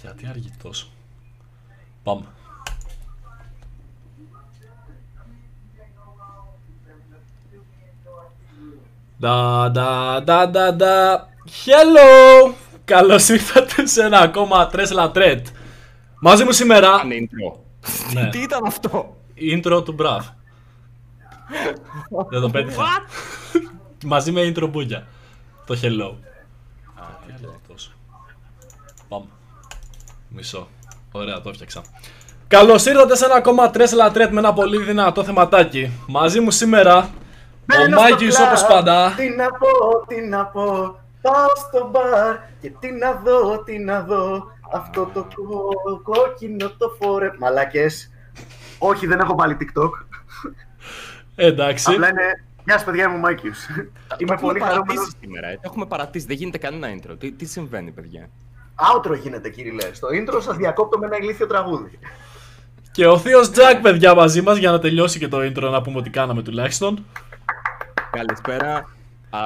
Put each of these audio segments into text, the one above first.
Γιατί αργεί τόσο. Πάμε. Da da da da da. Hello! Καλώς ήρθατε σε ένα ακόμα Τρέσλα Τρέτ. Μαζί μου σήμερα. Είναι intro. Ναι. Τι ήταν αυτό; Intro του Μπραφ. Δεν το πέτυχα. Μαζί με intro μπούγια. Το hello. Τι άλλο τόσο. Πάμε. Μισό. Ωραία, το έφτιαξα. Καλώς ήρθατε σε ένα ακόμα Τρέσλα Τρέτ με ένα πολύ δυνατό θεματάκι. Μαζί μου σήμερα ο Μπαίνω στο Μάκης κλαμπ, όπως πάντα. Τι να πω, τι να πω. Πάω στο μπαρ και τι να δω, τι να δω. Αυτό το κο- κόκκινο το φόρε. Μαλάκες. Όχι, δεν έχω βάλει TikTok. Εντάξει. Απλά είναι. Γεια σας παιδιά, είμαι ο Μάκης. Είμαι Έχουμε πολύ χαρούμενος. παρατήσει σήμερα. ε. Το έχουμε παρατήσει. Δεν γίνεται κανένα intro. Τι, τι συμβαίνει, παιδιά; Outro γίνεται, κύριε Στο intro σας διακόπτω με ένα ηλίθιο τραγούδι. Και ο Θείος Τζακ, παιδιά, μαζί μας για να τελειώσει και το intro να πούμε ότι κάναμε τουλάχιστον. Καλησπέρα. Α,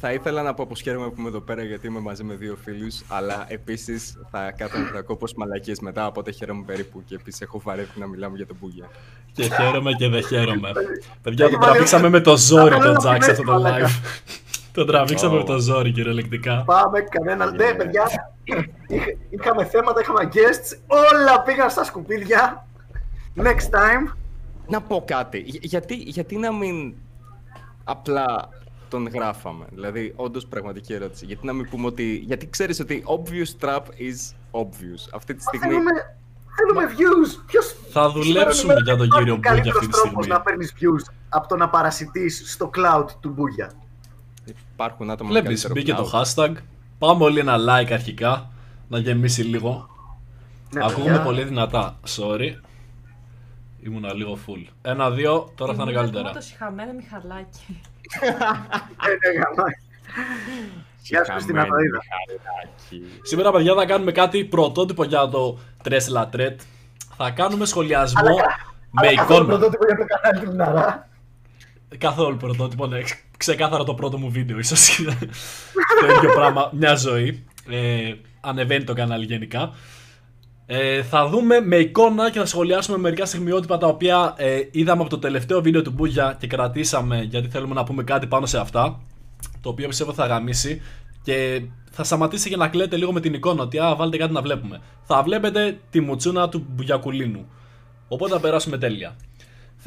θα ήθελα να πω πως χαίρομαι που είμαι εδώ πέρα γιατί είμαι μαζί με δύο φίλους αλλά επίσης θα κάθομαι θα ακούω πως μαλακίες μετά οπότε χαίρομαι περίπου και επίσης έχω βαρέθει να μιλάμε για τον Μπούγια. Και χαίρομαι και δεν χαίρομαι. Παιδιά, τον Έχει βάλει- τραβήξαμε με το ζόρι Απλά τον να Τζακ σε αυτό το μαλάκα. live. Τον τραβήξαμε Ω. με το ζόρι κυριολεκτικά. Πάμε, κανένα. Ναι, παιδιά. είχ- Είχαμε θέματα, είχαμε guests. Όλα πήγαν στα σκουπίδια. Next time. Να πω κάτι, Για- γιατί, γιατί να μην απλά τον γράφαμε, δηλαδή όντως πραγματική ερώτηση. Γιατί να μην πούμε ότι, γιατί ξέρεις ότι obvious trap is obvious. Αυτή τη στιγμή Θέλουμε, θέλουμε views. Ποιος, Θα δουλέψουμε για τον κύριο Μπούγια αυτή τη τρόπο στιγμή. να παίρνεις views από το να παρασιτείς στο cloud του Μπούγια; Υπάρχουν άτομα με Βλέπεις, καλύτερο μπήκε το clout. hashtag. Πάμε όλοι ένα like αρχικά. Να γεμίσει λίγο. Ναι, Ακούγουμε παιδιά. πολύ δυνατά. Sorry. Ήμουνα λίγο full. Ένα, δύο, τώρα θα είναι καλύτερα. Το συχαμένο Μιχαλάκι. Ε, ναι, γαμάει. Γεια σου, Χριστίνα Χαμένη Θαΐδα. Μιχαλάκη. Σήμερα, παιδιά, θα κάνουμε κάτι πρωτότυπο για το Τρέσλα Τρέτ. Θα κάνουμε σχολιασμό με Αλλά καθόλου εικόνα. πρωτότυπο για το κανάλι του Ναρά. Καθόλου πρωτότυπο, ναι. ξε- Ξεκάθαρα το πρώτο μου βίντεο, ίσως. το ίδιο πράγμα, μια ζωή. Ε, ανεβαίνει το κανάλι γενικά. Ε, θα δούμε με εικόνα και θα σχολιάσουμε μερικά στιγμιότυπα τα οποία ε, είδαμε από το τελευταίο βίντεο του Μπούγια και κρατήσαμε γιατί θέλουμε να πούμε κάτι πάνω σε αυτά. Το οποίο πιστεύω θα γαμίσει και θα σταματήσει και να κλαίτε λίγο με την εικόνα ότι α, βάλτε κάτι να βλέπουμε. Θα βλέπετε τη μουτσούνα του Μπουγιακουλίνου. Οπότε θα περάσουμε τέλεια.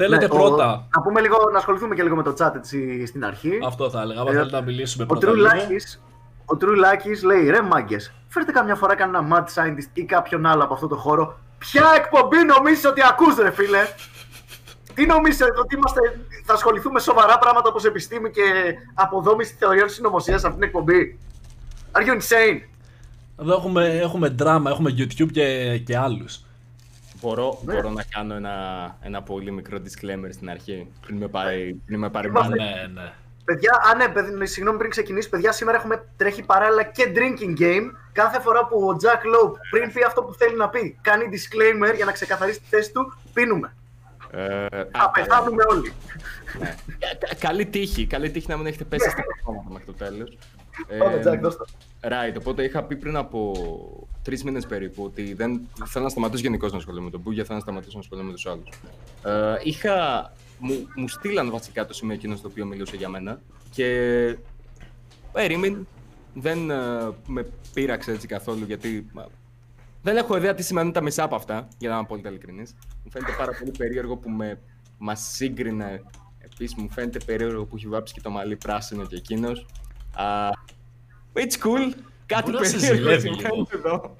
Θέλετε Ναι, ο- πρώτα. Να πούμε λίγο, να ασχοληθούμε και λίγο με το chat έτσι στην αρχή. Αυτό θα έλεγα. Αν Ε, θέλετε να μιλήσουμε Ο πρώτα λίγο. Τρουλάκης, ο Τρουλάκης λέει ρε μάγκες, φέρτε καμιά φορά κανένα mad scientist ή κάποιον άλλο από αυτό το χώρο. Ποια εκπομπή νομίζεις ότι ακούς ρε φίλε; Τι νομίζεις ότι είμαστε, θα ασχοληθούμε σοβαρά πράγματα όπως επιστήμη και αποδόμηση θεωριών συνωμοσίας σε αυτήν την εκπομπή; Are you insane? Εδώ έχουμε, έχουμε drama, έχουμε YouTube και, και άλλους. Μπορώ, Ναι. μπορώ να κάνω ένα, ένα πολύ μικρό disclaimer στην αρχή, πριν με πάρει, πριν με πάρει Είμαστε- μπάντα. Ναι, ναι. Παιδιά, α ναι, παιδί, συγγνώμη πριν ξεκινήσει, παιδιά, σήμερα έχουμε τρέχει παράλληλα και drinking game. Κάθε φορά που ο Jack Loeb πριν πει αυτό που θέλει να πει, κάνει disclaimer για να ξεκαθαρίσει τη θέση του, πίνουμε. Ε, Θα α, πεθάνουμε όλοι. ναι. Κα- Καλή τύχη, καλή τύχη να μην έχετε πέσει στα πράγματα μέχρι το τέλος. Πάμε, Jack, δώσ' το. Right, οπότε είχα πει πριν από τρεις μήνες περίπου ότι δεν θέλω να σταματήσω γενικώς να ασχολούμαι με τον Μπούγια, θέλω να σταματήσω να ασχολούμαι με τους άλλους. Ε, είχα. Μου, μου στείλαν βασικά το σημείο εκείνο στο οποίο μιλούσε για μένα και. Περίμενε. Δεν ε, με πείραξε έτσι καθόλου γιατί. μα, δεν έχω ιδέα τι σημαίνουν τα μισά από αυτά, για να είμαι απόλυτα ειλικρινής. Μου φαίνεται πάρα πολύ περίεργο που με μας σύγκρινε. Επίσης, μου φαίνεται περίεργο που έχει βάψει και το μαλλί πράσινο και εκείνος. It's cool. Κάτι Μπορεί να σε περίεργο ζηλεύει συμβαίνει λίγο. εδώ.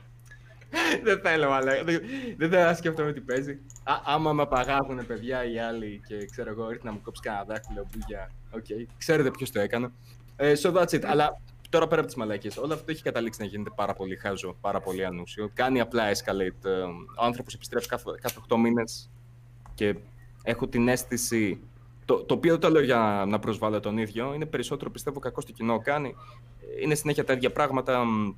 δεν θέλω, αλλά δεν, δεν θέλω να σκέφτομαι τι παίζει. Α, άμα με απαγάγουν παιδιά οι άλλοι και ξέρω εγώ, ήρθε να μου κόψει κανένα δάχτυλο μπουλιά. Οκ, ξέρετε ποιος το έκανε. Ε, so that's it. Αλλά τώρα πέρα από τις μαλακίες, όλο αυτό έχει καταλήξει να γίνεται πάρα πολύ χάζο, πάρα πολύ ανούσιο. Κάνει απλά escalate. Ε, Ο άνθρωπος επιστρέφει κάθε, κάθε 8 μήνες και έχω την αίσθηση. Το, το οποίο δεν το λέω για να προσβάλλω τον ίδιο, είναι περισσότερο πιστεύω κακό στο κοινό κάνει. Είναι συνέχεια τα ίδια πράγματα, μ,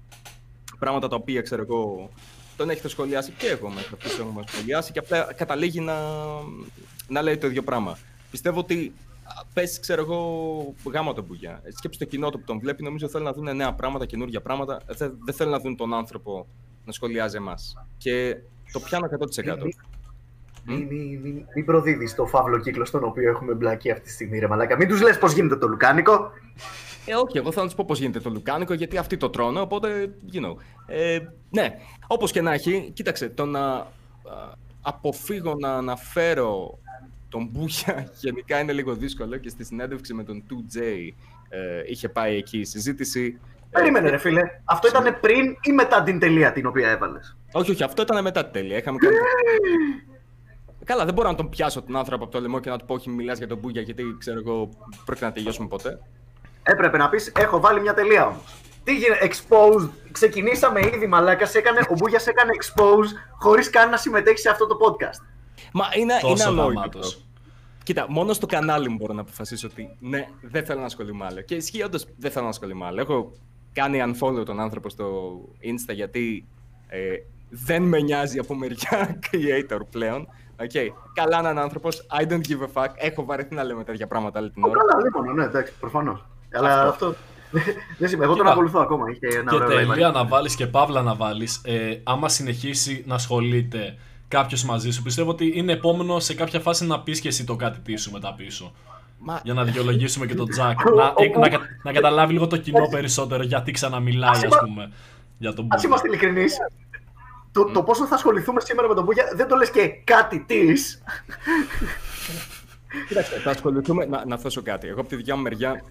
πράγματα τα οποία ξέρω εγώ τον έχετε σχολιάσει και εγώ μέχρι αυτού έχουμε σχολιάσει και απλά καταλήγει να, να λέει το ίδιο πράγμα. Πιστεύω ότι Πες, ξέρω εγώ, γάμα τον Μπουγιά. Σκέψει το κοινό του που τον βλέπει, νομίζω θέλει να δουν νέα πράγματα, καινούργια πράγματα. Δεν, δεν θέλει να δουν τον άνθρωπο να σχολιάζει εμάς. Και το πιάνω 100%. Μην μη, μη, μη προδίδεις το φαύλο κύκλο στον οποίο έχουμε μπλακεί αυτή τη στιγμή, ρε Μαλάκα. Μην τους λες πώς γίνεται το λουκάνικο. Ε, όχι, εγώ θα να τους πω πώς γίνεται το λουκάνικο, γιατί αυτοί το τρώνε, οπότε, you know. Ε, ναι, όπως και να έχει, κοίταξε, το να α, αποφύγω να αναφέρω τον Μπούχια γενικά είναι λίγο δύσκολο και στη συνέντευξη με τον 2J ε, είχε πάει εκεί η συζήτηση. Περίμενε, ρε φίλε. Αυτό ήταν πριν ή μετά την τελεία την οποία έβαλες; Όχι, όχι, αυτό ήταν μετά την τελεία. Είχαμε κάνει... Καλά, δεν μπορώ να τον πιάσω τον άνθρωπο από το λαιμό και να του πω: Όχι, μιλάς για τον Μπούγια, γιατί ξέρω εγώ πρόκειται να τελειώσουμε ποτέ. Έπρεπε να πεις: Έχω βάλει μια τελεία όμως. Τι γίνεται, exposed. Ξεκινήσαμε ήδη, μαλάκας. Έκανε, ο Μπούγιας έκανε expose χωρίς καν να συμμετέχει σε αυτό το podcast. Μα είναι, είναι Τόσο ανόητο. γαμάτος. Κοίτα, μόνο στο κανάλι μου μπορώ να αποφασίσω ότι ναι, δεν θέλω να ασχολούμαι άλλο. Και ισχύει όντως δεν θέλω να ασχολούμαι άλλο. Έχω κάνει unfollow τον άνθρωπο στο Insta γιατί ε, δεν με νοιάζει από μεριά creator πλέον. Okay. Καλά να είναι άνθρωπος. I don't give a fuck. Έχω βαρεθεί να λέμε τέτοια πράγματα άλλη την Ω, ώρα. Καλά, λοιπόν, ναι, εντάξει, προφανώς. Αλλά αυτό. Δεν σημαίνει, εγώ τον Κοίτα. ακολουθώ ακόμα. Είχε ένα Και ωραίο τελεία live. να βάλεις και παύλα να βάλεις. Ε, άμα συνεχίσει να ασχολείται κάποιος μαζί σου, πιστεύω ότι είναι επόμενο σε κάποια φάση να πεις και εσύ το κάτι τι σου μετά πίσω. Μα Για να δικαιολογήσουμε και τον Τζακ. να, ε, να, κα- να καταλάβει λίγο το κοινό περισσότερο γιατί ξαναμιλάει, ας πούμε, για τον Α Μπούγια. είμαστε ειλικρινείς. Το, το πόσο θα ασχοληθούμε σήμερα με τον Μπούγια δεν το λες και κάτι της. Κοίταξε, θα ασχοληθούμε. Να, να θέσω κάτι. Εγώ από τη δικιά μου μεριά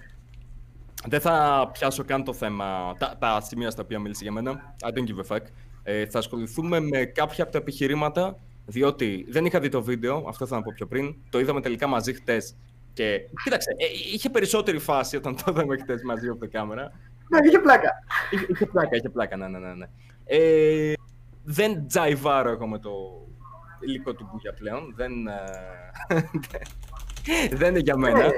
δεν θα πιάσω καν το θέμα. Τα, τα σημεία στα οποία μίλησε για μένα. I don't give a fuck. Ε, θα ασχοληθούμε με κάποια από τα επιχειρήματα. Διότι δεν είχα δει το βίντεο, αυτό θα να πω πιο πριν. Το είδαμε τελικά μαζί χτες. Και κοίταξε, ε, είχε περισσότερη φάση όταν το είδαμε χτες μαζί από την κάμερα. Ναι, είχε πλάκα. Είχε, είχε πλάκα, είχε πλάκα, ναι, ναι, ναι. ναι. Ε, δεν τζαϊβάρω εγώ με το υλικό του Μπούγια πλέον. Δεν, ε, δεν είναι για μένα. Ε,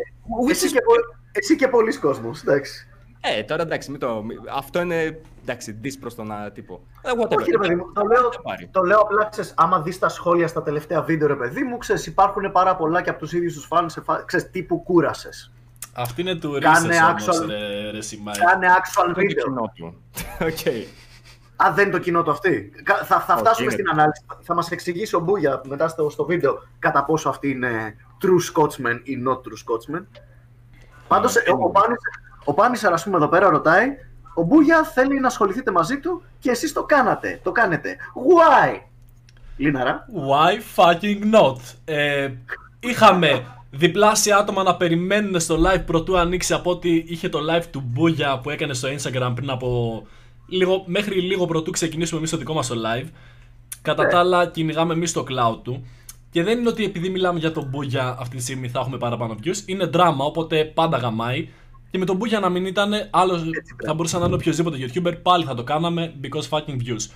εσύ, και, πο- εσύ και πολλοί κόσμος, εντάξει. Ε, τώρα εντάξει, μην το... μη- αυτό είναι εντάξει, δις προς τον α, τύπο. Ε, whatever. Όχι, ρε παιδί μου, το λέω, Θα πάρει. το λέω απλά, ξέρεις, άμα δεις τα σχόλια στα τελευταία βίντεο, ρε παιδί μου, ξέρεις, υπάρχουν πάρα πολλά και από τους ίδιους τους φάνους, σε φα- ξέρεις, τύπου κούρασες. Αυτή είναι του Κάνε Ρίσες όμως, actual- ρε, ρε Σιμάη. Κάνε actual Αυτό είναι το video. κοινό του. Οκ. Α, δεν είναι το κοινό του αυτή. Κα- Θα, θα Όχι, φτάσουμε είναι. στην ανάλυση. Θα μας εξηγήσει ο Μπούγια μετά στο, στο βίντεο κατά πόσο αυτή είναι true Scotsman ή not true Scotsman. Πάντως, είναι. ο, ο, Πάνης, ο Πάνησαρ, ας πούμε, εδώ πέρα ρωτάει, ο Μπούγια θέλει να ασχοληθείτε μαζί του και εσείς το κάνατε. Το κάνετε. Why? Λίναρα. Why fucking not? Ε, είχαμε διπλάσια άτομα να περιμένουν στο live πρωτού ανοίξει από ότι είχε το live του Μπούγια που έκανε στο Instagram πριν από λίγο, μέχρι λίγο πρωτού ξεκινήσουμε εμείς το δικό μας το live. Κατά Ναι. τα άλλα κυνηγάμε εμείς το cloud του. Και δεν είναι ότι επειδή μιλάμε για τον Μπούγια αυτή τη στιγμή θα έχουμε παραπάνω views. Είναι δράμα, οπότε πάντα γαμάει. Και με τον Μπούγια να μην ήταν, άλλο θα μπορούσε να είναι οποιοδήποτε YouTuber, πάλι θα το κάναμε because fucking views.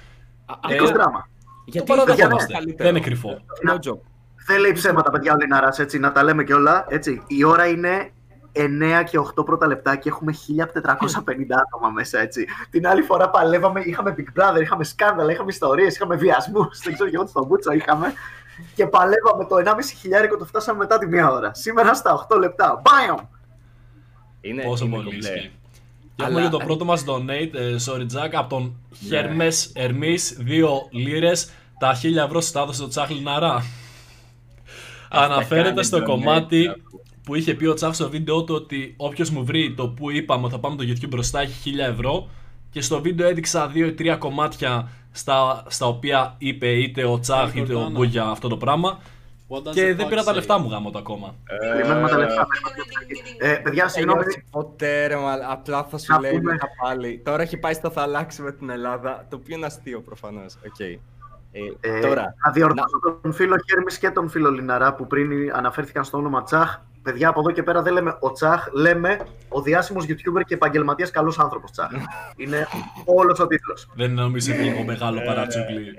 Δικός Ε, δράμα. Γιατί το παραδεχόμαστε. καλύτερο. Δεν είναι κρυφό. No joke. Δεν λέει ψέματα, παιδιά, ο Λινάρας, έτσι, να τα λέμε και όλα. Έτσι. Η ώρα είναι 9 και 8 πρώτα λεπτά και έχουμε 1450 άτομα μέσα, έτσι. Την άλλη φορά παλεύαμε, είχαμε Big Brother, είχαμε σκάνδαλα, είχαμε ιστορίες, είχαμε βιασμούς, δεν ξέρω και εγώ τι στον Μπούτσο είχαμε. Και παλεύαμε το 1,5 χιλιάρικο, το φτάσαμε μετά τη μία ώρα. Σήμερα στα 8 λεπτά. Μπαμ! Είναι, Πόσο είναι πολύ κομπλέ. ισχύει. Και Αλλά- έχουμε για το πρώτο μας donate, ε, sorry Jack, από τον Χέρμες Ερμής, 2 λίρες, τα 1000 ευρώ στα έδωσε το Τσάχ Λιναρά. Αναφέρεται κάνει στο donate, κομμάτι άκου. Που είχε πει ο Τσάχ στο βίντεο του ότι όποιος μου βρει το που είπαμε ότι θα πάμε το YouTube μπροστά έχει 1000 ευρώ και στο βίντεο έδειξα 2 ή 3 κομμάτια στα, στα οποία είπε είτε ο Τσάχ είτε ο Jordana. Μπούγια αυτό το πράγμα και δεν πήρα τα λεφτά μου γάμο το ακόμα. Περιμένουμε τα λεφτά. Ε, παιδιά, συγγνώμη. Τελειώσει ποτέ ρε μαλ, απλά θα σου Να λέει πούμε- μετά πάλι. Τώρα έχει πάει στο θα αλλάξει με την Ελλάδα, το οποίο είναι αστείο προφανώς. Οκ. Ε, Ε, τώρα, να διορθώσω τον φίλο Χέρμης και τον φίλο Λιναρά που πριν αναφέρθηκαν στο όνομα Τσάχ. Παιδιά, από εδώ και πέρα δεν λέμε ο Τσάχ, λέμε ο διάσημος YouTuber και επαγγελματίας καλός άνθρωπος Τσάχ. Είναι όλος ο τίτλος. Δεν νομίζω ότι λίγο μεγάλο παρατσούκλι.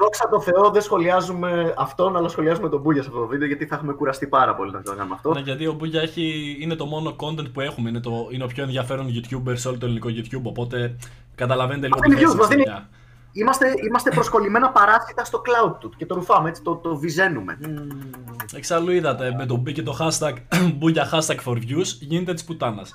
Δόξα τω Θεώ, δεν σχολιάζουμε αυτόν, αλλά σχολιάζουμε τον Μπούγια σε αυτό το βίντεο γιατί θα έχουμε κουραστεί πάρα πολύ να το κάνουμε αυτό. Ναι, γιατί ο Μπούγια έχει, είναι το μόνο content που έχουμε. Είναι, το, είναι ο πιο ενδιαφέρον YouTuber σε όλο το ελληνικό YouTube. Οπότε καταλαβαίνετε λίγο Μας δίνει τη θέση views, μας, μας δίνει- παιδιά. Είμαστε, είμαστε προσκολλημένα παράσιτα στο cloud του και το ρουφάμε, έτσι, το, το βυζένουμε. Εξάλλου είδατε, με τον μπήκε το hashtag μπουλια hashtag for views, γίνεται της πουτάνας.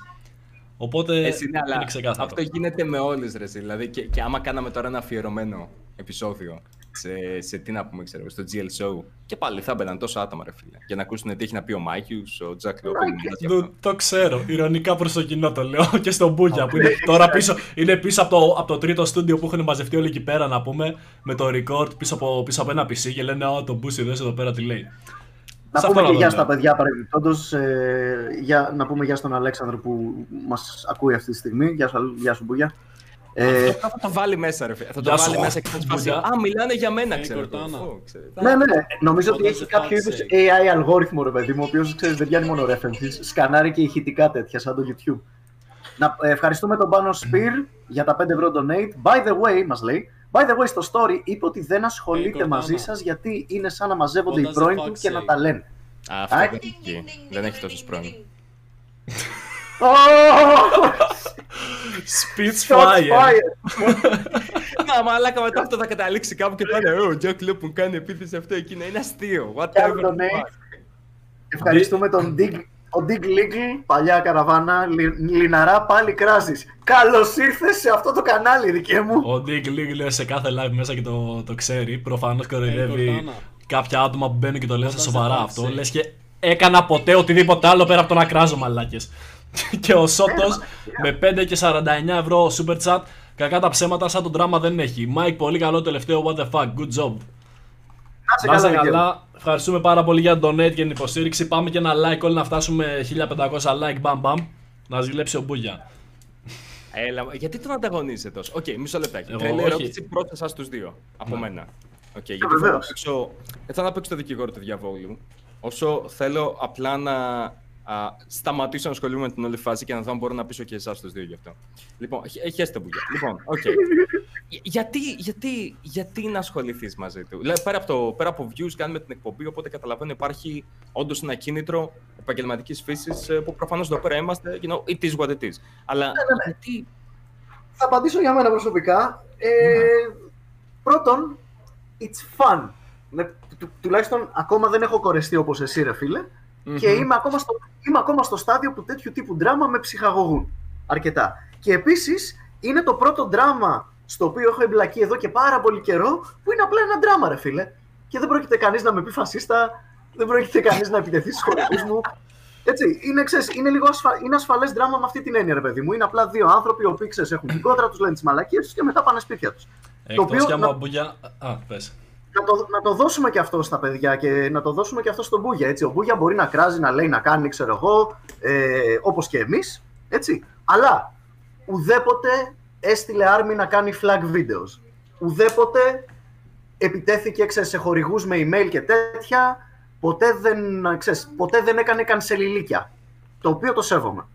Οπότε Έτσι είναι, αλλά είναι ξεκάθαρο. αυτό γίνεται με όλες ρε. εσύ. Δηλαδή, και, και άμα κάναμε τώρα ένα αφιερωμένο επεισόδιο σε, σε τι να πούμε, ξέρω, στο GL Show, και πάλι θα μπαίναν τόσα άτομα, ρε φίλε. Για να ακούσουν τι έχει να πει ο Μάικιους, ο Τζακ Λόπιν. Το, το ξέρω. Ειρωνικά προς το κοινό το λέω και στον Μπούγια που είναι τώρα πίσω, είναι πίσω από το, από το τρίτο στούντιο που έχουν μαζευτεί όλοι εκεί πέρα να πούμε με το record πίσω από, πίσω από ένα PC και λένε Ω, το Μπούση εδώ εδώ πέρα τι λέει. Να Σε πούμε αυτό και το γεια λέω. στα παιδιά παρεμπιπτόντως. Ε, για, να πούμε γεια στον Αλέξανδρο που μας ακούει αυτή τη στιγμή. Γεια σου, γεια σου Μπούγια. Ε, Αυτό θα το βάλει μέσα, ρε φίλε. Θα το Γεια σου, βάλει μέσα και θα του φάσει. Μπουλιά. Α, μιλάνε για μένα, Ε, ξέρω. εγώ. Κορτάνα. Φω, ξέρω. ναι, ναι, νομίζω ότι Όταν έχει σε κάποιο είδους φάξε. AI αλγόριθμο, ρε παιδί μου, ο οποίος ξέρεις δεν πιάνει μόνο references, σκανάρει και ηχητικά τέτοια σαν το YouTube. Να, ε, ευχαριστούμε τον Πάνο Σπυρ για τα 5 ευρώ donate. By the way, μας λέει, By the way, στο story είπε ότι δεν ασχολείται Κορτάνα. μαζί σας γιατί είναι σαν να μαζεύονται οι What does the πρώην fuck του και say? να τα λένε. Α, Αυτό Α, δεν έχει. Δεν έχει τόσους πρώην. Speech Shots fire. fired. Να, μαλάκα μετά αυτό θα καταλήξει κάπου και θα είναι «Ω, Ο Τζακ Λόπιν κάνει επίθεση αυτό εκείνο. Είναι αστείο. Whatever. Κάνει donate. Ευχαριστούμε τον Dig, ο Dig Legal, παλιά καραβάνα, λι, λιναρά, πάλι κράζεις. Καλώς ήρθες σε αυτό το κανάλι, δικέ μου. Ο Dick Λίγκ σε κάθε live μέσα και το, το ξέρει. Προφανώς κοροϊδεύει Ε, Ε, Κορτάνα. κάποια άτομα που μπαίνουν και το λένε στα Όταν σε σοβαρά φάξε. αυτό. Λες και έκανα ποτέ οτιδήποτε άλλο πέρα από το να κράζω μαλάκες. Και ο Σότος με 5 και 49 ευρώ super chat. Κακά τα ψέματα, σαν το drama δεν έχει. Mike, πολύ καλό τελευταίο. What the fuck, good job. Να Να σε είστε καλά, δικέ μου. καλά. Ευχαριστούμε πάρα πολύ για το donate και την υποστήριξη. Πάμε και ένα like όλοι να φτάσουμε 1500 like. Μπαμ μπαμ. Να ζηλέψει ο Μπούγια. Έλα, γιατί τον ανταγωνίζετε τόσο; Οκ, μισό λεπτάκι. Εγώ, Τρελή όχι. ερώτηση προ εσά του δύο. Από Ναι. μένα. Οκ, γιατί θέλω να, βεβαίως. παίξω, θέλω να παίξω το δικηγόρο του διαβόλου. Όσο θέλω απλά να α, σταματήσω να ασχολούμαι με την όλη φάση και να δω αν μπορώ να πείσω και εσάς τους δύο γι' αυτό. Λοιπόν, χ- χέστε που Λοιπόν, οκ. Για- γιατί, γιατί, γιατί να ασχοληθείς μαζί του; Δηλαδή, πέρα από, το, πέρα από views κάνουμε την εκπομπή, οπότε καταλαβαίνω υπάρχει όντως ένα κίνητρο επαγγελματικής φύσης που προφανώς εδώ πέρα είμαστε. You know, it is what it is. Αλλά γιατί Θα απαντήσω για μένα προσωπικά. Ε, Πρώτον, it's fun. Ναι, του- τουλάχιστον ακόμα δεν έχω κορεστεί όπως εσύ ρε φίλε και είμαι ακόμα, στο, είμαι ακόμα στο στάδιο που τέτοιου τύπου δράμα με ψυχαγωγούν αρκετά. Και επίσης είναι το πρώτο δράμα στο οποίο έχω εμπλακεί εδώ και πάρα πολύ καιρό που είναι απλά ένα δράμα ρε φίλε. Και δεν πρόκειται κανείς να με πει φασίστα, δεν πρόκειται κανείς να επιτεθεί στους χορηγούς μου. Έτσι, είναι, ξέρεις, είναι λίγο ασφα... είναι ασφαλές δράμα με αυτή την έννοια, ρε παιδί μου. Είναι απλά δύο άνθρωποι οι οποίοι ξέρεις, έχουν την κόντρα τους, λένε τις μαλακίες τους και μετά πάνε σπίτια τους. Εκτός οποίο κι άμα να- ο Μπούγια. Α, πες. Να το, να το δώσουμε και αυτό στα παιδιά και να το δώσουμε και αυτό στον Μπούγια. Έτσι. Ο Μπούγια μπορεί να κράζει, να λέει, να κάνει, ξέρω εγώ, ε, όπως και εμείς, έτσι. Αλλά ουδέποτε έστειλε άρμη να κάνει flag videos. Ουδέποτε επιτέθηκε ξέρεις, σε χορηγούς με email και τέτοια. Ποτέ δεν, ξέρεις, ποτέ δεν έκανε κανσελιλίκια. Το οποίο το σέβομαι.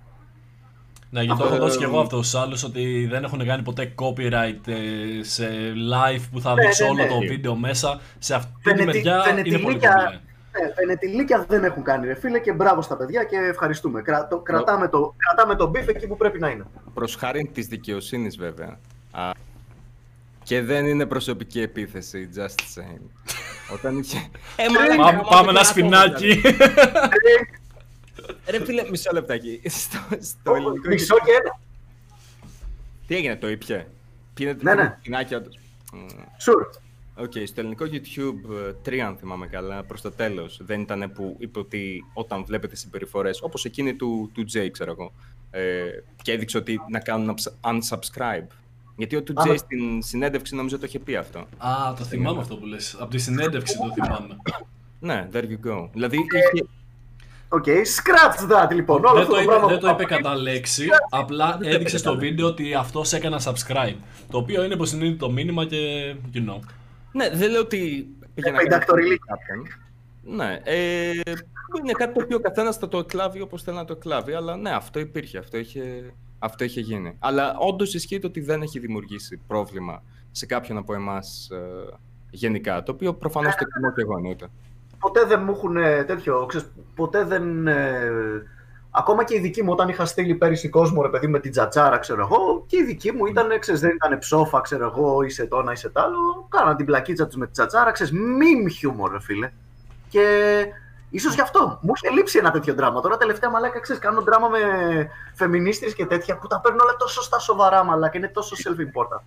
Ναι, γιατί το Αυτό, έχω δώσει ε, και εγώ αυτό στους άλλους ότι δεν έχουν κάνει ποτέ copyright ε, σε live που θα Ναι, δείξει ναι, όλο ναι. το βίντεο μέσα. Σε αυτή τη Φαινετι- μεριά είναι πολύ φαινετιλίκια- κομπλέ. Ναι, φαινετιλίκια δεν έχουν κάνει ρε φίλε και μπράβο στα παιδιά και ευχαριστούμε. Κρα, το, κρατάμε, το, κρατάμε το beef εκεί που πρέπει να είναι. Προς χάρη της δικαιοσύνης βέβαια. Α, και δεν είναι προσωπική επίθεση, just saying. Όταν είχε... Ε, μαλάκα, Πάμε, άμα πάμε δεν ένα είναι σπινάκι. Ρε φίλε, μισό λεπτάκι. Στο, στο ελληνικό... Μισό και ένα. Τι έγινε, το ήπια; Πίνετε Ναι, ναι, ναι. πινάκι όντως. Μμ. Sure. OK, στο ελληνικό YouTube ε, 3, αν θυμάμαι καλά, προς το τέλος, δεν ήταν που είπε ότι όταν βλέπετε συμπεριφορές, όπως εκείνη του, του Jay, ξέρω εγώ, ε, και έδειξε ότι να κάνουν ups- unsubscribe. Γιατί ο του Α, Jay ναι. στην συνέντευξη νομίζω το είχε πει αυτό. Α, το θυμάμαι αυτό που λες. Από τη συνέντευξη το θυμάμαι. Ναι, there you go. Δηλαδή είχε... OK, scratch that λοιπόν. Όλο δεν, αυτό το το είπε, πράγμα. δεν που το είπε είπαμε. κατά λέξη, απλά έδειξε στο βίντεο ότι αυτός έκανε subscribe. Το οποίο είναι υποσυνείδητο το μήνυμα και you know. Ναι, δεν λέω ότι πήγε να Ε, πεντακτοριλίκη. κάποιον. Ναι, ε, είναι κάτι το οποίο ο καθένας θα το εκλάβει όπως θέλει να το εκλάβει, αλλά ναι, αυτό υπήρχε, αυτό είχε, αυτό είχε γίνει. Αλλά όντως ισχύει το ότι δεν έχει δημιουργήσει πρόβλημα σε κάποιον από εμάς γενικά, το οποίο προφανώς το εκτιμώ και εγώ εννοείται. Ποτέ δεν μου έχουν ε, τέτοιο, ξέρεις, ποτέ δεν... ε, Ακόμα και η δική μου, όταν είχα στείλει πέρυσι κόσμο, ρε παιδί, με την τζατσάρα, ξέρω εγώ, και η δική μου ήταν, ξέρεις, δεν ήταν ψόφα, ξέρω εγώ, είσαι το ένα, είσαι το άλλο. Κάναν την πλακίτσα τους με την τζατσάρα, ξέρεις, μιμ χιούμορ, ρε φίλε. Και ίσως γι' αυτό μου είχε λείψει ένα τέτοιο δράμα. Τώρα τελευταία μαλάκα, ξέρεις, κάνω δράμα με φεμινίστρες και τέτοια που τα παίρνω όλα τόσο στα σοβαρά, μαλάκα, είναι τόσο self-important.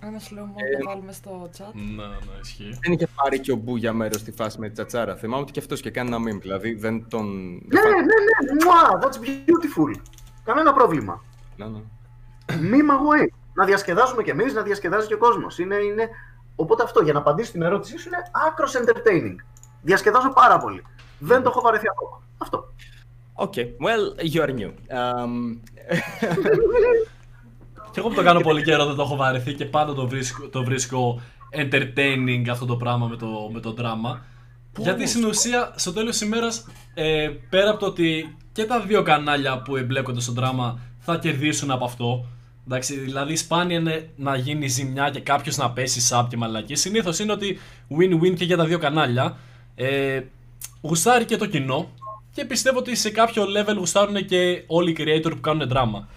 Ένα slow mo Ε, το βάλουμε στο chat. Ναι, ναι, ισχύει. Δεν είχε πάρει και ο Μπούγια μέρος στη φάση με τη τσατσάρα. Θυμάμαι ότι και αυτός και κάνει ένα meme. Δηλαδή δεν τον. Ναι, ναι, ναι, μουά, that's beautiful. Κανένα πρόβλημα. Ναι, ναι. Meme away. Να διασκεδάζουμε κι εμείς, να διασκεδάζει και ο κόσμος. Είναι, είναι... Οπότε αυτό, για να απαντήσω στην ερώτησή σου, είναι άκρος entertaining. Διασκεδάζω πάρα πολύ. Δεν το έχω βαρεθεί ακόμα. Αυτό. Okay, well, you are new. Um, Και εγώ που το κάνω πολύ καιρό δεν το έχω βαρεθεί και πάντα το βρίσκω, το βρίσκω entertaining αυτό το πράγμα με το, με το δράμα. Γιατί στην ουσία, στο τέλος της ημέρας, ε, πέρα από το ότι και τα δύο κανάλια που εμπλέκονται στο δράμα θα κερδίσουν από αυτό. Εντάξει, δηλαδή σπάνια είναι να γίνει ζημιά και κάποιος να πέσει σάπ και μαλακή. Συνήθως είναι ότι win-win και για τα δύο κανάλια. Ε, γουστάρει και το κοινό και πιστεύω ότι σε κάποιο level γουστάρουν και όλοι οι creator που κάνουν δράμα.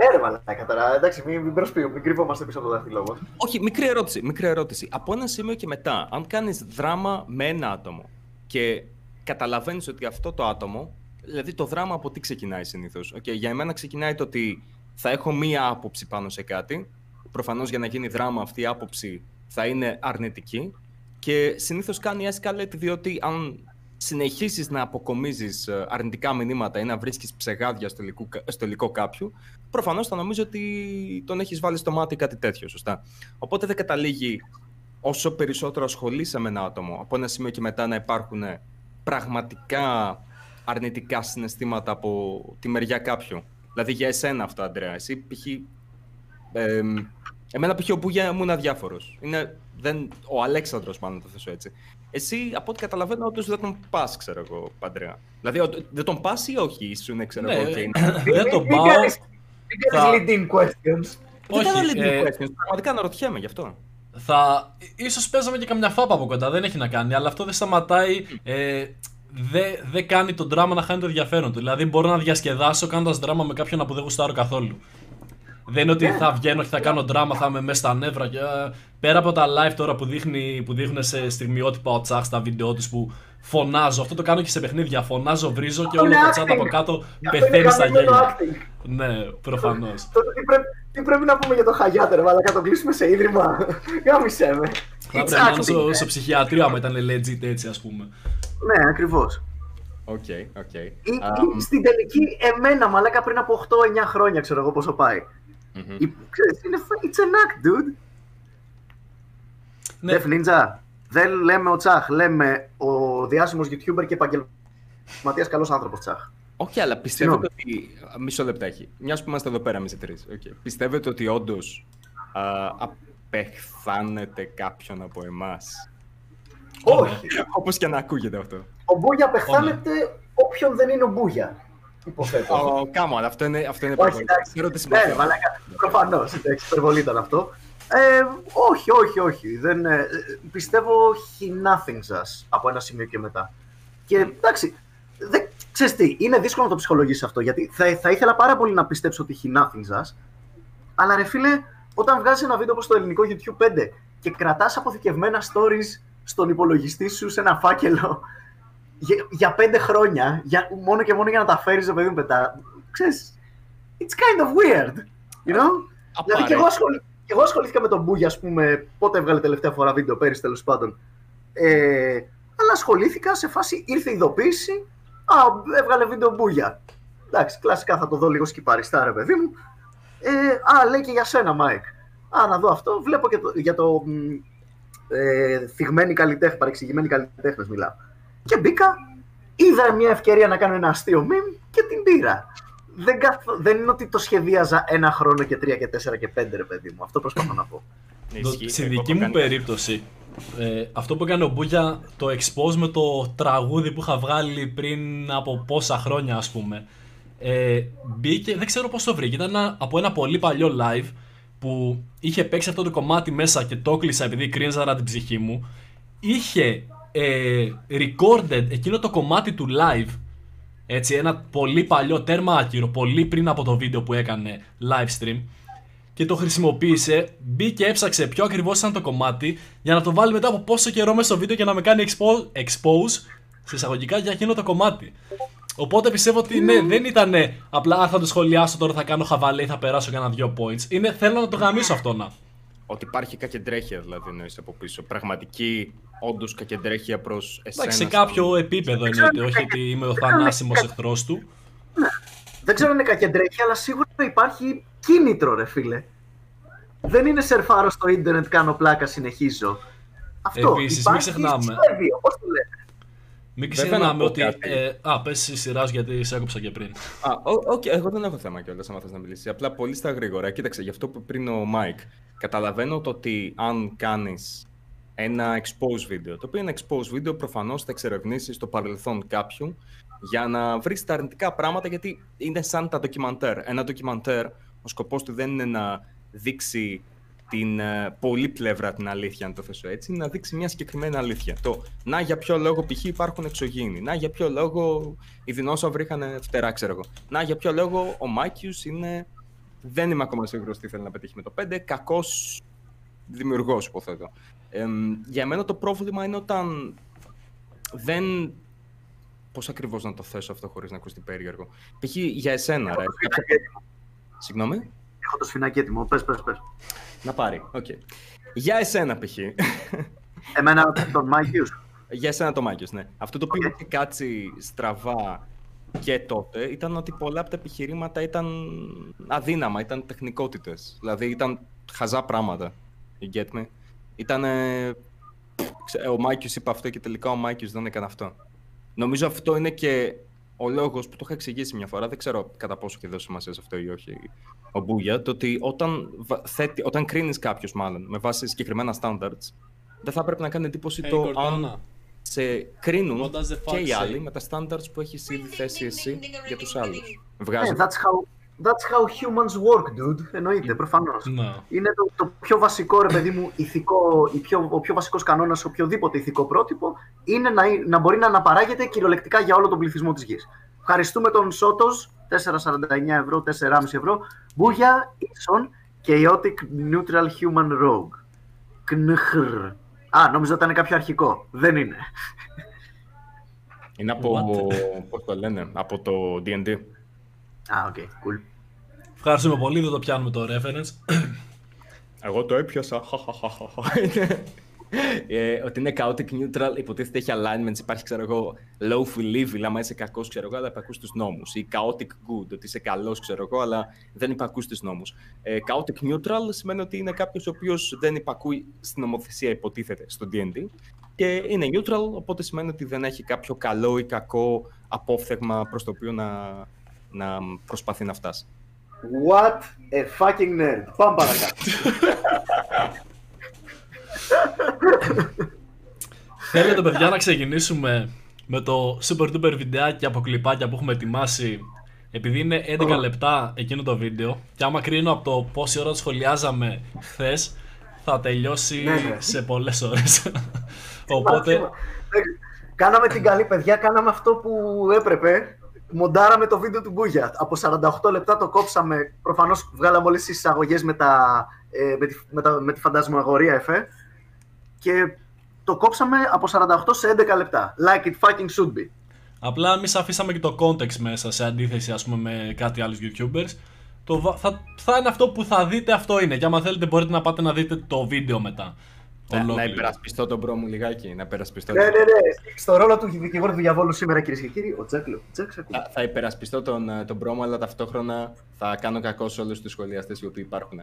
Ναι, ρε μαλάκα τώρα. Εντάξει, μην, μην προσποιούμε, μην κρύβομαστε πίσω από το δάχτυλό μας. όχι, μικρή ερώτηση, μικρή ερώτηση. Από ένα σημείο και μετά, αν κάνεις δράμα με ένα άτομο και καταλαβαίνεις ότι αυτό το άτομο, δηλαδή το δράμα από τι ξεκινάει συνήθως. Okay, για εμένα ξεκινάει το ότι θα έχω μία άποψη πάνω σε κάτι. Προφανώς για να γίνει δράμα αυτή η άποψη θα είναι αρνητική. Και συνήθως κάνει escalate διότι αν συνεχίσεις να αποκομίζεις ε, αρνητικά μηνύματα ή να βρίσκεις ψεγάδια στο υλικό, στο υλικό κάποιου, προφανώς θα νομίζω ότι τον έχεις βάλει στο μάτι κάτι τέτοιο, σωστά. Οπότε δεν καταλήγει όσο περισσότερο ασχολείσαι με ένα άτομο, από ένα σημείο και μετά να υπάρχουν πραγματικά αρνητικά συναισθήματα από τη μεριά κάποιου. Δηλαδή για εσένα αυτό, Αντρέα. Εσύ π.χ. Ε, εμένα π.χ. ο Μπούγια μου είναι αδιάφορος. Είναι, δεν, ο Αλέξανδρος μάλλον να το θέσω έτσι. Εσύ, από ό,τι καταλαβαίνω, όντως δεν τον πας, ξέρω εγώ, Παντρέα. Δηλαδή, ο- δεν τον πας ή όχι, ήσουν, ξέρω Ναι, εγώ, και είναι... δεν τον Μην πάω. κάνεις- Μην Θα- κάνεις lead-in questions. Δεν κάνω Όχι, leading ε, questions, πραγματικά αναρωτιέμαι γι' αυτό. Θα... Ίσως παίζαμε και καμιά φάπα από κοντά, δεν έχει να κάνει, αλλά αυτό δεν σταματάει, ε, δεν δεν κάνει τον δράμα να χάνει το ενδιαφέρον του. Δηλαδή μπορώ να διασκεδάσω κάνοντας δράμα με κάποιον που δεν γουστάρω καθόλου. Δεν είναι ότι θα βγαίνω και θα κάνω δράμα, θα είμαι μέσα στα νεύρα. Και, ε, πέρα από τα live τώρα που, δείχνει, που δείχνουν σε στιγμιότυπα ο Τσάχ στα βίντεο τους που φωνάζω, αυτό το κάνω και σε παιχνίδια. Φωνάζω, βρίζω και Αυτό όλο είναι το chat acting. από κάτω Αυτό είναι πεθαίνει στα χαμηλό γέλια. acting. Ναι, προφανώς. Τότε τι πρέπει, τι πρέπει να πούμε για το Χαγιάτερ, αλλά να το κλείσουμε σε ίδρυμα. Γάμισε με. Θα It's πρέπει να είναι acting. στο, στο ψυχιατρίο άμα ήταν legit έτσι, ας πούμε. Ναι, ακριβώς. OK, OK. Στην τελική, εμένα μαλάκα πριν από 8-9 χρόνια, ξέρω εγώ πόσο πάει. Μμμ. Η- Ξέρεις, είναι, it's an act, dude. Ναι, Def Ninja. Δεν λέμε ο Τσάχ, λέμε ο διάσημος YouTuber και επαγγελματίας καλός άνθρωπος Τσάχ. Όχι, αλλά πιστεύετε Συγγνώμη. ότι. Μισό λεπτάκι. Μιας που είμαστε εδώ πέρα εμεί οι τρει. Okay. Πιστεύετε ότι όντως απεχθάνεται κάποιον από εμάς; Όχι. Όπως και να ακούγεται αυτό. Ο Μπούγια πεχθάνεται όποιον δεν είναι ο Μπούγια. Υποθέτω. Ω, Κάμα, αλλά αυτό είναι, αυτό είναι Όχι, υπερβολή. εντάξει. Ξέρω ότι Ναι, συμπαθώ. ρε, μαλάκα. Προφανώς. Υπερβολή ήταν αυτό. Ε, όχι, όχι, όχι. Δεν, ε, πιστεύω he nothing σας από ένα σημείο και μετά. Και εντάξει, δεν, ξέρεις τι, είναι δύσκολο να το ψυχολογήσεις αυτό, γιατί θα, θα ήθελα πάρα πολύ να πιστέψω ότι he nothing σας, αλλά ρε φίλε, όταν βγάζεις ένα βίντεο όπως το ελληνικό YouTube 5 και κρατάς αποθηκευμένα stories στον υπολογιστή σου σε ένα φάκελο για, για πέντε χρόνια, για, μόνο και μόνο για να τα φέρεις το παιδί μου πετά, ξέρεις, it's kind of weird, you know? Δηλαδή και εγώ, ασχολη... και εγώ ασχολήθηκα με τον Μπούγια, ας πούμε, πότε έβγαλε τελευταία φορά βίντεο, πέρυσι τέλος πάντων. Ε, αλλά ασχολήθηκα σε φάση, ήρθε η ειδοποίηση, α, έβγαλε βίντεο Μπούγια. Εντάξει, κλασικά θα το δω λίγο σκιπαριστά, ρε παιδί μου. Ε, α, λέει και για σένα, Μάικ. Α, να δω αυτό. Βλέπω και το, για το μ, ε, θιγμένοι καλλιτέχνες, παρεξηγημένοι καλλιτέχνες μιλάω. Και μπήκα, είδα μια ευκαιρία να κάνω ένα αστείο meme και την πήρα. Δεν, καθ- δεν είναι ότι το σχεδίαζα ένα χρόνο και τρία και τέσσερα και πέντε, ρε παιδί μου. Αυτό προσπαθώ να πω. Ναι, Το- ισχύει. Στη Εγώ δική το μου κάνω. περίπτωση, ε, αυτό που έκανε ο Μπούγια, το expose με το τραγούδι που είχα βγάλει πριν από πόσα χρόνια, ας πούμε. Ε, μπήκε, δεν ξέρω πώς το βρήκε, ήταν ένα- από ένα πολύ παλιό live που είχε παίξει αυτό το κομμάτι μέσα και το κλείσα επειδή κρίνζαρα την ψυχή μου. Είχε ε, recorded εκείνο το κομμάτι του live Έτσι, ένα πολύ παλιό τέρμα άκυρο, πολύ πριν από το βίντεο που έκανε live stream και το χρησιμοποίησε, μπήκε έψαξε πιο ακριβώς ήταν το κομμάτι για να το βάλει μετά από πόσο καιρό μέσα στο βίντεο και να με κάνει expose, expose σε εισαγωγικά για εκείνο το κομμάτι. Οπότε πιστεύω ότι ναι, δεν ήταν απλά «Α, θα το σχολιάσω τώρα, θα κάνω χαβαλέ ή θα περάσω κανένα δυο points. Είναι θέλω να το γαμίσω αυτό να. Ότι υπάρχει κακεντρέχεια δηλαδή εννοείς από πίσω. Πραγματική, όντως κακεντρέχεια προς εσένα. Εντάξει, σε κάποιο επίπεδο εννοείται, όχι ότι είμαι ο θανάσιμος εχθρός του. Δεν ξέρω αν είναι κακεντρέχεια, αλλά σίγουρα υπάρχει κίνητρο, ρε φίλε. Δεν είναι σερφάρω στο ίντερνετ, κάνω πλάκα, συνεχίζω. Αυτό. Επίσης, μην υπάρχει ξεχνάμε. σχέδιο, πώς το λένε; Μην Βέβαια, να ξεχνάμε πω ότι. κάτι. Ε, α, πες η σειρά σου γιατί σε έκοψα και πριν. Α, ο- οκ, εγώ δεν έχω θέμα κιόλας άμα θες να μιλήσεις. Απλά πολύ στα γρήγορα. Κοίταξε, γι' αυτό που πριν ο Μάικ. Καταλαβαίνω το ότι αν κάνεις ένα expose βίντεο, το οποίο είναι expose βίντεο, προφανώς θα εξερευνήσεις το παρελθόν κάποιου για να βρεις τα αρνητικά πράγματα, γιατί είναι σαν τα ντοκιμαντέρ. Ένα ντοκιμαντέρ, ο σκοπός του δεν είναι να δείξει την ε, πολλή πλευρά την αλήθεια, αν το θέσω έτσι, να δείξει μια συγκεκριμένη αλήθεια. Το να για ποιο λόγο π.χ. υπάρχουν εξωγήινοι, να για ποιο λόγο οι δεινόσαυροι είχαν φτερά, ξέρω εγώ. Να για ποιο λόγο ο Μάκιους είναι. Δεν είμαι ακόμα σίγουρος τι θέλει να πετύχει με το 5. Κακός δημιουργός, υποθέτω. Εμ, για μένα το πρόβλημα είναι όταν δεν. Πώς ακριβώς να το θέσω αυτό χωρίς να ακούσει περίεργο. Π.χ. για εσένα, ρε. Έχω το σφινάκι έτοιμο. Συγγνώμη; Έχω το σφινάκι έτοιμο. Πες, πες, πες. Να πάρει. Οκ. Για εσένα, π.χ. Εμένα τον Μάικιους. Για εσένα το Μάκης, ναι. Αυτό το οποίο Οκ. είχε κάτσει στραβά και τότε ήταν ότι πολλά από τα επιχειρήματα ήταν αδύναμα, ήταν τεχνικότητες. Δηλαδή ήταν χαζά πράγματα. You get me? Ήταν... Ο Μάκης είπε αυτό και τελικά ο Μάκης δεν έκανε αυτό. Νομίζω αυτό είναι και ο λόγος που το είχα εξηγήσει μια φορά, δεν ξέρω κατά πόσο έχει δώσει σημασία σε αυτό ή όχι ο Μπούγια, το ότι όταν, βα- θέτει, όταν κρίνεις κάποιος μάλλον με βάση συγκεκριμένα standards, δεν θα πρέπει να κάνει εντύπωση το αν σε κρίνουν What does the fuck και οι say? άλλοι με τα standards που έχεις ήδη θέσει εσύ για τους άλλους. Ε, Βγάζει. that's, how, that's how humans work, dude. Εννοείται, προφανώς. Ναι. Είναι το, το πιο βασικό, ρε παιδί μου, ηθικό, η πιο, ο πιο βασικός κανόνας σε οποιοδήποτε ηθικό πρότυπο είναι να, να μπορεί να αναπαράγεται κυριολεκτικά για όλο τον πληθυσμό της γης. Ευχαριστούμε τον Σότος, 4,49 ευρώ, 4,5 ευρώ. Μπούγια, ίσον, chaotic neutral human rogue. Κνχρ. Α, νόμιζα ότι ήταν κάποιο αρχικό. Δεν είναι. Είναι από, What? πώς το λένε, από το D&D. Α, οκ, cool. Ευχαριστούμε πολύ, δεν το πιάνουμε το reference. Εγώ το έπιασα. Είναι- ε, ότι είναι chaotic neutral, υποτίθεται έχει alignments, υπάρχει ξέρω εγώ lawful evil, άμα είσαι κακός ξέρω εγώ, αλλά υπακούς τους νόμους. Ή chaotic good, ότι είσαι καλός ξέρω εγώ, αλλά δεν υπακούς τους νόμους. Ε, chaotic neutral σημαίνει ότι είναι κάποιος ο οποίος δεν υπακούει στην νομοθεσία υποτίθεται στο D&D και είναι neutral, οπότε σημαίνει ότι δεν έχει κάποιο καλό ή κακό απόφθεγμα προς το οποίο να, να προσπαθεί να φτάσει. What a fucking nerd. Πάμε παρακάτω. Θέλετε, παιδιά, να ξεκινήσουμε με το super duper βιντεάκι από κλιπάκια που έχουμε ετοιμάσει. Επειδή είναι 11 λεπτά εκείνο το βίντεο, και άμα κρίνω από το πόση ώρα το σχολιάζαμε χθες, θα τελειώσει Ναι, ναι. σε πολλές ώρες. Οπότε, Κάναμε την καλή παιδιά, κάναμε αυτό που έπρεπε. Μοντάραμε το βίντεο του Μπούγια. Από 48 λεπτά το κόψαμε. Προφανώς βγάλαμε όλες τις εισαγωγές με, τα, ε, με, τη, με, τα, με τη φαντασμαγορία εφέ. Και το κόψαμε από 48 σε 11 λεπτά. Like it fucking should be. απλά εμείς αφήσαμε και το context μέσα σε αντίθεση ας πούμε με κάτι άλλους YouTubers. Το, βα- θα, θα είναι αυτό που θα δείτε, αυτό είναι. Και άμα θέλετε μπορείτε να πάτε να δείτε το βίντεο μετά. Το Να, να ολόκληρο. υπερασπιστώ τον bro μου λιγάκι, να υπερασπιστώ. Ναι, ναι, ναι. Στο ρόλο του δικηγόρου του διαβόλου σήμερα, κυρίες και κύριοι, ο Τζέκλο. Τζέξ, Θα, θα υπερασπιστώ τον, ε, τον bro μου, αλλά ταυτόχρονα θα κάνω κακό σε όλους τους σχολιαστές οι οποίοι υπάρχουν.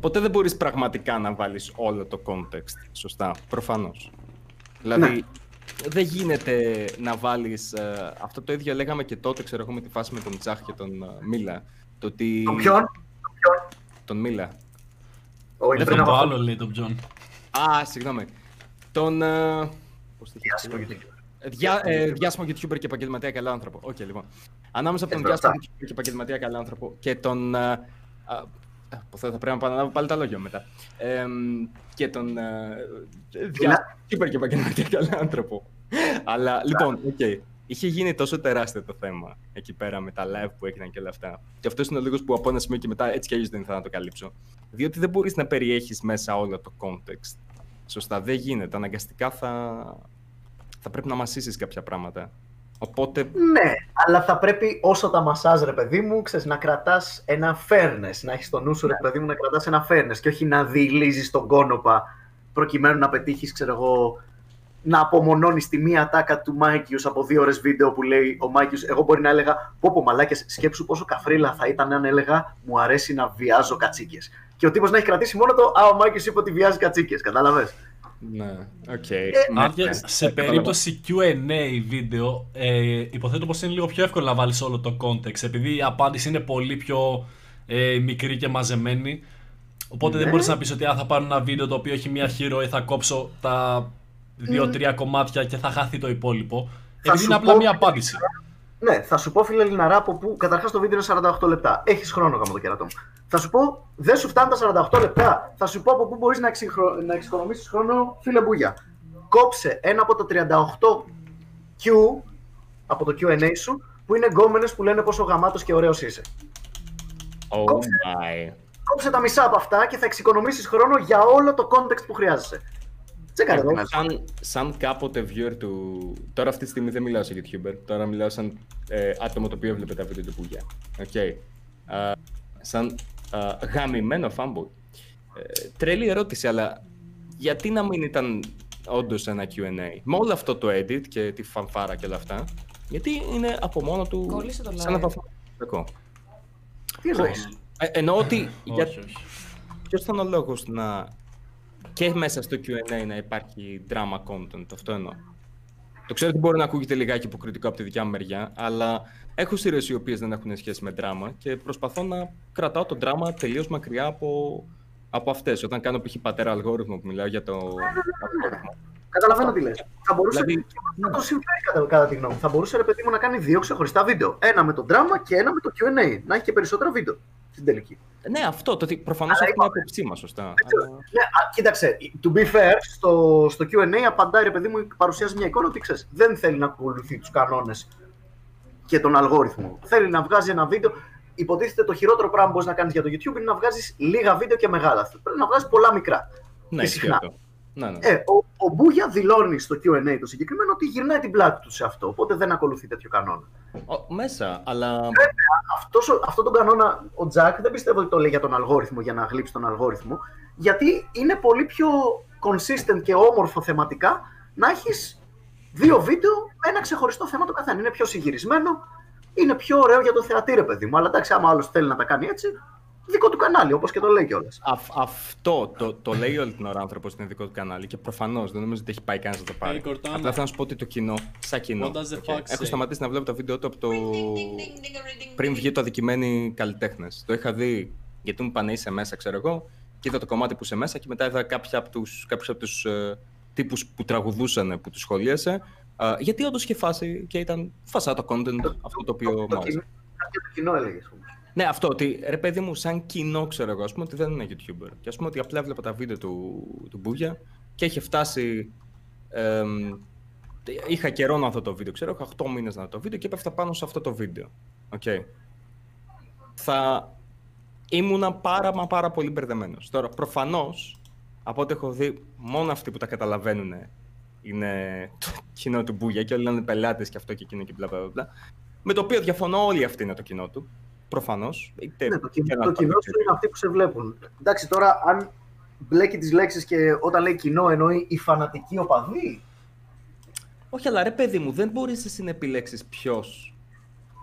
Ποτέ δεν μπορείς πραγματικά να βάλεις όλο το context, σωστά, προφανώς. Δηλαδή, δεν γίνεται να βάλεις... ε, αυτό το ίδιο λέγαμε και τότε, ξέρω εγώ, με τη φάση με τον Τζάχ και τον ε, Μίλα. Το ότι... Το ποιον; Το ποιον. Τον Μίλα. Όχι, Δεν πριν το από αυτό. άλλο λέει τον Τζον. Α, συγγνώμη. Τον... ε, πώς το είχε Διάσημο πει; YouTuber. Ε, Διά, ε, διάσημο YouTuber και επαγγελματία καλό άνθρωπο. Οκ, λοιπόν. Ανάμεσα από τον Ε, μπροστά. διάσημο YouTuber και επαγγελματία καλό άνθρωπο και τον. ε, α, α, που θα, θα πρέπει να επαναλάβω πάλι τα λόγια μετά. Ε, και τον. ε, διάσημο YouTuber και επαγγελματία καλό άνθρωπο. Αλλά λοιπόν, οκ. Είχε γίνει τόσο τεράστιο το θέμα εκεί πέρα με τα live που έγιναν και όλα αυτά. Και αυτός είναι ο λόγος που από ένα σημείο και μετά έτσι κι αλλιώς δεν ήθελα να το καλύψω. Διότι δεν μπορείς να περιέχεις μέσα όλο το context. Σωστά, δεν γίνεται. Αναγκαστικά θα, θα πρέπει να μασήσεις κάποια πράγματα. Οπότε. Ναι, αλλά θα πρέπει όσο τα μασάς, ρε παιδί μου, ξέρεις, να κρατάς ένα fairness. Να έχεις το νου σου, ρε παιδί μου, να κρατάς ένα fairness και όχι να διυλίζεις τον κώνωπα προκειμένου να πετύχεις, ξέρω εγώ, να απομονώνεις τη μία ατάκα του Μάικιους από δύο ώρες βίντεο που λέει ο Μάικιους. Εγώ μπορεί να έλεγα: Πω, πω μαλάκες, σκέψου πόσο καφρίλα θα ήταν αν έλεγα Μου αρέσει να βιάζω κατσίκες. Και ο τύπος να έχει κρατήσει μόνο το Α, ο Μάικιους είπε ότι βιάζει κατσίκες. Κατάλαβες. Ναι, οκ. Αν και σε περίπτωση Q&A βίντεο, ε, υποθέτω πως είναι λίγο πιο εύκολο να βάλεις όλο το context, επειδή η απάντηση είναι πολύ πιο ε, μικρή και μαζεμένη. Οπότε δεν Ναι. μπορείς να πεις ότι α, θα πάρω ένα βίντεο το οποίο έχει μία ροή, θα κόψω τα δύο-τρία κομμάτια και θα χαθεί το υπόλοιπο. Επειδή σου είναι απλά πω- μία απάντηση. Ναι, θα σου πω φίλε Λιναρά από που καταρχάς το βίντεο είναι 48 λεπτά. Έχεις χρόνο γάμο το κερατό μου. Θα σου πω, δεν σου φτάνουν τα 48 λεπτά. Θα σου πω από πού μπορείς να, εξυγχρο... να εξοικονομήσεις χρόνο, φίλε Μπούγια. Κόψε ένα από τα 38 Q από το QA σου που είναι γκόμενες που λένε πόσο γαμάτος και ωραίος είσαι. Oh my. Κόψε τα μισά από αυτά και θα εξοικονομήσεις χρόνο για όλο το context που χρειάζεσαι. Τσέκαρε εδώ. Σαν, σαν κάποτε viewer του. Τώρα αυτή τη στιγμή δεν μιλάω σαν YouTuber. Τώρα μιλάω σαν ε, άτομο το οποίο έβλεπε τα βίντεο του Μπούγια. Οκ. Α, σαν α, γαμημένο fanboy. Ε, τρελή ερώτηση, αλλά γιατί να μην ήταν όντως ένα QA. Με όλο αυτό το edit και τη φανφάρα και όλα αυτά. Γιατί είναι από μόνο του. Κόλλησε το σαν live. βαθμό. Τι εννοείς; Ε, εννοώ ότι. για, όχι, όχι. Ποιος ήταν ο λόγος να. Και μέσα στο QA να υπάρχει drama content, αυτό εννοώ. Το ξέρω ότι μπορεί να ακούγεται λιγάκι υποκριτικό από τη δικιά μου μεριά, αλλά έχω σειρές οι οποίες δεν έχουν σχέση με drama και προσπαθώ να κρατάω το drama τελείως μακριά από, από αυτές. Όταν κάνω π.χ. πατέρα αλγόριθμο που μιλάω για το. αλγόριθμο. Καταλαβαίνω τι λες. Θα μπορούσε Δηλαδή, να το συμφέρει κατά, κατά τη γνώμη μου. Θα μπορούσε ρε παιδί μου να κάνει δύο ξεχωριστά βίντεο. Ένα με το drama και ένα με το QA. Να έχει και περισσότερα βίντεο στην τελική. ναι, αυτό. Το ότι προφανώς Αλλά αυτή είναι η είπαμε. άποψή μας, σωστά. ξέρω. αλλά- Ναι, α, κοίταξε, to be fair, στο, στο QA απαντάει ρε παιδί μου, παρουσιάζει μια εικόνα ότι ξέρεις, δεν θέλει να ακολουθεί τους κανόνες και τον αλγόριθμο. Θέλει να βγάζει ένα βίντεο. Υποτίθεται το χειρότερο πράγμα που μπορείς να κάνεις για το YouTube είναι να βγάζεις λίγα βίντεο και μεγάλα. Πρέπει να βγάζεις πολλά μικρά. Ναι, και ισχύει συχνά. αυτό. Ναι, ναι. Ε, ο, ο Μπούγια δηλώνει στο QA το συγκεκριμένο ότι γυρνάει την πλάτη του σε αυτό. Οπότε δεν ακολουθεί τέτοιο κανόνα. Ο- μέσα, αλλά. Αυτός, ο- αυτό τον κανόνα ο Τζακ δεν πιστεύω ότι το λέει για τον αλγόριθμο, για να γλύψει τον αλγόριθμο, γιατί είναι πολύ πιο consistent και όμορφο θεματικά να έχεις δύο βίντεο με ένα ξεχωριστό θέμα το καθένα. Είναι πιο συγυρισμένο, είναι πιο ωραίο για το θεατή, ρε παιδί μου. Αλλά εντάξει, άμα άλλος θέλει να τα κάνει έτσι, δικό του κανάλι, όπως και το λέει κιόλας. Αυ- αυτό το, το λέει όλη την ώρα ο άνθρωπος είναι δικό του κανάλι και προφανώς δεν νομίζω ότι έχει πάει κανένας να το πάρει. Hey, Cortana. Απλά θέλω να σου πω ότι το κοινό, σαν κοινό. What does the οκ, fuck έχω say? σταματήσει να βλέπω τα βίντεο του από το. πριν βγει το αδικημένοι καλλιτέχνες. Το είχα δει γιατί μου πάνε είσαι μέσα, ξέρω εγώ, και είδα το κομμάτι που είσαι μέσα και μετά είδα κάποια από τους, κάποιους από τους ε, τύπους που τραγουδούσαν, που τους σχολίασε. ε, γιατί όντως είχε φάση και ήταν φασά το content αυτό το οποίο το, μου το, άρεσε. κοινό, κάποιο το κοινό έλεγες. ας πούμε. Ναι, αυτό ότι ρε παιδί μου, σαν κοινό ξέρω εγώ, ας πούμε ότι δεν είναι YouTuber. Και ας πούμε ότι απλά έβλεπα τα βίντεο του, του Μπούγια και είχε φτάσει. εμ, είχα καιρό να δω το βίντεο, ξέρω, είχα 8 μήνες να δω το βίντεο και έπεφτα πάνω σε αυτό το βίντεο. Οκ. Θα ήμουνα πάρα μα πάρα πολύ μπερδεμένος. Τώρα, προφανώς, από ό,τι έχω δει, μόνο αυτοί που τα καταλαβαίνουν είναι το κοινό του Μπούγια και όλοι είναι πελάτες και αυτό και εκείνο και μπλα μπλα μπλα. Με το οποίο διαφωνώ, όλοι αυτοί είναι το κοινό του. Προφανώς. Ναι, το, κοινό, το κοινό σου είναι αυτοί που σε βλέπουν. Εντάξει, τώρα αν μπλέκει τις λέξεις και όταν λέει κοινό εννοεί οι φανατικοί οπαδοί. Όχι, αλλά ρε παιδί μου, δεν μπορείς εσύ να επιλέξεις ποιος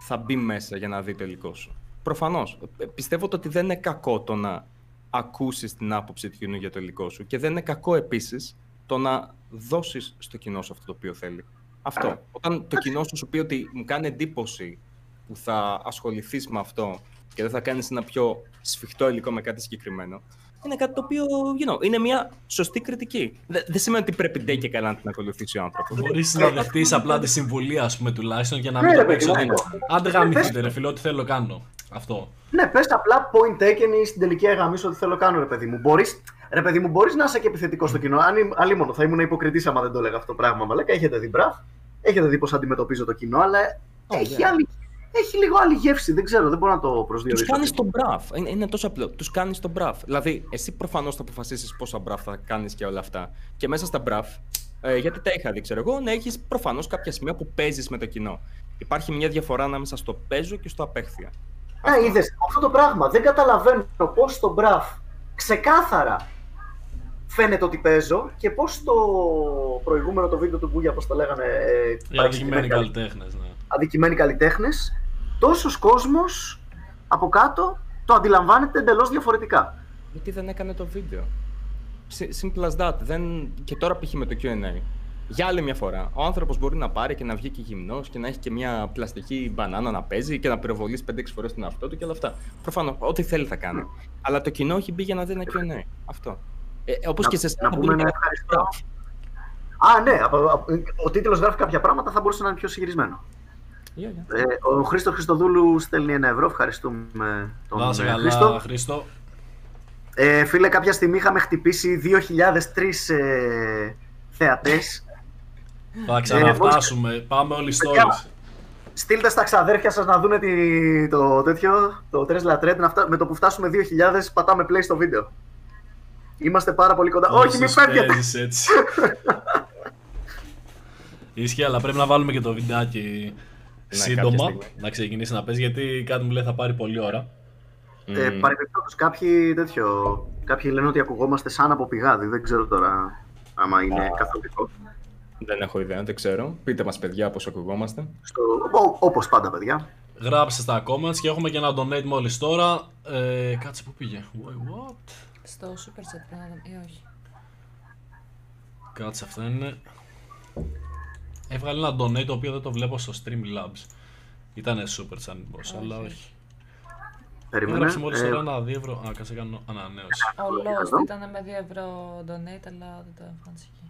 θα μπει μέσα για να δει το υλικό σου. Προφανώς. Πιστεύω το ότι δεν είναι κακό το να ακούσεις την άποψη του κοινού για το υλικό σου και δεν είναι κακό επίσης το να δώσεις στο κοινό σου αυτό το οποίο θέλει. Αυτό. Όταν το κοινό σου σου πει ότι μου κάνει εντύπωση που θα ασχοληθείς με αυτό και δεν θα κάνεις ένα πιο σφιχτό υλικό με κάτι συγκεκριμένο, είναι κάτι το οποίο you know, είναι μια σωστή κριτική. Δεν, δεν σημαίνει ότι πρέπει ντε και καλά να την ακολουθήσει ο άνθρωπος. Μπορείς να δεχτείς απλά τη συμβουλή, ας πούμε, τουλάχιστον για να Ναι, μην ρε το παίξει παιδί ότι. μου. Άντε γαμηθείτε, ρε φίλε, ό,τι θέλω κάνω. Αυτό. Ναι, πες απλά point taken ή στην τελική έγαμη ό,τι θέλω κάνω, ρε παιδί μου. Μπορείς, ρε παιδί μου, μπορείς να είσαι και επιθετικός στο κοινό. Αν ήμ- αλίμονο, θα ήμουν υποκριτής άμα δεν το έλεγα αυτό το πράγμα. Μαλάκα, έχετε δει μπραφ. έχετε δει πώς αντιμετωπίζω το κοινό, αλλά έχει, ναι. άλλη, έχει λίγο άλλη γεύση. Δεν ξέρω, δεν μπορώ να το Τους προσδιορίσω. κάνει τον μπραφ. Είναι, είναι τόσο απλό. Τους κάνεις τον μπραφ. Δηλαδή, εσύ προφανώς θα αποφασίσεις πόσα μπραφ θα κάνεις και όλα αυτά. Και μέσα στα μπραφ, ε, γιατί τα είχα δει, ξέρω εγώ, να έχεις προφανώς κάποια σημεία που παίζεις με το κοινό. Υπάρχει μια διαφορά ανάμεσα στο παίζω και στο απέχθεια. Ναι, είδες αυτό το πράγμα. Δεν καταλαβαίνω πώς στο μπραφ ξεκάθαρα φαίνεται ότι παίζω και πώς στο προηγούμενο το βίντεο του Μπούγια, πώς το λέγανε, ε, Οι αδικημένοι καλλιτέχνες. Ναι. αδικημένοι καλλιτέχνες, τόσος κόσμος από κάτω το αντιλαμβάνεται εντελώς διαφορετικά. Γιατί δεν έκανε το βίντεο. Sim- Simple as that. Δεν... Και τώρα π.χ. με το QA. Για άλλη μια φορά. Ο άνθρωπος μπορεί να πάρει και να βγει και γυμνός και να έχει και μια πλαστική μπανάνα να παίζει και να πυροβολήσει 5-6 φορές τον εαυτό του και όλα αυτά. Προφανώς, ό,τι θέλει θα κάνει. Αλλά το κοινό έχει μπει για να δει ένα QA. Αυτό. Ε, Όπως Να- και σε να εσένα πούμε μπουν ένα και- ευχαριστώ. Α, ναι, απο- απο- ο τίτλος γράφει κάποια πράγματα, θα μπορούσε να είναι πιο συγκεκρισμένο. Yeah, yeah. Ε, ο Χρήστο Χριστοδούλου στέλνει ένα ευρώ. Ευχαριστούμε τον Να σε ε, καλά, Χρήστο. Χρήστο. Ε, φίλε, κάποια στιγμή είχαμε χτυπήσει 2.003 ε, θεατές. Θα ξαναφτάσουμε. Πάμε όλοι Παιδιά, stories. Στείλτε στα ξαδέρφια σας να δούνε τη, το τέτοιο, το Tesla Trend. Να φτά- με το που φτάσουμε 2.000 πατάμε play στο βίντεο. Είμαστε πάρα πολύ κοντά. Όχι, μην Όσους φεύγετε! παίζεις έτσι. Ισχύει, αλλά πρέπει να βάλουμε και το βιντεάκι Ναι, σύντομα κάποια στιγμή. να ξεκινήσει να παίζει γιατί κάτι μου λέει θα πάρει πολλή ώρα. Ε, Μμμ. Παρεμπιπτόντως, κάποιοι, τέτοιο, κάποιοι λένε ότι ακουγόμαστε σαν από πηγάδι. Δεν ξέρω τώρα άμα είναι Α. καθολικό. Δεν έχω ιδέα, δεν ξέρω. Πείτε μας, παιδιά, πώς ακουγόμαστε. Στο, ό, όπως πάντα, παιδιά. Γράψτε στα comments και έχουμε και ένα donate μόλις τώρα. Ε, κάτσε που πήγε; Wait, what? Στο super chat κάναμε ή όχι. Κάτσε αυτό είναι. Έβγαλε ένα donate το οποίο δεν το βλέπω στο Streamlabs. Ήτανε super chat μήπως, Όχι, αλλά όχι. όχι. Περίμενε. Έγραψε μόλις Ε, τώρα ένα 2 ευρώ. Α, κάτσε κάνω ανανέωση. Ο Lost ήταν με 2 ευρώ donate, αλλά δεν το εμφάνισε εκεί.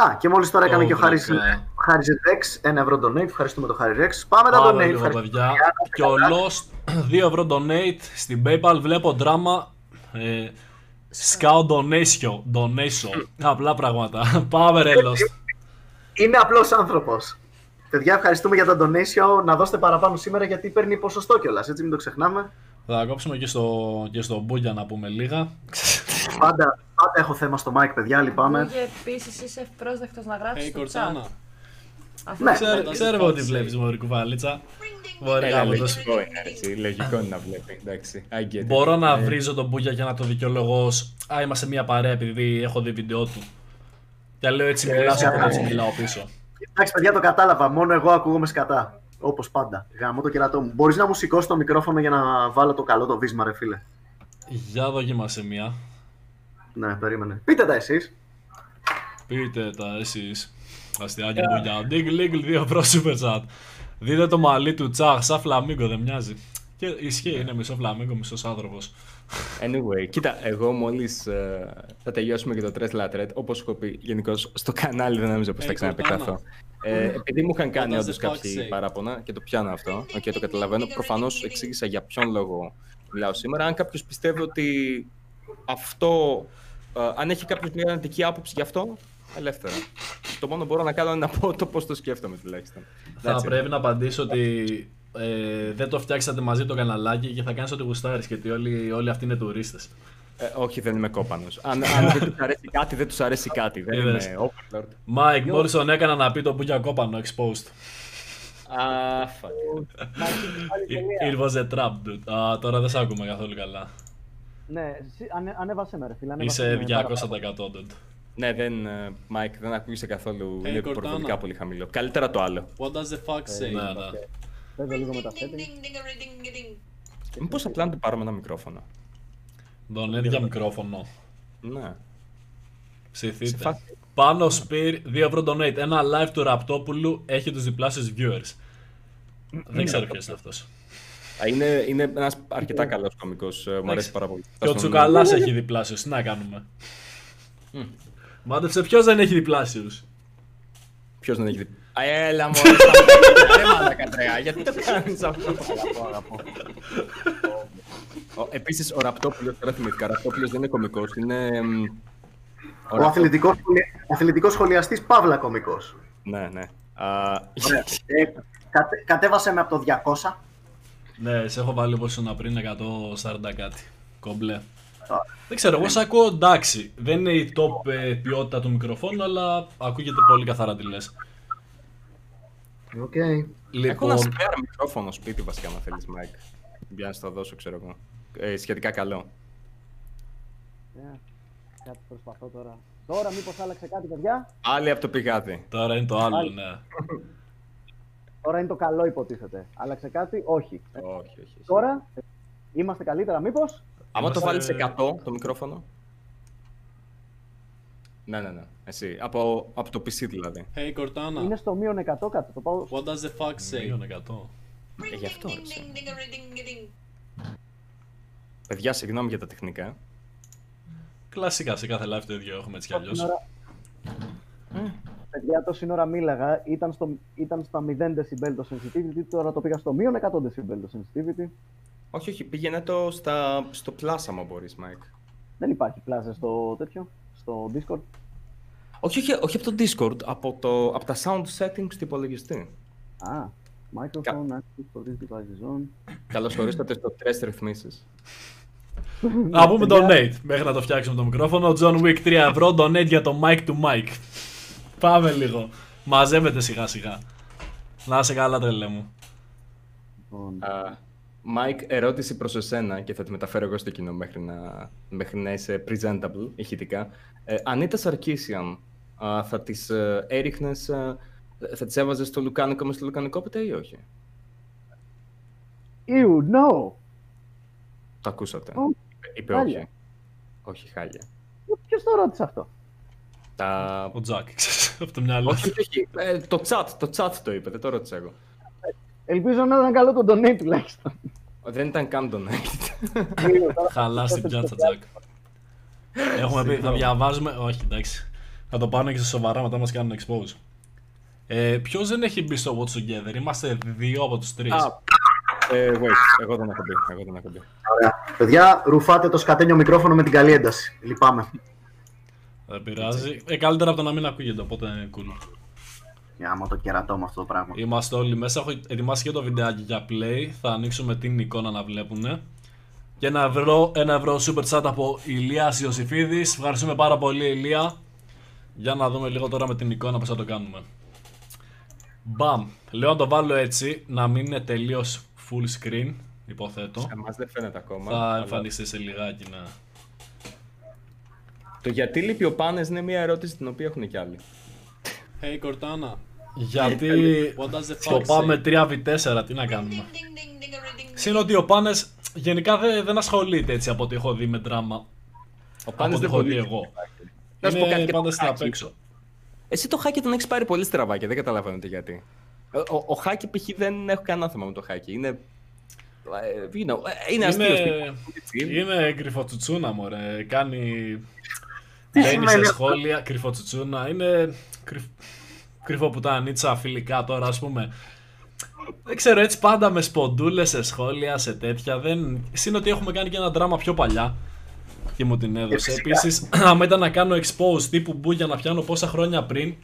Α, και μόλις τώρα έκανε Το και ο Χάρης, βρήκα. Χάρης Rex, ένα ευρώ donate. Ευχαριστούμε τον Χάρη Rex. Πάμε τα Πάμε donate. λίγο Ευχαριστούμε. παιδιά. Και ο Lost 2 ευρώ donate στην PayPal βλέπω drama. Ε, Scout donation. Donation. Απλά πράγματα. Πάμε ρε Lost. Είναι απλός άνθρωπος. Παιδιά, ευχαριστούμε για τα donation. Να δώσετε παραπάνω σήμερα γιατί παίρνει ποσοστό κιόλας, έτσι μην το ξεχνάμε. Θα κόψουμε και στο, και στο Μπούγια να πούμε λίγα. Πάντα, πάντα έχω θέμα στο mic, παιδιά, λυπάμαι. Και επίσης είσαι ευπρόσδεκτος να γράψεις Hey, στο Κορτσάνα. chat. Αυτό Ναι. είναι Ξέρω, το ξέρω εγώ τι βλέπεις μωρή κουβαλίτσα. Μπορεί Έλα, κάπου το- λογικό είναι έτσι. Λογικό είναι να βλέπεις. Εντάξει, I get it. Μπορώ να Ε, βρίζω τον Μπούγια για να το δικαιολογώ ως Α, είμαστε μια παρέα επειδή έχω δει βίντεο του. Και λέω έτσι μιλάω, οπότε έτσι μιλάω πίσω. Εντάξει, παιδιά, το κατάλαβα. Μόνο εγώ ακούγομαι σκατά. Όπως πάντα. Γαμώ το κερατό μου. Μπορείς να μου σηκώσεις το μικρόφωνο για να βάλω το καλό το βίσμα, ρε φίλε. Για δοκίμασε μία. Ναι, περίμενε. Πείτε τα εσείς. Πείτε τα εσείς. Αστιάκι Μπούγια. Ντίγκλ, λίγκλ, δύο ευρώ super chat. Δείτε το μαλλί του τσάχ, σαν φλαμίγκο δεν μοιάζει. Και ισχύει, είναι μισό φλαμίγκο, μισός άνθρωπος. Anyway, κοίτα, εγώ μόλις θα τελειώσουμε και το Tesla Thread, όπως έχω πει γενικώς στο κανάλι, δεν νομίζω πως Hey, θα ξαναεπεκταθώ. Ε, επειδή μου είχαν κάνει What does όντως the fuck κάποιοι say? παράπονα και το πιάνω αυτό, και το καταλαβαίνω, προφανώς εξήγησα για ποιον λόγο μιλάω σήμερα. Αν κάποιος πιστεύει ότι αυτό. ε, αν έχει κάποιος μια αρνητική άποψη γι' αυτό, ελεύθερα. Το μόνο που μπορώ να κάνω είναι να πω το πώς το σκέφτομαι τουλάχιστον. Θα That's it. πρέπει να απαντήσω ότι ε, δεν το φτιάξατε μαζί το καναλάκι και θα κάνεις ό,τι γουστάρεις γιατί όλοι, όλοι αυτοί είναι τουρίστες. Ε, όχι, δεν είμαι κόπανος. Αν, αν δεν τους αρέσει κάτι, δεν τους αρέσει κάτι. Δεν Είδες. είμαι overlord. Μάικ, μόλις τον έκανα να πει το Μπούγια κόπανο exposed. Α, fuck. It was a trap, dude. Α, τώρα δεν σε ακούμε καθόλου καλά. Ναι, εσύ ανε, ανέβασε με ρε φίλε. ανέβασε Είσαι με 200% dude. Ναι, δεν, ε, Mike, δεν ακούγεσαι καθόλου. Hey, είναι Cortana. προβολικά πολύ χαμηλό. Καλύτερα το άλλο. What does the fuck say? Ναι, ναι. Παίζω λίγο με τα settings. Μήπως απλά να του πάρουμε ένα μικρόφωνο. Donate για μικρόφωνο. Ναι. Σε Ψηθείτε. φάση. Πάνω Σπυρ, 2 ευρώ donate. Ένα live του Ραπτόπουλου έχει τους διπλάσιους viewers. Δεν ξέρω ποιος είναι αυτός. Α, Είναι, είναι ένας αρκετά καλός κωμικός. Μου αρέσει πάρα πολύ. Και ο Τσουκαλάς έχει διπλάσιους. Τι να κάνουμε. Μάντεψε ποιος δεν έχει διπλάσιους; Ποιος δεν έχει δει. Α, Έλα μου, ρε μαλάκα τρέα, γιατί το κάνεις αυτό; Αγαπώ, αγαπώ. Ο- Επίσης, ο Ραπτόπουλος, τώρα θυμήθηκα, ο Ραπτόπουλος δεν είναι κωμικός, είναι... εμ, Ο αθλητικός, αθλητικός σχολιαστής Παύλα κωμικός. Ναι, ναι. Α, Ωραία. Ε, κατε- κατέβασε με από το 200. Ναι, σε έχω βάλει όπως ήσουν πριν 140 κάτι. Κομπλέ. Δεν ξέρω, εγώ σε ακούω εντάξει. Δεν είναι η top ε, ποιότητα του μικροφόνου, αλλά ακούγεται πολύ καθαρά τι λες. Οκ. Έχω ένα Λοιπόν, spare μικρόφωνο σπίτι βασικά, αν θέλεις, Mike. Για να στο δώσω, ξέρω εγώ. Ε, σχετικά καλό. Ε, Κάτι προσπαθώ τώρα. Τώρα μήπως άλλαξε κάτι, παιδιά; Άλλη από το πηγάδι. τώρα είναι το άλλο, ναι. Τώρα είναι το καλό υποτίθεται. Άλλαξε κάτι, όχι. Ε, Όχι, όχι. όχι. Τώρα ε, είμαστε καλύτερα μήπως; Άμα το Είμαστε- βάλεις 100 το μικρόφωνο. Ναι, ναι, ναι. Εσύ. Από, από το PC δηλαδή. Hey Cortana, Είναι στο μείον 100 κάτι. Το πάω... what does the fuck say? Μείον 100. Ε, γι' αυτό. έτσι. Παιδιά, συγγνώμη για τα τεχνικά. Κλασικά σε κάθε live το ίδιο έχουμε έτσι κι αλλιώς. Τόση ώρα- Παιδιά, τόση ώρα μίλαγα, ήταν, στο, ήταν στα 0 decibel το sensitivity, τώρα το πήγα στο μείον 100 decibel το sensitivity. Όχι, όχι, πήγαινε το στα, στο plus άμα μπορείς, Mike. Δεν υπάρχει πλάζα στο τέτοιο, στο Discord. Όχι, όχι, όχι από το Discord, από, το, από τα sound settings του υπολογιστή. Α, microphone access for this device is on. Καλώς ορίσατε στο τρεις ρυθμίσεις. Να πούμε donate μέχρι να το φτιάξουμε το μικρόφωνο. John Wick 3 ευρώ, donate για το mic to mic. Πάμε λίγο. Μαζεύεται σιγά σιγά. Να είσαι καλά τρελέ μου. Λοιπόν, Α, Mike, ερώτηση προς εσένα και θα τη μεταφέρω εγώ στο κοινό μέχρι να, μέχρι να είσαι presentable ηχητικά. Ε, Ανίτα Σαρκίσιαν, α, θα τις ε, έριχνες, ε, θα τις έβαζες στο λουκάνικο μες στο λουκανικό ποτέ ή όχι; Ew, no! Το ακούσατε. Ω, Είπε χάλια. όχι. Όχι, χάλια. Ποιος το ρώτησε αυτό; Τα... Ο Τζακ, ξέρεις, από το μυαλό. όχι, όχι, όχι. Ε, το chat, το chat το είπε, δεν το ρώτησα εγώ. Ελπίζω να ήταν καλό το donate τουλάχιστον. Δεν ήταν καν donate. Λίγο, τώρα Χαλά στην πιάτσα, Τζακ. Έχουμε πει, θα διαβάζουμε. Όχι, εντάξει. Θα το πάνε και σε σοβαρά μετά μας κάνουν expose. Ε, Ποιος δεν έχει μπει στο Watch Together, είμαστε δύο από τους τρεις. Α, ε, wait, εγώ δεν έχω μπει. Εγώ δεν έχω μπει. Ωραία. Παιδιά, ρουφάτε το σκατένιο μικρόφωνο με την καλή ένταση. Λυπάμαι. Δεν πειράζει. Ε, καλύτερα από το να μην ακούγεται, οπότε είναι cool. Για άμα το κερατό με αυτό το πράγμα. Είμαστε όλοι μέσα. Έχω ετοιμάσει και το βιντεάκι για play. Θα ανοίξουμε την εικόνα να βλέπουν. Και ένα ευρώ, ένα ευρώ super chat από Ηλίας Ιωσήφιδη. Ευχαριστούμε πάρα πολύ, Ηλία. Για να δούμε λίγο τώρα με την εικόνα πώς θα το κάνουμε. Μπαμ. Λέω να το βάλω έτσι, να μην είναι τελείως full screen, υποθέτω. Σε εμάς δεν φαίνεται ακόμα. Θα αλλά εμφανιστεί σε λιγάκι να. Το γιατί λείπει ο Πάνες είναι μια ερώτηση την οποία έχουν κι άλλοι. Hey Cortana. Γιατί το πάμε 3v4, τι να κάνουμε; Συν ότι ο Πάνες γενικά δεν, δεν ασχολείται έτσι από ό,τι έχω δει με δράμα. Ο Από Πάνες ό,τι δεν έχω δει πολύ. εγώ. Να σου πω κάτι Είναι για πάντα το στην Χάκι. απ' έξω. Εσύ το χάκι τον έχεις πάρει πολύ στραβά και δεν καταλαβαίνω τι γιατί. Ο, ο, ο χάκι π.χ. δεν έχω κανένα θέμα με το χάκι. Είναι. ε, you know, ε, είναι αστείος. Είναι, είναι κρυφοτσουτσούνα μωρέ. Κάνει. Τι Μπαίνει σημαίνει σε αυτό; σχόλια, κρυφοτσουτσούνα. Είναι κρυφ... κρυφοπουτανίτσα φιλικά τώρα ας πούμε. Δεν ξέρω, έτσι πάντα με σποντούλες σε σχόλια, σε τέτοια. Δεν... Συν ότι έχουμε κάνει και ένα δράμα πιο παλιά και μου την έδωσε. φυσικά. Επίσης, άμα ήταν να κάνω expose τύπου μπου να πιάνω πόσα χρόνια πριν,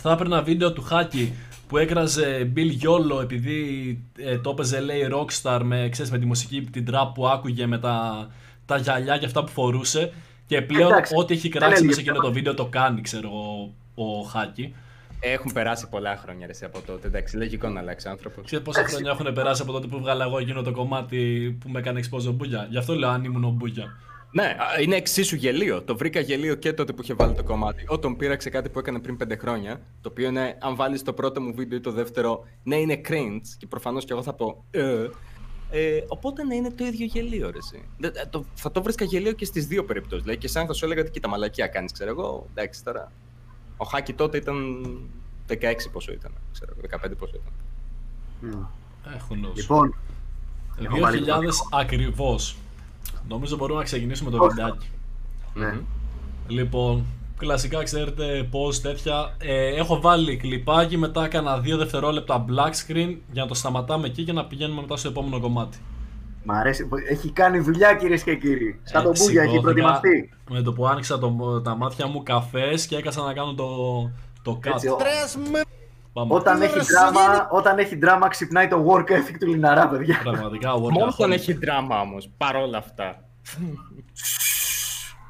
θα έπαιρνα βίντεο του Χάκη που έκραζε Bill Yolo επειδή ε, το έπαιζε λέει Rockstar με, ξέρεις, με τη μουσική, την trap που άκουγε με τα, τα γυαλιά και αυτά που φορούσε και πλέον Εντάξει, ό,τι έχει δεν κράξει έλεγε μέσα σε εκείνο αυτό. το βίντεο το κάνει ξέρω εγώ ο Χάκη. Έχουν περάσει πολλά χρόνια ρε, εσύ, από τότε. Εντάξει, λογικό να αλλάξει άνθρωπος. Ξέρεις πόσα χρόνια έχουν περάσει από τότε που βγάλα εγώ εκείνο το κομμάτι που με έκανε expose ο Μπούγια; Γι' αυτό λέω αν ήμουν ο Μπούγια. Ναι, α, είναι εξίσου γελίο. Το βρήκα γελίο και τότε που είχε βάλει το κομμάτι. Όταν πήραξε κάτι που έκανε πριν πέντε χρόνια, το οποίο είναι, αν βάλεις το πρώτο μου βίντεο ή το δεύτερο, ναι, είναι cringe και προφανώς και εγώ θα πω. Ε, ε, οπότε ναι, είναι το ίδιο γελίο, ρε. εσύ. Δε- ε, το, θα το βρίσκα γελίο και στις δύο περιπτώσεις. Δηλαδή και σαν θα σου έλεγα ότι κοίτα μαλακία κάνεις, ξέρω εγώ. Εντάξει τώρα. Ο Χάκη τότε ήταν 16 πόσο ήταν, ξέρω εγώ, 15 πόσο ήταν. Μμ. Έχουν νους. Λοιπόν, 2000 ακριβώς. Νομίζω μπορούμε να ξεκινήσουμε το βιντεάκι. ναι. Λοιπόν, κλασικά ξέρετε πώς τέτοια. Ε, έχω βάλει κλιπάκι, μετά έκανα 2 δευτερόλεπτα black screen για να το σταματάμε εκεί και να πηγαίνουμε μετά στο επόμενο κομμάτι. Μ' αρέσει. Έχει κάνει δουλειά κυρίες και κύριοι. Σαν τον Ε, Μπούγια, έχει σηκώθηκα προετοιμαστεί. Με το που άνοιξα το, τα μάτια μου καφές και έκανα να κάνω το, το cut. Έτσι, ο- Πάμε. Όταν Είναι έχει, Χριστουγέννη- δράμα, όταν έχει δράμα ξυπνάει το work ethic του Λιναρά, παιδιά. Πραγματικά, Μόνο workaholic. όταν έχει δράμα όμως, παρόλα αυτά.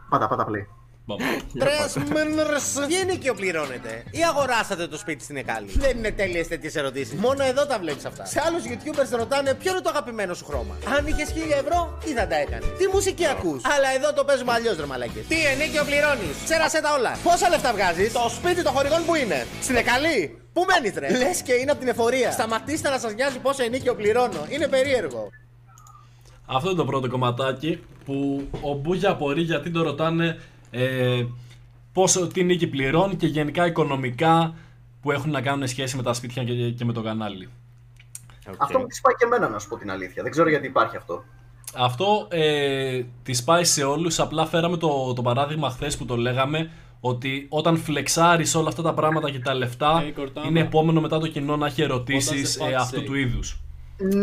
Πάτα, πάτα play. Πάμε. Τι ενοίκιο πληρώνετε ή αγοράσατε το σπίτι στην Εκάλη. Δεν είναι τέλειες τέτοιες ερωτήσεις. Μόνο εδώ τα βλέπεις αυτά. Σε άλλους YouTubers ρωτάνε ποιο είναι το αγαπημένο σου χρώμα; Αν είχες 1000 ευρώ, τι θα τα έκανες; Τι μουσική ακούς; Αλλά εδώ το παίζουμε αλλιώς, ρε μαλακές. Τι ενίκιο πληρώνεις; Ξέρασε τα όλα. Πόσα λεφτά βγάζει. Το σπίτι των χορηγών που είναι; Στην Εκαλή; Πού μένεις, ρε; Λες και είναι από την εφορία. Σταματήστε να σας νοιάζει πόσο ενίκιο πληρώνω. Είναι περίεργο. Αυτό είναι το πρώτο κομματάκι που ο Μπούγια απορεί γιατί το ρωτάνε ε, πόσο, τι νίκη πληρώνει και γενικά οικονομικά που έχουν να κάνουν σχέση με τα σπίτια και, και με το κανάλι. Αυτό μου τη πάει και εμένα, να σου πω την αλήθεια. Δεν ξέρω γιατί υπάρχει αυτό. Αυτό ε, τη πάει σε όλους, απλά φέραμε το, το παράδειγμα χθες που το λέγαμε ότι όταν φλεξάρεις όλα αυτά τα πράγματα και τα λεφτά Hey, Cortana. είναι επόμενο μετά το κοινό να έχει ερωτήσεις What does the ε, fuck αυτού say? του είδους.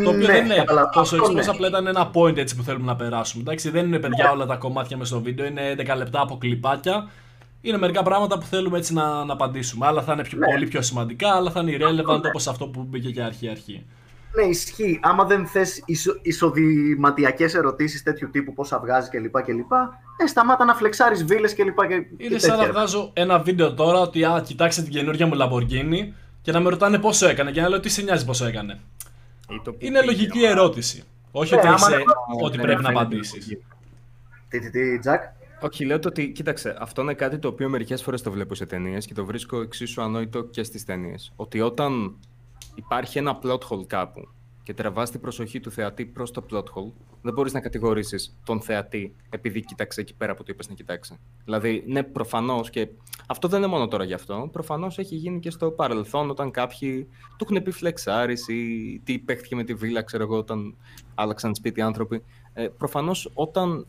Το οποίο ναι, δεν είναι καταλαβαίνω. τόσο Αυτό express, ναι. απλά ήταν ένα point έτσι που θέλουμε να περάσουμε. Εντάξει, δεν είναι παιδιά όλα τα κομμάτια μέσα στο βίντεο, είναι 11 λεπτά από κλιπάκια. Είναι μερικά πράγματα που θέλουμε έτσι να, να απαντήσουμε. Άλλα θα είναι πιο, πολύ πιο σημαντικά, άλλα θα είναι irrelevant όπως αυτό που μπήκε και αρχή-αρχή. Ναι, ισχύει. Άμα δεν θες ισο, εισοδηματιακές ερωτήσεις τέτοιου τύπου, πόσα βγάζει κλπ. κλπ. Ε, σταμάτα να φλεξάρεις βίλες κλπ. Και, Είναι και σαν να τέτοια. βγάζω ένα βίντεο τώρα ότι α, κοιτάξτε την καινούργια μου Lamborghini και να με ρωτάνε πόσο έκανε και να λέω τι σε νοιάζει πόσο έκανε. Ή το που Είναι πήγε, λογική αλλά- ερώτηση. Όχι Ναι, ότι, άμα είσαι, είναι- ότι Ναι, πρέπει να φαίνεται απαντήσεις. λογική. Τι, τι, τι, Τζακ; Όχι, λέω το ότι, κοίταξε, αυτό είναι κάτι το οποίο μερικές φορές το βλέπω σε ταινίες και το βρίσκω εξίσου ανόητο και στις ταινίες. Ότι όταν υπάρχει ένα plot hole κάπου και τραβάς την προσοχή του θεατή προς το plot hole, δεν μπορείς να κατηγορήσεις τον θεατή επειδή κοίταξε εκεί πέρα που του είπες να κοιτάξει. Δηλαδή, ναι, προφανώς και αυτό δεν είναι μόνο τώρα γι' αυτό. Προφανώς έχει γίνει και στο παρελθόν όταν κάποιοι του έχουν πει φλεξάρει ή τι παίχτηκε με τη βίλα, ξέρω εγώ, όταν άλλαξαν σπίτι άνθρωποι. Ε, Προφανώς όταν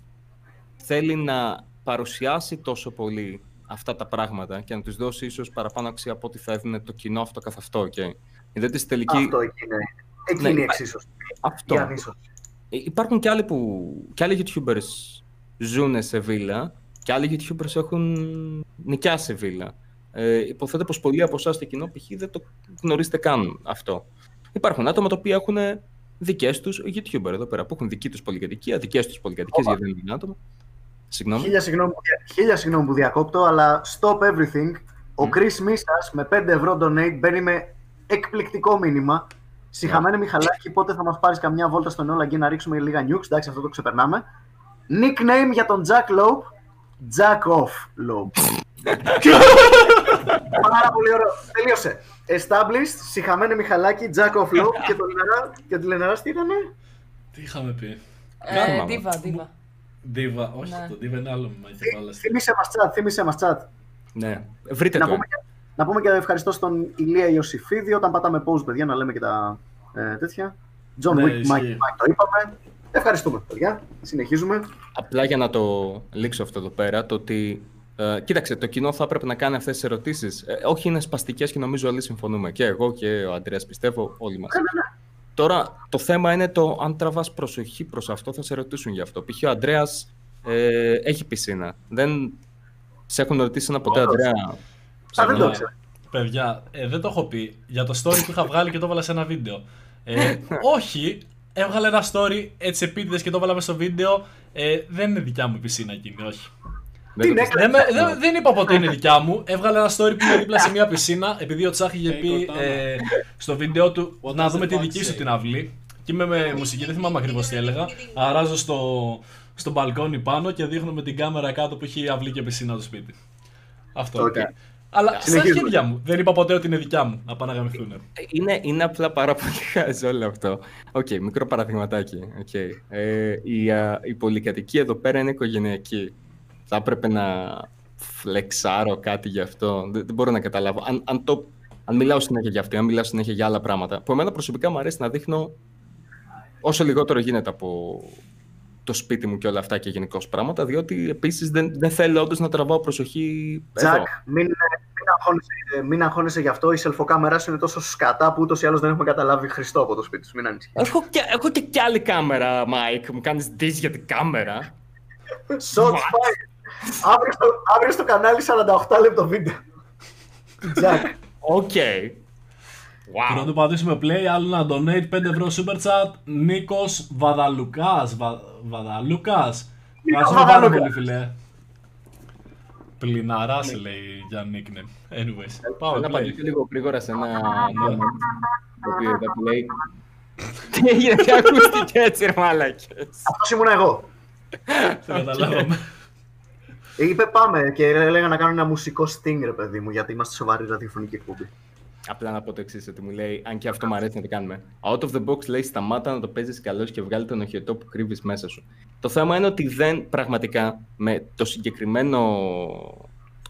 θέλει να παρουσιάσει τόσο πολύ αυτά τα πράγματα και να τους δώσει ίσως παραπάνω αξία από ό,τι θα έδινε το κοινό αυτό καθ' αυτό. Okay. Γιατί στη τελική... Αυτό εκεί είναι. Εκεί Ναι, είναι η υπά- εξίσωση. Αυτό. Η ανίσωση. Ε, Υπάρχουν και άλλοι, που, και άλλοι YouTubers ζουν σε βίλα και άλλοι YouTubers έχουν νοικιάσει σε βίλα. Ε, υποθέτω πως πολλοί από εσάς στο κοινό π.χ. δεν το γνωρίζετε καν αυτό. Υπάρχουν άτομα τα οποία έχουν δικές τους YouTuber εδώ πέρα, που έχουν δική τους πολυκατοικία, δικές τους πολυκατοικίες, γιατί δεν είναι άτομα. Συγγνώμη. Χίλια συγγνώμη, που δια- χίλια συγγνώμη που διακόπτω, αλλά stop everything. Ο Chris Μίσας με 5 ευρώ donate μπαίνει με εκπληκτικό μήνυμα. Συχαμένε Μιχαλάκη, πότε θα μας πάρεις καμιά βόλτα στον Όλα και να ρίξουμε λίγα nukes. Εντάξει, αυτό το ξεπερνάμε. Nickname για τον Jack Loeb. Jack off Loeb. Πάρα πολύ ωραίο. Τελείωσε. Established, συχαμένε Μιχαλάκη, Jack off Loeb και το Λεναρά. Και το Λεναρά τι ήτανε; Τι είχαμε πει; Ε, Κάρμα, Δίβα, δίβα. Δίβα, όχι, Ναι. το Δίβα είναι άλλο με μαγική Θύμισε μας chat, θύμισε μας chat. Ναι. Βρείτε Να το. Πούμε, και, να πούμε και ευχαριστώ στον Ηλία Ιωσήφιδη όταν πατάμε pause, παιδιά, να λέμε και τα ε, τέτοια. John Ναι, Wick, Mike, ισχύει. Mike, το είπαμε. Ευχαριστούμε, παιδιά. Συνεχίζουμε. Απλά για να το λήξω αυτό εδώ πέρα, το ότι. Ε, κοίταξε, το κοινό θα έπρεπε να κάνει αυτές τις ερωτήσεις. Ε, όχι, είναι σπαστικές και νομίζω όλοι συμφωνούμε. Και εγώ και ο Αντρέας, πιστεύω, όλοι μας. Τώρα, το θέμα είναι το αν τραβάς προσοχή προς αυτό, θα σε ρωτήσουν γι' αυτό. Π.χ. ο Αντρέας ε, έχει πισίνα. Δεν σε έχουν ρωτήσει ένα ποτέ, Όχι. Αντρέα; Α, δεν το Ναι. ξέρω. Παιδιά, ε, δεν το έχω πει. Για το story που είχα βγάλει και το έβαλα σε ένα βίντεο. Ε, όχι, έβγαλε ένα story έτσι επίτηδες και το έβαλα μέσα στο βίντεο. Ε, δεν είναι δικιά μου η πισίνα εκείνη, όχι. Δεν το Την πιστεύω. Δεν, με- δεν, δεν είπα ποτέ είναι δικιά μου. Έβγαλε ένα story που είναι δίπλα σε μια πισίνα, επειδή ο Τσάχ είχε Hey, πει Cortana. ε, στο βίντεο του What να does δούμε the τη fuck δική σου say? την αυλή. Και είμαι με μουσική, δεν θυμάμαι ακριβώς τι έλεγα. Αράζω στο, στο μπαλκόνι πάνω και δείχνω με την κάμερα κάτω που έχει αυλή και πισίνα το σπίτι. Αυτό. Οκ. Αλλά στα Συνεχίζουμε. χέρια μου. Δεν είπα ποτέ ότι είναι δικιά μου. Να πάνε να γαμηθούν. Είναι, είναι απλά πάρα πολύ χαζό όλο αυτό. Οκ, μικρό παραδειγματάκι. Okay. Ε, η, α, η πολυκατοικία εδώ πέρα είναι οικογενειακή. Θα έπρεπε να flexάρω κάτι γι' αυτό. Δεν, δεν μπορώ να καταλάβω. Αν, αν, το, αν μιλάω συνέχεια για αυτό, ή αν μιλάω συνέχεια για άλλα πράγματα, που εμένα προσωπικά μου αρέσει να δείχνω όσο λιγότερο γίνεται από το σπίτι μου και όλα αυτά και γενικώς πράγματα, διότι επίσης δεν, δεν θέλω όντως να τραβάω προσοχή. εδώ. Τζακ, μην, μην, αγχώνεσαι, ε, μην αγχώνεσαι γι' αυτό. Η selfοκάμερά σου είναι τόσο σκατά που ούτως ή άλλως δεν έχουμε καταλάβει Χριστό από το σπίτι σου. Μην ανησυχείς. Έχω και, έχω και κι άλλη κάμερα, Μάικ. Μου κάνεις diss για την κάμερα. Shots fired. Αύριο στο, αύριο στο κανάλι 48 λεπτό βίντεο. Τζακ. Οκ. Πριν του πατήσουμε play, άλλο ένα donate 5 ευρώ super chat. Νίκος Βαδαλουκάς. Βα... Βαδαλούκα. Ευχαριστούμε πάρα Βαδαλούκας. πολύ, φιλέ. Πληναρά λέει για nickname. Anyways, πάμε Να play. απαντήσω λίγο γρήγορα σε ένα moment το οποίο είδα που λέει Τι έγινε, τι ακούστηκε έτσι ρε μάλακες. Αυτός ήμουν εγώ. Το καταλάβαμε. Είπε πάμε και έλεγα να κάνω ένα μουσικό sting, ρε παιδί μου, γιατί είμαστε σοβαρή ραδιοφωνική εκπομπή. Απλά να πω το εξής, ότι μου λέει, αν και αυτό μου αρέσει να το κάνουμε. Out of the box λέει σταμάτα να το παίζεις καλό και βγάλει τον οχιωτό που κρύβεις μέσα σου. Το θέμα είναι ότι δεν πραγματικά με το συγκεκριμένο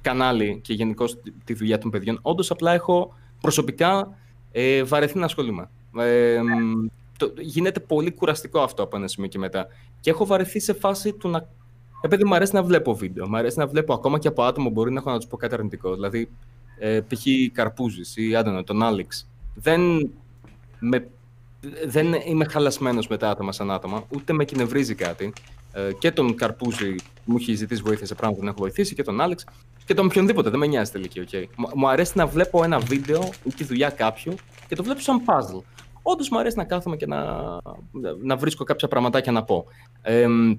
κανάλι και γενικώ τη δουλειά των παιδιών, όντως απλά έχω προσωπικά ε, βαρεθεί να ασχολούμαι. Ε, μ, το, γίνεται πολύ κουραστικό αυτό από ένα σημείο και μετά. Και έχω βαρεθεί σε φάση του να. Επειδή μου αρέσει να βλέπω βίντεο, μου αρέσει να βλέπω ακόμα και από άτομο μπορεί να έχω να τους πω κάτι αρνητικό. Δηλαδή, ε, π.χ. Καρπούζης ή άντονα, τον Άλεξ. Δεν, με, δεν είμαι χαλασμένος με τα άτομα σαν άτομα, ούτε με εκνευρίζει κάτι. Ε, και τον Καρπούζη μου έχει ζητήσει βοήθεια σε πράγματα που δεν έχω βοηθήσει, και τον Άλεξ και τον οποιονδήποτε. Δεν με νοιάζει τελική, οκ. Μου- Μου αρέσει να βλέπω ένα βίντεο ή τη δουλειά κάποιου και το βλέπω σαν puzzle. Όντως μου αρέσει να κάθομαι και να, να βρίσκω κάποια πραγματάκια να πω. Ε, μ,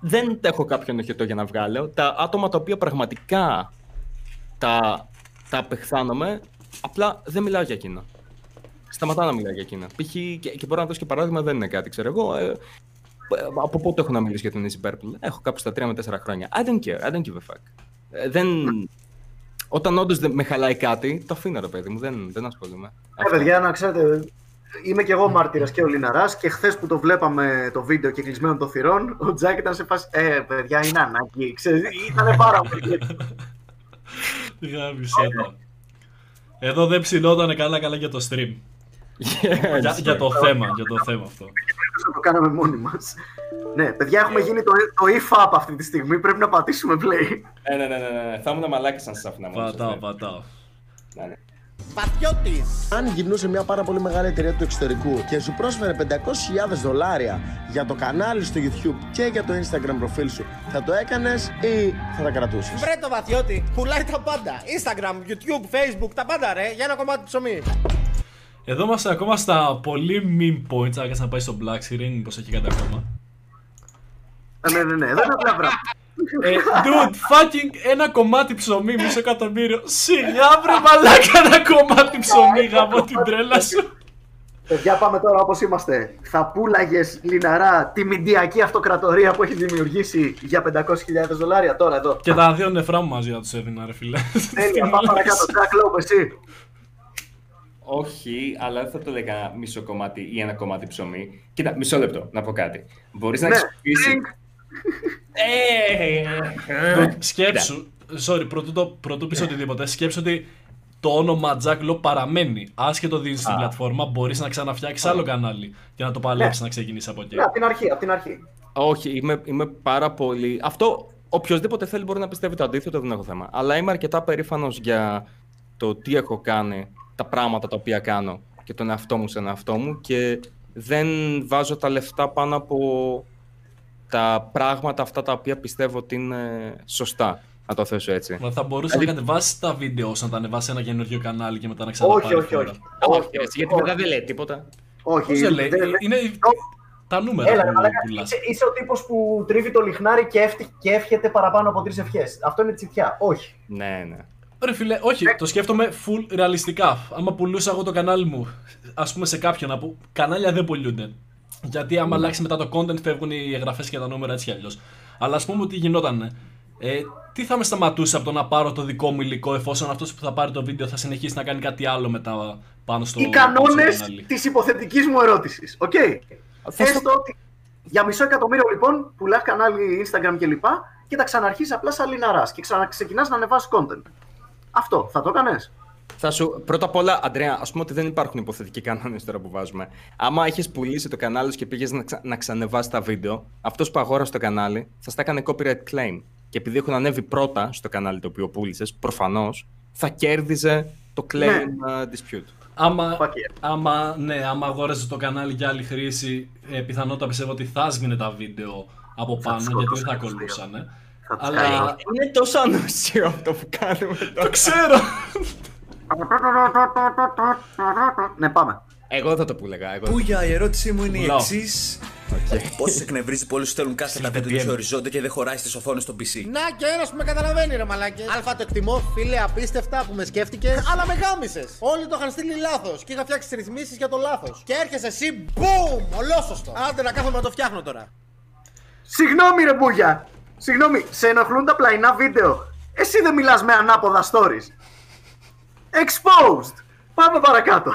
δεν έχω κάποιον οχετό για να βγάλω. Τα άτομα τα οποία πραγματικά τα, τα απεχθάνομαι, απλά δεν μιλάω για εκείνα. Σταματάω να μιλάω για εκείνα. Π.χ. και, και μπορώ να δώσω και παράδειγμα, δεν είναι κάτι, ξέρω εγώ. Ε, από πότε έχω να μιλήσω για τον Easy Purple; Έχω κάπου στα 3 με 4 χρόνια. I don't care, I don't give a fuck. Ε, δεν... Όταν όντως με χαλάει κάτι, το αφήνω ρε παιδί μου, δεν, δεν ασχολούμαι. Ε, παιδιά, να ξέρετε, είμαι και εγώ μάρτυρας και ο Λιναράς και χθες που το βλέπαμε το βίντεο και κλεισμένο των θυρών, ο Τζάκ ήταν σε φάση. Ε, παιδιά, είναι ανάγκη. Ξέρεις, ήταν πάρα πολύ. Γάμισε τα. Εδώ δεν ψηλότανε καλά καλά για το stream. για, για το θέμα, για το θέμα αυτό. το κάναμε μόνοι μας. Ναι, παιδιά, έχουμε γίνει το, το if-up αυτή τη στιγμή. Πρέπει να πατήσουμε play. Ε, ναι, ναι, ναι, ναι. Θα ήμουν μαλάκι αν σας άφηνα μόνος. σας, Πατάω, ναι. πατάω. Ναι, ναι. Βαθιώτης. Αν γυρνούσε μια πάρα πολύ μεγάλη εταιρεία του εξωτερικού και σου πρόσφερε 500.000 δολάρια για το κανάλι στο YouTube και για το Instagram προφίλ σου, θα το έκανες ή θα τα κρατούσες; Βρε το βαθιώτη. Πουλάει τα πάντα. Instagram, YouTube, Facebook, τα πάντα ρε. Για ένα κομμάτι ψωμί. Εδώ είμαστε ακόμα στα πολύ meme points. Άρα να πάει στο Black Series, μήπως έχει κάτι ακόμα. Ε, ναι, ναι, ναι, δεν είναι απλά πράγματα. Ε, dude, fucking ένα κομμάτι ψωμί, μισό εκατομμύριο. Σιγά βρε μαλάκα ένα κομμάτι ψωμί, γαμώ την τρέλα σου. Παιδιά, πάμε τώρα όπως είμαστε. Θα πούλαγε λιναρά τη μηντιακή αυτοκρατορία που έχει δημιουργήσει για 500.000 δολάρια τώρα εδώ. Και τα δύο νεφρά μου μαζί να τους έδινα ρε φίλε. Τέλεια, πάμε παρακάτω. Τζακ Λόπ, εσύ. Όχι, αλλά δεν θα το έλεγα μισό κομμάτι ή ένα κομμάτι ψωμί. Κοίτα, μισό λεπτό να πω κάτι. Μπορείς να Ναι, χρησιμοποιήσει. Drink. Ε, Σκέψου, sorry, πρωτού, το, πρωτού πεις οτιδήποτε, σκέψου ότι το όνομα Jack Low παραμένει. Άσχετο δίνει στην πλατφόρμα, μπορείς να ξαναφτιάξεις άλλο κανάλι και να το παλέψεις να ξεκινήσεις από εκεί. Ναι, από την αρχή, από την αρχή. Όχι, είμαι, είμαι πάρα πολύ. Αυτό οποιοδήποτε θέλει μπορεί να πιστεύει το αντίθετο, δεν έχω θέμα. Αλλά είμαι αρκετά περήφανος για το τι έχω κάνει, τα πράγματα τα οποία κάνω και τον εαυτό μου στον εαυτό μου και δεν βάζω τα λεφτά πάνω από τα πράγματα αυτά τα οποία πιστεύω ότι είναι σωστά. Να το θέσω έτσι. Μα θα μπορούσε να Δηλαδή- κατεβάσει τα βίντεο ώστε να τα ανεβάσει σε ένα καινούριο κανάλι και μετά να ξαναπάρει Όχι, όχι, φόρα. όχι. Όχι, έτσι, γιατί μετά δεν λέει τίποτα. Όχι, Πώς δεν λέει, δεν- είναι τα νούμερα Έλα, ρε που μαλάκα, πουλάς. είσαι, είσαι ο τύπος που τρίβει το λιχνάρι και, εύτη, και εύχεται παραπάνω από τρεις ευχές. Αυτό είναι τσιτιά. Όχι. Ναι, ναι. Ρε φίλε, όχι, το σκέφτομαι full ρεαλιστικά. Άμα πουλούσα εγώ το κανάλι μου, ας πούμε σε κάποιον να πω, κανάλια δεν πουλούνται. Γιατί άμα αλλάξει μετά το content φεύγουν οι εγγραφές και τα νούμερα έτσι κι αλλιώς. Αλλά ας πούμε ότι γινόταν. Ε, τι θα με σταματούσε από το να πάρω το δικό μου υλικό εφόσον αυτός που θα πάρει το βίντεο θα συνεχίσει να κάνει κάτι άλλο μετά πάνω στο Οι κανόνες πάνω στο κανάλι; της υποθετικής μου ερώτησης. Οκ; Θα στο- Έστω ότι για μισό εκατομμύριο λοιπόν πουλάς κανάλι Instagram κλπ. Και, τα ξαναρχίσεις απλά σαν λιναράς και ξαναξεκινάς να ανεβάσει content. Αυτό θα το έκανες; Θα σου, πρώτα απ' όλα, Αντρέα, ας πούμε ότι δεν υπάρχουν υποθετικοί κανόνες τώρα που βάζουμε. Άμα έχεις πουλήσει το κανάλι σου και πήγες να, ξα... να ξανεβάσεις τα βίντεο, αυτός που αγόρασε το κανάλι θα στα έκανε copyright claim. Και επειδή έχουν ανέβει πρώτα στο κανάλι το οποίο πούλησες, προφανώς θα κέρδιζε το claim Ναι. uh, dispute. Άμα, Fuck yeah. άμα, ναι, άμα αγόραζε το κανάλι για άλλη χρήση, ε, πιθανότατα πιστεύω ότι θα έσβηνε τα βίντεο από πάνω τους γιατί δεν θα σκότωσαν, κολούσανε. Θα τους Αλλά κάνει. Είναι τόσο ανούσιο αυτό που κάνουμε το τώρα. ξέρω! Ναι, πάμε. Εγώ θα το που λέγα. Εγώ... Πούγια, η ερώτησή μου είναι η Πουλάω. εξής. Πώ σε εκνευρίζει που όλου θέλουν κάθε τα βίντεο σε οριζόντια και δεν χωράει στις οθόνες στο PC. Να και ένας που με καταλαβαίνει, ρε μαλάκες. Αλφα το εκτιμώ, φίλε, απίστευτα που με σκέφτηκες. Αλλά με γάμισες. Όλοι το είχαν στείλει λάθος και είχα φτιάξει τι ρυθμίσεις για το λάθος. Και έρχεσαι εσύ, boom, ολόσωστο. Άντε να κάθομαι να το φτιάχνω τώρα. Συγγνώμη ρε Μπούγια. Συγγνώμη, σε ενοχλούν τα πλαϊνά βίντεο. Εσύ δεν μιλάς με ανάποδα stories. Exposed. Πάμε παρακάτω.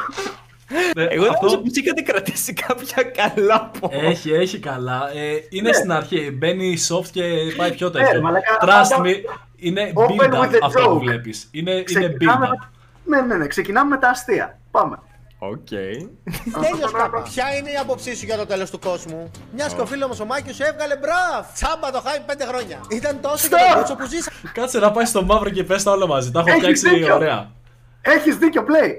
Ε, Εγώ αυτό νόμιζα πως είχατε κρατήσει κάποια καλά πω. Έχει, έχει καλά. Ε, είναι στην αρχή. Μπαίνει soft και πάει πιο Ναι, τέτοιο. μαλάκα, Trust πάντα- me, είναι Open build-up with the αυτό που joke. βλέπεις. Είναι, είναι Ξεκινάμε build-up. με- Ναι, ναι, ναι. Ξεκινάμε με τα αστεία. Πάμε. Οκ. Τέλειος κάπα. Ποια είναι η άποψή σου για το τέλος του κόσμου; Μιας και ο φίλος μου ο Μάκης σου έβγαλε μπραφ. Τσάμπα το χάι πέντε χρόνια. Ήταν τόσο και Stop! του μπούτσου που ζήσα. Κάτσε να πάει στο μαύρο και πες τα όλα μαζί. Τα έχω Έχεις φτιάξει δίκιο. ωραία. Έχεις δίκιο, play.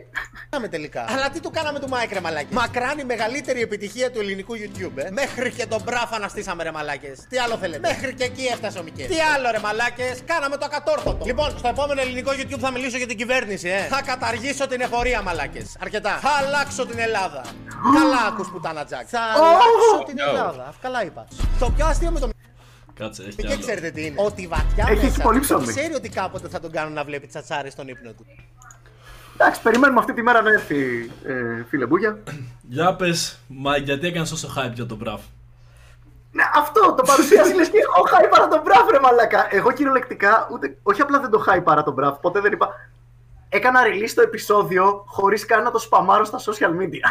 Κάναμε τελικά. Αλλά τι του κάναμε του Μάικ, ρε μαλάκες; Μακράν η μεγαλύτερη επιτυχία του ελληνικού YouTube, ε. Μέχρι και τον μπράφ αναστήσαμε, ρε μαλάκες. Τι άλλο θέλετε; Μέχρι και εκεί έφτασε ο Μικέ. Τι άλλο, ρε μαλάκες; Κάναμε το ακατόρθωτο. Λοιπόν, στο επόμενο ελληνικό YouTube θα μιλήσω για την κυβέρνηση, ε. Θα καταργήσω την εφορία, μαλάκες. Αρκετά. Θα αλλάξω την Ελλάδα. Καλά ακούς πουτάνα Τζακ. Θα αλλάξω την Ελλάδα. Καλά είπα. Το πιο αστείο με το Κάτσε, έχει κι και άλλο. ξέρετε τι είναι. Ότι βαθιά Έχει μέσα πολύ του ψωμί. ξέρει ότι κάποτε θα τον κάνουν να βλέπει τσατσάρι στον ύπνο του. Εντάξει, περιμένουμε αυτή τη μέρα να έρθει, ε, φίλε Μπούγια. Για πες, μα γιατί έκανες τόσο hype για τον Μπραφ; Ναι, αυτό το παρουσίασε λες και εγώ χάι παρά τον μπραφ, ρε μαλακά. Εγώ κυριολεκτικά, ούτε, όχι απλά δεν το χάι παρά τον μπραφ, ποτέ δεν είπα. Έκανα release το επεισόδιο χωρίς καν να το spamάρω στα social media.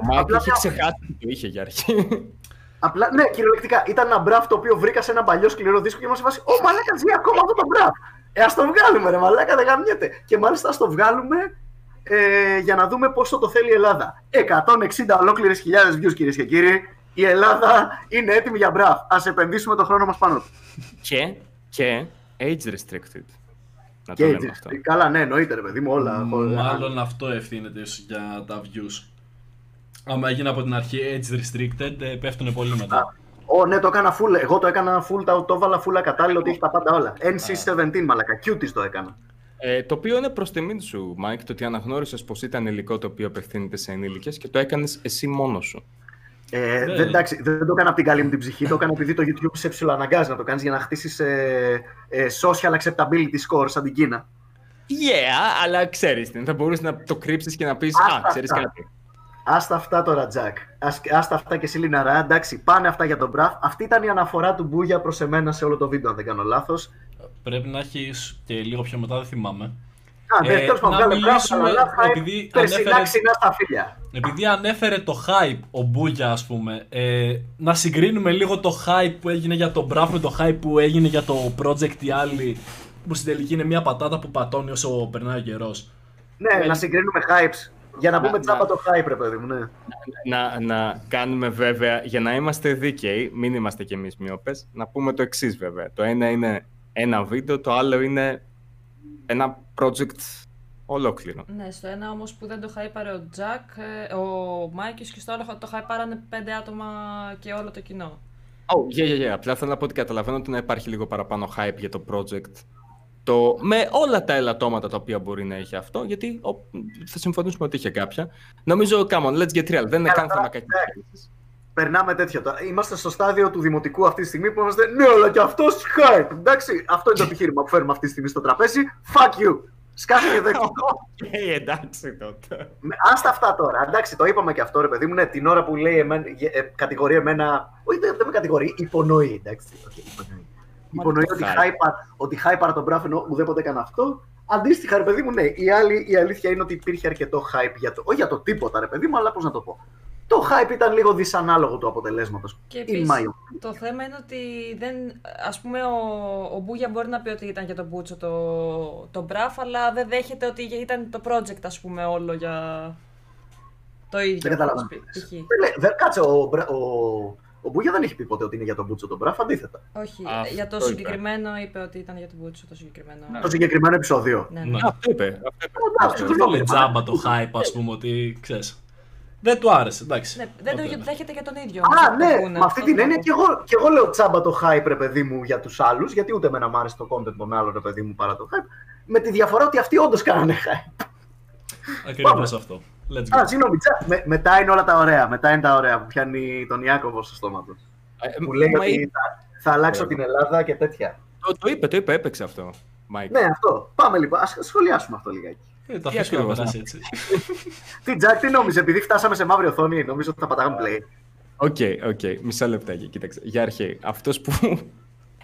Ο Μάικ Απλά είχε μια- ξεχάσει ότι το είχε για αρχή. Απλά, ναι, κυριολεκτικά. Ήταν ένα μπραφ το οποίο βρήκα σε ένα παλιό σκληρό δίσκο και είμαστε σε φάση. Ω, μαλάκα ζει ακόμα αυτό το μπραφ. Ε, ας το βγάλουμε, ρε μαλάκα, δεν γαμιέται. Και μάλιστα ας το βγάλουμε ε, για να δούμε πόσο το θέλει η Ελλάδα. 160 ολόκληρες χιλιάδες views, κυρίες και κύριοι. Η Ελλάδα είναι έτοιμη για μπραφ. Ας επενδύσουμε τον χρόνο μας πάνω του. και, και age restricted. Να το Και λέμε έτσι. αυτό. Καλά, ναι, εννοείται, ρε παιδί μου, όλα. όλα. Μάλλον αυτό ευθύνεται ίσως για τα views. Άμα έγινε από την αρχή age restricted, ε, πέφτουν πολύ μετά. Ω, ναι, το έκανα full. Εγώ το έκανα full, το, το έβαλα full ακατάλληλο ότι έχει τα πάντα όλα. NC17, μαλάκα. Cuties το έκανα. Ε, το οποίο είναι προς τιμή σου, Μάικ, το ότι αναγνώρισες πως ήταν υλικό το οποίο απευθύνεται σε ενήλικες και το έκανες εσύ μόνος σου. Ε, Ναι. δεν, εντάξει, δεν το έκανα από την καλή μου την ψυχή. Το έκανα επειδή το YouTube σε ψιλοαναγκάζει να το κάνεις για να χτίσεις ε, ε, social acceptability score σαν την Κίνα. Yeah, αλλά ξέρεις τι, θα μπορούσε να το κρύψεις και να πεις Άστα Α, ξέρεις αυτά. κάτι. Άστα αυτά τώρα, Τζακ. Ας- Άστα αυτά και εσύ, Λιναρά. Εντάξει, πάνε αυτά για τον Μπραφ. Αυτή ήταν η αναφορά του Μπούγια προς εμένα σε όλο το βίντεο, αν δεν κάνω λάθος. Πρέπει να έχει και λίγο πιο μετά, δεν θυμάμαι. Α, ναι, Ε, τέλος πάντων, να βγάλε Μπραφ, μιλήσουμε, αλλά θα επειδή περσινά ανέφερες- ξινά στα φίλια. Επειδή ανέφερε το hype ο Μπούγια, ας πούμε, ε, να συγκρίνουμε λίγο το hype που έγινε για τον Μπραφ με το hype που έγινε για το project οι άλλοι, που στην τελική είναι μια πατάτα που πατώνει όσο περνάει ο καιρός. Ναι, να συγκρίνουμε hypes. Για να Να- πούμε τζάμπα να- το hype, ρε παιδί μου, ναι. Να, να κάνουμε βέβαια, για να είμαστε δίκαιοι, μην είμαστε κι εμείς μοιόπες, να πούμε το εξής βέβαια. Το ένα είναι ένα βίντεο, το άλλο είναι ένα project ολόκληρο. Ναι, στο ένα όμως που δεν το χάιπαρε ο Τζακ, ε, ο Μάικη και στο άλλο το χάιπαρανε πέντε άτομα και όλο το κοινό. Oh, yeah, yeah, yeah. Απλά θέλω να πω ότι καταλαβαίνω ότι να υπάρχει λίγο παραπάνω hype για το project. Το, με όλα τα ελαττώματα τα οποία μπορεί να έχει αυτό, γιατί ο, θα συμφωνήσουμε ότι είχε κάποια. Νομίζω, come on, let's get real. Δεν είναι Καλά, καν θέμα τώρα, κακής. Περνάμε τέτοιο. τώρα. Είμαστε στο στάδιο του δημοτικού αυτή τη στιγμή που είμαστε. Ναι, αλλά και αυτός hype. Εντάξει, αυτό είναι το επιχείρημα που φέρνουμε αυτή τη στιγμή στο τραπέζι. Fuck you. Σκάσε και δέξ' το. Οκ, εντάξει τότε. Με- Άστα αυτά τώρα. Εντάξει, το είπαμε και αυτό, ρε παιδί μου. Ναι, την ώρα που λέει εμένα, ε, κατηγορεί εμένα. Όχι, δεν δεν με κατηγορεί, υπονοεί. Εντάξει, οκ, υπονοεί. Υπονοεί το ότι hype. hypeα, ότι hypeαρα τον μπράφ ενώ ουδέποτε έκανα αυτό. Αντίστοιχα, ρε παιδί μου, ναι. Η, άλλη, η αλήθεια είναι ότι υπήρχε αρκετό hype για το. Όχι για το τίποτα, ρε παιδί μου, αλλά πώς να το πω. Το hype ήταν λίγο δυσανάλογο του αποτελέσματος. Και In επίσης, my opinion. το θέμα είναι ότι δεν, ας πούμε ο, ο Μπούγια μπορεί να πει ότι ήταν για τον Μπούτσο το, το Μπραφ, αλλά δεν δέχεται ότι ήταν το project ας πούμε όλο για το ίδιο. Δεν καταλαβαίνω. ας πει, π.χ. Δεν λέει- δεν- Κάτσε, ο, Μπρα- ο, ο Μπούγια δεν έχει πει ποτέ ότι είναι για τον Μπούτσο τον μπράφ, αντίθετα. Όχι, Αυτό για το είπε. συγκεκριμένο είπε ότι ήταν για τον Μπούτσο το συγκεκριμένο. Το συγκεκριμένο επεισόδιο. Ναι, Ναι. ναι. Αυτό είπε. Αυτό είπε. Εντάξει, Δεν συγγνώμη, λέει τζάμπα το hype, ας πούμε, ότι ξέρεις. Δεν του άρεσε, εντάξει. Ναι, δεν το Οκ. δέχεται για τον ίδιο. Α, αυτό που ναι, πούνε, με αυτή αυτό την θέλω έννοια να και εγώ, και εγώ λέω τσάμπα το hype, ρε παιδί μου, για τους άλλους, γιατί ούτε εμένα μου άρεσε το content των άλλων, ρε παιδί μου, παρά το hype. Με τη διαφορά ότι αυτοί όντως κάνανε hype. Ακριβώς Πάμε. αυτό. Let's go. Α, συγγνώμη, τσα, με, μετά είναι όλα τα ωραία. Μετά είναι τα ωραία που πιάνει τον Ιάκωβος στο στόμα του. Ε, Που λέει μα ότι είπε- θα, θα αλλάξω Ε, την Ελλάδα και τέτοια. Το, το είπε, το είπε, έπαιξε αυτό. Μάικ. Ναι, αυτό. Πάμε λοιπόν. Α σχολιάσουμε αυτό λιγάκι. Ε, το Τι αφήσουμε να ακριβώς, περάσει ναι. έτσι. Τι Τζακ, τι νόμιζες, επειδή φτάσαμε σε μαύρη οθόνη, νομίζω ότι θα πατάγαμε play. OK, OK. Μισό λεπτάκι, κοίταξε. Για αρχή, αυτός που.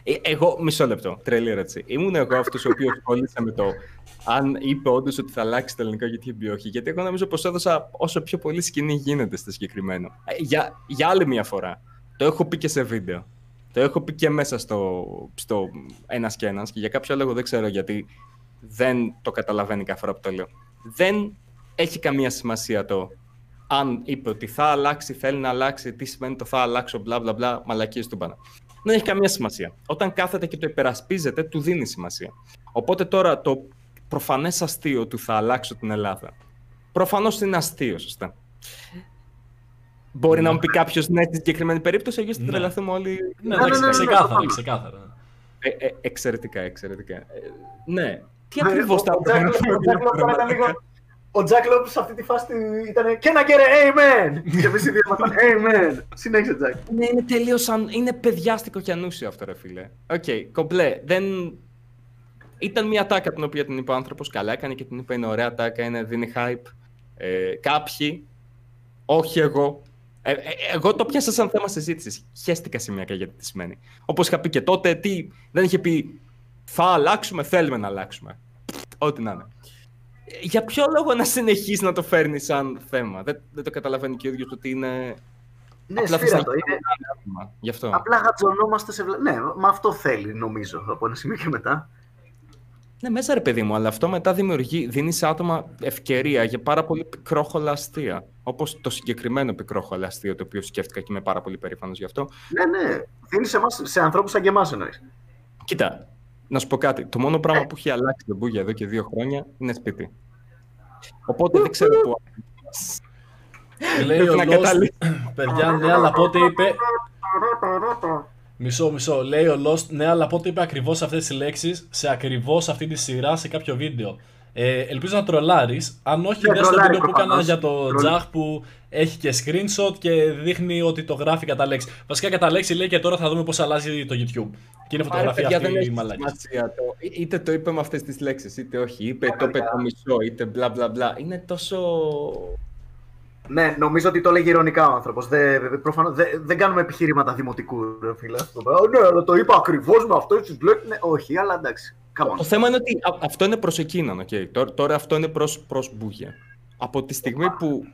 Ε, Εγώ, μισό λεπτό, τρελή ερώτηση. Ήμουν εγώ αυτός ο οποίος ασχολήθηκα με το αν είπε όντως ότι θα αλλάξει το ελληνικό YouTube ή όχι. Γιατί εγώ νομίζω πως έδωσα όσο πιο πολύ σκηνή γίνεται στο συγκεκριμένο. Ε, Για, για άλλη μια φορά. Το έχω πει και σε βίντεο. Το έχω πει και μέσα στο, στο ένας και ένας και για κάποιο λόγο δεν ξέρω γιατί δεν το καταλαβαίνει κάθε φορά που το λέω. Δεν έχει καμία σημασία το αν είπε ότι θα αλλάξει, θέλει να αλλάξει, τι σημαίνει το θα αλλάξω, μπλα μπλα μπλα, μαλακίες του μπανα. Δεν έχει καμία σημασία. Όταν κάθεται και το υπερασπίζεται, του δίνει σημασία. Οπότε τώρα το προφανές αστείο του θα αλλάξω την Ελλάδα. Προφανώς είναι αστείο, σωστά. Μπορεί να μου πει κάποιος ναι, στη συγκεκριμένη περίπτωση, αλλιώ θα Ναι. τρελαθούμε όλοι. Ναι, ναι, ναι, εντάξει, ναι, ξεκάθαρα, προφανώς. ξεκάθαρα. Ε, ε, εξαιρετικά, εξαιρετικά. Ε, ναι. Τι Ναι, ακριβώς ο- θα ο Τζακ Λόπ- ο Τζακ Λόπ τώρα ήταν λίγο- Ο Τζακ Λόπ σε αυτή τη φάση ήταν και να κέρε Amen! Και εμείς οι δύο ήμασταν Amen! Συνέχισε, Τζακ. Ναι, είναι τελείως σαν. Είναι παιδιάστικο και ανούσιο αυτό, ρε φίλε. Οκ, κομπλέ. Δεν. Ήταν μια ατάκα την οποία την είπε ο άνθρωπος. Καλά έκανε και την είπε είναι ωραία ατάκα, είναι, δίνει hype. Ε, κάποιοι, όχι εγώ. Ε, ε, εγώ το πιάσα σαν θέμα συζήτησης. Χαίστηκα σημεία γιατί τι σημαίνει. Όπως είχα πει και τότε, τι, δεν είχε πει θα αλλάξουμε, θέλουμε να αλλάξουμε. Ό,τι να είναι. Ε, Για ποιο λόγο να συνεχίσεις να το φέρνεις σαν θέμα; Δεν, δεν το καταλαβαίνει και ο ίδιος ότι είναι Ναι, Απλά σφύρα θες το. να Είναι... άτομα. Γι' αυτό. Απλά γατζωνόμαστε σε βλα... Ναι, μα αυτό θέλει νομίζω από ένα σημείο και μετά. Ναι, μέσα ρε παιδί μου, αλλά αυτό μετά δημιουργεί, δίνει σε άτομα ευκαιρία για πάρα πολύ πικρόχολα αστεία. Όπως το συγκεκριμένο πικρόχολα αστείο, το οποίο σκέφτηκα και είμαι πάρα πολύ περήφανος γι' αυτό. Ναι, ναι. Δίνει σε, εμάς, σε ανθρώπους σαν και εμάς εννοείς. Κοίτα, να σου πω κάτι. Το μόνο πράγμα που έχει αλλάξει τον Μπούγια εδώ και δύο χρόνια είναι σπίτι. Οπότε δεν ξέρω πού. Λέει Πρέπει ο να Lost, καταλήξει. παιδιά, ναι, αλλά πότε είπε. Μισό, μισό. Λέει ο Lost, ναι, αλλά πότε είπε ακριβώς αυτές τις λέξεις σε ακριβώς αυτή τη σειρά σε κάποιο βίντεο. Ε, ελπίζω να τρολάρεις. Αν όχι, Ναι, δες το τρολάρει βίντεο που έκανα προφανώς. για το Τρολ- Τζαχ που έχει και screenshot και δείχνει ότι το γράφει κατά λέξη. Βασικά κατά λέξη λέει και τώρα θα δούμε πώς αλλάζει το YouTube. Και είναι Άρα, φωτογραφία παιδιά, αυτή δεν η έχει μαλάκη. σημασία το. Είτε το είπε με αυτές τις λέξεις, είτε όχι. Είπε το είπε το μισό, είτε μπλα μπλα μπλα. Είναι τόσο. Ναι, νομίζω ότι το λέγει ηρωνικά ο άνθρωπος. Δεν, προφανώς, δεν, δεν κάνουμε επιχειρήματα δημοτικού, ρε φίλε. Αυτό. «Α, Ναι, αλλά το είπα ακριβώς με αυτό τι λέξει. Ναι, όχι, αλλά εντάξει. Come on. Το θέμα είναι ότι α- αυτό είναι προς εκείνον, okay. τώρα, τώρα αυτό είναι προς προς μπούγια. Από τη στιγμή που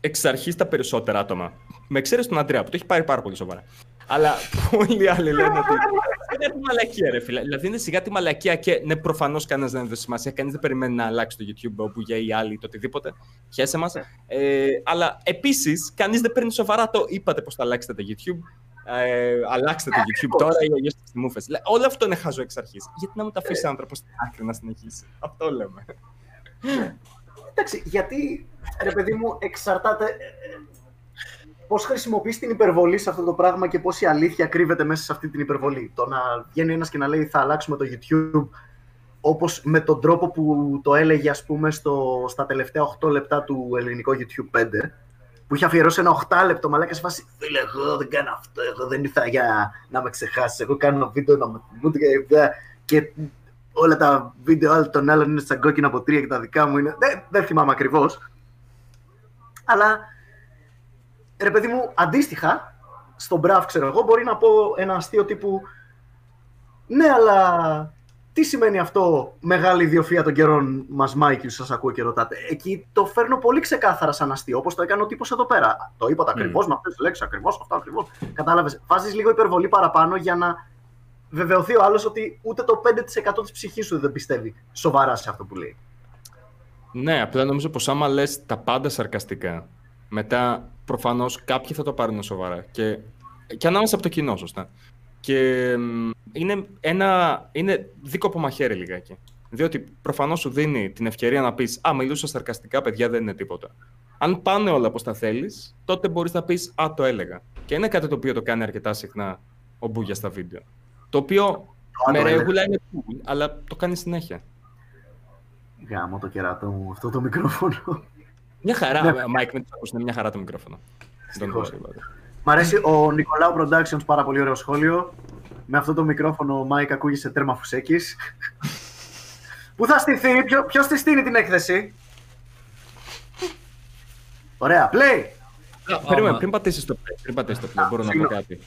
εξ αρχής τα περισσότερα άτομα, με εξαίρεση τον Αντρέα που το έχει πάρει πάρα πολύ σοβαρά, αλλά πολλοί άλλοι λένε ότι είναι τη μαλακία, ρε φίλε. Δηλαδή είναι σιγά τη μαλακία και ναι, προφανώς κανένας δεν έδωσε σημασία. Κανείς δεν περιμένει να αλλάξει το YouTube ο Μπούγια ή άλλοι ή το οτιδήποτε. Χαίρεσαι μας. Ε, αλλά επίσης, κανείς δεν παίρνει σοβαρά το είπατε πώ θα αλλάξετε το YouTube. Ε, αλλάξτε το YouTube τώρα ή αλλιώς τι μούφε. Όλο αυτό είναι χαζό εξ αρχής. Γιατί να μου τα αφήσει άνθρωπος στην άκρη να συνεχίσει; Αυτό λέμε. Εντάξει, γιατί ρε παιδί μου εξαρτάται. Πώς χρησιμοποιείς την υπερβολή σε αυτό το πράγμα και πόση αλήθεια κρύβεται μέσα σε αυτή την υπερβολή. Το να βγαίνει ένας και να λέει θα αλλάξουμε το YouTube όπως με τον τρόπο που το έλεγε, ας πούμε, στο, στα τελευταία 8 λεπτά του ελληνικού YouTube 5, που είχε αφιερώσει ένα 8 λεπτό μαλάκα σε φάση. Φίλε, εγώ δεν κάνω αυτό. Εγώ δεν ήρθα για να με ξεχάσεις. Εγώ κάνω βίντεο να με θυμούνται και, και όλα τα βίντεο άλλων των άλλων είναι σαν κόκκινα από τρία και τα δικά μου είναι. Δεν, δεν θυμάμαι ακριβώς. Αλλά ρε παιδί μου, αντίστοιχα, στον Μπραφ, ξέρω εγώ, μπορεί να πω ένα αστείο τύπου Ναι, αλλά τι σημαίνει αυτό μεγάλη ιδιοφία των καιρών μας, Μάικη, σας ακούω και ρωτάτε; Εκεί το φέρνω πολύ ξεκάθαρα σαν αστείο, όπως το έκανε ο τύπος εδώ πέρα. Το είπατε ακριβώς με αυτές τις λέξεις, ακριβώς αυτό, ακριβώς. Κατάλαβες. Βάζεις λίγο υπερβολή παραπάνω για να βεβαιωθεί ο άλλος ότι ούτε το 5% της ψυχής σου δεν πιστεύει σοβαρά σε αυτό που λέει. Ναι, απλά νομίζω πως άμα λες τα πάντα σαρκαστικά, μετά προφανώς κάποιοι θα το πάρουν σοβαρά. Και, και ανάμεσα από το κοινό, σωστά. Και μ, είναι ένα. Είναι δίκοπο μαχαίρι λιγάκι. Διότι προφανώς σου δίνει την ευκαιρία να πεις Α, μιλούσα σαρκαστικά, παιδιά, δεν είναι τίποτα. Αν πάνε όλα όπως τα θέλεις, τότε μπορείς να πεις Α, το έλεγα. Και είναι κάτι το οποίο το κάνει αρκετά συχνά ο Μπούγια στα βίντεο. Το οποίο «Α, με το έλεγα». ρεγούλα είναι cool, αλλά το κάνει συνέχεια. Γαμώ το κέρατό μου, αυτό το μικρόφωνο. Μια χαρά, Ναι. Mike, μην το ακούς, είναι μια χαρά το μικρόφωνο. Δεν το Ευτυχώς. Μ' αρέσει ο Νικολάου Productions, πάρα πολύ ωραίο σχόλιο. Με αυτό το μικρόφωνο ο Μάικ ακούγεσαι τέρμα φουσέκης. Πού θα στηθεί, ποιο, ποιος τη στείνει την έκθεση; Ωραία, play! Α, Περίμενε, Άμα- πριν πατήσεις το play, πριν πατήσεις το play, Α, μπορώ να πω συγγνώμη. κάτι.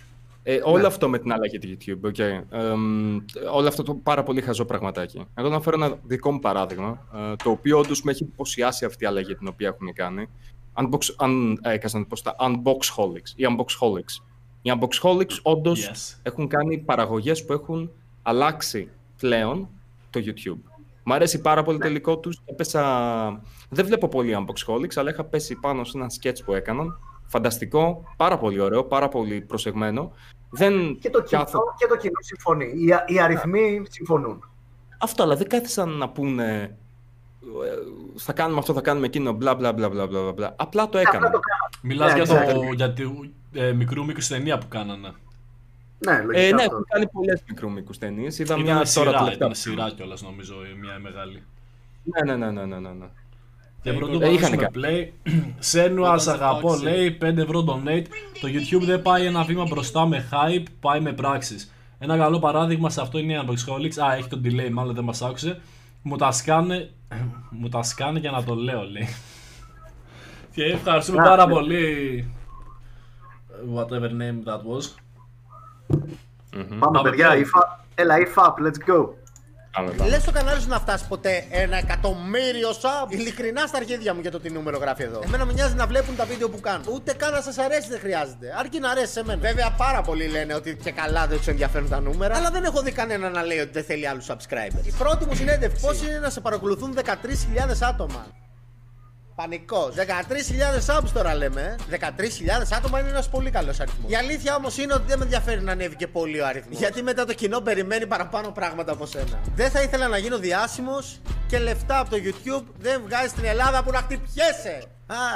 Ε, όλο αυτό με την αλλαγή του YouTube, okay. εμ, όλο αυτό το πάρα πολύ χαζό πραγματάκι. Εγώ να φέρω ένα δικό μου παράδειγμα, ε, το οποίο όντως με έχει εντυπωσιάσει αυτή η αλλαγή την οποία έχουν κάνει. Unbox, un, ε, έκανα να το πω στα Unboxholics ή Unboxholics. Οι Unboxholics όντως Yes. έχουν κάνει παραγωγές που έχουν αλλάξει πλέον το YouTube. Μ' αρέσει πάρα πολύ το υλικό τους. Έπεσα... Δεν βλέπω πολύ Unboxholics, αλλά είχα πέσει πάνω σε ένα sketch που έκαναν. Φανταστικό, πάρα πολύ ωραίο, πάρα πολύ προσεγμένο. Δεν Και το κοινό, κάθο- και το κοινό συμφωνεί. Οι, α- οι αριθμοί συμφωνούν. Αυτό, αλλά δεν κάθισαν να πούνε ε, θα κάνουμε αυτό, θα κάνουμε εκείνο, μπλα μπλα μπλα μπλα μπλα. μπλα. Απλά το Απλά έκαναν. το κάναμε. Μιλάς Ναι, για, το, exactly. για τη ε, μικρού μήκους ταινία που κάνανε. Ναι, λογικά Ε, ναι, αυτό. έχουν κάνει πολλές μικρού μήκους ταινίες. Είδα Ήταν μια τώρα σειρά, τελευταία. ήταν σειρά κιόλας νομίζω η μια η μεγάλη. Ναι, ναι, ναι, ναι, ναι, ναι. Και πρωτού ε, είχαν πατήσουμε play, Σένουα, σ' αγαπώ, υπάρξει- λέει, 5 ευρώ donate. Το YouTube δεν πάει ένα βήμα μπροστά με hype, πάει με πράξεις. Ένα καλό παράδειγμα σε αυτό είναι η Unboxholics. Α, έχει το delay, μάλλον δεν μας άκουσε. Μου τα σκάνε, μου τα σκάνε για να το λέω, λέει. Και ευχαριστούμε Α, πάρα ναι. πολύ. Whatever name that was. Πάμε, Πάμε παιδιά. play. Η φα... Έλα, η FAP, let's go. Πάμε, πάμε. Λες το κανάλι σου να φτάσει ποτέ ένα εκατομμύριο sub; Ειλικρινά στα αρχίδια μου για το τι νούμερο γράφει εδώ. Εμένα με νοιάζει να βλέπουν τα βίντεο που κάνω. Ούτε καν να σας αρέσει δεν χρειάζεται. Αρκεί να αρέσει σε μένα. Βέβαια, πάρα πολλοί λένε ότι και καλά δεν τους ενδιαφέρουν τα νούμερα. Αλλά δεν έχω δει κανένα να λέει ότι δεν θέλει άλλους subscribers. Η πρώτη μου συνέντευξη. Πώς είναι να σε παρακολουθούν 13.000 άτομα; Πανικός. 13.000 subs τώρα λέμε. ε. 13.000 άτομα είναι ένας πολύ καλός αριθμός. Η αλήθεια όμως είναι ότι δεν με ενδιαφέρει να ανέβει και πολύ ο αριθμός. Γιατί μετά το κοινό περιμένει παραπάνω πράγματα από σένα. Δεν θα ήθελα να γίνω διάσημος και λεφτά από το YouTube δεν βγάζει στην Ελλάδα που να χτυπιέσαι.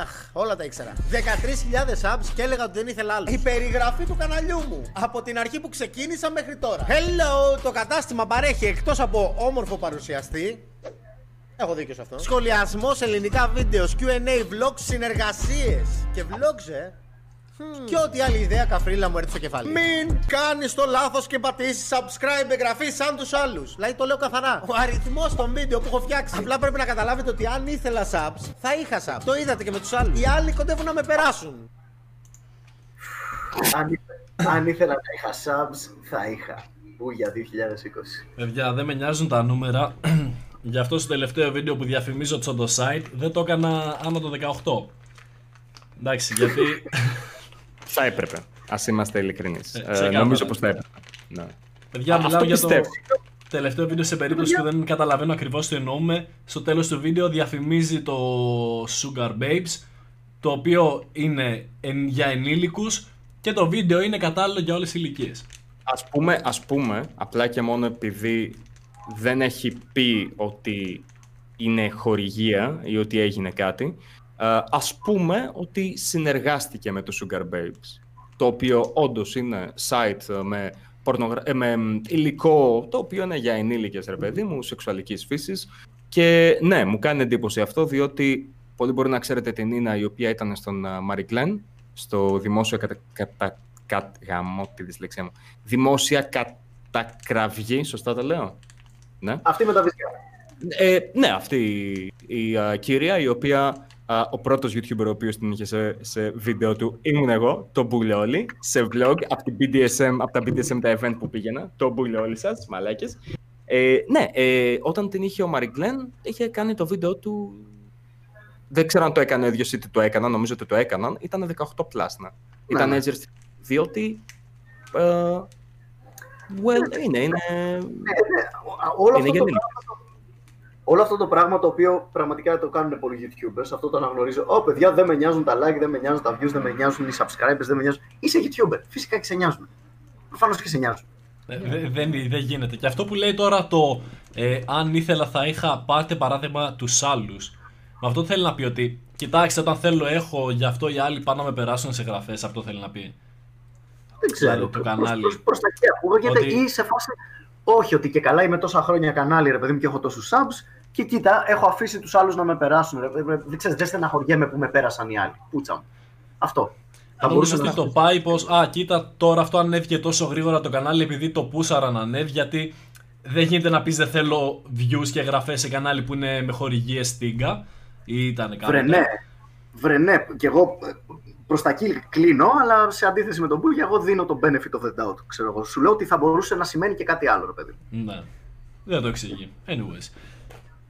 Αχ, όλα τα ήξερα. 13.000 subs και έλεγα ότι δεν ήθελα άλλο. Η περιγραφή του καναλιού μου. Από την αρχή που ξεκίνησα μέχρι τώρα. Hello! Το κατάστημα παρέχει εκτός από όμορφο παρουσιαστή, Έχω δίκιο σε αυτό. Σχολιασμός, ελληνικά βίντεος, QA, vlogs, συνεργασίες. Και vlogs, ε. Και ό,τι άλλη ιδέα καφρίλα μου έρθει στο κεφάλι. Μην κάνεις το λάθος και πατήσεις subscribe, εγγραφή σαν τους άλλους. Δηλαδή το λέω καθαρά. Ο αριθμός των βίντεο που έχω φτιάξει. Απλά πρέπει να καταλάβετε ότι αν ήθελα subs, θα είχα subs. Το είδατε και με τους άλλους. Οι άλλοι κοντεύουν να με περάσουν. αν, ήθε- αν ήθελα να είχα subs, θα είχα. Πού για 2020. Παιδιά, δεν με νοιάζουν τα νούμερα. Γι' αυτό στο τελευταίο βίντεο που διαφημίζω το το site δεν το έκανα άνω το 18. Εντάξει, γιατί. Θα έπρεπε. Α είμαστε ειλικρινείς. Ε, Ε, ξεκάθαρα. νομίζω πως θα έπρεπε. Ναι. Παιδιά, Α, μιλάω αυτό για το πιστεύω. τελευταίο βίντεο σε περίπτωση που δεν καταλαβαίνω ακριβώς τι εννοούμε. Στο τέλος του βίντεο διαφημίζει το Sugar Babes, το οποίο είναι εν- για ενήλικους και το βίντεο είναι κατάλληλο για όλες τις ηλικίες. Ας πούμε, ας πούμε, απλά και μόνο επειδή δεν έχει πει ότι είναι χορηγία ή ότι έγινε κάτι, ε, ας πούμε ότι συνεργάστηκε με το Sugar Babes, το οποίο όντως είναι site ε, με, πορνογρα... ε, με μ, υλικό το οποίο είναι για ενήλικες, ρε παιδί μου, σεξουαλικής φύσης και ναι, μου κάνει εντύπωση αυτό, διότι πολλοί μπορεί να ξέρετε την Νίνα η οποία ήταν στον Marie Glenn, στο δημόσιο κατα... κατα... κα- γαμώ τη δυσλεξία μου. Δημόσια κατακραυγή, σωστά τα λέω; Ναι. Αυτή με τα βυζιά. Ε, ναι, αυτή η, η, α, κυρία η οποία α, ο πρώτος YouTuber ο οποίος την είχε σε, σε βίντεο του ήμουν εγώ, το μπούλε όλοι, σε vlog από, την BDSM, από τα BDSM τα event που πήγαινα, το μπούλε όλοι σας, μαλάκες. Ε, ναι, ε, όταν την είχε ο Μαρι Γκλέν, είχε κάνει το βίντεο του δεν ξέρω αν το έκανε ο ίδιος ή τι το έκαναν, νομίζω ότι το έκαναν. Ήταν 18 plus, ναι. Ήταν ναι. έτσι διότι... ε, well, είναι, είναι... Ναι, ναι, όλο, Είναι αυτό το γεννή. πράγμα, το- όλο αυτό το πράγμα το οποίο πραγματικά το κάνουν πολλοί YouTubers, αυτό το αναγνωρίζω. Ω παιδιά, δεν με νοιάζουν τα like, δεν με νοιάζουν τα views, δεν με νοιάζουν οι subscribers, δεν με νοιάζουν. Είσαι YouTuber. Φυσικά και σε νοιάζουν. Προφανώς και σε νοιάζουν. Ε, δε- δεν, δεν γίνεται. Και αυτό που λέει τώρα το ε, αν ήθελα θα είχα, πάρτε παράδειγμα τους άλλους. Με αυτό θέλει να πει ότι, κοιτάξτε, όταν θέλω έχω, γι' αυτό οι άλλοι πάνε να με περάσουν σε γραφές. Αυτό θέλει να πει. Δεν ξέρω. Δηλαδή, το κανάλι. Προς, προς τα εκεί ακούγεται Ότι- ή σε φάση. Όχι, ότι και καλά είμαι τόσα χρόνια κανάλι, ρε παιδί μου, και έχω τόσους subs Και κοίτα, έχω αφήσει τους άλλους να με περάσουν. ρε. Ε, Δεν ξέρεις, δεν στεναχωριέμαι που με πέρασαν οι άλλοι. Πούτσα μου. Αυτό. Θα Νομίζω μπορούσες ότι να. το πάει πως. Α, κοίτα, τώρα αυτό ανέβηκε τόσο γρήγορα το κανάλι επειδή το πούσαραν να ανέβει. Γιατί δεν γίνεται να πεις δεν θέλω views και εγγραφέ σε κανάλι που είναι με χορηγίες στίγκα. Ή ήταν κάποτε. Βρε ναι. Βρε ναι. Και εγώ προς τα εκεί κλείνω, αλλά σε αντίθεση με τον Μπούργια, εγώ δίνω το benefit of the doubt. Ξέρω εγώ. Σου λέω ότι θα μπορούσε να σημαίνει και κάτι άλλο, ρε παιδί. Ναι. Δεν το εξηγεί. Anyways.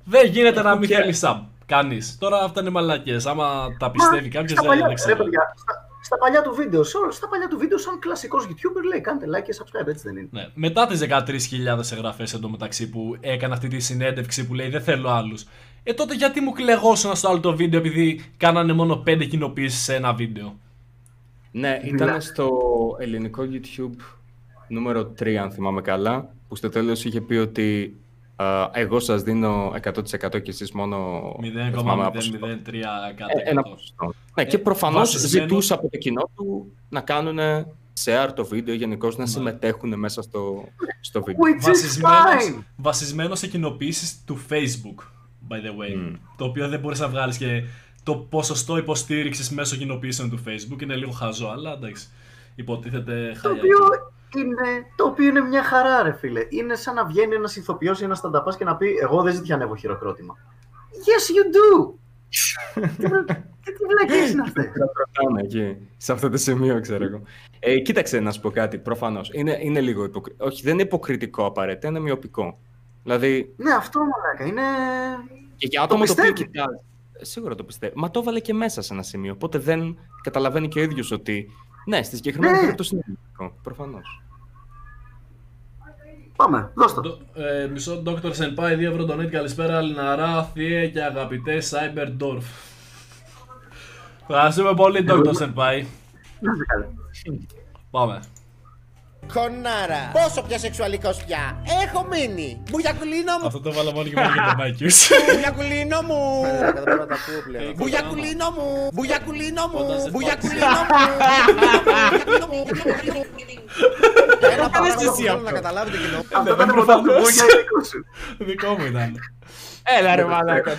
Δεν γίνεται να μην θέλεις sub. Κανείς. Τώρα αυτά είναι μαλακίε. Άμα τα πιστεύει κάποιος, στα δεν παλιά, δεν ρε, ξέρω. παιδιά, στα, στα παλιά του βίντεο, σε- στα παλιά του βίντεο, σαν κλασικός YouTuber, λέει κάντε like και subscribe, έτσι δεν είναι. Ναι. Μετά τις 13.000 εγγραφές εντωμεταξύ που έκανε αυτή τη συνέντευξη που λέει Δεν θέλω άλλους. Ε τότε γιατί μου κλεγόσουν στο άλλο το βίντεο επειδή κάνανε μόνο 5 κοινοποιήσει σε ένα βίντεο; Ναι, Μιλά. ήταν στο ελληνικό YouTube νούμερο 3, αν θυμάμαι καλά, που στο τέλος είχε πει ότι α, εγώ σας δίνω 100% και εσείς μόνο... δεν θυμάμαι ένα ποσοστό. 0,003 Ε, Ένα ποσοστό. Ναι, και Ε, προφανώς βασισμένο- ζητούσε από το κοινό του να κάνουν share το βίντεο, γενικώς να συμμετέχουν μέσα στο, στο βίντεο. Which is Βασισμένος, fine! βασισμένος σε κοινοποιήσει του Facebook, by the way. Mm. Το οποίο δεν μπορείς να βγάλεις και το ποσοστό υποστήριξης μέσω κοινοποιήσεων του Facebook είναι λίγο χαζό, αλλά εντάξει. Υποτίθεται Το χαλιά. οποίο, είναι, το οποίο είναι μια χαρά, ρε φίλε. Είναι σαν να βγαίνει ένας ηθοποιός ή ένας στανταπάς και να πει: Εγώ δεν ζητιανεύω χειροκρότημα. Yes, you do! Τι τι βλακίες είναι αυτές; Κρατάνε εκεί, σε αυτό το σημείο, ξέρω εγώ. Ε, κοίταξε να σου πω κάτι, προφανώς. Είναι, είναι λίγο υποκριτικό. Όχι, δεν είναι υποκριτικό απαραίτητα, είναι μειοπικό. Δηλαδή, Ναι, αυτό μαλάκα. Είναι. και για άτομο το, οποίο πιστεύεις; κοιτάζει. Σίγουρα το πιστεύει. Μα το έβαλε και μέσα σε ένα σημείο. Οπότε δεν καταλαβαίνει και ο ίδιος ότι. Ναι, στη συγκεκριμένη Ναι. περίπτωση είναι μειοπικό. Προφανώς. Πάμε, δώσ' το. Ντο- ε, μισό Dr. Senpai, 2 ευρώ donate, καλησπέρα Λιναρά, θεία και αγαπητές Cyberdorf. Ευχαριστούμε πολύ Dr. Senpai. Να είστε καλά. Πάμε. Χωνάρα. Πόσο πια σεξουαλικός πια. Έχω μείνει. Μπουγιακουλίνο μου. Αυτό το βάλα μόνο και μόνο για τον Μάκιους. Μπουγιακουλίνο μου. Δεν μπορώ να τα ακούω πλέον. Μπουγιακουλίνο μου. Μπουγιακουλίνο μου. Όταν σε Μπουγιακουλίνο μου. Ένα πράγμα που θέλω να καταλάβετε κοινό. Αυτό ήταν δεν ποτέ του προφανώς. Μπούγια δικό σου. Δικό μου ήταν. Έλα ρε μαλάκα.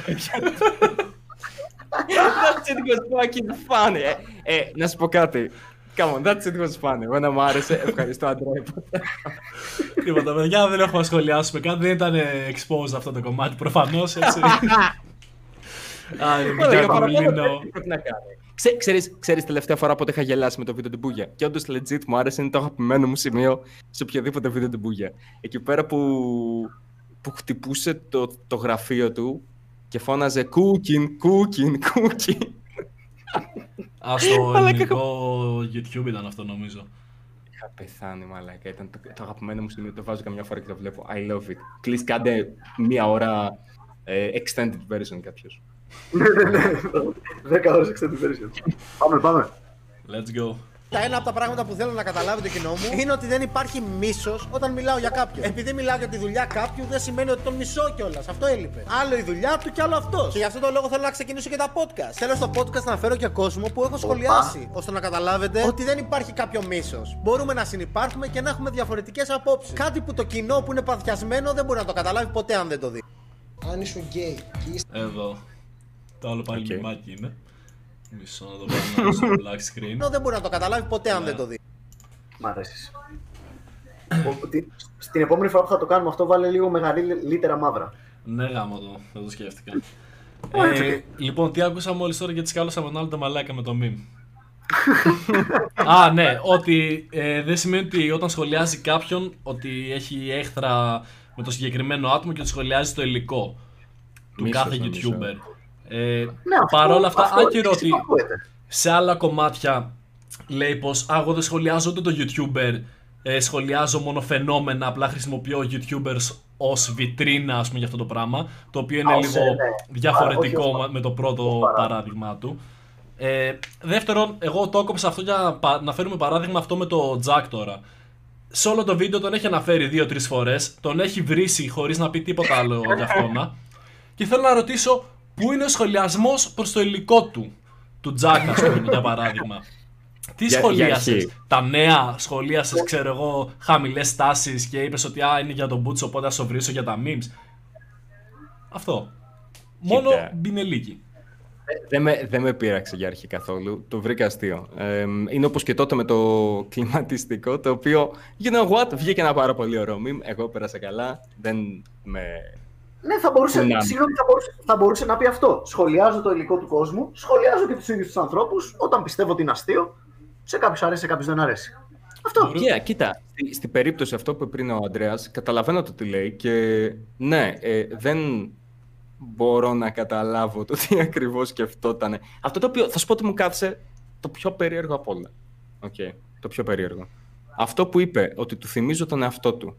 That's it was fucking funny. Ε, ε, να σου πω κάτι. Come on, that's it was funny. Εμένα μου άρεσε. Ευχαριστώ, Αντρέα. Τίποτα, παιδιά, δεν έχουμε να σχολιάσουμε κάτι. Δεν ήταν exposed αυτό το κομμάτι, προφανώς έτσι. Α, είναι Ωραία, Μπουγιά παραπάνω Κουλίνο. δεν πρέπει να κάνεις; Ξέ, ξέρεις, ξέρεις τελευταία φορά πότε είχα γελάσει με το βίντεο του Μπούγια. Και όντως legit μου άρεσε, είναι το αγαπημένο μου σημείο σε οποιοδήποτε βίντεο του Μπούγια. Εκεί πέρα που, που χτυπούσε το, το γραφείο του και φώναζε κούκιν, κούκιν, κούκιν. Α, στο Μαλάκα, ελληνικό YouTube ήταν αυτό νομίζω. Είχα πεθάνει, μαλάκα. Ήταν το, το αγαπημένο μου σημείο. Το βάζω καμιά φορά και το βλέπω. I love it. Κλείς κάντε μία ώρα ε, extended version κάποιος. Ναι, ναι, ναι. Δέκα ώρες extended version. Πάμε, πάμε. Let's go. Τα ένα από τα πράγματα που θέλω να καταλάβετε κοινό μου είναι ότι δεν υπάρχει μίσος όταν μιλάω για κάποιον. Επειδή μιλάω για τη δουλειά κάποιου, δεν σημαίνει ότι τον μισώ κιόλας. Αυτό έλειπε. Άλλο η δουλειά του και άλλο αυτός. Και γι' αυτό το λόγο θέλω να ξεκινήσω και τα podcast. Θέλω στο podcast να φέρω και κόσμο που έχω σχολιάσει. ώστε να καταλάβετε ότι δεν υπάρχει κάποιο μίσος. Μπορούμε να συνεπάρχουμε και να έχουμε διαφορετικές απόψεις. Κάτι που το κοινό που είναι παθιασμένο δεν μπορεί να το καταλάβει ποτέ αν δεν το δει. Αν ήσουν γκέι και είσαι Εδώ. Το άλλο πάλι Οκ. λιμάκι είναι. Μισό να το βάλω στο black screen. Ενώ δεν μπορεί να το καταλάβει ποτέ αν δεν το δει. Μ' αρέσεις. Στην επόμενη φορά που θα το κάνουμε αυτό, βάλε λίγο μεγαλύτερα μαύρα. Ναι, γαμώ το, δεν το σκέφτηκα. Ωραία, ε, οκ. λοιπόν, τι άκουσα μόλις τώρα γιατί σκάλωσα με τον άλλο το μαλάκα με το meme. Α, ναι, ότι ε, δεν σημαίνει ότι όταν σχολιάζει κάποιον ότι έχει έχθρα με το συγκεκριμένο άτομο και ότι σχολιάζει το υλικό του Μίσος, κάθε νομίζω. YouTuber. Ε, Ναι, αυτό, παρόλα αυτά, αυτό άκυρο έτσι ότι ακούεται. σε άλλα κομμάτια λέει πως «Α, εγώ δεν σχολιάζω ούτε το YouTuber, ε, σχολιάζω μόνο φαινόμενα, απλά χρησιμοποιώ YouTubers ως βιτρίνα ας πούμε για αυτό το πράγμα, το οποίο είναι Α, ως, λίγο ε, ναι. διαφορετικό Παρά- όχι ως- με το πρώτο ως παράδειγμα. παράδειγμα του. Ε, δεύτερον, εγώ το έκοψα αυτό για να πα- να φέρουμε παράδειγμα αυτό με το Jack τώρα. Σε όλο το βίντεο τον έχει αναφέρει δύο-τρεις φορές, τον έχει βρήσει χωρίς να πει τίποτα άλλο για αυτόνα. Και θέλω να ρωτήσω, πού είναι ο σχολιασμός προς το υλικό του, του Jack, ας πούμε, για παράδειγμα; Τι Για- για σχολίασες, αρχή. τα νέα σχολίασες, ξέρω εγώ, χαμηλές τάσεις και είπες ότι α, είναι για τον Boots, οπότε θα σου βρίσω για τα memes. Αυτό. Μόνο Κοίτα. μπινελίκι. Ε, Δεν με, δεν με πείραξε για αρχή καθόλου. Το βρήκα αστείο. Ε, είναι όπως και τότε με το κλιματιστικό, το οποίο, you know what, βγήκε ένα πάρα πολύ ωραίο meme. Εγώ πέρασα καλά. Δεν με... Ναι, θα μπορούσε, Ναι. συγγνώμη, θα μπορούσε, θα μπορούσε να πει αυτό. Σχολιάζω το υλικό του κόσμου, σχολιάζω και τους ίδιους τους ανθρώπους. Όταν πιστεύω ότι είναι αστείο, σε κάποιους αρέσει, σε κάποιους δεν αρέσει. Αυτό. Yeah, κοίτα, στη, στην περίπτωση αυτό που είπε πριν ο Ανδρέας, καταλαβαίνω το τι λέει και ναι, ε, δεν μπορώ να καταλάβω το τι ακριβώς σκεφτόταν. Αυτό το οποίο θα σου πω ότι μου κάθισε το πιο περίεργο από όλα. Οκ, το πιο περίεργο. Αυτό που είπε, ότι του θυμίζω τον εαυτό του.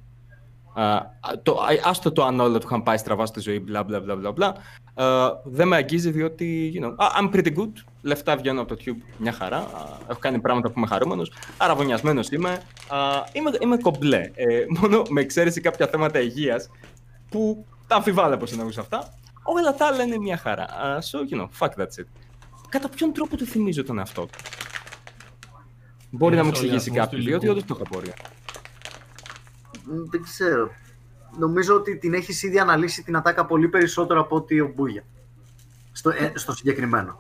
Α, α, το, α, άστο το αν όλα του είχαν πάει στραβά στη ζωή, μπλα μπλα μπλα μπλα μπλα. Α, δεν με αγγίζει διότι, you know, α, I'm pretty good. Λεφτά βγαίνω από το tube μια χαρά. Α, έχω κάνει πράγματα που είμαι χαρούμενος. Αρραβωνιασμένος είμαι. Α, είμαι. Είμαι κομπλέ. Ε, μόνο με εξαίρεση κάποια θέματα υγείας που τα αμφιβάλλω πώ εννοούσα αυτά. Όλα τα άλλα είναι μια χαρά. Α, so, you know, fuck that's it. Κατά ποιον τρόπο του θυμίζω τον εαυτό του; Μπορεί Είναι να μου εξηγήσει σχολιασμός κάποιο, του διότι υλικού. όντως το έχω απορία. Μ, Δεν ξέρω. Νομίζω ότι την έχεις ήδη αναλύσει την ατάκα πολύ περισσότερο από ότι ο Μπούγια. Στο, ε, στο συγκεκριμένο.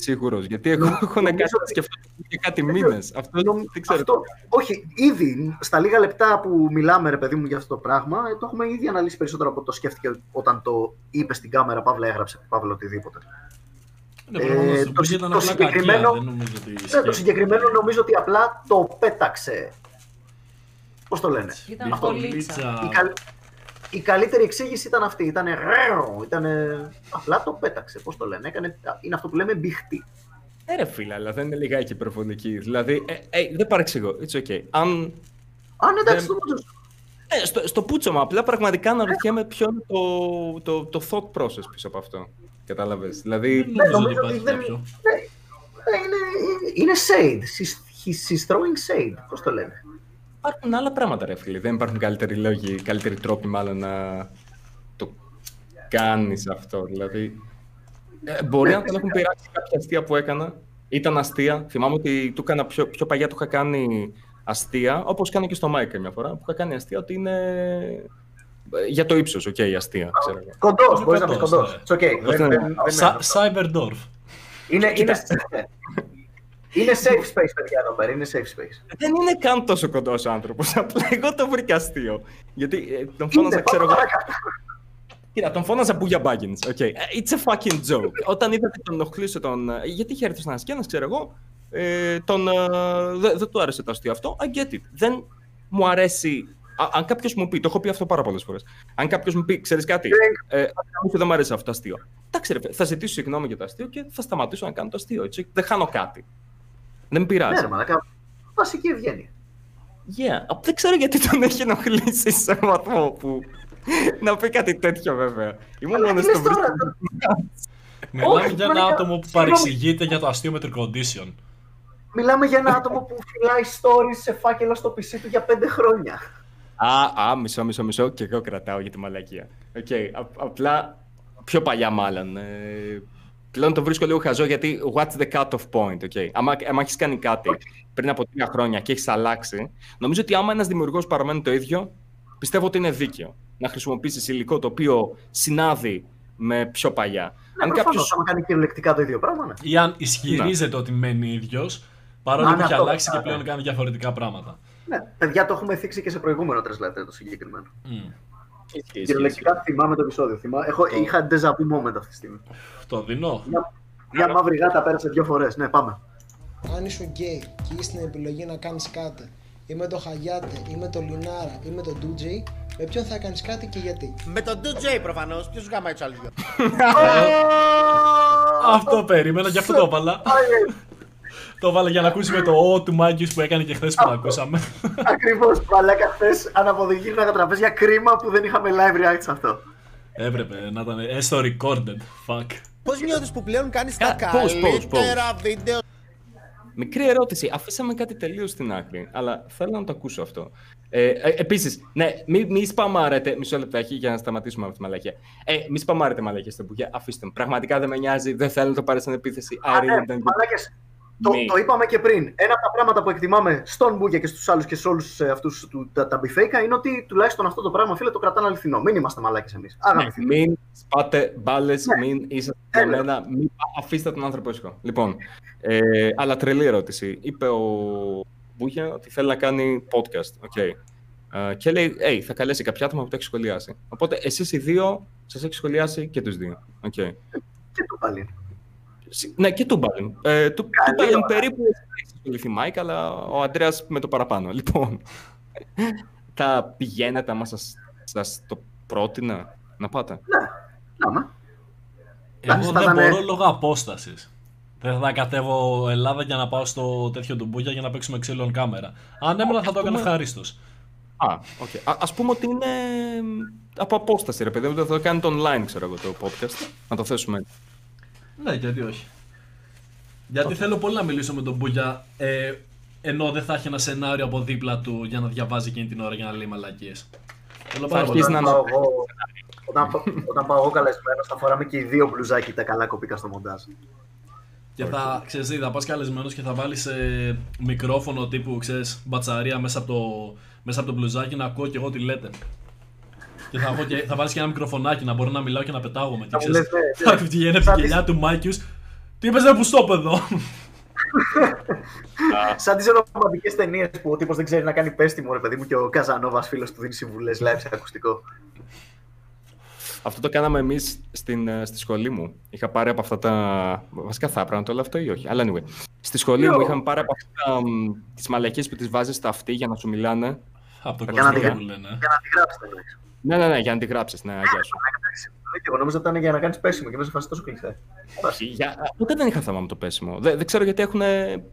Σίγουρος, γιατί εγώ έχω να Νομίζω κάνω ότι- σκεφτώ και κάτι μήνες. Αυτό δεν ξέρω. Αυτό, όχι, ήδη στα λίγα λεπτά που μιλάμε, ρε παιδί μου, για αυτό το πράγμα, ε, το έχουμε ήδη αναλύσει περισσότερο από ό,τι το σκέφτηκε όταν το είπε στην κάμερα, Παύλα έγραψε, Παύλα οτιδήποτε. Ναι, προφανώς, Ε, το το, Μπούγια ήταν το απλά συγκεκριμένο, κακία, δεν νομίζω ότι ναι, το ισχύει. συγκεκριμένο νομίζω ότι απλά το πέταξε. Πώς το λένε; Ήταν Αυτό, πολύ Λίτσα. Η, καλ- η καλύτερη εξήγηση ήταν αυτή. Ήταν ήτανε... απλά το πέταξε. Πώ το λένε. Έκανε... Είναι αυτό που λέμε μπιχτή. Ε, ρε φίλε, αλλά δεν είναι λιγάκι υπερβολική. Δηλαδή, ε, ε, δεν παρεξηγώ. It's okay. Αν. Α, ναι, εντάξει, Δεν- το πούτσο. Ε, στο, στο πούτσο μου, απλά πραγματικά αναρωτιέμαι ποιο είναι το, το, το thought process πίσω από αυτό. Κατάλαβε. Δηλαδή. Δεν νομίζω ότι νομίζω υπάρχει ότι δεν- κάποιο. Ναι, ναι, είναι, είναι shade. She's, he's, she's throwing shade. Πώ το λένε. Υπάρχουν άλλα πράγματα, ρε φίλε. Δεν υπάρχουν καλύτεροι λόγοι, καλύτεροι τρόποι μάλλον να το κάνεις αυτό. Δηλαδή. Ε, μπορεί να τον έχουν πειράξει κάποια αστεία που έκανα. Ήταν αστεία. Θυμάμαι ότι του έκανα πιο, πιο παλιά του είχα κάνει αστεία, όπως κάνω και στο Μάικα μια φορά, που είχα κάνει αστεία ότι είναι. ε, Για το ύψος, οκ, αστεία, ξέρω εγώ. Κοντό, Είναι μπορείς να πεις κοντός, κοντός. ναι. It's okay. Πώς Δεν- είναι. δεν- δεν- Σα- Cyberdwarf. Είναι, είναι, είναι safe space, παιδιά εδώ πέρα. Είναι safe space. Δεν είναι καν τόσο κοντός άνθρωπος. Απλά εγώ το βρήκα αστείο. Γιατί ε, τον φώναζα, Είναι, ξέρω πάμε εγώ. παρακάτω. Κοίτα, τον φώναζα Μπούγια Baggins. Okay. It's a fucking joke. Όταν είδα ότι τον ενοχλούσε τον. ε, Γιατί είχε έρθει ένα σκένα, ξέρω εγώ. Ε, τον, ε, δεν δεν του άρεσε το αστείο αυτό. I get it. Δεν μου αρέσει. Α, αν κάποιος μου πει, το έχω πει αυτό πάρα πολλές φορές. Αν κάποιος μου πει, ξέρεις κάτι, ε, μου δεν μου αρέσει αυτό το αστείο. Εντάξει, ρε, φίλε, θα ζητήσω συγγνώμη για το αστείο και θα σταματήσω να κάνω το αστείο. Έτσι. Δεν χάνω κάτι. Δεν με Ναι, πειράζει. ρε μαλάκα. Βασική ευγένεια. Yeah. Α, Δεν ξέρω γιατί τον έχει ενοχλήσει σε βαθμό που. να πει κάτι τέτοιο, βέβαια. Ήμουν Αλλά μόνος τι λες στο τώρα, Μιλάμε Όχι, για ένα μαλάκα, άτομο που συγγνώμη. παρεξηγείται για το αστείο με air condition. Μιλάμε για ένα άτομο που φυλάει stories σε φάκελο στο PC του για πέντε χρόνια. Α, α, μισό, μισό, μισό. Και εγώ κρατάω για τη μαλακία. Οκ, α- απλά πιο παλιά μάλλον. Ε, πλέον το βρίσκω λίγο χαζό γιατί what's the cut-off point, okay. Άμα, άμα έχεις κάνει κάτι πριν από τρία χρόνια και έχεις αλλάξει, νομίζω ότι άμα ένας δημιουργός παραμένει το ίδιο, πιστεύω ότι είναι δίκαιο να χρησιμοποιήσεις υλικό το οποίο συνάδει με πιο παλιά. Ναι, Αν κάποιο. προφανώς, άμα κάνει κυριολεκτικά το ίδιο πράγμα, ναι. Ή αν ισχυρίζεται ότι μένει ίδιος, παρόλο Να, που ναι, έχει αυτό, αλλάξει και ναι, πλέον ναι. κάνει διαφορετικά πράγματα. Ναι, παιδιά, το έχουμε θίξει και σε προηγούμενο τρεσλάτε το συγκεκριμένο. Μμ. Ισχύει, ισχύει, Κυριολεκτικά θυμάμαι το επεισόδιο. Θυμά... Έχω, είχα déjà vu moment αυτή τη στιγμή. Το δίνω. Μια, μια μαύρη γάτα πέρασε δύο φορές. Ναι, πάμε. Αν είσαι γκέι και είσαι την επιλογή να κάνεις κάτι ή με το Χαγιάτε ή με το Λινάρα ή με το Ντούτζεϊ, με ποιον θα κάνεις κάτι και γιατί; Με τον DJ προφανώς. Ποιος σου γαμάει τους άλλους δυο; Αυτό περίμενα, γι' αυτό το έβαλα. Το έβαλα για να ακούσει με το ο του Μάγκιου που έκανε και χθες που το ακούσαμε. Ακριβώς. Μαλάκα χθες αναποδογύρναγα τραπέζια. Κρίμα που δεν είχαμε live react σε αυτό. Έπρεπε να ήταν έστω recorded. Fuck. Πώς νιώθεις που πλέον κάνεις τα Κα- pause, pause, καλύτερα βίντεο; Μικρή ερώτηση. Αφήσαμε κάτι τελείως στην άκρη, αλλά θέλω να το ακούσω αυτό. Ε, ε, Επίσης, ναι, μη, μη σπαμάρετε. Μισό λεπτάκι για να σταματήσουμε από τη μαλακία. Ε, μη σπαμάρετε μαλακία στην πουγιά. Αφήστε με. Πραγματικά δεν με νοιάζει. Δεν θέλω να το πάρει σαν επίθεση. I Α, ναι, really don't give- μαλάκες. Το, Μη. το είπαμε και πριν. Ένα από τα πράγματα που εκτιμάμε στον Μπούγια και στους άλλους και σε όλους αυτούς τα, τα μπιφέικα είναι ότι τουλάχιστον αυτό το πράγμα, φίλε, το κρατάνε αληθινό. Μην είμαστε μαλάκες εμείς. Ναι, μην σπάτε μπάλες, Ναι. μην είσαστε για Έλα. μένα, μην αφήστε τον άνθρωπο ήσυχο. Λοιπόν, ε, αλλά τρελή ερώτηση. Είπε ο Μπούχια ότι θέλει να κάνει podcast. Okay. Ε, και λέει, hey, θα καλέσει κάποια άτομα που το έχει σχολιάσει. Οπότε εσείς οι δύο σας έχει σχολιάσει και τους δύο. Okay. Και το πάλι. Ναι, και του Μπάλιν. Ε, του Καλή του Μπάλιν ώρα. περίπου έχει ασχοληθεί Μάικ, αλλά ο Αντρέα με το παραπάνω. Λοιπόν, θα πηγαίνετε άμα σας, σας το πρότεινα να πάτε; Άμα. Εγώ Εντάξει, δεν θα ήταν- μπορώ λόγω απόστασης. Δεν θα κατέβω Ελλάδα για να πάω στο τέτοιο του Μπούγια για να παίξουμε ξύλο on camera. Αν έμενα θα το έκανα ευχαρίστως. Α, οκ. Α ας πούμε ότι είναι από απόσταση, ρε παιδί μου. Θα το κάνετε online, ξέρω εγώ, το podcast. Να το θέσουμε. έτσι. Ναι, γιατί όχι. Γιατί θέλω πολύ να μιλήσω με τον Μπούγια, ε, ενώ δεν θα έχει ένα σενάριο από δίπλα του για να διαβάζει εκείνη την ώρα για να λέει μαλακίες. Θέλω Θα πάρα πολύ. αρχίσει να Όταν πάω εγώ, όταν, πα- όταν πάω εγώ καλεσμένο, θα φοράμε και οι δύο μπλουζάκι τα καλά κοπήκαν στο μοντάζ. Και θα, ξέρεις τι, θα πας καλεσμένος και θα βάλεις ε, μικρόφωνο τύπου, ξέρεις, μπατσαρία μέσα από το, μέσα από το μπλουζάκι να ακούω και εγώ τι λέτε. Και θα, έχω και, θα βάλεις και ένα μικροφωνάκι να μπορώ να μιλάω και να πετάγομαι. Και Θα μου ξέρεις, λες, ναι, ναι. θα βγαίνει από Σαν την τις- κοιλιά του Μάικιους. Τι είπες ρε που στο παιδό. Σαν τις ρομαντικές ταινίες που ο τύπος δεν ξέρει να κάνει πέσιμο, ρε παιδί μου, και ο Καζανόβας φίλος του δίνει συμβουλές live σε ακουστικό. Αυτό το κάναμε εμείς στη σχολή μου. Είχα πάρει από αυτά τα. Βασικά θα έπρεπε να το λέω αυτό ή όχι. Αλλά anyway. Στη σχολή μου είχαμε πάρει από αυτά τις μαλακίε που τις βάζεις στα αυτή για να σου μιλάνε. Από το Για να, τη, κόσμο για που λένε. να τη γράψετε. Εντάξει. Ναι, ναι, ναι, για να τη γράψεις. Ναι, γεια σου. Εντάξει, και Εγώ νόμιζα ότι ήταν για να κάνεις πέσιμο και μέσα σε φάση τόσο κλειστέ. Όχι, για... Ποτέ δεν είχα θέμα με το πέσιμο. Δεν, δεν ξέρω γιατί έχουν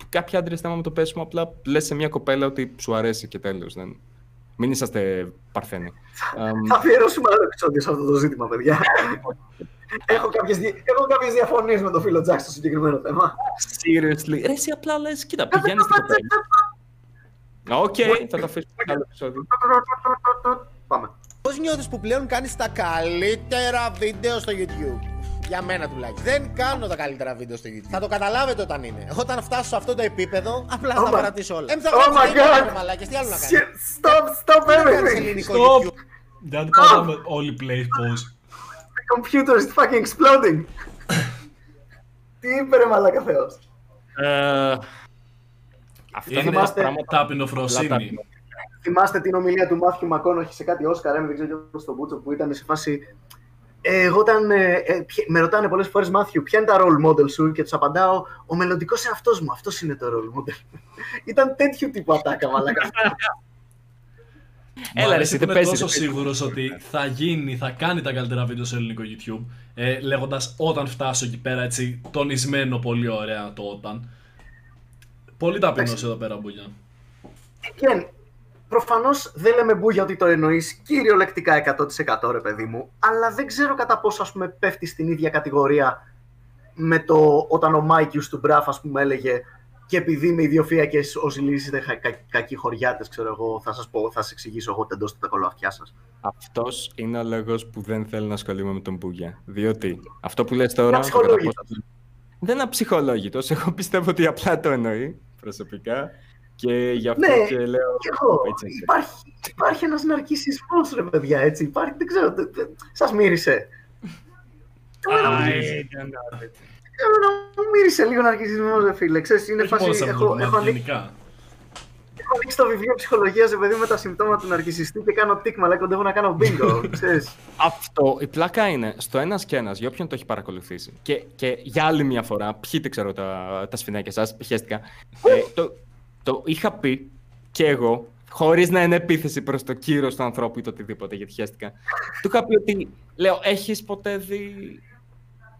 κάποιοι άντρες θέμα με το πέσιμο. Απλά λες σε μια κοπέλα ότι σου αρέσει και τέλος. Δεν... Μην είσαστε παρθένοι. Αμ, Θα αφιερώσουμε άλλο επεισόδιο σε αυτό το ζήτημα, παιδιά. έχω κάποιες έχω κάποιες διαφωνίες με τον φίλο Τζακ στο συγκεκριμένο θέμα. Seriously. Ρε, εσύ απλά λες, κοίτα, πηγαίνεις στην κοπέλα. Οκ, θα το αφήσουμε σε άλλο επεισόδιο. Πάμε. Πώ νιώθει που πλέον κάνεις τα καλύτερα βίντεο στο YouTube. Για μένα τουλάχιστον. Δεν κάνω τα καλύτερα βίντεο στο YouTube. Θα το καταλάβετε όταν είναι. Όταν φτάσω σε αυτό το επίπεδο, απλά θα Oh τα my- παρατήσω όλα. Εμ, θα Oh γράψω my ελληνικά, God. ρε μαλάκες, τι άλλο να κάνω. Shit, Stop, stop Τι να κάνεις everything. ελληνικό Stop! YouTube. Γιατί πάμε όλοι play pause. The computer is fucking exploding. Τι είπε ρε μαλάκα θεός. Ε, Αυτά είναι τα Θυμάστε πράγματα. Ταπεινοφροσύνη. Απλά Θυμάστε την ομιλία του Μάθιου Μακόνοχη σε κάτι Όσκαρ, δεν ξέρω ποιο στον Μπούτσο που ήταν σε φάση. Ε, εγώ όταν. Ε, ε, ποια- με ρωτάνε πολλές φορές, Μάθιου, ποια είναι τα role model σου και τους απαντάω, Ο μελλοντικός εαυτός μου. Αυτός είναι το role model. ήταν τέτοιου τύπου ατάκα, μαλάκα. Έλα, Έλα, ρε, ρε, εσύ, είμαι δεν παίζεις, τόσο δεν παίζει. σίγουρος ότι θα γίνει, θα κάνει τα καλύτερα βίντεο σε ελληνικό YouTube. Ε, Λέγοντας όταν φτάσω εκεί πέρα, έτσι, τονισμένο πολύ ωραία το όταν. Πολύ ταπεινός Εντάξει. εδώ πέρα, Μπουλιά. Και προφανώς δεν λέμε μπούγια ότι το εννοείς κυριολεκτικά 100% ρε παιδί μου, αλλά δεν ξέρω κατά πόσο ας πούμε πέφτει στην ίδια κατηγορία με το όταν ο Μάικιους του Μπραφ ας πούμε έλεγε και επειδή με ιδιοφύακες όσοι λύσετε κα, κα, κακοί χωριάτες, ξέρω εγώ, θα σας πω, θα σας εξηγήσω εγώ τεντώστε τα κολοαυτιά σας. Αυτός είναι ο λόγος που δεν θέλω να ασχολούμαι με τον Μπούγια. Διότι αυτό που λες τώρα. Είναι το κατά αψυχολόγητος. πόσο- Δεν είναι αψυχολόγητος. Εγώ πιστεύω ότι απλά το εννοεί προσωπικά. Και γι' αυτό Ναι, και λέω. Και εγώ, έτσι, έτσι. υπάρχει, υπάρχει ένας ναρκισισμός ρε παιδιά, έτσι, υπάρχει, δεν ξέρω, δεν- δεν- σας μύρισε. Εμένα μου μύρισε. Εμένα μου μύρισε λίγο ναρκισισμός ρε φίλε, ξέρεις, είναι Όχι μόνο φάση, σε αυτό έχω, το έχω, κομμάτι, ανοίξει, γενικά. έχω ανοίξει το βιβλίο ψυχολογίας ρε παιδί με τα συμπτώματα του ναρκισιστή και κάνω τίκμα, λέει κοντεύω να κάνω bingo, ξέρεις. Αυτό, η πλάκα είναι στο ένας και ένας, για όποιον το έχει παρακολουθήσει. Και, και για άλλη μια φορά, πιείτε ξέρω τα, τα σφινάκια σας, πιέστηκα. Ε, το, το είχα πει και εγώ, χωρίς να είναι επίθεση προς το κύριο του ανθρώπου ή το οτιδήποτε, γιατί χαίστηκα. Του είχα πει ότι, λέω, έχεις ποτέ δει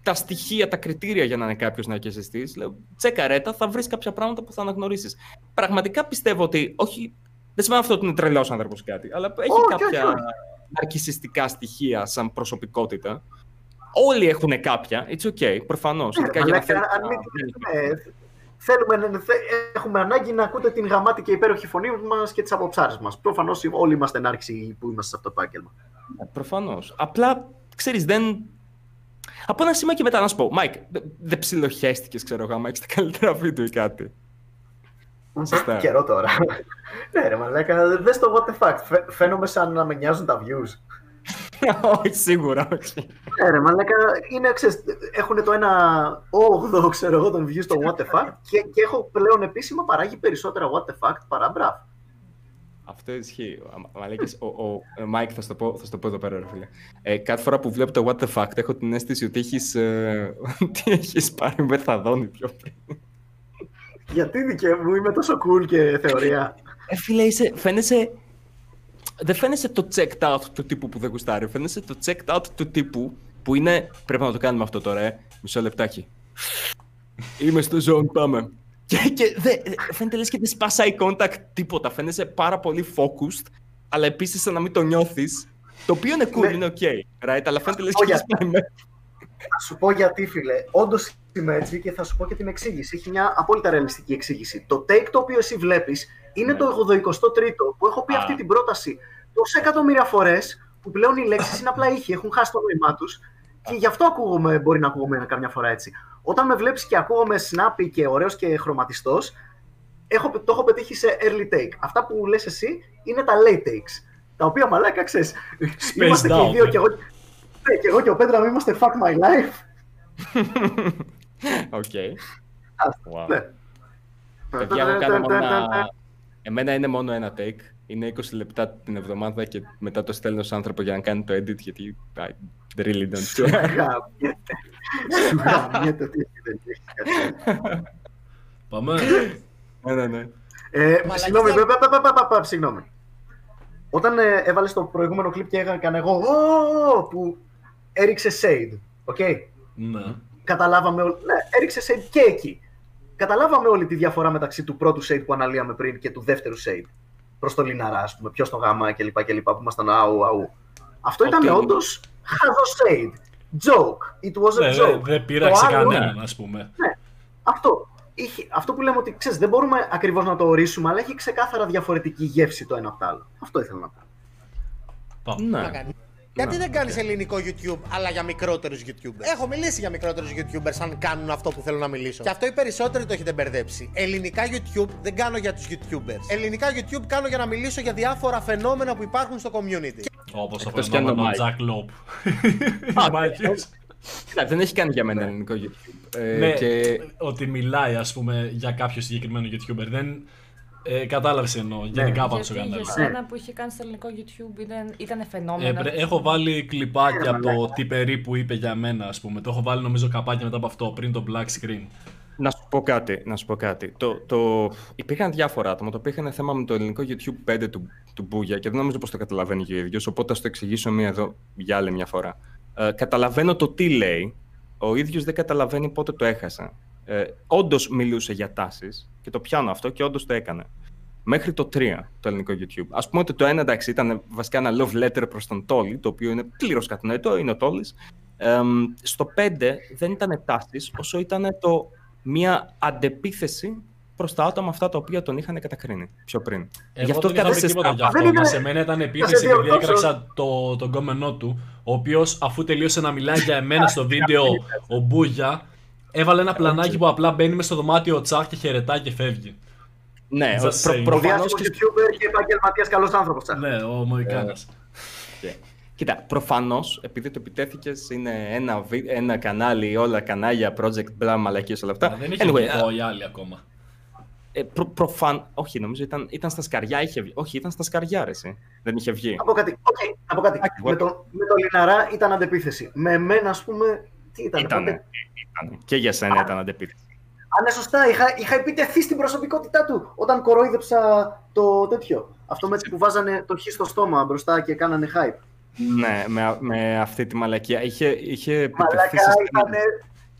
τα στοιχεία, τα κριτήρια για να είναι κάποιος ναρκισιστή. Λέω, τσεκαρέτα, θα βρεις κάποια πράγματα που θα αναγνωρίσεις. Πραγματικά πιστεύω ότι, όχι, δεν σημαίνει αυτό ότι είναι τρελός άνθρωπος ή κάτι, αλλά έχει Όχι, κάποια όχι, όχι. ναρκισιστικά στοιχεία σαν προσωπικότητα. Όλοι έχουν κάποια, it's okay, προφανώς. Ναι, μαλάκα, αν μην ναι, Θέλουμε, να- θε- έχουμε ανάγκη να ακούτε την γαμάτη και υπέροχη φωνή μας και τις αποψάρες μας. Προφανώς όλοι είμαστε νάρκισσοι που είμαστε σε αυτό το επάγγελμα. Προφανώς. Απλά ξέρεις, δεν. Από ένα σημείο και μετά να σου πω, Μάικ, δεν ψιλοχέστηκε, ξέρω εγώ, άμα έχεις τα καλύτερα βίντεο ή κάτι. Σωστά. Καιρό τώρα. ναι, ρε Μαλάκα, δες το what the fuck. Φαι- Φαίνομαι σαν να με νοιάζουν τα views. όχι, σίγουρα, όχι. Ναι, ρε Μαλάκα, είναι, ξέρεις, έχουν το ένα 8 ξέρω εγώ, των views στο what the fuck και, και έχω πλέον επίσημα παράγει περισσότερα what the fuck παρά μπράβο. Αυτό ισχύει. Μα- Μαλάκες, ο, ο, ε, Μάικ, θα σου το πω, θα σου το πω εδώ πέρα, ρε φίλε. Ε, κάθε φορά που βλέπω το What the fuck, έχω την αίσθηση ότι έχεις, ε, ότι έχεις πάρει μεθαδόνη πιο πριν. Γιατί δικαί μου είμαι τόσο cool και θεωρία. Ε, φίλε, είσαι, φαίνεσαι... Δεν φαίνεσαι το checked out του τύπου που δεν γουστάρει. Φαίνεσαι το checked out του τύπου που είναι... Πρέπει να το κάνουμε αυτό τώρα, ε. Μισό λεπτάκι. Είμαι στο zone, πάμε. Και, και δε, φαίνεται λες και δεν σπάς eye contact τίποτα. Φαίνεσαι πάρα πολύ focused, αλλά επίσης σαν να μην το νιώθεις. Το οποίο είναι cool, Ναι. είναι ok, right? Αλλά φαίνεται λες πω και έχεις γιατί. πάει με- Θα σου πω γιατί, φίλε. Όντως είμαι έτσι και θα σου πω και την εξήγηση. Έχει μια απόλυτα ρεαλιστική εξήγηση. Το take το οποίο εσύ βλέπεις είναι Ναι. το 83ο που έχω πει Α. αυτή την πρόταση τόσα εκατομμύρια φορές που πλέον οι λέξεις είναι απλά ήχοι, έχουν χάσει το νόημά τους και γι' αυτό ακούγομαι, μπορεί να ακούγομαι καμιά φορά έτσι. Όταν με βλέπεις και ακούγομαι snappy και ωραίος και χρωματιστός, έχω, το έχω πετύχει σε early take. Αυτά που λες εσύ είναι τα late takes. Τα οποία μαλάκα ξέρεις. Είμαστε και out, οι δύο ε. και εγώ, ναι, και εγώ και ο Πέτρα μην είμαστε fuck my life. Οκ. Wow. Ναι. Παιδιά, εγώ κάνω μόνο ένα... Εμένα είναι μόνο ένα take. Είναι 20 λεπτά την εβδομάδα και μετά το στέλνω σε άνθρωπο για να κάνει το edit γιατί I really don't Σου care. γαμιέται. Σου γαμιέται ότι δεν έχεις κάτι. Πάμε. Ναι, ναι, ναι. Ε, Μαλακιά. Συγγνώμη, πα- πα- πα- πα- πα- πα- συγγνώμη. Όταν ε, έβαλες το προηγούμενο κλιπ και έκανα εγώ «Ω», που έριξε shade, οκ; Ναι. Καταλάβαμε όλοι, ναι, έριξε shade και εκεί. Καταλάβαμε όλη τη διαφορά μεταξύ του πρώτου shade που αναλύαμε πριν και του δεύτερου shade. Προς το Λιναρά, ας πούμε, ποιος το γάμα κλπ. κλπ που ήμασταν αου, αου. Αυτό ήταν Οκ. όντως χαζό shade. Joke. It was a Ναι, joke. Δεν δεν πείραξε Το άλλο- κανέναν, ας πούμε. Αυτό. Είχε, αυτό που λέμε ότι ξέρεις, δεν μπορούμε ακριβώς να το ορίσουμε, αλλά έχει ξεκάθαρα διαφορετική γεύση το ένα από το άλλο. Αυτό ήθελα να πω. Πάμε. Ναι. Γιατί δεν κάνεις ελληνικό YouTube, αλλά για μικρότερους YouTubers; Έχω μιλήσει για μικρότερους YouTubers αν κάνουν αυτό που θέλω να μιλήσω. Και αυτό οι περισσότεροι το έχετε μπερδέψει. Ελληνικά YouTube δεν κάνω για τους YouTubers. Ελληνικά YouTube κάνω για να μιλήσω για διάφορα φαινόμενα που υπάρχουν στο community. Όπως το Εκτός κι αν φαινόμενο το Mike. Jack Lope. Α, Μάκης. Κοίτα, δεν έχει κάνει για μένα ελληνικό YouTube. Ε, Ναι, και... ότι μιλάει ας πούμε για κάποιο συγκεκριμένο YouTuber. Δεν ε, κατάλαβες εννοώ. Γενικά πάνω στο Γιατί για κανένα. σένα που είχε κάνει στο ελληνικό YouTube ήταν, ήταν Ε, φαινόμενο. πρέ- έχω βάλει κλιπάκια από το τι περίπου είπε για μένα, ας πούμε. Το έχω βάλει νομίζω καπάκια μετά από αυτό, πριν το black screen. Να σου πω κάτι, να σου πω κάτι. Το, το... Υπήρχαν διάφορα άτομα το οποίο είχαν θέμα με το ελληνικό YouTube 5 του, του Μπούγια και δεν νομίζω πως το καταλαβαίνει και ο ίδιος, οπότε θα το εξηγήσω μία εδώ για άλλη μια φορά. Ε, καταλαβαίνω το τι λέει, ο ίδιος δεν καταλαβαίνει πότε το έχασα. Ε, όντως μιλούσε για τάσεις και το πιάνω αυτό και όντως το έκανε. Μέχρι το 3 το ελληνικό YouTube. Α πούμε ότι το 1 εντάξει ήταν βασικά ένα love letter προς τον Τόλι, το οποίο είναι πλήρως κατανοητό, είναι ο Τόλις. στο 5 δεν ήταν τάσεις, όσο ήταν το μία αντεπίθεση προς τα άτομα αυτά τα οποία τον είχαν κατακρίνει πιο πριν. Εγώ Γι' αυτό δεν είχα βρει κατέστησε τίποτα γι' Δεν αυτό. είναι- Μα σε μένα ήταν Θα επίθεση σε επειδή διορθώσω. έκραξα το, τον κόμενό του, ο οποίος αφού τελείωσε να μιλάει για εμένα στο βίντεο ο Μπούγια, έβαλε ένα πλανάκι που απλά μπαίνει μες στο δωμάτιο ο Τσάκ και χαιρετάει και φεύγει. Ναι, Just προ, saying. Ο προφανώς διάσημος και YouTuber και επαγγελματίας καλός άνθρωπος. τσακ. Ναι, ο Μοϊκάνας. Και- Κοίτα, προφανώς επειδή το επιτέθηκες είναι ένα, βι- ένα κανάλι, όλα κανάλια, project, μπλα, μαλακίες, όλα αυτά. Δεν είχε Anyway, βγει οι άλλοι ακόμα. ε, προ, προφαν... Όχι, νομίζω ήταν, ήταν στα σκαριά. Είχε βγει. Όχι, ήταν στα σκαριά, ρε, εσύ. Δεν είχε βγει. Να πω κάτι. Οκ, να πω κάτι. Εντάξει, Με το, με το Λιναρά ήταν αντεπίθεση. Με εμένα, ας πούμε, τι ήταν. Ήτανε, πότε- ήτανε. Και για σένα ήταν αντεπίθεση. Α, ναι, σωστά. Είχα, είχα επιτεθεί στην προσωπικότητά του όταν κορόιδεψα το τέτοιο. Αυτό με που βάζανε το χ στο στόμα μπροστά και κάνανε hype. ναι, με, με αυτή τη μαλακία. Είχε, είχε επιτεθεί Μαλάκα σε ήταν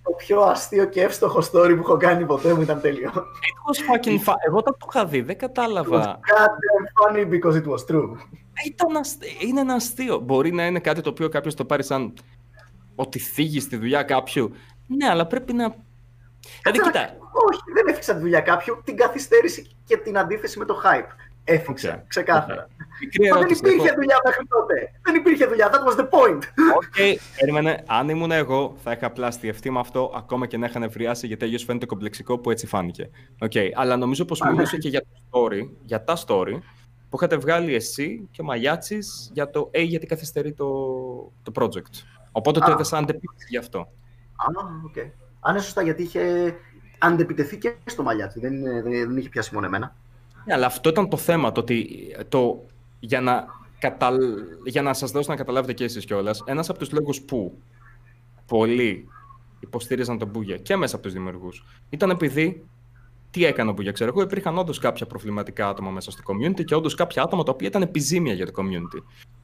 το πιο αστείο και εύστοχο story που έχω κάνει ποτέ μου. Ήταν τέλειο. It was fucking fun. Εγώ όταν το είχα δει, δεν κατάλαβα. God damn funny because it was true. Ήταν αστε... Είναι ένα αστείο. Μπορεί να είναι κάτι το οποίο κάποιος το πάρει σαν ότι θίγει στη δουλειά κάποιου. Ναι, αλλά πρέπει να. Δηλαδή, κοίτα. Όχι, δεν έφτιαξα τη δουλειά κάποιου. Την καθυστέρηση και την αντίθεση με το hype. Έφυξα, ξεκάθαρα. Μικρή Μα δεν ερώτηση. υπήρχε έχω. δουλειά μέχρι τότε. Δεν υπήρχε δουλειά. That was the point. Οκ, περίμενε. Αν ήμουν εγώ, θα είχα μπλαστιευτεί με αυτό ακόμα και να είχα νευριάσει γιατί αλλιώς φαίνεται κομπλεξικό που έτσι φάνηκε. Οκ, αλλά νομίζω πως μιλούσε και για το story, για τα story που είχατε βγάλει εσύ και ο Μαγιάτση για το A γιατί καθυστερεί το, το project. Οπότε το Α. είδα σαν αντεπίθεση γι' αυτό. Α, οκ. Αν είναι σωστά, γιατί είχε αντεπιτεθεί και στο Μαγιάτση. Δεν, είναι- δεν, δεν είχε πιάσει μόνο εμένα. Ναι, αλλά αυτό ήταν το θέμα, το ότι το, για, να καταλ... για να σας δώσω να καταλάβετε και εσείς κιόλας, ένας από τους λόγους που πολλοί υποστήριζαν τον Μπούγια και μέσα από τους δημιουργούς ήταν επειδή τι έκανε ο Μπούγια, ξέρω εγώ, υπήρχαν όντως κάποια προβληματικά άτομα μέσα στο community και όντως κάποια άτομα τα οποία ήταν επιζήμια για το community.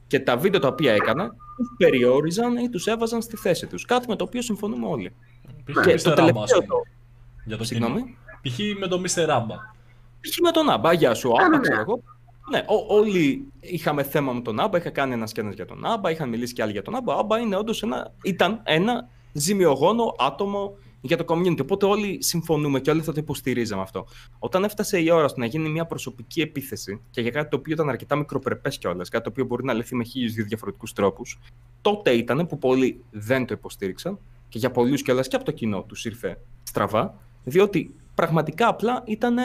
Και τα βίντεο τα οποία έκανε τους περιόριζαν ή τους έβαζαν στη θέση τους. Κάτι με το οποίο συμφωνούμε όλοι. Π.χ. Και Mr. το Ramba, τελευταίο ας πούμε, το- Για το Συγγνώμη; κοινό. Π.χ. με το Mr. Ramba. Π.χ. με τον Άμπα, γεια σου, ναι, Άμπα, ναι. ξέρω εγώ. Ναι, ό- όλοι είχαμε θέμα με τον Άμπα, είχα κάνει ένας σκένα για τον Άμπα, είχαν μιλήσει και άλλοι για τον Άμπα. Ο Άμπα είναι όντως ένα, ήταν ένα ζημιογόνο άτομο για το community. Οπότε όλοι συμφωνούμε και όλοι θα το υποστηρίζαμε αυτό. Όταν έφτασε η ώρα στο να γίνει μια προσωπική επίθεση και για κάτι το οποίο ήταν αρκετά μικροπρεπές κιόλας, κάτι το οποίο μπορεί να λυθεί με χίλιους δύο διαφορετικούς τρόπους, τότε ήταν που πολλοί δεν το υποστήριξαν και για πολλούς κιόλας και από το κοινό τους ήρθε στραβά, διότι πραγματικά απλά ήταν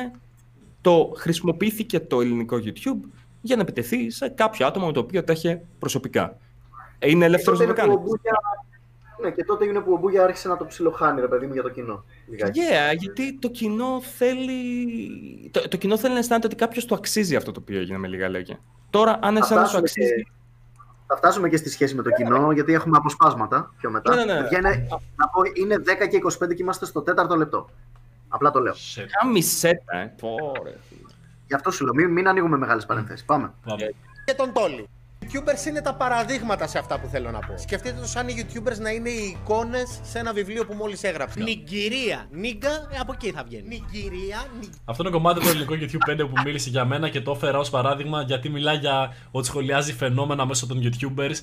το χρησιμοποιήθηκε το ελληνικό YouTube για να επιτεθεί σε κάποιο άτομο με το οποίο τα είχε προσωπικά. Ε, Είναι ελεύθερος Και να τότε το είναι κάνει. Που ο Μπούγια- Ναι, και τότε είναι που ο Μπούγια άρχισε να το ψιλοχάνει, ρε παιδί μου, για το κοινό. Λιγάκι. Yeah, γιατί το κοινό θέλει. Το, το κοινό θέλει να αισθάνεται ότι κάποιος το αξίζει αυτό το οποίο έγινε με λίγα λόγια. Τώρα, αν Θα εσένα σου φτάσουμε αξίζει. και- Θα φτάσουμε και στη σχέση με το κοινό, γιατί έχουμε αποσπάσματα πιο μετά. Ναι, ναι, ναι. Παιδιά, είναι, να πω, είναι 10 και 25 και είμαστε στο τέταρτο λεπτό. Απλά το λέω. Κάμισέτα, ε. Πόρε. Γι' αυτό σου λέω, μην, μην ανοίγουμε μεγάλες παρενθέσεις. Πάμε. και τον Τόλι. Οι YouTubers είναι τα παραδείγματα σε αυτά που θέλω να πω. Σκεφτείτε το σαν οι YouTubers να είναι οι εικόνες σε ένα βιβλίο που μόλις έγραψα. Νιγκυρία. Νίγκα, ε, από εκεί θα βγαίνει. Νιγκυρία. Αυτό είναι κομμάτι του ελληνικού YouTube 5 που μίλησε για μένα και το έφερα ως παράδειγμα γιατί μιλάει για ότι σχολιάζει φαινόμενα μέσω των YouTubers.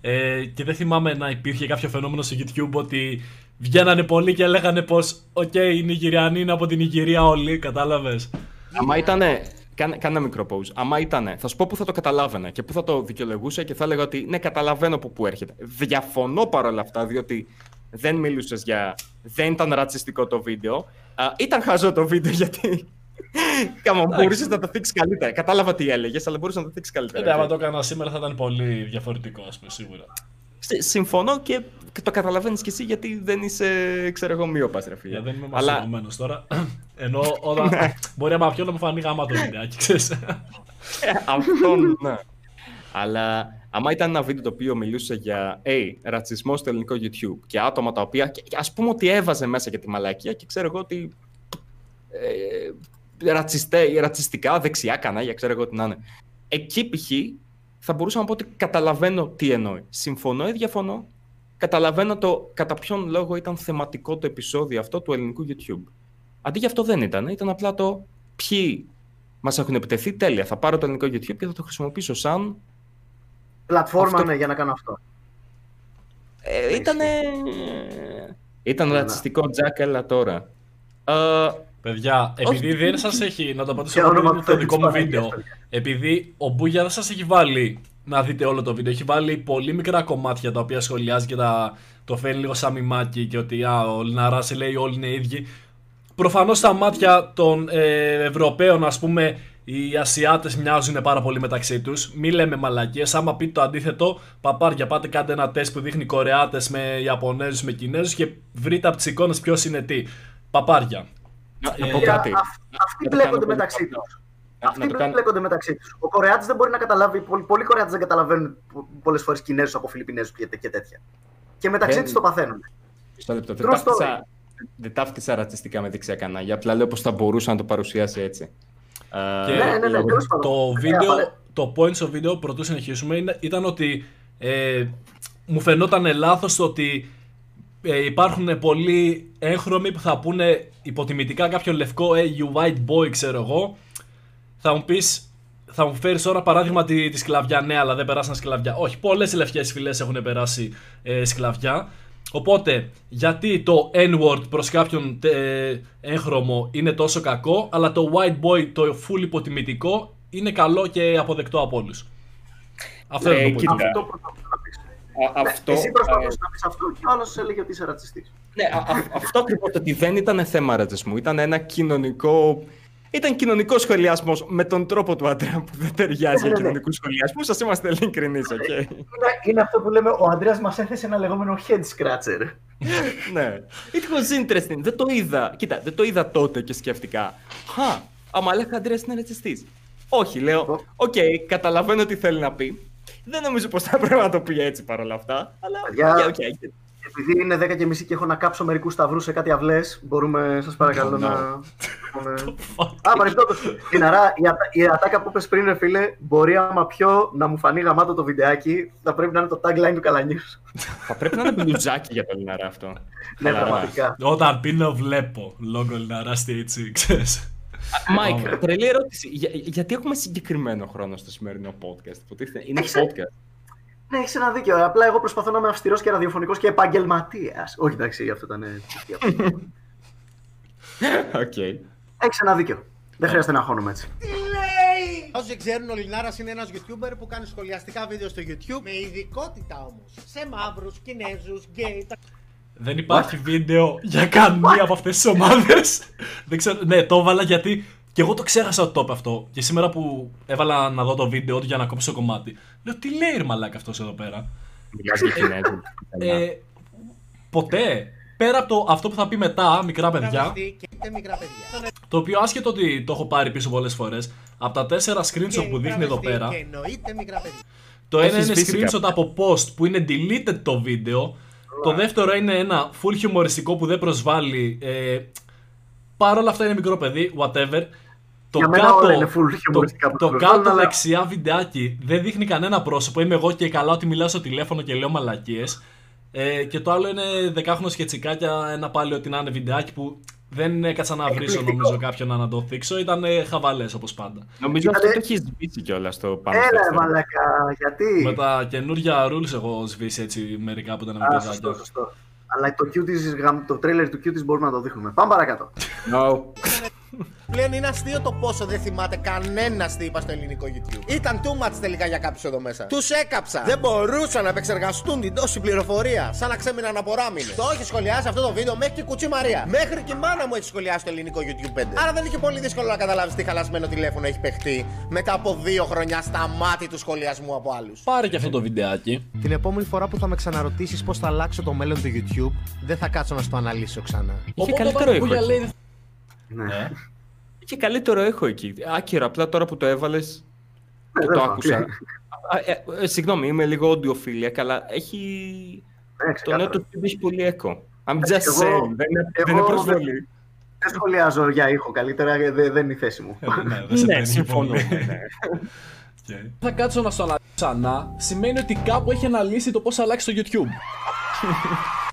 Ε, και δεν θυμάμαι να υπήρχε κάποιο φαινόμενο στο YouTube ότι βγαίνανε πολλοί και λέγανε πως Οκ, οι Νιγηριανοί είναι από την Νιγηρία όλοι, κατάλαβες. Άμα ήτανε. Κάνε, κάνε ένα μικρό pause. Άμα ήτανε, θα σου πω πού θα το καταλάβαινα και πού θα το δικαιολογούσα και θα έλεγα ότι ναι, καταλαβαίνω από πού έρχεται. Διαφωνώ παρόλα αυτά, διότι δεν μιλούσες για. Δεν ήταν ρατσιστικό το βίντεο. Α, ήταν χαζό το βίντεο γιατί. Κάμα, μπορούσες να το θίξεις καλύτερα. Κατάλαβα τι έλεγες, αλλά μπορούσες να το θίξεις καλύτερα. Ναι, άμα το έκανα σήμερα θα ήταν πολύ διαφορετικό, ας πούμε, σίγουρα. Συ- Συμφωνώ και το καταλαβαίνεις κι εσύ γιατί δεν είσαι, ξέρω εγώ, μείωπα, ρε φίλε. Για δεν είμαι Αλλά μασονωμένο τώρα. Ενώ όταν. μπορεί άμα πιω να μου φανεί γάμα το βιντεάκι, ξέρεις. Αυτό ναι. Αλλά άμα ήταν ένα βίντεο το οποίο μιλούσε για hey, ρατσισμό στο ελληνικό YouTube και άτομα τα οποία. Και, και ας πούμε ότι έβαζε μέσα και τη μαλακία και ξέρω εγώ ότι. Ε, ρατσιστέ, ρατσιστικά, δεξιά κανάλια, ξέρω εγώ τι να είναι. Εκεί π.χ. θα μπορούσα να πω ότι καταλαβαίνω τι εννοεί. Συμφωνώ ή διαφωνώ. Καταλαβαίνω το κατά ποιον λόγο ήταν θεματικό το επεισόδιο αυτό του ελληνικού YouTube. Αντί για αυτό δεν ήταν. Ήταν απλά το ποιοι μας έχουν επιτεθεί. Τέλεια. Θα πάρω το ελληνικό YouTube και θα το χρησιμοποιήσω σαν. Πλατφόρμα, Αυτό- ναι, για να κάνω αυτό. Ε, ήτανε... Ήταν Ναι. ρατσιστικό Τζακ, έλα τώρα. Ε, Παιδιά, επειδή Όχι. δεν σας έχει. Να το απαντήσω Για εγώ όνομα το του Θεού δικό της μου Παναγίας, βίντεο. Επειδή ο Μπούγια δεν σας έχει βάλει να δείτε όλο το βίντεο. Έχει βάλει πολύ μικρά κομμάτια τα οποία σχολιάζει και τα, το φέρνει λίγο σαν μημάκι και ότι α, ο Λιναράς λέει όλοι είναι ίδιοι. Προφανώς στα μάτια των ε, Ευρωπαίων, ας πούμε, οι Ασιάτες μοιάζουν πάρα πολύ μεταξύ τους. Μη λέμε μαλακίες. Άμα πείτε το αντίθετο, παπάρια, πάτε κάντε ένα τεστ που δείχνει Κορεάτες με Ιαπωνέζους, με Κινέζους και βρείτε από τις εικόνες ποιος είναι τι. Παπάρια. να, να Ε, πω Για- κάτι. αυ- Αυτοί Να το μπλέκονται κάνω πολύ μεταξύ απλό. τους. Να- Αυτοί να το κάνω- μπλέκονται μεταξύ τους. Ο Κορεάτης δεν μπορεί να καταλάβει. Πολλοί, πολλοί Κορεάτες δεν καταλαβαίνουν πολλές φορές Κινέζους από Φιλιππινέζους και, και τέτοια. Και μεταξύ Δεν- τους το παθαίνουν. Στο λεπτό. Δεν True ταύτισα, δεν ταύτισα ρατσιστικά με δεξιά κανάλια. Απλά λέω πως θα μπορούσα να το παρουσιάσει έτσι. Ε, Και Ναι, ναι, ναι, τέλος πάντων. το Ωραία, βίντεο, πάρε. το point στο βίντεο, πρωτού συνεχίσουμε, είναι- ήταν ότι ε, μου φαινόταν λάθος το ότι ε, υπάρχουν πολλοί έγχρωμοι που θα πούνε υποτιμητικά κάποιον λευκό ε, you white boy, ξέρω εγώ. Θα μου πεις, θα μου φέρεις τώρα παράδειγμα τη, τη σκλαβιά. Ναι, αλλά δεν περάσαν σκλαβιά. Όχι, πολλές λευκές φυλές έχουν περάσει ε, σκλαβιά. Οπότε, γιατί το N-word προς κάποιον ε, έγχρωμο είναι τόσο κακό, αλλά το white boy, το full υποτιμητικό, είναι καλό και αποδεκτό από όλους. Αυτό Ε, είναι το κοίτα. point. Αυτό προσπαθούσα να πεις. Α, αυτό, Εσύ ε, προσπαθούσε να πεις αυτό και ο άλλος έλεγε ότι είσαι ρατσιστής. Ναι, α, α, αυτό ακριβώς ότι δεν ήταν θέμα ρατσισμού. Ήταν ένα κοινωνικό. Ήταν κοινωνικός σχολιασμός με τον τρόπο του άντρα που δεν ταιριάζει για ναι, ναι. κοινωνικούς σχολιασμούς. Ας είμαστε ειλικρινείς, οκ. Είναι, είναι αυτό που λέμε, ο Αντρέας μας έθεσε ένα λεγόμενο head scratcher. ναι. It was interesting. Δεν το είδα. Κοίτα, δεν το είδα τότε και σκεφτικά. Χα, άμα λέγα Αντρέας είναι ρατσιστή. Όχι, λέω. Οκ, καταλαβαίνω τι θέλει να πει. Δεν νομίζω πως θα πρέπει να το πει έτσι παρόλα αυτά. Αλλά. Παιδιά, οκ, οκ. Επειδή είναι 10 και μισή και έχω να κάψω μερικούς σταυρούς σε κάτι αυλές, μπορούμε, σας παρακαλώ, No. να. πάμε- Α, παρεμπιπτόντως. Λιναρά, η, ατα- η ατάκα που είπες πριν, ρε φίλε, μπορεί άμα πιο να μου φανεί γαμάτο το βιντεάκι, θα πρέπει να είναι το tagline του καλανιούς. Θα πρέπει να είναι μπλουζάκι για το Λιναρά αυτό. ναι, Χαλαρά. πραγματικά. Όταν πίνω, βλέπω. Λόγω Λιναρά στη έτσι, ξέρεις. Μάικ, τρελή ερώτηση. Για- γιατί έχουμε συγκεκριμένο χρόνο στο σημερινό podcast. Υποτίθεται, Είναι Έχεις- podcast. Ναι, έχεις ένα δίκιο. Απλά εγώ προσπαθώ να είμαι αυστηρός και ραδιοφωνικός και επαγγελματίας. Όχι, εντάξει, αυτό ήταν. Οκ. Έχεις ένα δίκιο. Δεν χρειάζεται να χώνουμε έτσι. Όσοι δεν ξέρουν, ο Λινάρας είναι ένας YouTuber που κάνει σχολιαστικά βίντεο στο YouTube. Με ειδικότητα όμως σε μαύρους, Κινέζους, γκέι. τα- Δεν υπάρχει βίντεο για καμία από αυτές τις ομάδες. Δεν ξέρω. Ναι, το έβαλα γιατί. Και εγώ το ξέχασα ότι το είπε αυτό. Και σήμερα που έβαλα να δω το βίντεο του για να κόψω κομμάτι. Λέω τι λέει ρε μαλάκα αυτός εδώ πέρα; Μιλάς για Κινέζους. Ε, ποτέ. Πέρα από το, αυτό που θα πει μετά, μικρά παιδιά. Τravesty και είτε μικρά παιδιά. Το οποίο άσχετο ότι το έχω πάρει πίσω πολλές φορές. Από τα τέσσερα screenshot που δείχνει εδώ Travesty πέρα. Και εννοείται μικρά παιδιά. Το ένα Έχεις είναι σβήσει screenshot κάποια. από post που είναι deleted το βίντεο. Το δεύτερο είναι ένα full χιουμοριστικό που δεν προσβάλλει. Ε, Παρ' όλα αυτά είναι μικρό παιδί, whatever. Το Για μένα κάτω, όλα είναι full χιουμοριστικά που το, δεν το προσβάλλουν, κάτω αλλά- δεξιά βιντεάκι δεν δείχνει κανένα πρόσωπο. Είμαι εγώ και καλά ότι μιλάω στο τηλέφωνο και λέω μαλακίες. Ε, και το άλλο είναι δεκάχρονος σκετσικάκια, ένα πάλι ότι να είναι βιντεάκι που δεν έκατσα να βρίσω Εκπληκτικό. νομίζω κάποιον να το θίξω. Ήταν χαβαλές όπως πάντα. Νομίζω αυτό Ήτανε- το έχει σβήσει κιόλας στο πάνω. Έλα, στο ρε αριστερό. μαλακά, γιατί; Με τα καινούργια rules έχω σβήσει έτσι μερικά που ήταν με Α, παιδάκια. σωστό, σωστό. Αλλά το, cuties, γαμ- το τρέλερ του Cuties μπορούμε να το δείχνουμε. Πάμε παρακάτω. No. Πλέον είναι αστείο το πόσο δεν θυμάται κανένα τι είπα στο ελληνικό YouTube. Ήταν too much τελικά για κάποιους εδώ μέσα. Τους έκαψα. Δεν μπορούσαν να επεξεργαστούν την τόση πληροφορία. Σαν να ξέμειναν από ράμινες. Το έχει σχολιάσει αυτό το βίντεο μέχρι και η κουτσή Μαρία. Μέχρι και η μάνα μου έχει σχολιάσει το ελληνικό YouTube 5. Άρα δεν είχε πολύ δύσκολο να καταλάβεις τι χαλασμένο τηλέφωνο έχει παιχτεί μετά από δύο χρονιά στα μάτι του σχολιασμού από άλλους. Πάρε και αυτό το βιντεάκι. Την επόμενη φορά που θα με ξαναρωτήσεις πώς θα αλλάξω το μέλλον του YouTube, δεν θα κάτσω να στο αναλύσω ξανά. Είχε καλύτερο ήχο. Εκεί. λέει. Ναι. Ε, Είχε καλύτερο ήχο εκεί. Άκυρο, απλά τώρα που το έβαλες. Ναι, Και δεν το θα άκουσα. κλείνει. Α, ε, ε, Συγγνώμη, είμαι λίγο audiophilia, αλλά έχει. Ναι, Το νέο ξεκάθαρα. του τύπου έχει πολύ έκο. I'm just Εγώ- saying. Δεν είναι, δεν είναι εγώ- προσβολή. Δεν σχολιάζω για ήχο καλύτερα, ε, δεν, δεν είναι η θέση μου. ναι, δεν σε Ναι, παίρνει συμφωνούμε. πολύ. ναι. Okay. Θα κάτσω να στο αναλύσω ξανά σημαίνει ότι κάπου έχει αναλύσει το πώς θα αλλάξει το YouTube.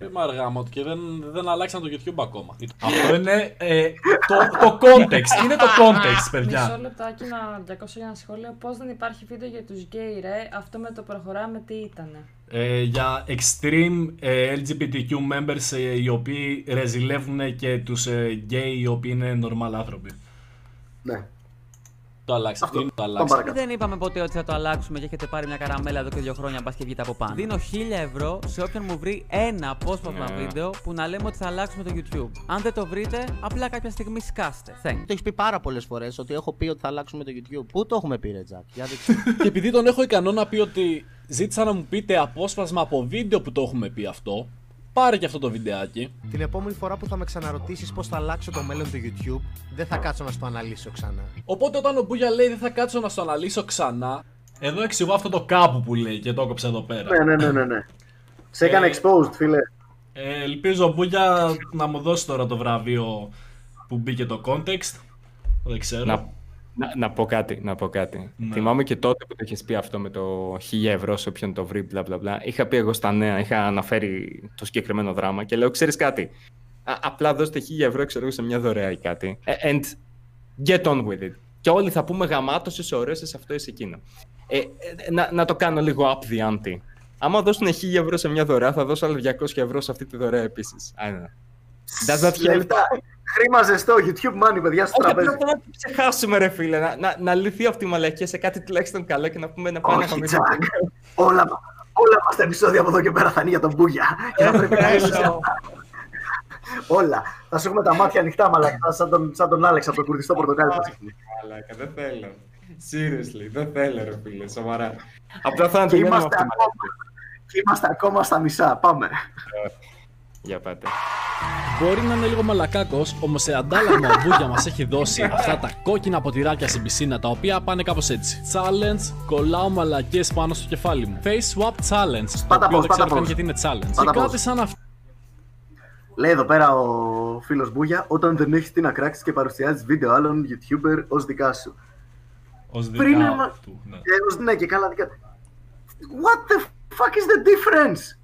Είμαι αργά μου και δεν, δεν αλλάξαν το YouTube ακόμα. Αυτό είναι ε, το, το context. Είναι το context, Μισό παιδιά. λεπτάκι να διακόψω για ένα σχόλιο. Πώς δεν υπάρχει βίντεο για τους γκέι, ρε; Αυτό με το προχωράμε, τι ήτανε; Ε, για extreme ε, LGBTQ members ε, οι οποίοι ρεζιλεύουν και τους ε, gay οι οποίοι είναι normal άνθρωποι. Ναι. Το αλλάξει. Αυτό είναι το Πάμε αλλάξει. παρακάτω. Δεν είπαμε ποτέ ότι θα το αλλάξουμε και έχετε πάρει μια καραμέλα εδώ και δύο χρόνια μπας και βγείτε από πάνω. Δίνω 1000 ευρώ σε όποιον μου βρει ένα απόσπασμα Ναι. βίντεο που να λέμε ότι θα αλλάξουμε το YouTube. Αν δεν το βρείτε, απλά κάποια στιγμή σκάστε. Thanks. Το έχεις πει πάρα πολλές φορές ότι έχω πει ότι θα αλλάξουμε το YouTube. Πού το έχουμε πει, ρε Τζακ; Για δείξτε. Και επειδή τον έχω ικανό να πει ότι ζήτησα να μου πείτε απόσπασμα από βίντεο που το έχουμε πει αυτό, πάρε και αυτό το βιντεάκι. Την επόμενη φορά που θα με ξαναρωτήσεις πώς θα αλλάξω το μέλλον του YouTube, δεν θα κάτσω να στο αναλύσω ξανά. Οπότε όταν ο Μπούγια λέει δεν θα κάτσω να στο αναλύσω ξανά, εδώ εξηγώ αυτό το κάπου που λέει και το έκοψε εδώ πέρα. Ναι, ναι, ναι, ναι, ναι. Σε έκανε Ε, exposed, φίλε. Ε, ελπίζω ο Μπούγια να μου δώσει τώρα το βραβείο που μπήκε το context. Δεν ξέρω. Να, να, να πω κάτι, να πω κάτι. Ναι. Θυμάμαι και τότε που το είχε πει αυτό με το 1000 ευρώ σε όποιον το βρει, μπλα μπλα μπλα. Είχα πει εγώ στα νέα, είχα αναφέρει το συγκεκριμένο δράμα και λέω: Ξέρεις κάτι. Α, απλά δώστε 1000 ευρώ, ξέρω εγώ, σε μια δωρεά ή κάτι. Ε, And get on with it. Και όλοι θα πούμε γαμάτο, είσαι ωραίο, είσαι αυτό, είσαι εκείνο. Ε, ε, να, να το κάνω λίγο up the ante. Άμα δώσουν 1000 ευρώ σε μια δωρεά, θα δώσω άλλα 200 ευρώ σε αυτή τη δωρεά επίσης. Does that help? Λεφτά. Χρήμα ζεστό, YouTube money, παιδιά, στο Όχι, τραπέζι. απλά να το ξεχάσουμε, ρε φίλε. Να, να, να λυθεί αυτή η μαλακία σε κάτι τουλάχιστον καλό και να πούμε να πάμε να Όχι, φάμε. Τζακ. Όλα, όλα μας τα επεισόδια από εδώ και πέρα θα είναι για τον Μπούγια. Και θα πρέπει να είσαι Όλα. Θα σου έχουμε τα μάτια ανοιχτά, μαλακά, σαν τον, σαν τον Άλεξ από το κουρδιστό πορτοκάλι. θα συχνεί. Μαλάκα, δεν θέλω. Seriously, δεν θέλω, ρε φίλε, σοβαρά. Απλά θα Και τελειώνουμε είμαστε, αυτή, ακόμα, και είμαστε ακόμα στα μισά. Πάμε. Για πάτε. Μπορεί να είναι λίγο μαλακάκος, όμως σε αντάλλαγμα ο Μπούγια μας έχει δώσει αυτά τα κόκκινα ποτηράκια στην πισίνα τα οποία πάνε κάπως έτσι. Challenge, κολλάω μαλακίε πάνω στο κεφάλι μου. Face swap challenge. Το Πάτα οποίο πώς, δεν ξέρω πάτα καν πώς. γιατί είναι challenge. Πάτα Και κάτι πώς. σαν αυτό. Λέει εδώ πέρα ο φίλος Μπούγια, όταν δεν έχεις τι να κράξεις και παρουσιάζεις βίντεο άλλων YouTuber ως δικά σου. Ω Πριν δικά έμα- του. Ναι. Ε, ως- ναι, και καλά δικά. What the fuck is the difference?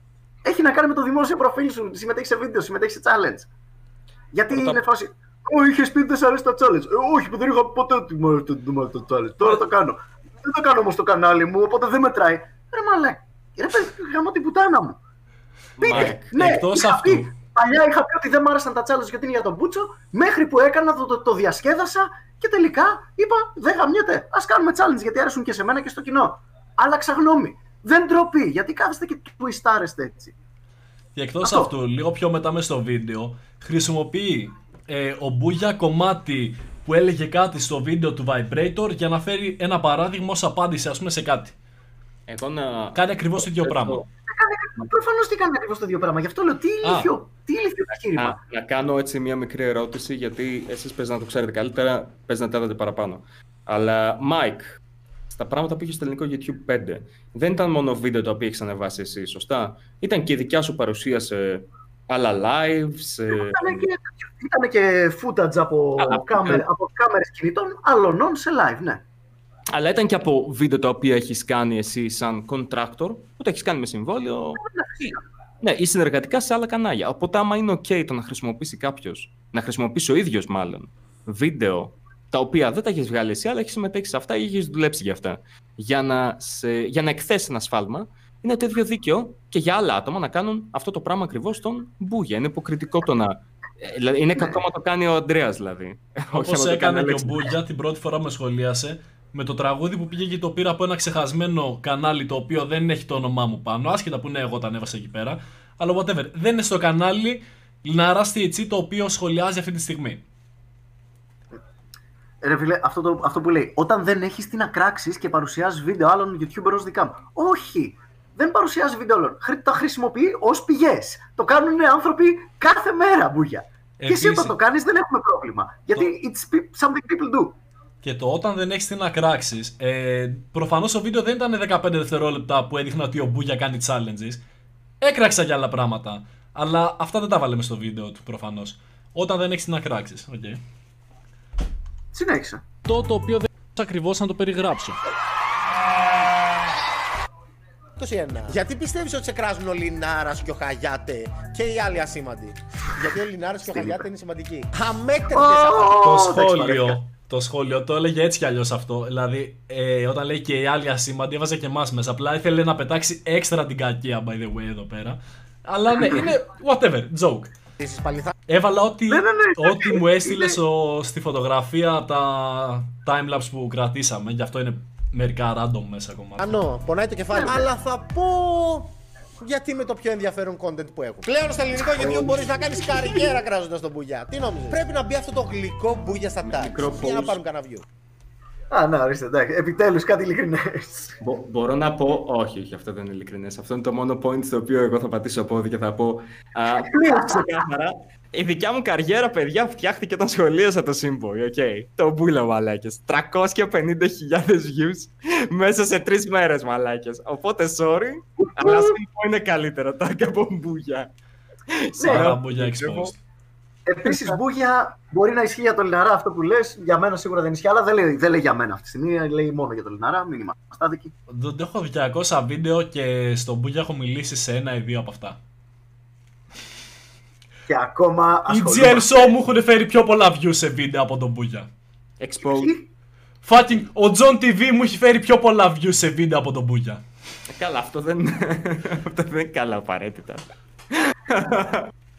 Έχει να κάνει με το δημόσιο προφίλ σου. Συμμετέχει σε βίντεο, συμμετέχει σε challenge. Γιατί Πρώτα- είναι φάση. Ω, είχε πει δεν σ' αρέσει τα challenge. Ε, όχι, που δεν είχα ποτέ ότι μου αρέσει το- το- το challenge. Τώρα το κάνω. Δεν το κάνω όμως στο κανάλι μου, οπότε δεν μετράει. Ρε μαλάκα. Ρε παιδί, γαμώ την πουτάνα μου. Πείτε, Μάικ, ναι, εκτός είχα αυτού. πει- παλιά είχα πει ότι δεν μ' άρεσαν τα challenge γιατί είναι για τον Μπούτσο, μέχρι που έκανα, το, το, το διασκέδασα και τελικά είπα δεν γαμιέται. Ας κάνουμε challenge γιατί αρέσουν και σε μένα και στο κοινό. Άλλαξα γνώμη. Δεν ντροπή, γιατί κάθεστε και τουιστάρεστε έτσι. Και εκτός Αυτό. αυτού, λίγο πιο μετά μες στο βίντεο, χρησιμοποιεί ε, ο Μπούγια κομμάτι που έλεγε κάτι στο βίντεο του Vibrator για να φέρει ένα παράδειγμα ως απάντηση, ας πούμε, σε κάτι. Εγώ να... Κάνει ακριβώς το ίδιο Έχω- πράγμα. Προφανώς τι κάνει ακριβώς το ίδιο πράγμα. Γι' αυτό λέω τι ηλίθιο, τι ηλίθιο επιχείρημα. Α, να κάνω έτσι μια μικρή ερώτηση, γιατί εσείς παίζει να το ξέρετε καλύτερα, παίζει να τα είδατε παραπάνω. Αλλά, Mike, στα πράγματα που είχε στο ελληνικό YouTube 5, δεν ήταν μόνο βίντεο τα οποία έχεις ανεβάσει εσύ, σωστά; Ήταν και η δικιά σου παρουσία σε άλλα live, σε... Ήταν και, ήτανε και footage από, Α, κάμερ, ναι. από κάμερες κινητών αλλωνών σε live, ναι. Αλλά ήταν και από βίντεο τα οποία έχεις κάνει εσύ σαν contractor, που το έχεις κάνει με συμβόλαιο. Ναι, ή συνεργατικά σε άλλα κανάλια. Οπότε, άμα είναι OK το να χρησιμοποιήσει κάποιος, να χρησιμοποιήσει ο ίδιος μάλλον, βίντεο τα οποία δεν τα έχεις βγάλει εσύ, αλλά έχεις συμμετέχει σε αυτά ή έχεις δουλέψει για αυτά, για να, σε, για να εκθέσεις ένα σφάλμα, είναι το ίδιο δίκαιο και για άλλα άτομα να κάνουν αυτό το πράγμα ακριβώς στον Μπούγια. Είναι υποκριτικό το να. ε, δηλαδή, Είναι κακό να το κάνει ο Αντρέα, δηλαδή. Όχι Όπως άμα το έκανε κάνει και ο Αλέξης. Μπούγια την πρώτη φορά με σχολίασε με το τραγούδι που πήγε και το πήρα από ένα ξεχασμένο κανάλι το οποίο δεν έχει το όνομά μου πάνω. Άσχετα που είναι εγώ τα ανέβασα εκεί πέρα. Αλλά whatever. Δεν είναι στο κανάλι Λιναρά THC το οποίο σχολιάζει αυτή τη στιγμή. Ρε φίλε, αυτό, το, αυτό που λέει, όταν δεν έχεις τι να κράξεις και παρουσιάζεις βίντεο άλλων YouTuber ως δικά μου. Όχι! Δεν παρουσιάζει βίντεο άλλων. Χρη- Τα χρησιμοποιεί ως πηγές. Το κάνουν άνθρωποι κάθε μέρα, μπούγια. Και εσύ Επίσης- όταν το κάνεις δεν έχουμε πρόβλημα. Γιατί it's pe- something people do. Και το όταν δεν έχεις τι να κράξεις. Ε, Προφανώς το βίντεο δεν ήταν 15 δευτερόλεπτα που έδειχνα ότι ο Μπούγια κάνει challenges. Έκραξα για άλλα πράγματα. Αλλά αυτά δεν τα βάλαμε στο βίντεο του προφανώς. Όταν δεν έχεις τι να κράξεις. Okay. Συνέχισα. Το το οποίο δεν ακριβώς να το περιγράψω. 21. Γιατί πιστεύεις ότι σε κράζουν ο Λινάρας και ο Χαγιάτε και οι άλλοι ασήμαντοι; Γιατί ο Λινάρας και ο Χαγιάτε είναι σημαντικοί. Αμέτρητε το σχόλιο. Το σχόλιο το έλεγε έτσι κι αλλιώς αυτό. Δηλαδή, ε, όταν λέει και οι άλλοι ασήμαντοι, έβαζε και εμάς μέσα. Απλά ήθελε να πετάξει έξτρα την κακία, by the way, εδώ πέρα. Αλλά ναι, είναι whatever, joke. Έβαλα ό,τι, Ναι, ναι, ναι, ό,τι μου έστειλε στο- στη φωτογραφία τα timelapse που κρατήσαμε. Γι' αυτό είναι μερικά random μέσα κομμάτια. Α, πονάει το κεφάλι. Αλλά θα πω. Γιατί με το πιο ενδιαφέρον content που έχουν. Πλέον στο ελληνικό YouTube μπορείς να κάνεις καριέρα κράζοντας τον μπουγιά. Τι νόμιζες; Πρέπει να μπει αυτό το γλυκό μπουγιά στα tags. Για να pause. πάρουν κανένα view. Α, να ορίστε, εντάξει. Επιτέλους κάτι ειλικρινές. Μπο- μπορώ να πω, όχι, όχι, αυτό δεν είναι ειλικρινές. Αυτό είναι το μόνο point στο οποίο εγώ θα πατήσω πόδι και θα πω. Α, ξεκάθαρα. Η δικιά μου καριέρα, παιδιά, φτιάχτηκε όταν σχολίασα το Simboy, οκ. Το μπούλα, μαλάκες. 350.000 views μέσα σε τρεις μέρες, μαλάκες. Οπότε, sorry, αλλά Simboy είναι καλύτερο τάκ από μπούλια. Άρα, Μπούγια exposed. Επίσης, Μπούγια μπορεί να ισχύει για το Λιναρά αυτό που λες. Για μένα σίγουρα δεν ισχύει, αλλά δεν λέει, δεν λέει για μένα αυτή τη στιγμή. Λέει μόνο για το Λιναρά. Μην είμαστε άδικοι. Δεν έχω 200 βίντεο και στον Μπούγια έχω μιλήσει σε ένα ή δύο από αυτά. Και ακόμα Οι ασχολούμαι. GL Show μου έχουν φέρει πιο πολλά views σε βίντεο από τον Μπούγια. Exposed. Fucking, ο John TV μου έχει φέρει πιο πολλά views σε βίντεο από τον Μπούγια. Καλά, αυτό δεν, αυτό δεν είναι καλά απαραίτητα.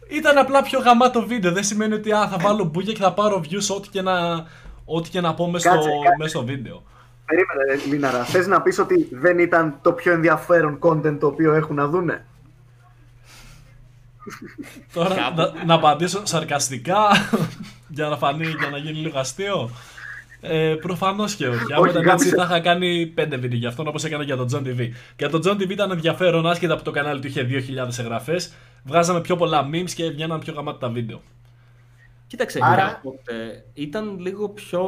Ήταν απλά πιο γαμάτο βίντεο. Δεν σημαίνει ότι α, θα βάλω μπουκια και θα πάρω views ό,τι και να, ό,τι και να πω μέσα στο, Κάτσε, κάτσε. μέσα στο βίντεο. Περίμενε, ρε, Λίναρα. Θες να πεις ότι δεν ήταν το πιο ενδιαφέρον content το οποίο έχουν να δούνε; Τώρα να, να απαντήσω σαρκαστικά για να φανεί, για να γίνει λίγο αστείο. Ε, Προφανώς και όχι. Αν Όχι, ήταν έτσι, γάμισε. θα είχα κάνει 5 βίντεο για αυτόν όπως έκανα για τον John TV. Και το John TV ήταν ενδιαφέρον, άσχετα που το κανάλι του είχε 2.000 εγγραφές. Βγάζαμε πιο πολλά memes και βγαίναν πιο γαμάτα τα βίντεο. Κοίταξε, Άρα- κάποτε ήταν λίγο πιο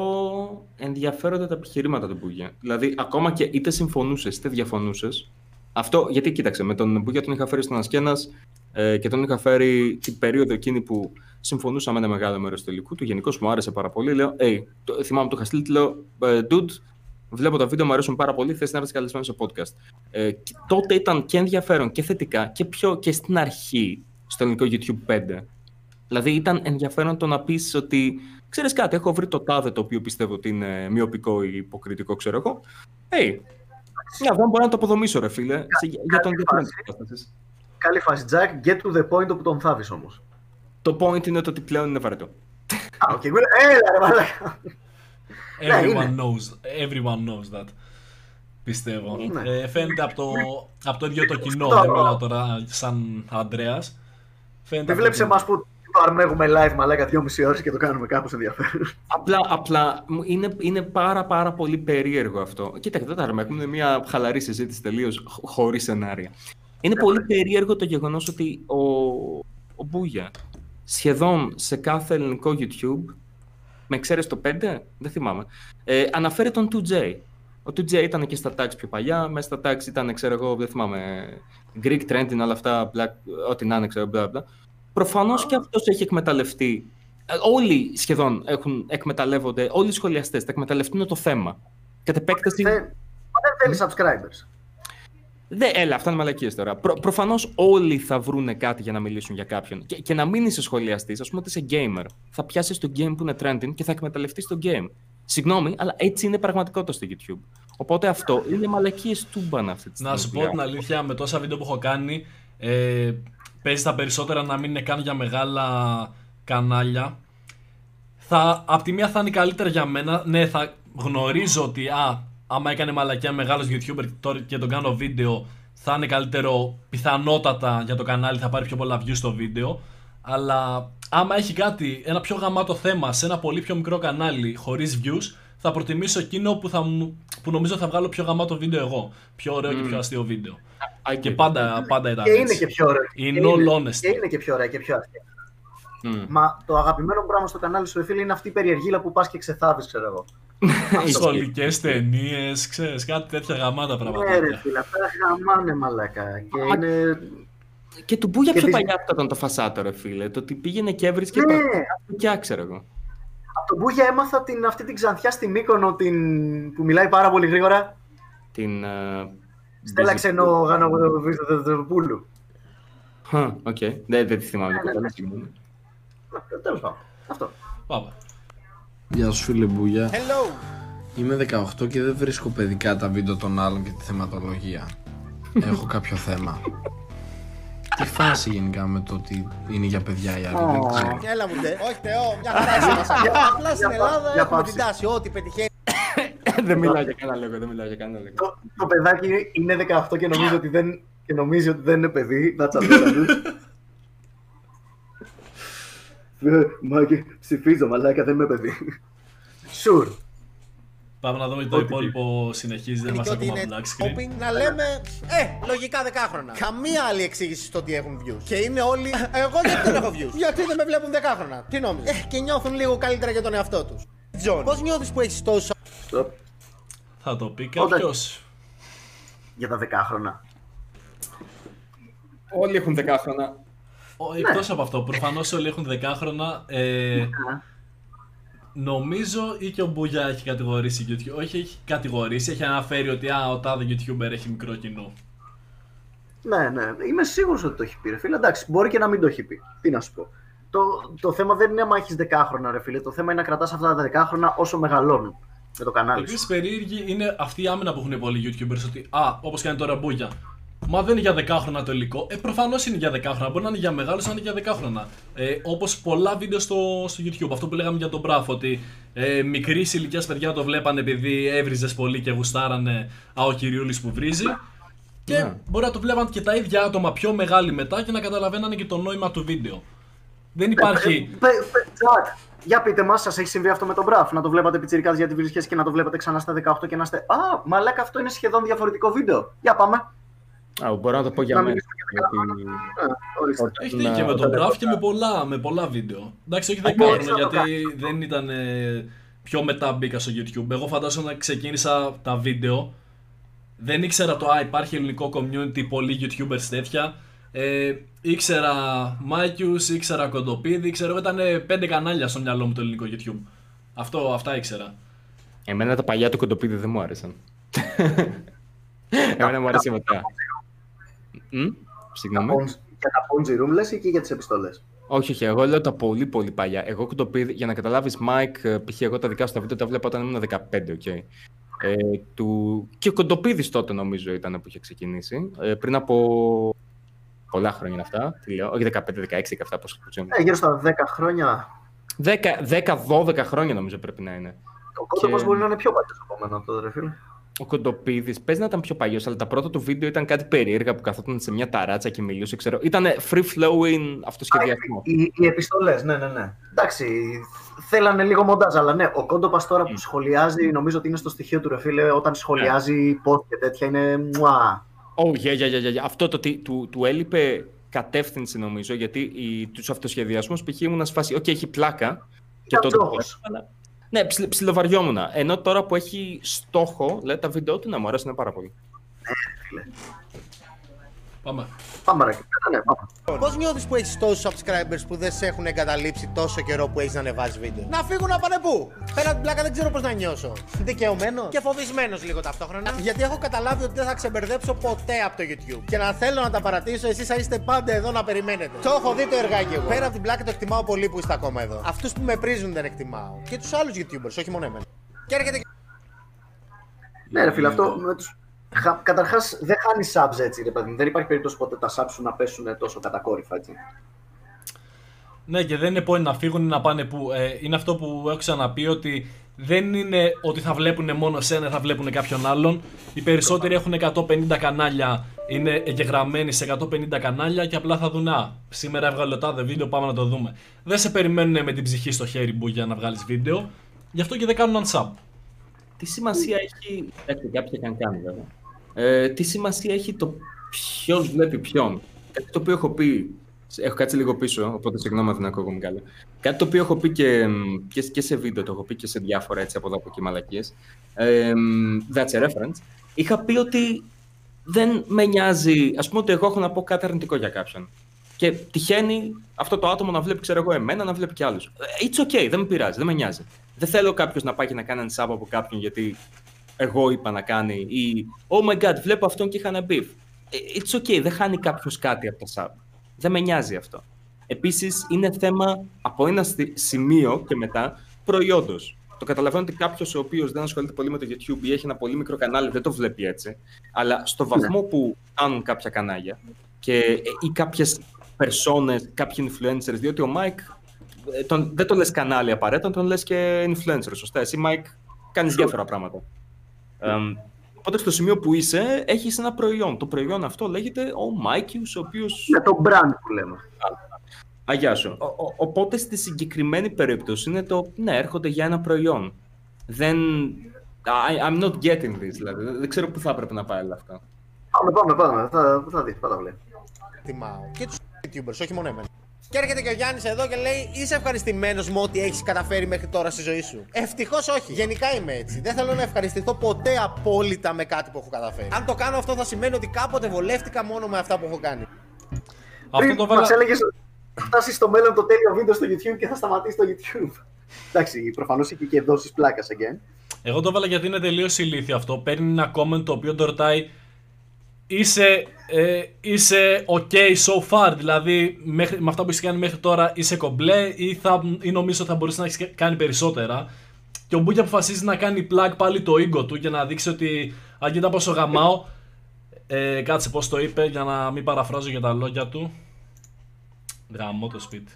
ενδιαφέροντα τα επιχειρήματα του Μπούγια. Δηλαδή, ακόμα και είτε συμφωνούσες είτε διαφωνούσες. Αυτό, γιατί κοίταξε, με τον Μπούγια τον είχα φέρει στον Ασκένα ε, και τον είχα φέρει την περίοδο εκείνη που συμφωνούσα με ένα μεγάλο μέρος του τελικού του. Γενικώς μου άρεσε πάρα πολύ. Λέω, hey, το, θυμάμαι το είχα στείλει, λέω, «Ε, Dude, βλέπω τα βίντεο, μου αρέσουν πάρα πολύ. Θες να έρθεις καλεσμένος σε podcast. Ε, και τότε ήταν και ενδιαφέρον και θετικά και, πιο, και στην αρχή στο ελληνικό YouTube 5. Δηλαδή ήταν ενδιαφέρον το να πεις ότι ξέρεις κάτι, έχω βρει το τάδε το οποίο πιστεύω ότι είναι μειοπικό ή υποκριτικό, ξέρω εγώ. Hey, μια δεν μπορώ να το αποδομήσω, ρε φίλε, σε, για τον ενδιαφέρον της κατάστασης. Καλή φάση, Jack. Get to the point όπου τον θάβεις όμως. Το point είναι το ότι πλέον είναι βαρετό. Α, οκ. Έλα, ρε μαλάκα. Ναι, Everyone είναι. knows, everyone knows that. Πιστεύω. Ναι. Ε, φαίνεται από το, από το ίδιο το κοινό. Αυτό. Δεν μιλάω τώρα σαν Αντρέα. Φαίνεται Δεν από το βλέπεις κοινό. εμάς που το αρμέγουμε live μαλάκα 2,5 ώρες και το κάνουμε κάπως ενδιαφέρον. Απλά, απλά μου είναι, είναι πάρα πάρα πολύ περίεργο αυτό. Κοίτα, δεν τα αρμέγουμε, είναι μια χαλαρή συζήτηση τελείως χωρίς σενάρια. Είναι πολύ περίεργο το γεγονός ότι ο, ο Μπούγια σχεδόν σε κάθε ελληνικό YouTube, με εξαίρεση το 5, δεν θυμάμαι, ε, αναφέρει τον 2J. Ο 2J ήταν και στα tags πιο παλιά, μέσα στα tags ήταν, ξέρω εγώ, δεν θυμάμαι, Greek trending, όλα αυτά, black, ό,τι να είναι, ξέρω, μπλα μπλα. Προφανώς και αυτός έχει εκμεταλλευτεί. Ε, Όλοι σχεδόν έχουν, εκμεταλλεύονται, όλοι οι σχολιαστές θα εκμεταλλευτούν το θέμα. Κατ' επέκταση. Δεν, μα δεν θέλει subscribers. Δε, έλα, αυτά είναι μαλακίες τώρα. Προ, Προφανώς όλοι θα βρούνε κάτι για να μιλήσουν για κάποιον. Και, και να μην είσαι σχολιαστής, ας πούμε ότι είσαι gamer. Θα πιάσεις το game που είναι trending και θα εκμεταλλευτείς το game. Συγγνώμη, αλλά έτσι είναι πραγματικότητα στο YouTube. Οπότε αυτό είναι μαλακίες τούμπαν αυτή τη στιγμή. Να σου πω την αλήθεια, με τόσα βίντεο που έχω κάνει, ε, παίζει τα περισσότερα να μην είναι καν για μεγάλα κανάλια. Θα, απ' τη μία θα είναι καλύτερα για μένα. Ναι, θα γνωρίζω ότι α, άμα έκανε μαλακιά μεγάλος YouTuber τώρα και τον κάνω βίντεο, θα είναι καλύτερο πιθανότατα για το κανάλι, θα πάρει πιο πολλά views στο βίντεο. Αλλά άμα έχει κάτι, ένα πιο γαμάτο θέμα σε ένα πολύ πιο μικρό κανάλι χωρίς views, θα προτιμήσω εκείνο που, θα, μου- που νομίζω θα βγάλω πιο γαμάτο βίντεο εγώ. Πιο ωραίο και πιο αστείο βίντεο. Και πάντα, πάντα ήταν Και είναι έτσι. και πιο ωραίο. In Και all είναι- honesty. Και είναι και πιο ωραία και πιο αστεία. Mm. Μα το αγαπημένο μου πράγμα στο κανάλι σου, ρε φίλε, είναι αυτή η περιεργίλα που πας και ξεθάβεις, ξέρω εγώ. Σχολικέ ταινίες, ξέρεις, κάτι τέτοια γαμάτα Ναι, ρε πραγματάκια. φίλε, αυτά γαμάνε μαλακά. Και Μα- είναι. Και του Μπούγια Και πιο τις- παλιά αυτό ήταν το φασάτο, ρε φίλε. Το ότι πήγαινε και έβρισκε. Ναι, Και ξέρω εγώ. από τον Μπούγια έμαθα την, αυτή την ξανθιά στη Μύκονο την, που μιλάει πάρα πολύ γρήγορα. Την. ε, Στέλλα Μπιζι- ξενό Γανοβουλοπούλου. Χα, Οκ. Δεν, δεν τη θυμάμαι. Ναι, ναι, κιόλας, ναι. συγγνώμη. Τέλος πάντων. Αυτό. Πάμε. Γεια σου φίλε Μπούγια. Hello. Είμαι 18 και δεν βρίσκω παιδικά τα βίντεο των άλλων και τη θεματολογία. Έχω κάποιο θέμα. Τι φάση γενικά με το ότι είναι για παιδιά οι άλλοι, δεν ξέρω. Έλα μου ντε. Όχι Θεό, μια χαρά είσαι. Απλά στην για Ελλάδα πα- για έχουμε πάψη. την τάση. Ό,τι πετυχαίνει. Δεν μιλάω για κανένα λόγο, δεν μιλάω για κανένα λόγο. Το, το παιδάκι είναι 18 και νομίζει ότι δεν, και νομίζει ότι δεν είναι παιδί. Να τσαντέλα του. Μάγκε, ψηφίζω, μαλάκα, δεν είμαι παιδί. Sure. Πάμε να δούμε το Ό,τι υπόλοιπο συνεχίζει, δεν Και μας ότι ακόμα είναι black screen. shopping, να λέμε, ε, λογικά δεκάχρονα. Καμία άλλη εξήγηση στο ότι έχουν views. Και είναι όλοι, εγώ γιατί δεν έχω views; γιατί δεν με βλέπουν δεκάχρονα; Τι νόμιζες; Ε, και νιώθουν λίγο καλύτερα για τον εαυτό τους. Τζον, πώς νιώθεις που έχεις τόσο Stop. Θα το πει Όταν- κάποιος. Για τα δεκάχρονα. Όλοι έχουν δεκάχρονα. Ο- Ναι. Εκτός από αυτό, προφανώς όλοι έχουν δεκάχρονα. Ε, νομίζω ή και ο Μπούγια έχει κατηγορήσει YouTube. Όχι, έχει κατηγορήσει, έχει αναφέρει ότι α, ο τάδε YouTuber έχει μικρό κοινό. Ναι, ναι. Είμαι σίγουρος ότι το έχει πει, ρε φίλε. Εντάξει, μπορεί και να μην το έχει πει. Τι να σου πω. Το, το θέμα δεν είναι άμα έχεις δεκάχρονα, ρε φίλε. Το θέμα είναι να κρατάς αυτά τα δεκάχρονα όσο μεγαλώνουν με το κανάλι σου. Επίση, περίεργη είναι αυτή η άμυνα που έχουν πολλοί YouTubers ότι α, όπως κάνει τώρα Μπούγια. Μα δεν είναι για δεκάχρονα το υλικό. Ε, προφανώς είναι για δεκάχρονα. Μπορεί να είναι για μεγάλου, να είναι για δεκάχρονα. Ε, Όπως πολλά βίντεο στο, στο YouTube. Αυτό που λέγαμε για τον Μπράφ, ότι ε, μικρής ηλικίας παιδιά το βλέπανε επειδή έβριζες πολύ και γουστάρανε Α, ο κυριούλης που βρίζει. Και Ναι. μπορεί να το βλέπαν και τα ίδια άτομα πιο μεγάλοι μετά και να καταλαβαίνανε και το νόημα του βίντεο. Δεν υπάρχει. Ε, πε- πε- Τσακ, για πείτε μας, σας έχει συμβεί αυτό με τον Μπραφ. Να το βλέπατε πιτσιρικάς γιατί βρίσκε και να το βλέπετε ξανά στα 18 και να είστε. Α, μαλάκα, αυτό είναι σχεδόν διαφορετικό βίντεο. Για πάμε. Α, μπορώ να το πω για Να μένα. μιλήσουμε γιατί- Ε, ορίστε. Όταν, Έχει δίκιο ε, με τον όταν Μπραφ και έκανα- με πολλά, με πολλά βίντεο. Εντάξει, όχι ναι, δεκάχρονα έτσι θα το γιατί κάνω. δεν ήταν ε, πιο μετά μπήκα στο YouTube. Εγώ φαντάζομαι να ξεκίνησα τα βίντεο. Δεν ήξερα το Α, υπάρχει ελληνικό community, πολλοί YouTubers τέτοια. Ε, ήξερα Μάκιους, ήξερα Κοντοπίδη, ξέρω εγώ ήταν ε, πέντε κανάλια στο μυαλό μου το ελληνικό YouTube. Αυτό, αυτά ήξερα. Εμένα τα παλιά του Κοντοπίδη δεν μου άρεσαν. Εμένα μου άρεσε μετά. Μ, Συγγνώμη. Για τα Ponzi Room λες ή και για τις επιστολές; Όχι, όχι, εγώ λέω τα πολύ πολύ παλιά. Εγώ Κοντοπίδη, για να καταλάβεις, Mike, ε, π.χ. εγώ τα δικά σου τα βίντεο τα έβλεπα όταν ήμουν 15, οκ. Ε, του... Και ο Κοντοπίδης τότε νομίζω ήταν που είχε ξεκινήσει. Ε, πριν από πολλά χρόνια είναι αυτά. Τι λέω, όχι 15, 16, 17, πώς ξέρω. Ε, γύρω στα 10 χρόνια. 10, 10-12 χρόνια νομίζω πρέπει να είναι. Ο κόντοπος Και- μπορεί να είναι πιο παλιός από μένα αυτό, ρε φίλε. Ο Κοντοπίδης παίζει να ήταν πιο παλιός, αλλά τα πρώτα του βίντεο ήταν κάτι περίεργα που καθόταν σε μια ταράτσα και μιλούσε. Ξέρω. Ήταν free flowing αυτοσχεδιασμό. Οι, οι επιστολές, ναι, ναι, ναι. Εντάξει, θέλανε λίγο μοντάζ, αλλά ναι, ο κόντοπας τώρα Mm. που σχολιάζει, νομίζω ότι είναι στο στοιχείο του ρε φίλε, όταν Ναι. σχολιάζει post και τέτοια είναι. Μουά. Oh, yeah, yeah, yeah, yeah. Αυτό το ότι του, του έλειπε κατεύθυνση νομίζω, γιατί τους αυτοσχεδιασμούς π.χ. ήμουν σε φάση, OK, έχει πλάκα. Και Ήταν τότε. τζόγος. Αλλά- Ναι, ψιλ, ψιλοβαριόμουν. Ενώ τώρα που έχει στόχο, λέει τα βίντεο του να μου αρέσουν πάρα πολύ. Πάμε. Πάμε ρε. Ναι, ναι, πάμε. Πώ νιώθει που έχεις τόσους subscribers που δεν σε έχουν εγκαταλείψει τόσο καιρό που έχεις να ανεβάζει βίντεο. Να φύγουν να πάνε πού. Πέρα από την πλάκα δεν ξέρω πώς να νιώσω. Δικαιωμένος και φοβισμένος λίγο ταυτόχρονα. Γιατί έχω καταλάβει ότι δεν θα ξεμπερδέψω ποτέ από το YouTube. Και να θέλω να τα παρατήσω, εσείς θα είστε πάντα εδώ να περιμένετε. Το έχω δει το εργάκι εγώ. Πέρα από την πλάκα το εκτιμάω πολύ που είστε ακόμα εδώ. Αυτούς που με πρίζουν δεν εκτιμάω. Και τους άλλους YouTubers, όχι μόνο εμένα. Και έρχεται Ναι, ρε φίλε, αυτό με τους... Καταρχάς, δεν χάνει subs έτσι, ρε παιδί. μου. Δεν υπάρχει περίπτωση ποτέ τα subs σου να πέσουν τόσο κατακόρυφα έτσι. Ναι, και δεν είναι point να φύγουν ή να πάνε που. Ε, είναι αυτό που έχω ξαναπεί ότι δεν είναι ότι θα βλέπουν μόνο σένα, θα βλέπουν κάποιον άλλον. Οι περισσότεροι έχουν 150 κανάλια, είναι εγγεγραμμένοι σε 150 κανάλια και απλά θα δουν Α, σήμερα έβγαλε το τάδε βίντεο, πάμε να το δούμε. Δεν σε περιμένουν με την ψυχή στο χέρι που για να βγάλεις βίντεο, γι' αυτό και δεν κάνουν unsub. Τι σημασία έχει. Εντάξει, κάποιοι θα κάνει βέβαια. Ε, τι σημασία έχει το ποιο βλέπει ποιον. Κάτι το οποίο έχω πει. Έχω κάτσει λίγο πίσω, οπότε συγγνώμη αν δεν ακούγομαι καλά. Κάτι το οποίο έχω πει και, και, και σε βίντεο, το έχω πει και σε διάφορα έτσι από εδώ από εκεί μαλακίες. Ε, that's a reference. Είχα πει ότι δεν με νοιάζει. Α πούμε ότι εγώ έχω να πω κάτι αρνητικό για κάποιον. Και τυχαίνει αυτό το άτομο να βλέπει, ξέρω εγώ, εμένα, να βλέπει και άλλους. It's okay, δεν με πειράζει, δεν με νοιάζει. Δεν θέλω κάποιος να πάει και να κάνει ένα sub από κάποιον γιατί εγώ είπα να κάνει ή Oh my god, βλέπω αυτόν και είχα ένα beef. Ε, It's okay, δεν χάνει κάποιος κάτι από το sub. Δεν με νοιάζει αυτό. Επίσης, είναι θέμα από ένα στι- σημείο και μετά προϊόντος. Το καταλαβαίνω ότι κάποιος ο οποίος δεν ασχολείται πολύ με το YouTube ή έχει ένα πολύ μικρό κανάλι δεν το βλέπει έτσι. Αλλά στο βαθμό που κάνουν κάποια κανάλια και, ε, ή κάποιες περσόνες, κάποιοι influencers, διότι ο Mike ε, τον, δεν το λες κανάλι απαραίτητα, τον λες και influencer, σωστά. Εσύ, Mike, κάνεις διάφορα πράγματα. Εμ, οπότε στο σημείο που είσαι, έχεις ένα προϊόν. Το προϊόν αυτό λέγεται ο Mikeus, ο οποίος... Ναι, το brand που λέμε. Αγιά σου. Ο- ο- οπότε στη συγκεκριμένη περίπτωση είναι το, ναι, έρχονται για ένα προϊόν. Δεν... I, I'm not getting this, δηλαδή. Δεν- Δεν ξέρω πού θα έπρεπε να πάει όλα αυτά. Πάμε, πάμε, πάμε. Θα, θα δεις, θα τα βλέπει. Εκτιμάω. Και τους YouTubers, όχι μόνο εμένα. Και έρχεται και ο Γιάννης εδώ και λέει: Είσαι ευχαριστημένος με ό,τι έχεις καταφέρει μέχρι τώρα στη ζωή σου; Ευτυχώς όχι. Γενικά είμαι έτσι. Δεν θέλω να ευχαριστηθώ ποτέ απόλυτα με κάτι που έχω καταφέρει. Αν το κάνω αυτό, θα σημαίνει ότι κάποτε βολεύτηκα μόνο με αυτά που έχω κάνει. Αυτό το βάλα. Μας έλεγες ότι θα φτάσεις στο μέλλον το τέλειο βίντεο στο YouTube και θα σταματήσεις το YouTube. Εντάξει, προφανώς έχει και δόσει πλάκας again. Εγώ το έβαλα γιατί είναι τελείως ηλίθιο αυτό. Παίρνει ένα comment το οποίο το ρωτάει είσαι, ε, είσαι ok so far, δηλαδή μέχρι, με αυτά που έχεις κάνει μέχρι τώρα είσαι κομπλέ ή, θα, ή νομίζω θα μπορούσε να έχεις κάνει περισσότερα. Και ο Μπούκι αποφασίζει να κάνει plug πάλι το ego του για να δείξει ότι αν κοίτα πόσο γαμάω. Ε, κάτσε πώς το είπε για να μην παραφράζω για τα λόγια του. Γαμώ το σπίτι.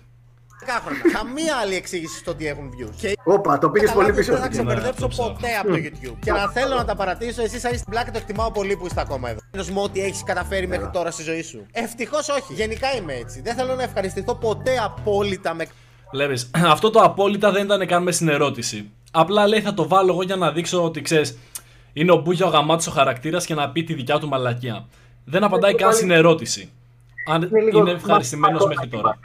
Χρόνια. Καμία άλλη εξήγηση στο ότι έχουν views. Και Όπα, το πήγες πολύ πίσω. Δεν θα Ναι, ξεπερδέψω το ψάχνω. ποτέ από το YouTube. Και να θέλω να τα παρατήσω, εσύ σαν στην πλάκα το εκτιμάω πολύ που είστε ακόμα εδώ. Με ό,τι έχεις καταφέρει μέχρι τώρα στη ζωή σου. Ευτυχώς όχι. Γενικά είμαι έτσι. Δεν θέλω να ευχαριστηθώ ποτέ απόλυτα με Βλέπεις, αυτό το απόλυτα δεν ήταν καν μες στην ερώτηση. Απλά λέει θα το βάλω εγώ για να δείξω ότι ξέρεις. Είναι ο Μπούγια ο γαμάτος ο χαρακτήρας και να πει τη δικιά του μαλακία. Δεν απαντάει καν στην ερώτηση. Αν Είναι λίγο είναι ευχαριστημένος μαθηματικό μέχρι τώρα.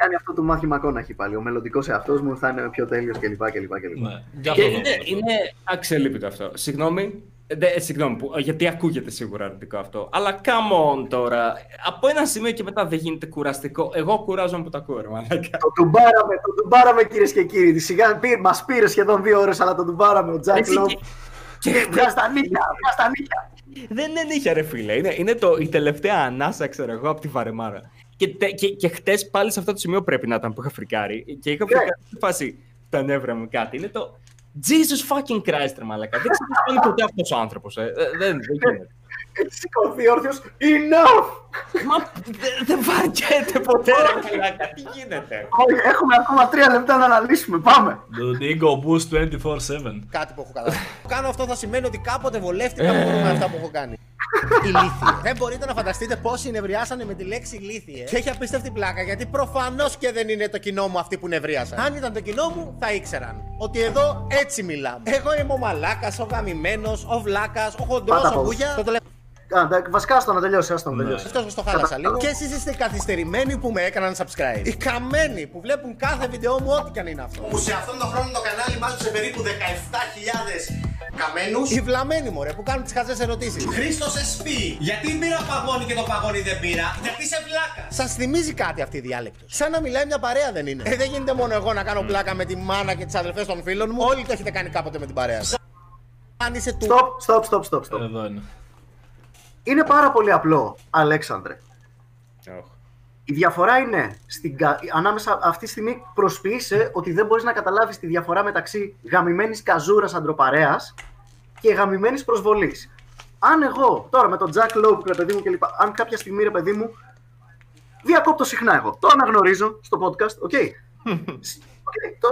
Κάνει αυτό το μάθημα Μακόναχη πάλι. Ο μελλοντικός εαυτός μου θα είναι πιο τέλειος κλπ. κλπ, κλπ. Ναι, για Και αυτό το είναι, είναι αξιολύπητο αυτό. Συγγνώμη, δε, ε, συγγνώμη που, γιατί ακούγεται σίγουρα αρνητικό αυτό. Αλλά come on τώρα. Από ένα σημείο και μετά δεν γίνεται κουραστικό. Εγώ κουράζομαι που τα ακούω, ρε μαλάκα. Το τουμπάραμε, το τουμπάραμε κυρίες και κύριοι. Σιγά μας πήρε σχεδόν δύο ώρες, αλλά το τουμπάραμε. Ο Τζακ Έτσι Λόπ. και- Και βγάζει τα νύχια, βγάζει τα νύχια. Δεν είναι νύχια, ρε φίλε. Είναι, είναι το, η τελευταία ανάσα, ξέρω εγώ, από τη βαρεμάρα. Και, τε- και, και χτες πάλι σε αυτό το σημείο πρέπει να ήταν που είχα φρικάρει. Και είχα φρικάρει στη φάση τα νεύρα μου κάτι. Είναι το Jesus fucking Christ, ρε μαλακά. Δεν ξεπερνάει ποτέ αυτός ο άνθρωπος. Ε. Ε, Δεν, δεν γίνεται. Έτσι σηκωθεί όρθιος. Enough! Μα δεν δεν βαριέται ποτέ, ρε μαλακά. Τι γίνεται. Όχι, Έχουμε ακόμα τρία λεπτά να αναλύσουμε. Πάμε. Το Ego Boost 24-7. κάτι που έχω καταλάβει. κάνω αυτό θα σημαίνει ότι κάποτε βολεύτηκα με αυτά που έχω κάνει. Ηλίθιε. Δεν μπορείτε να φανταστείτε πόσοι νευριάσανε με τη λέξη ηλίθιε. Και έχει απίστευτη πλάκα γιατί προφανώς και δεν είναι το κοινό μου αυτοί που νευρίασαν. Αν ήταν το κοινό μου, θα ήξεραν ότι εδώ έτσι μιλάμε. Εγώ είμαι ο μαλάκας, ο γαμημένος, ο βλάκας, ο χοντρός, Πάτα ο πώς. μπούγια. Το τελευταίο Α, τα- Βασικά, άστο να τελειώσει. Άστο να τελειώσει. που το χάλασα λίγο. Και εσείς είστε οι καθυστερημένοι που με έκαναν subscribe. Οι καμένοι που βλέπουν κάθε βίντεο μου, ό,τι και αν είναι αυτό. Που σε αυτόν τον χρόνο το κανάλι μάζεψε περίπου 17.000 καμένους. Οι βλαμμένοι μωρέ που κάνουν τις χαζές ερωτήσεις. Χρήστος SP. Γιατί πήρα παγόνι και το παγόνι δεν πήρα; Γιατί είσαι βλάκα; Σας θυμίζει κάτι αυτή η διάλεκτος; Σαν να μιλάει μια παρέα δεν είναι; Ε, δεν γίνεται μόνο εγώ να κάνω πλάκα με τη μάνα και τις αδελφές των φίλων μου. Όλοι το έχετε κάνει κάποτε με την παρέα σας. Αν είσαι του. Stop, stop, stop, stop, stop. Εδώ είναι. Είναι πάρα πολύ απλό, Αλέξανδρε. Η διαφορά είναι στην, κα- ανάμεσα αυτή τη στιγμή προσποιείσαι ότι δεν μπορείς να καταλάβεις τη διαφορά μεταξύ γαμημένης καζούρας αντροπαρέας και γαμημένης προσβολής. Αν εγώ τώρα με τον Jack Lowe, ρε παιδί μου κλπ. Αν κάποια στιγμή ρε παιδί μου διακόπτω συχνά εγώ. Το αναγνωρίζω στο podcast, οκ. Οκ, το,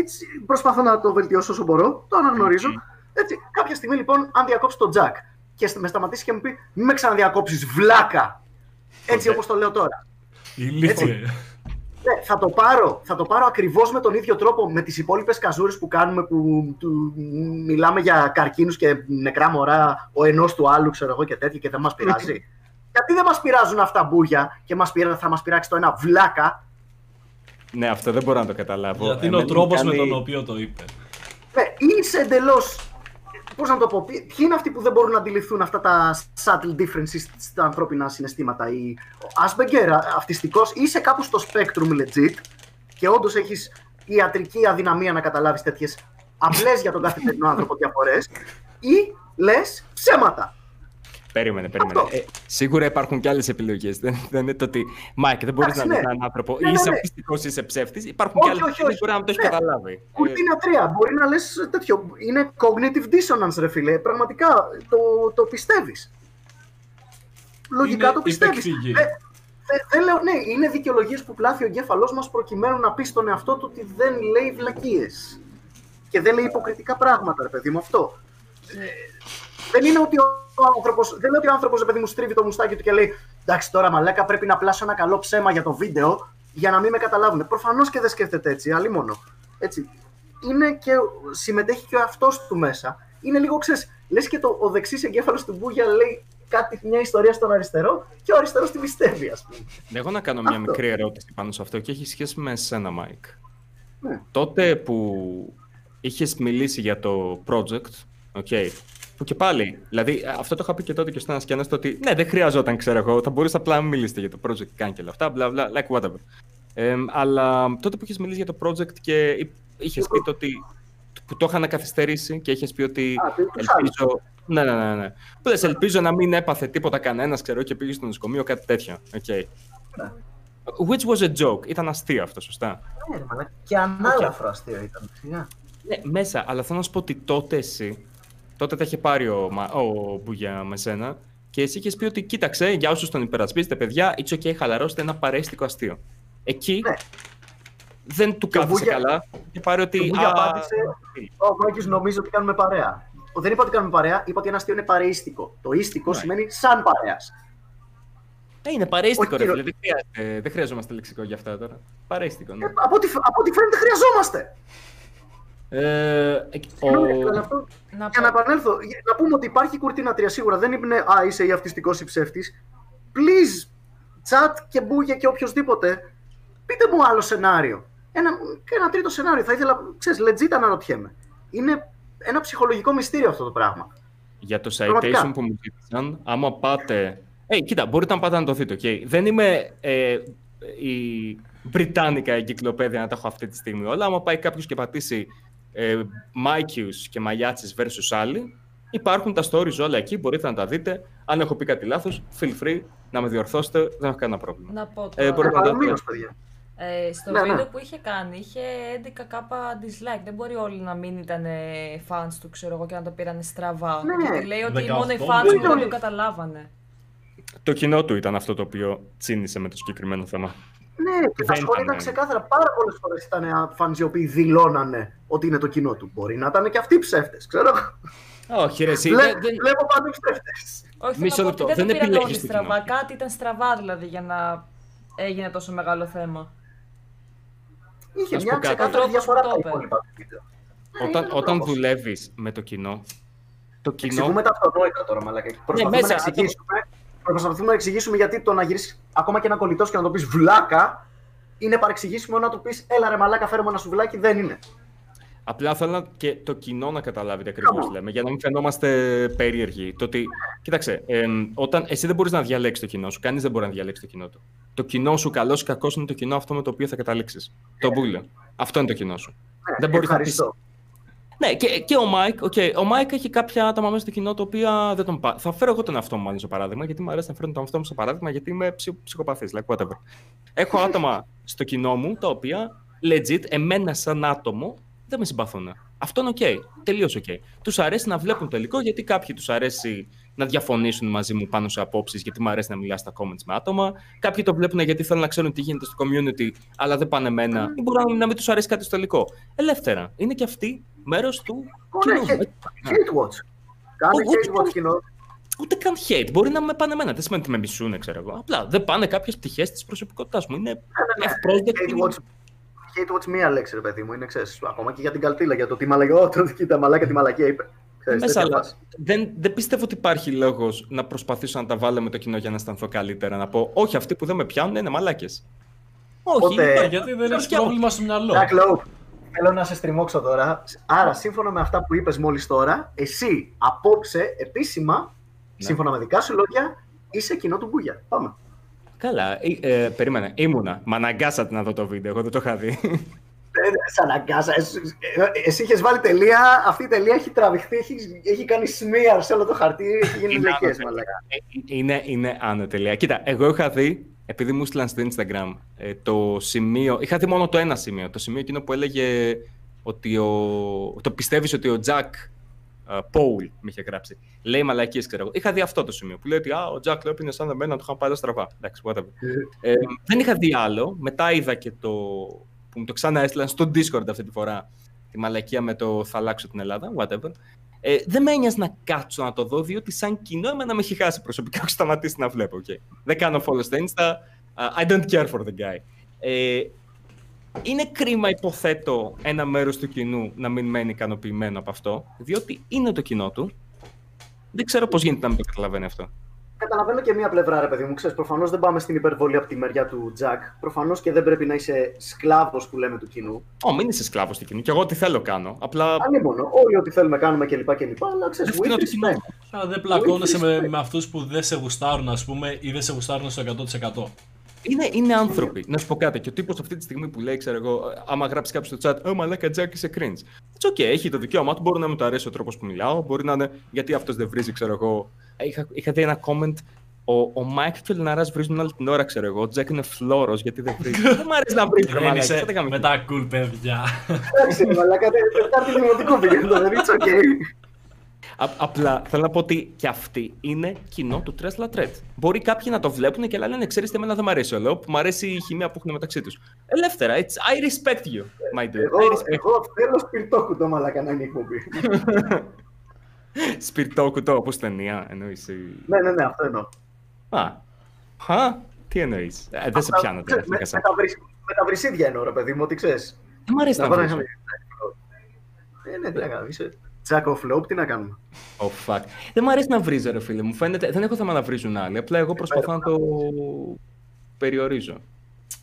έτσι, προσπαθώ να το βελτιώσω όσο μπορώ, το αναγνωρίζω. Έτσι, κάποια στιγμή λοιπόν, αν διακόψει τον Jack και με σταματήσει και μου πει Μην με ξαναδιακόψεις, βλάκα! Έτσι όπως το λέω τώρα. Ηλίθιε. Ναι, θα το πάρω, θα το πάρω ακριβώς με τον ίδιο τρόπο με τις υπόλοιπες καζούρες που κάνουμε που του, μιλάμε για καρκίνους και νεκρά μωρά ο ενός του άλλου ξέρω εγώ και τέτοια και δεν μας πειράζει. Γιατί δεν μας πειράζουν αυτά μπούγια και μας πειρα, θα μας πειράξει το ένα βλάκα. Ναι, αυτό δεν μπορώ να το καταλάβω. Γιατί είναι ο Εμένα τρόπος κάνει- με τον οποίο το είπε. Ναι, είσαι εντελώς. Πώς να το πω, ποιοι ποιοι είναι αυτοί που δεν μπορούν να αντιληφθούν αυτά τα subtle differences στα ανθρώπινα συναισθήματα; Η... Ο Asperger, αυτιστικός, είσαι κάπου στο spectrum legit και όντως έχεις ιατρική αδυναμία να καταλάβεις τέτοιες απλές για τον καθημερινό άνθρωπο διαφορές, ή λες ψέματα. Περίμενε, περίμενε. Ε, σίγουρα υπάρχουν και άλλες επιλογές. Δεν, δεν είναι το ότι. Μάικ, δεν μπορείς να Εντάξει, δει ναι. έναν άνθρωπο. Ναι, ναι, είσαι ναι. αυτιστικό, είσαι ψεύτης. Υπάρχουν Όχι, και άλλες όχι, επιλογές. όχι. Μπορεί να μην το έχεις Ναι. καταλάβει. Ούτε είναι τρία. Μπορεί να λες τέτοιο. Είναι cognitive dissonance, ρε φίλε. Πραγματικά το, το πιστεύεις. Λογικά Είναι το πιστεύεις. υπεκφυγή. Δεν λέω, ναι, είναι δικαιολογίες που πλάθει ο εγκέφαλός μας προκειμένου να πει στον εαυτό του ότι δεν λέει βλακίες. Και δεν λέει υποκριτικά πράγματα, ρε παιδί μου, αυτό. Ε, δεν είναι ότι ο άνθρωπος, δεν είναι ότι ο άνθρωπος, ρε παιδί μου, στρίβει το μουστάκι του και λέει Εντάξει, τώρα μαλάκα πρέπει να πλάσω ένα καλό ψέμα για το βίντεο για να μην με καταλάβουν. Προφανώς και δεν σκέφτεται έτσι, αλλή μόνο. Έτσι. Είναι και, συμμετέχει και ο αυτός του μέσα. Είναι λίγο, ξέρεις, λες και το, ο δεξί εγκέφαλος του Μπούγια λέει κάτι, μια ιστορία στον αριστερό και ο αριστερός την πιστεύει, ας πούμε. Εγώ να κάνω μια Αυτό. μικρή ερώτηση πάνω σε αυτό και έχει σχέση με εσένα, Μάικ. Ναι. Τότε που είχες μιλήσει για το project, okay, που και πάλι, δηλαδή αυτό το είχα πει και τότε και στον Ασκιανό, το ότι ναι, δεν χρειαζόταν, ξέρω εγώ, θα μπορούσα απλά να μιλήσετε για το project κάνει και όλα αυτά, μπλα μπλα, like whatever. Ε, αλλά τότε που είχες μιλήσει για το project και είχες πει το ότι που το είχαν καθυστερήσει και είχες πει ότι Α, τους ελπίζω. Ναι, ναι, ναι. ναι. Που λες, ελπίζω να μην έπαθε τίποτα κανένας, ξέρω, και πήγε στο νοσοκομείο, κάτι τέτοιο. Okay. Which was a joke. Ήταν αστείο αυτό, σωστά. Ναι, ρε μαλάκα. Και ανάλαφρο αστείο ήταν. Σιγά. Ναι, μέσα, αλλά θέλω να σου πω ότι τότε εσύ, τότε τα είχε πάρει ο, Μα- ο Μπουγιά με σένα Και εσύ είχες πει ότι κοίταξε, για όσους τον υπερασπίζετε, παιδιά, it's okay, χαλαρώστε ένα παρέστικο αστείο. Εκεί δεν του Και ο κάθισε Μπούγια- καλά και πάρει ότι. Και ο Μπούγια «Α, απάντησε, ο Μάκης νομίζω ότι κάνουμε παρέα. Δεν είπα ότι κάνουμε παρέα, είπα ότι ένα αστείο είναι παρείστικο. Το ίστικο Ναι. σημαίνει σαν παρέας. Ε, είναι παρέστικο, Όχι, ρε κύριο- φίλε. Δεν, χρειάζεται- δεν χρειαζόμαστε λεξικό για αυτά τώρα. Παρέστικο, ναι. Από ό,τι, από ό,τι φαίνεται χρειαζόμαστε. Ε, ε, Συγγνώμη, ο- αλλά αυτό- Να Για να επανέλθω, για να πούμε ότι υπάρχει κουρτίνα 3 σίγουρα. Δεν είναι Α, είσαι ή αυτιστικός ή ψεύτης. Please, chat και μπούγια και οποιοδήποτε, πείτε μου άλλο σενάριο. Ένα, και ένα τρίτο σενάριο. Θα ήθελα, ξέρεις, legit αναρωτιέμαι. Είναι ένα ψυχολογικό μυστήριο αυτό το πράγμα. Για το Πραγματικά. citation που μου ζήτησαν, άμα πάτε. Ε, κοίτα, μπορείτε να πάτε να το δείτε, οκ. Δεν είμαι ε, η Britannica εγκυκλοπαίδεια να τα έχω αυτή τη στιγμή όλα. Άμα πάει κάποιος και πατήσει ε, Μάικιους και Μαγιάτσες versus άλλοι, υπάρχουν τα stories όλα εκεί, μπορείτε να τα δείτε. Αν έχω πει κάτι λάθος, feel free να με διορθώσετε, δεν έχω κανένα πρόβλημα. Να πω Ε, τώρα. μπορείτε να τα Παρομοίως, παιδιά. Ε, στο Ναι, ναι. βίντεο που είχε κάνει είχε 11k dislike. Δεν μπορεί όλοι να μην ήταν ε, fans του, ξέρω εγώ, και να το πήραν στραβά. Ναι. Γιατί λέει ότι 18 μόνο οι fans δεν του δεν όλοι. το καταλάβανε. Το κοινό του ήταν αυτό το οποίο τσίνησε με το συγκεκριμένο θέμα. Ναι, και τα Δεν σχόλια ήταν, ήταν ναι. ξεκάθαρα. Πάρα πολλές φορές ήταν φans οι οποίοι δηλώνανε ότι είναι το κοινό του. Μπορεί να ήταν και αυτοί ψεύτες, ξέρω. Όχι, ρε, εσύ. Βλέ- δεν- δεν- Βλέπω παντού ψεύτες. Όχι, Μισό θέλω να πω λεπτό, ότι δεν, δεν το πήραν επιλέγεις όλοι το κοινό. στραβά. Κάτι ήταν στραβά δηλαδή για να έγινε τόσο μεγάλο θέμα. Είχε Να σου μια πω κάτι. ξεκάθαρη Τρόπος διαφορά που το τα είπε. υπόλοιπα του βίντεο. Όταν, είναι όταν τρόπος. δουλεύεις με το κοινό, το κοινό. Εξηγούμε τα αυτονόητα τώρα, μαλάκα. Προσπαθούμε, Ναι, μέσα, να εξηγήσουμε, προσπαθούμε να εξηγήσουμε γιατί το να γυρίσεις ακόμα και ένα κολλητός και να το πεις βλάκα είναι παρεξηγήσιμο να του πεις Έλα ρε μαλάκα, φέρε μου ένα σουβλάκι. Δεν είναι. Απλά θέλω να- και το κοινό να καταλάβει τι ακριβώς λέμε, για να μην φαινόμαστε περίεργοι. Το ότι, κοίταξε, εμ, όταν εσύ δεν μπορείς να διαλέξεις το κοινό σου, κανείς δεν μπορεί να διαλέξει το κοινό του. Το κοινό σου, καλός ή κακός, είναι το κοινό αυτό με το οποίο θα καταλήξεις. Το μπούλε. Αυτό είναι το κοινό σου. δεν μπορείς να πεις. Ευχαριστώ. Ναι, και, και ο Mike, okay, ο Μάικ έχει κάποια άτομα μέσα στο κοινό τα οποία δεν τον πά... Θα φέρω εγώ τον εαυτό μου μάλλον στο παράδειγμα, γιατί μου αρέσει να φέρνω τον εαυτό μου στο παράδειγμα, γιατί είμαι ψυχ, ψυχοπαθής, like whatever. Έχω άτομα στο κοινό μου τα οποία legit, εμένα σαν άτομο, δεν με συμπαθούν. Αυτό είναι οκ. Τελείως οκ. Τους αρέσει να βλέπουν το υλικό, γιατί κάποιοι τους αρέσει να διαφωνήσουν μαζί μου πάνω σε απόψεις, γιατί μου αρέσει να μιλάω στα comments με άτομα. Κάποιοι το βλέπουν γιατί θέλουν να ξέρουν τι γίνεται στο community, αλλά δεν πάνε εμένα. Ή μπορεί να μην τους αρέσει κάτι στο υλικό. Ελεύθερα. Είναι και αυτοί μέρος του Ναι, κοινού. hate, hate watch. Κάνε Όχι, hate watch κοινό. Ούτε καν hate. Μπορεί να με πάνε εμένα. Δεν σημαίνει ότι με μισούνε, ξέρω εγώ. Απλά δεν πάνε κάποιες πτυχές της προσωπικότητάς μου. Είναι ευπρόσδεκτοι. Hate watch, hate watch μία λέξη, ρε παιδί μου. Είναι ξέρεις, ακόμα και για την καλτήλα, για το τι μαλακία. Ω, το κοίτα μαλάκα τι μαλακία είπε. Ξέρεις, Μέσα, τέτοια αλλά φάση. δεν, δεν πιστεύω ότι υπάρχει λόγος να προσπαθήσω να τα βάλω με το κοινό για να αισθανθώ καλύτερα. Να πω, Όχι, αυτοί που δεν με πιάνουν είναι μαλάκες. Όχι, Οπότε- είναι- Γιατί δεν έχεις Σκιά- πρόβλημα στο μυαλό. Jack Lowe, θέλω να σε στριμώξω τώρα. Άρα, σύμφωνα με αυτά που είπες μόλις τώρα, εσύ απόψε, επίσημα, Ναι. σύμφωνα με δικά σου λόγια, είσαι κοινό του Μπούγια. Πάμε. Καλά, ε, ε, περίμενε. Ήμουνα. Μ' αναγκάσατε να δω το βίντεο. Εγώ δεν το είχα δει. Ε, Σ' αναγκάσα. Εσύ, ε, εσύ είχες βάλει τελεία, αυτή η τελεία έχει τραβηχθεί, έχει, έχει κάνει smear σε όλο το χαρτί, έχει γίνει Είναι λεκές, άνω μαλάκα. Ε, είναι, είναι άνω τελεία. Κοίτα, εγώ είχα δει, επειδή μου στείλαν στο Instagram, ε, το σημείο. Είχα δει μόνο το ένα σημείο. Το σημείο εκείνο που έλεγε ότι ο. Το πιστεύεις ότι ο Τζακ Πόουλ με είχε γράψει. Λέει μαλακίες, ξέρω εγώ. Είχα δει αυτό το σημείο που λέει ότι Α, ο Τζακ Λόπ είναι σαν εμένα, το είχαν πάει όλα στραβά. Εντάξει, whatever. Ε, δεν είχα δει άλλο. Μετά είδα και το. Που μου το ξανά έστειλαν στο Discord αυτή τη φορά. Τη μαλακία με το θα αλλάξω την Ελλάδα. Whatever. Ε, δεν με ένοιαζε να κάτσω να το δω, διότι σαν κοινό εμένα με έχει χάσει προσωπικά. Έχω σταματήσει να βλέπω. Okay. Δεν κάνω follow στο Insta. Uh, I don't care for the guy. Ε, είναι κρίμα, υποθέτω, ένα μέρος του κοινού να μην μένει ικανοποιημένο από αυτό, διότι είναι το κοινό του. Δεν ξέρω πώς γίνεται να μην το καταλαβαίνει αυτό. Καταλαβαίνω και μία πλευρά, ρε παιδί μου. Ξέρεις, προφανώς δεν πάμε στην υπερβολή από τη μεριά του Τζακ. Προφανώς και δεν πρέπει να είσαι σκλάβος που λέμε του κοινού. Ω, μην είσαι σκλάβος του κοινού. Και εγώ τι θέλω κάνω. Απλά. Ανήμωνο. Όλοι ό,τι θέλουμε κάνουμε κλπ. κλπ. Αλλά ξέρεις, Δεν φτύνω with το κοινό. respect. Α, δεν πλακώνεσαι με, με αυτούς που δεν σε γουστάρουν, ας πούμε, ή δεν σε γουστάρουν στο 100%. Είναι, είναι άνθρωποι. Να σου πω κάτι. Και ο τύπος αυτή τη στιγμή που λέει, ξέρω εγώ, άμα γράψει κάποιος στο chat, Ω μαλάκα Τζακ είσαι cringe. It's okay, έχει το δικαίωμά του. Μπορεί να μου το αρέσει ο τρόπος που μιλάω. Μπορεί να είναι γιατί αυτός δεν βρίζει, ξέρω εγώ. Είχα, είχα δει ένα comment. Ο, ο Μάικ και ο Λιναρά βρίζουν όλη την ώρα, ξέρω εγώ. Ο Τζακ είναι φλόρος γιατί δεν βρίζει. δεν μου αρέσει να βρίζει, ρε Δεν μαλάκα. είσαι Σαν τα με τα cool παιδιά. Εντάξει, ρε μαλάκα, δεν- Τετάρτη δημοτικού πήγαινε το παιδί, it's okay. Α- απλά θέλω να πω ότι και αυτή είναι κοινό του Τρες Λατρέτ. Μπορεί κάποιοι να το βλέπουν και να λένε, ξέρεις τι, εμένα δεν μου αρέσει όλο, που μου αρέσει η χημεία που έχουν μεταξύ τους. Ελεύθερα, it's, I respect you, my dude. Εγώ, I respect εγώ θέλω σπιρτόκου το μαλάκα να είναι η εκπομπή. Σπιρτό κουτό, όπως ταινία, εννοείς. η- ναι, ναι, ναι, αυτό εννοώ. Α, α, τι εννοείς. Ε, δεν σε Αυτά, πιάνω ξέρεις, τώρα. με, Φίκα με, τα βρυσ- με τα βρυσίδια εννοώ, ρε παιδί μου, ότι ξέρεις. Δεν μ' αρέσει να πάω βρίζω. είχαμε- Ε, ναι, τι να κάνουμε, είσαι Jack of Lope, τι να κάνουμε. Oh, fuck. Δεν μου αρέσει να βρίζω, ρε φίλε μου. Φαίνεται, δεν έχω θέμα να βρίζουν άλλοι. Απλά εγώ προσπαθώ να το περιορίζω.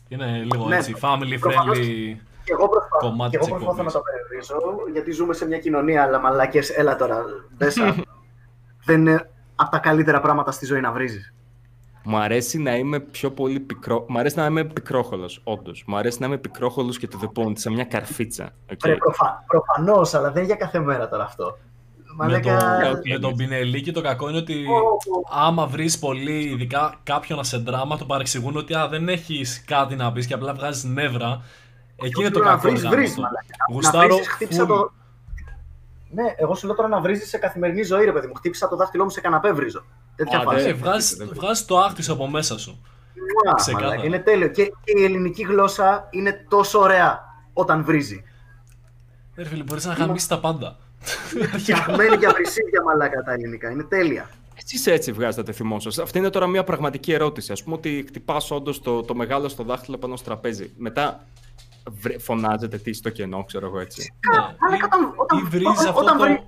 Είναι λίγο Ναι, έτσι, family προφανώς friendly Και εγώ, προσπα... κομμάτι και εγώ της προσπαθώ να εκπομπής. το περιορίσω, γιατί ζούμε σε μια κοινωνία, αλλά μαλάκες, έλα τώρα, δέσα. Δεν είναι από τα καλύτερα πράγματα στη ζωή να βρίζεις. Μου αρέσει να είμαι πιο πολύ πικρό. Μου αρέσει να είμαι πικρόχολος, όντως. Μου αρέσει να είμαι πικρόχολος και to the point, σαν μια καρφίτσα. οκ. Ρε, προφα... προφανώς, αλλά δεν είναι για κάθε μέρα τώρα αυτό. Με, Μαλάκα... το, με τον Πινελίκη το κακό είναι ότι άμα βρεις πολύ, ειδικά κάποιον να σε δράμα, το παρεξηγούν ότι α, δεν έχεις κάτι να πεις και απλά βγάζεις νεύρα. Εκεί είναι το Να κακό. βρεις, γάμο βρεις, το. μαλάκα. Να Γουστάρω βρίζεις, χτύπησα full. το... Ναι, εγώ σου λέω τώρα να βρίζεις σε καθημερινή ζωή, ρε παιδί μου. Χτύπησα το δάχτυλό μου σε καναπέ βρίζω. Τέτοια Α, φάση. ναι, βγάζεις, βγάζεις το άχτι σου από μέσα σου. Μουά, Ξεκάθαρα. μαλάκα, είναι τέλειο. Και, και η ελληνική γλώσσα είναι τόσο ωραία όταν βρίζει. Ρε φίλε, μπορείς να χαμίσεις τα πάντα. Φτιαγμένη για βρυσίδια μαλάκα τα ελληνικά. Είναι τέλεια. Εσεί έτσι βγάζετε θυμό σα. Αυτή είναι τώρα μια πραγματική ερώτηση. Α πούμε ότι χτυπάς όντως το, το μεγάλο στο δάχτυλο πάνω στο τραπέζι. Μετά βρε- φωνάζετε τι στο κενό, ξέρω εγώ έτσι. Μαλάκα, όταν, όταν, Ή βρίζεις αυτό όταν, το βρει-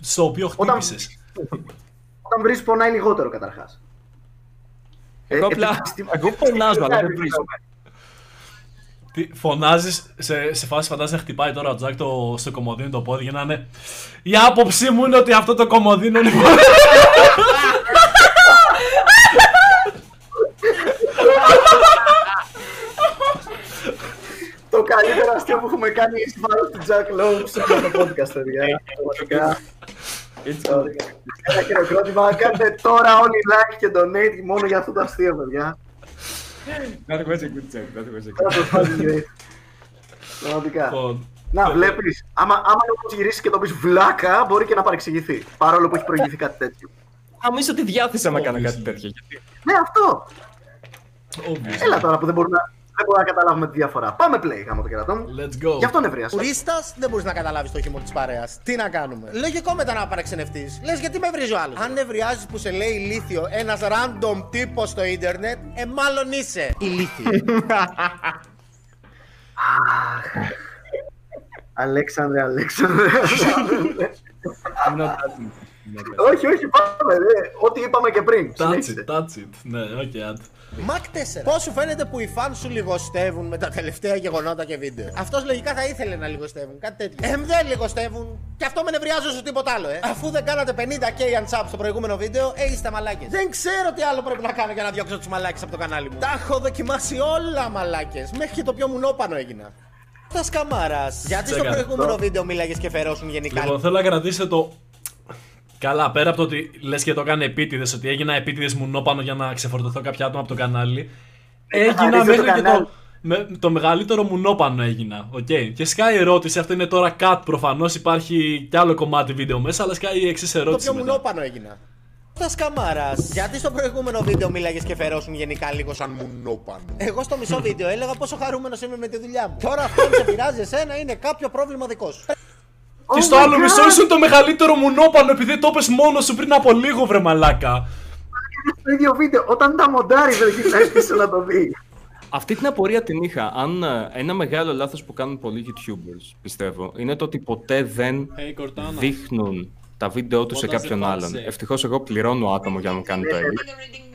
στο οποίο Όταν- χτύπησες. όταν βρεις πονάει λιγότερο καταρχάς. Εγώ Ε, απλά. επιστημ- Εγώ φωνάζω, αλλά δεν βρίζω. Τι, φωνάζεις, σε, σε φάση φαντάζεσαι να χτυπάει τώρα ο Τζακ το, στο κομμωδίνο το πόδι και να είναι Η άποψή μου είναι ότι αυτό το κομμωδίνο είναι... Το καλύτερο αστείο που έχουμε κάνει εις βάρος του Jack Lowe σε αυτό το podcast, παιδιά. Πραγματικά. Ένα χειροκρότημα. Κάντε τώρα όλοι like και donate μόνο για αυτό το αστείο, παιδιά. That was a good joke. That was a That was fucking great. Πραγματικά. Λοιπόν, Να, βλέπεις. Άμα, άμα όμως γυρίσεις και το πεις βλάκα, μπορεί και να παρεξηγηθεί. Παρόλο που έχει προηγηθεί κάτι τέτοιο. Νομίζω ότι διάθεσα να κάνω κάτι τέτοιο. Γιατί... Ναι, αυτό. Έλα τώρα που δεν μπορούμε να, δεν μπορούμε να καταλάβουμε τη διαφορά. Πάμε play, γάμο το κερατό μου. Let's go. Γι' αυτό νευρίασα. Τουρίστας δεν μπορείς να καταλάβεις το χιούμορ της παρέας. Τι να κάνουμε. Λογικό μετά να παραξενευτεί. Λες γιατί με βρίζει ο άλλος; Αν νευριάζεις που σε λέει ηλίθιο ένας random τύπος στο ίντερνετ, ε, μάλλον είσαι ηλίθιο. Αλέξανδρε, Αλέξανδρε. I'm not touching it. όχι, όχι, πάμε. ρε. Ό,τι είπαμε και πριν. Touch Συνέχισε. it, touch it. Ναι, οκ, άντε. Μακ 4. Πώς σου φαίνεται που οι φαν σου λιγοστεύουν με τα τελευταία γεγονότα και βίντεο; Αυτός λογικά θα ήθελε να λιγοστεύουν, κάτι τέτοιο. Εμ δεν λιγοστεύουν. Και αυτό με νευριάζει όσο τίποτα άλλο, ε. Αφού δεν κάνατε 50k unsub στο προηγούμενο βίντεο, ε, είστε μαλάκες. Δεν ξέρω τι άλλο πρέπει να κάνω για να διώξω τους μαλάκες από το κανάλι μου. Τα έχω δοκιμάσει όλα μαλάκες. Μέχρι και το πιο μουνόπανο έγινα. Τα σκαμάρας. Γιατί στο Τσέκαρε. προηγούμενο βίντεο μίλαγες και φερόσουν γενικά. Λοιπόν, θέλω να κρατήσετε το. Καλά, πέρα από το ότι λες και το έκανε επίτηδες, ότι έγινα επίτηδες μουνόπανο για να ξεφορτωθώ κάποια άτομα από το κανάλι. Έγινα καθαρίζω μέχρι το και κανάλι. το. Με, το μεγαλύτερο μουνόπανο έγινα. Οκ. Και σκάει η ερώτηση, αυτό είναι τώρα cut προφανώς. Υπάρχει κι άλλο κομμάτι βίντεο μέσα, αλλά σκάει η εξής Το ερώτηση. πιο μετά. μουνόπανο έγινα. Τα σκαμάρα. Γιατί στο προηγούμενο βίντεο μίλαγες και φερόσουν γενικά λίγο σαν μουνόπανο. Εγώ στο μισό βίντεο έλεγα πόσο χαρούμενος είμαι με τη δουλειά μου. Τώρα αυτό που σε πειράζει εσένα είναι κάποιο πρόβλημα δικό σου. Και στο άλλο μισό ήσουν το μεγαλύτερο μουνόπανο επειδή το πες μόνος σου πριν από λίγο, βρε μαλάκα. Στο ίδιο βίντεο, όταν τα μοντάρει δεν γυρνάει πίσω να το δει. Αυτή την απορία την είχα. Αν ε, ένα μεγάλο λάθος που κάνουν πολλοί YouTubers, πιστεύω, είναι το ότι ποτέ δεν Hey, Cortana. δείχνουν τα βίντεο του σε What does κάποιον the fuck άλλον. say? Ευτυχώς εγώ πληρώνω άτομο για να μου κάνει το edit.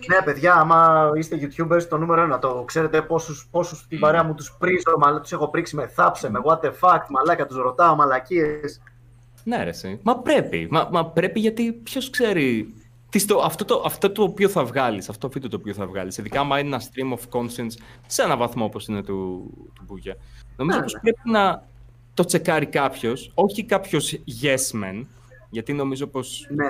Ναι, παιδιά, άμα είστε YouTubers, το νούμερο ένα, το ξέρετε πόσους, πόσους στην παρέα μου τους πρίζω, μαλά, τους έχω πρίξει με θάψε, με what the fuck, μαλάκα, τους ρωτάω μαλακίες. Ναι, ρε, εσύ. Μα πρέπει. Μα, μα πρέπει γιατί ποιος ξέρει. Τι στο, αυτό, το, αυτό το οποίο θα βγάλεις, αυτό το βίντεο το οποίο θα βγάλεις. Ειδικά άμα είναι ένα stream of conscience σε ένα βαθμό όπως είναι του, του Μπούγια. Νομίζω Ναι, πως ναι. πρέπει να το τσεκάρει κάποιος, όχι κάποιος yes men, γιατί νομίζω πως Ναι.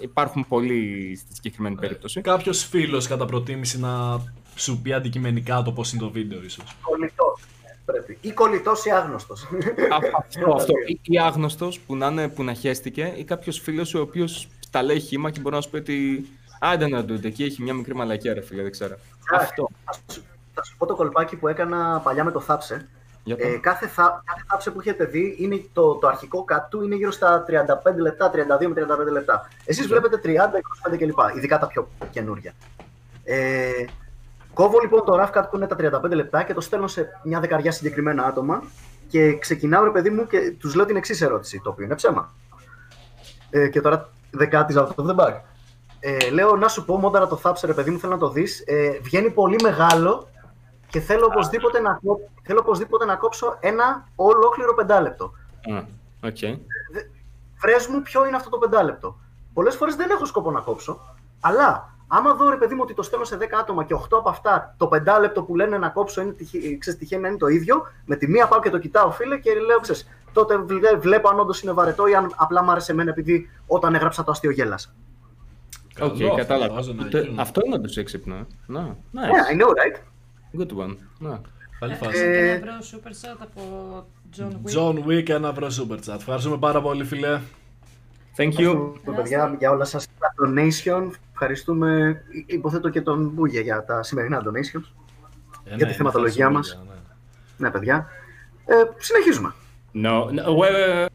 υπάρχουν πολλοί στη συγκεκριμένη περίπτωση. Κάποιος φίλος κατά προτίμηση να σου πει αντικειμενικά το πώς είναι το βίντεο, ίσως. Κολλητός. Πρέπει. Ή κολλητός ή άγνωστος. αυτό, αυτό. Ή, ή άγνωστος που, να είναι- που να χέστηκε, ή κάποιος φίλος ο οποίος τα λέει χήμα και μπορεί να σου πει ότι. Άντε να δείτε, εκεί έχει μια μικρή μαλακία, ρε φίλε, δεν ξέρω. Αυτό. Θα σου πω το κολπάκι που έκανα παλιά με το Θάψε. Για το. Ε, κάθε, θα, κάθε θάψε που έχετε δει, είναι το, το αρχικό cut του είναι γύρω στα 35 λεπτά, 32 με 35 λεπτά. Εσείς βλέπετε 30, 25 κλπ. Ειδικά τα πιο καινούργια. Ε, κόβω λοιπόν το rough cut που είναι τα 35 λεπτά και το στέλνω σε μια δεκαριά συγκεκριμένα άτομα και ξεκινάω ρε παιδί μου και τους λέω την εξής ερώτηση, το οποίο είναι ψέμα. Ε, και τώρα δεκάτη out of the bag. Ε, λέω να σου πω, μόνταρα το θάψε ρε παιδί μου, θέλω να το δεις. Ε, βγαίνει πολύ μεγάλο και θέλω οπωσδήποτε, να, κό- θέλω οπωσδήποτε να κόψω ένα ολόκληρο πεντάλεπτο. Α, Οκ. Βρες μου ποιο είναι αυτό το πεντάλεπτο. Πολλές φορές δεν έχω σκοπό να κόψω, αλλά άμα δω ρε παιδί μου ότι το στέλνω σε 10 άτομα και 8 από αυτά το πεντάλεπτο που λένε να κόψω είναι τυχε- ξέρεις, τυχαίνει να είναι το ίδιο, με τη μία πάω και το κοιτάω φίλε και λέω ξέρεις, τότε βλέ- βλέπω αν όντως είναι βαρετό ή αν απλά μου άρεσε εμένα επειδή όταν έγραψα το αστείο γέλασα. Οκ, Καλό, κατάλαβα. βάζω να Το- γίνω. Αυτό είναι όντως έξυπνο. ε. Να, nice. Yeah, I know, right? Good one. Να. Καλή φάση. Ε, Ένα ευρώ super chat από John Wick. John Wick, ένα ευρώ super chat. Ευχαριστούμε πάρα πολύ, φιλέ. Thank you. Ευχαριστούμε, παιδιά, για όλα σας τα donation. Ευχαριστούμε, υποθέτω και τον Μπούγια για τα σημερινά donations. Ε, για ναι, τη θεματολογία ευχαριστούμε, μας. ναι. Ναι, παιδιά. Ε, συνεχίζουμε. No, no, wait, wait, wait.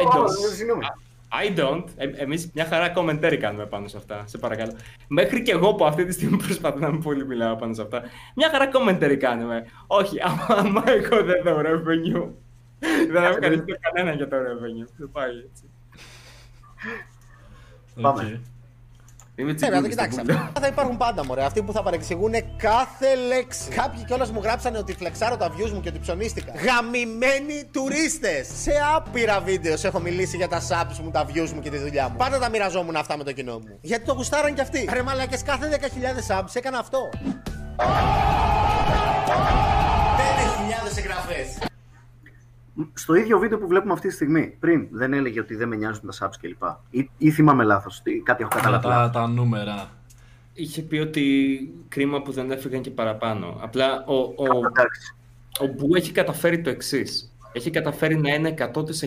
I Ω, don't. Συγγνώμη. I don't. Ε, εμείς μια χαρά commentary κάνουμε πάνω σε αυτά. Σε παρακαλώ. Μέχρι και εγώ που αυτή τη στιγμή προσπαθώ να μην πολύ μιλάω πάνω σε αυτά. Μια χαρά commentary κάνουμε. Όχι, άμα, άμα εγώ δεν δω revenue. δεν ευχαριστώ κανένα για το revenue. Δεν πάει έτσι. Πάμε. Οκ. Είμαι Ναι, να το τσιγκούνι στην κοιτάξει. πούλα. Αυτά θα υπάρχουν πάντα, μωρέ. Αυτοί που θα παρεξηγούν κάθε λέξη. Κάποιοι κιόλας μου γράψανε ότι φλεξάρω τα views μου και ότι ψωνίστηκα. Γαμημένοι τουρίστες! Σε άπειρα βίντεος έχω μιλήσει για τα subs μου, τα views μου και τη δουλειά μου. Πάντα τα μοιραζόμουν αυτά με το κοινό μου. Γιατί το γουστάραν κι αυτοί. Ρε μαλακέ, κάθε 10.000 subs έκανα αυτό. 5.000 εγγραφές. Στο ίδιο βίντεο που βλέπουμε αυτή τη στιγμή, πριν δεν έλεγε ότι δεν με νοιάζουν τα subs κλπ. Ή, ή θυμάμαι λάθος, κάτι έχω Αλλά καταλάβει. τα, λάθος. τα νούμερα. Είχε πει ότι κρίμα που δεν έφυγαν και παραπάνω. Απλά ο, ο, Εντάξει. ο Μπου έχει καταφέρει το εξής. Έχει καταφέρει να είναι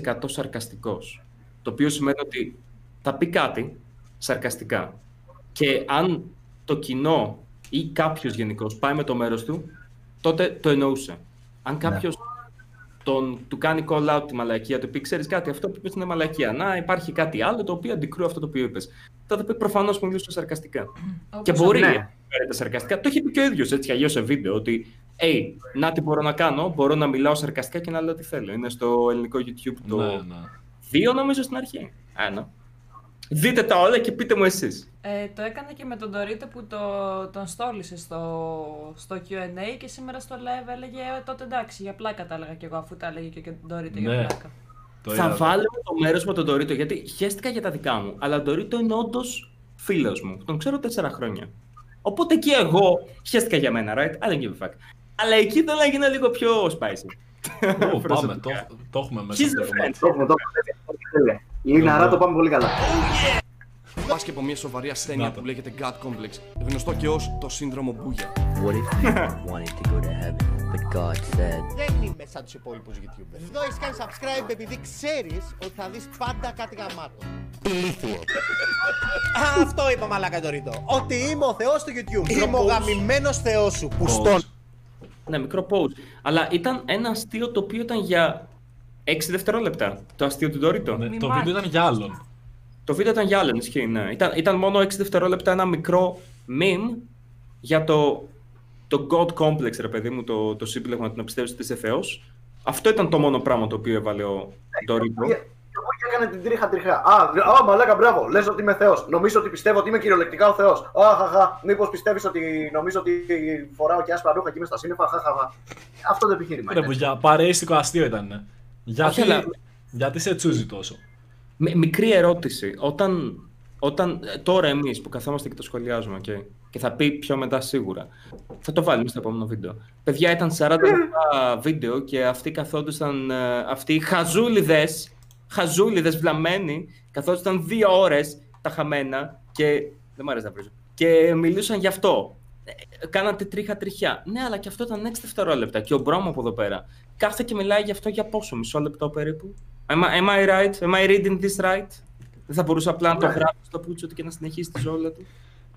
100% σαρκαστικός. Το οποίο σημαίνει ότι θα πει κάτι σαρκαστικά. Και αν το κοινό ή κάποιος γενικώ πάει με το μέρος του, τότε το εννοούσε. Αν κάποιος τον, του κάνει call out τη μαλακία, του πει: Ξέρεις κάτι, αυτό που είπες είναι μαλακία. Να υπάρχει κάτι άλλο το οποίο αντικρούει αυτό το οποίο είπες. Τότε πει προφανώς που μιλούσε σαρκαστικά. Και μπορεί ναι. να φέρεται σαρκαστικά. Το έχει πει και ο ίδιος έτσι αλλιώς σε βίντεο. Ότι, hey, να τι μπορώ να κάνω, μπορώ να μιλάω σαρκαστικά και να λέω τι θέλω. Είναι στο ελληνικό YouTube το Ναι, ναι. δύο νομίζω στην αρχή. Ένα. Δείτε τα όλα και πείτε μου εσείς. Ε, το έκανε και με τον Dorito που το, τον στόλισε στο, στο Q&A και σήμερα στο live έλεγε «Ε, τότε εντάξει για πλάκα τα έλεγα κι εγώ αφού τα έλεγε και ο Dorito για Ναι. πλάκα. Το Θα είδα. βάλω το μέρος με τον Dorito γιατί χαίστηκα για τα δικά μου. Αλλά ο Dorito είναι όντως φίλος μου. Τον ξέρω τέσσερα χρόνια. Οπότε εκεί εγώ χαίστηκα για μένα, right? I don't give a fuck. Αλλά εκεί θέλω να γίνω λίγο πιο spicy. Ω, πάμε, Προσωπικά. το, το έχουμε μέσα He's στο the κομμάτι. Το έχουμε, το έχουμε. Λιναρά το πάμε πολύ καλά. Πάσχει από μια σοβαρή ασθένεια που λέγεται God Complex, γνωστό και ως το σύνδρομο Μπούγια. What if you wanted to go to heaven, but God said, Δεν είμαι σαν τους υπόλοιπους YouTubers. Εδώ έχεις κάνει subscribe επειδή ξέρεις ότι θα δεις πάντα κάτι γαμάτο. Α, Αυτό είπα μαλάκα Ντορίτο. Ότι είμαι ο Θεός του YouTube. Είμαι ο γαμημένος Θεός σου. Που στον. Ναι, μικρό pause. Αλλά ήταν ένα αστείο το οποίο ήταν για 6 δευτερόλεπτα. Το αστείο του Dorito. Ναι, το βίντεο ήταν για άλλον. Το βίντεο ήταν για άλλον, ισχύει, ναι. Ήταν, ήταν μόνο 6 δευτερόλεπτα ένα μικρό meme για το, το God Complex, ρε παιδί μου, το, το σύμπλεγμα του να πιστεύεις ότι είσαι Θεός. Αυτό ήταν το μόνο πράγμα το οποίο έβαλε ο Dorito. Εγώ και έκανε την τρίχα τριχά. Α, α, μαλάκα, μπράβο. Λες ότι είμαι Θεός. Νομίζω ότι πιστεύω ότι είμαι κυριολεκτικά ο Θεός. Αχαχα. Μήπως πιστεύεις ότι νομίζω ότι φοράω και άσπρα ρούχα και είμαι στα σύννεφα. Χαχαχα. Αυτό το επιχείρημα. Ρε, είναι. που για παρέστικο αστείο ήταν. Ναι. Γιατί, Όχι, αλλά- γιατί σε τσούζει τόσο; Μ- μικρή ερώτηση. Όταν, όταν ε, τώρα εμείς που καθόμαστε και το σχολιάζουμε και, και θα πει πιο μετά σίγουρα, θα το βάλουμε στο επόμενο βίντεο. Παιδιά, ήταν 40 λεπτά βίντεο και αυτοί καθόντουσαν, ε, αυτοί οι χαζούλιδες, χαζούλιδες βλαμμένοι, καθόντουσαν δύο ώρες τα χαμένα και δεν μου αρέσει να βρίζω. Και μιλούσαν γι' αυτό. Ε, Κάνατε τρίχα τριχιά. Ναι, αλλά και αυτό ήταν 6 δευτερόλεπτα. Και ο Μπρόμο από εδώ πέρα κάθεται και μιλάει γι' αυτό για πόσο, μισό λεπτό περίπου. Am I, am I right? Am I reading this right? Δεν θα μπορούσε απλά να το Ναι. γράψει στο πούτσο του και να συνεχίσει τη ζώλα του.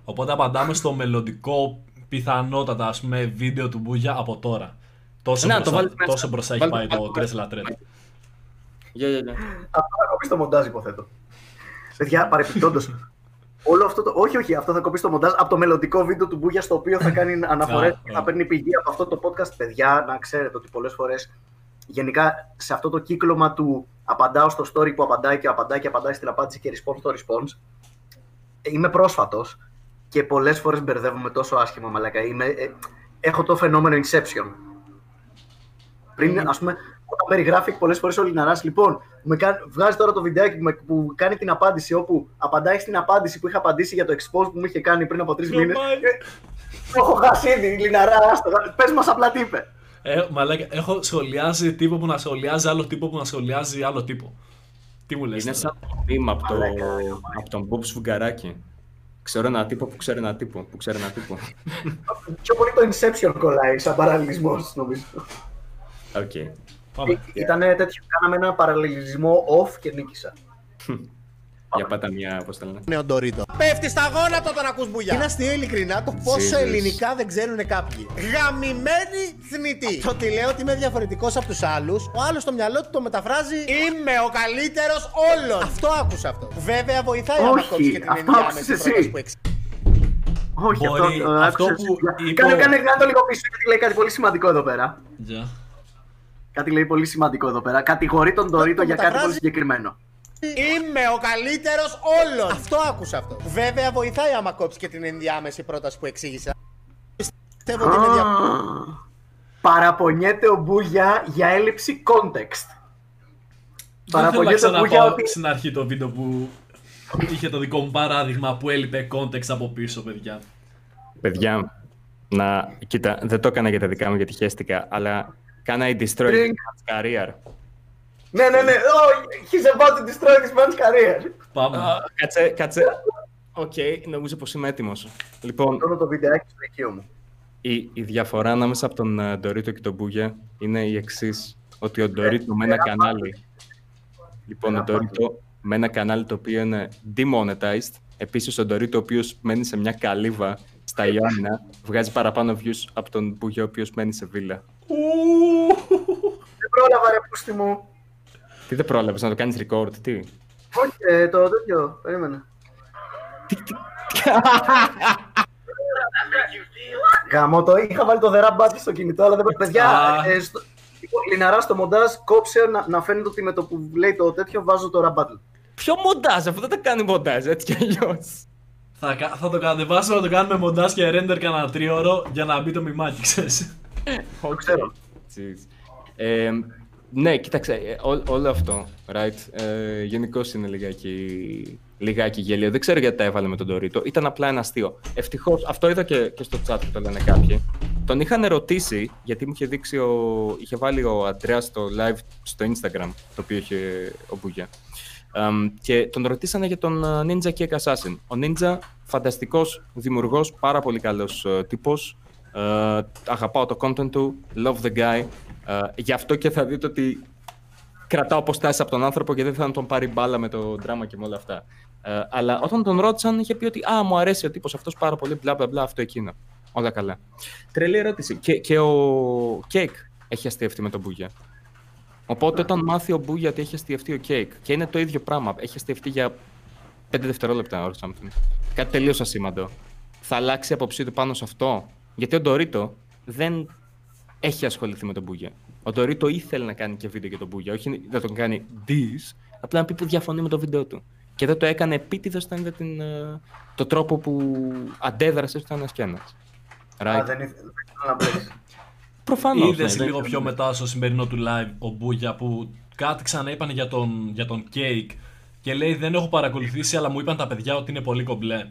Οπότε απαντάμε στο μελλοντικό πιθανότατα ας πούμε βίντεο του Μπούγια από τώρα. Τόσο, Ναι, το μπροστά, βάλεις μέσα. τόσο μπροστά έχει Βάλτε- πάει το βάλτε- 3 λατρέτ. Γεια, γεια, γεια. Αυτό θα κοπεί στο μοντάζ, υποθέτω. Παιδιά, παρεπιπτόντως. Όλο αυτό το. Όχι, όχι, αυτό θα κοπεί στο μοντάζ από το μελλοντικό βίντεο του Μπούγια στο οποίο θα κάνει αναφορές Α, και α. θα παίρνει πηγή από αυτό το podcast. Παιδιά, να ξέρετε ότι πολλές φορές γενικά σε αυτό το κύκλωμα του απαντάω στο story που απαντάει και απαντάει και απαντάει στην απάντηση και response στο response. Είμαι πρόσφατος και πολλές φορές μπερδεύομαι τόσο άσχημα, μαλάκα. Είμαι, ε, έχω το φαινόμενο Inception. Πριν, ας πούμε, όταν περιγράφει πολλές φορές ο Λιναράς, λοιπόν, με κάνει, βγάζει τώρα το βιντεάκι που, με- που κάνει την απάντηση, όπου απαντάει στην απάντηση που είχα απαντήσει για το expose που μου είχε κάνει πριν από τρεις μήνες. Το έχω χάσει ήδη, Λιναρά, πες μας απλά τι είπε. Ε, μαλάκα, έχω σχολιάσει τύπο που να σχολιάζει άλλο τύπο που να σχολιάζει άλλο τύπο. Τι μου λες Είναι τώρα; σαν το μήμα από, το, από τον Μπομπ Σφουγγαράκη. Ξέρω ένα τύπο που ξέρει ένα τύπο που ξέρει ένα τύπο. Πιο πολύ το Inception κολλάει σαν παραλληλισμός, νομίζω. Οκ. Ήταν τέτοιο, κάναμε ένα παραλληλισμό off και νίκησα. Για πάτα μια, πώς τα λένε. Είναι ο Ντορίτο. Πέφτει στα γόνατα όταν ακούς μπουλιά. Είναι αστείο ειλικρινά το πόσο Jesus. ελληνικά δεν ξέρουν κάποιοι. Γαμημένοι θνητοί. Το ότι λέω ότι είμαι διαφορετικός από τους άλλους, ο άλλος στο μυαλό του το μεταφράζει Είμαι ο καλύτερος όλων. Αυτό άκουσα αυτό. Βέβαια βοηθάει άμα Όχι, κόψει και την αυτό ενδιάμεση άκουσες πρόταση εσύ. που εξ... Όχι, Μπορεί αυτό, αυτό άκουσες. που είπε Κάνε, ο- κάνε, κάνε το λίγο πίσω, γιατί λέει κάτι πολύ σημαντικό εδώ πέρα. Γεια. Κάτι λέει πολύ σημαντικό εδώ πέρα. Κατηγορεί τον Ντορίτο για κάτι μεταφράζει. πολύ συγκεκριμένο. Είμαι ο καλύτερος όλων. Αυτό άκουσα αυτό. Βέβαια βοηθάει άμα κόψεις και την ενδιάμεση πρόταση που εξήγησα. Πιστεύω ότι είναι δια... Παραπονιέται ο Μπούγια για έλλειψη context. Δεν θέλω να Παραπονιέται ο Μπούγια ξαναπάω ότι στην αρχή το βίντεο που είχε το δικό μου παράδειγμα που έλειπε context από πίσω, παιδιά. Παιδιά, να, κοίτα, δεν το έκανα για τα δικά μου γιατί χαίστηκα, αλλά κάνα η destroy Drink. his career. Ναι, ναι, ναι. Oh, he's about to destroy this man's career. Πάμε. Α, Κάτσε, κάτσε. Οκ, νομίζω πως είμαι έτοιμος. Λοιπόν, Τώρα το βιντεάκι στο οικείο μου. η, η διαφορά ανάμεσα από τον ε, Ντορίτο και τον Μπούγια είναι η εξή. Ότι ο Ντορίτο με ένα κανάλι. Λοιπόν, ο Ντορίτο με ένα κανάλι το οποίο είναι demonetized. Επίσης, ο Ντορίτο ο οποίος μένει σε μια καλύβα στα Ιωάννα βγάζει παραπάνω views από τον Μπούγια ο οποίος μένει σε βίλα. Δεν πρόλαβα ρε πούστη μου. Τι δεν πρόλαβες να το κάνεις record, τι; Όχι, ε, το τέτοιο. Περίμενε. Γαμώ το, είχα βάλει το The Rap Battle στο κινητό, αλλά δεν πρέπει. Παιδιά, Α. ε, στο, λοιπόν, Λιναρά στο μοντάζ κόψε να, να φαίνεται ότι με το που λέει το τέτοιο βάζω το Rap Battle. Ποιο μοντάζ, αφού δεν τα κάνει μοντάζ, έτσι κι αλλιώς. Θα, κα- θα το κατεβάσω να το κάνουμε μοντάζ και render κανένα τρίωρο για να μπει το μημάκι, ξέρεις. Το ξέρω. Jeez. Ε, ναι, κοίταξε, ε, ό- όλο αυτό, right, ε, γενικώς είναι λιγάκι, λιγάκι γέλιο. Δεν ξέρω γιατί τα έβαλε με τον Τωρίτο. Ήταν απλά ένα αστείο. Ευτυχώς, αυτό είδα και, και στο chat που το λένε κάποιοι. Τον είχαν ρωτήσει, γιατί μου είχε δείξει, ο, είχε βάλει ο Αντρέας στο live στο Instagram, το οποίο είχε ο Μπουγιά. Εμ, και τον ρωτήσανε για τον ε, Ninja Cake Assassin. Ο Ninja, φανταστικός δημιουργός, πάρα πολύ καλός ε, τύπος. Ε, αγαπάω το content του, love the guy. Ε, γι' αυτό και θα δείτε ότι κρατάω αποστάσεις από τον άνθρωπο και δεν θα τον πάρει μπάλα με το δράμα και με όλα αυτά. Ε, αλλά όταν τον ρώτησαν, είχε πει ότι «Α, μου αρέσει ο τύπος αυτός πάρα πολύ, μπλα μπλα μπλα, αυτό εκείνο». Όλα καλά. Τρελή ερώτηση. Και, και ο Κέικ έχει αστειευτεί με τον Μπούγια. Οπότε όταν μάθει ο Μπούγια ότι έχει αστειευτεί ο Κέικ και είναι το ίδιο πράγμα, έχει αστειευτεί για 5 δευτερόλεπτα or something. Κάτι τελείως ασήμαντο. Θα αλλάξει η άποψή του πάνω σε αυτό; Γιατί ο Ντορίτο δεν έχει ασχοληθεί με τον Μπούγια. Ο Ντορίτο ήθελε να κάνει και βίντεο για τον Μπούγια, όχι να τον κάνει diss, απλά να πει που διαφωνεί με το βίντεο του. Και δεν το έκανε επίτηδες όταν είδε την, ε, το τρόπο που αντέδρασε στο ένας και ένας. Α, δεν ήθελα δεν ήθελα να μπλέξει. Προφανώς. Είδες λίγο πιο μετά στο σημερινό του live ο Μπούγια που κάτι ξαναείπανε για τον, για τον Cake και λέει δεν έχω παρακολουθήσει αλλά μου είπαν τα παιδιά ότι είναι πολύ κομπλέ.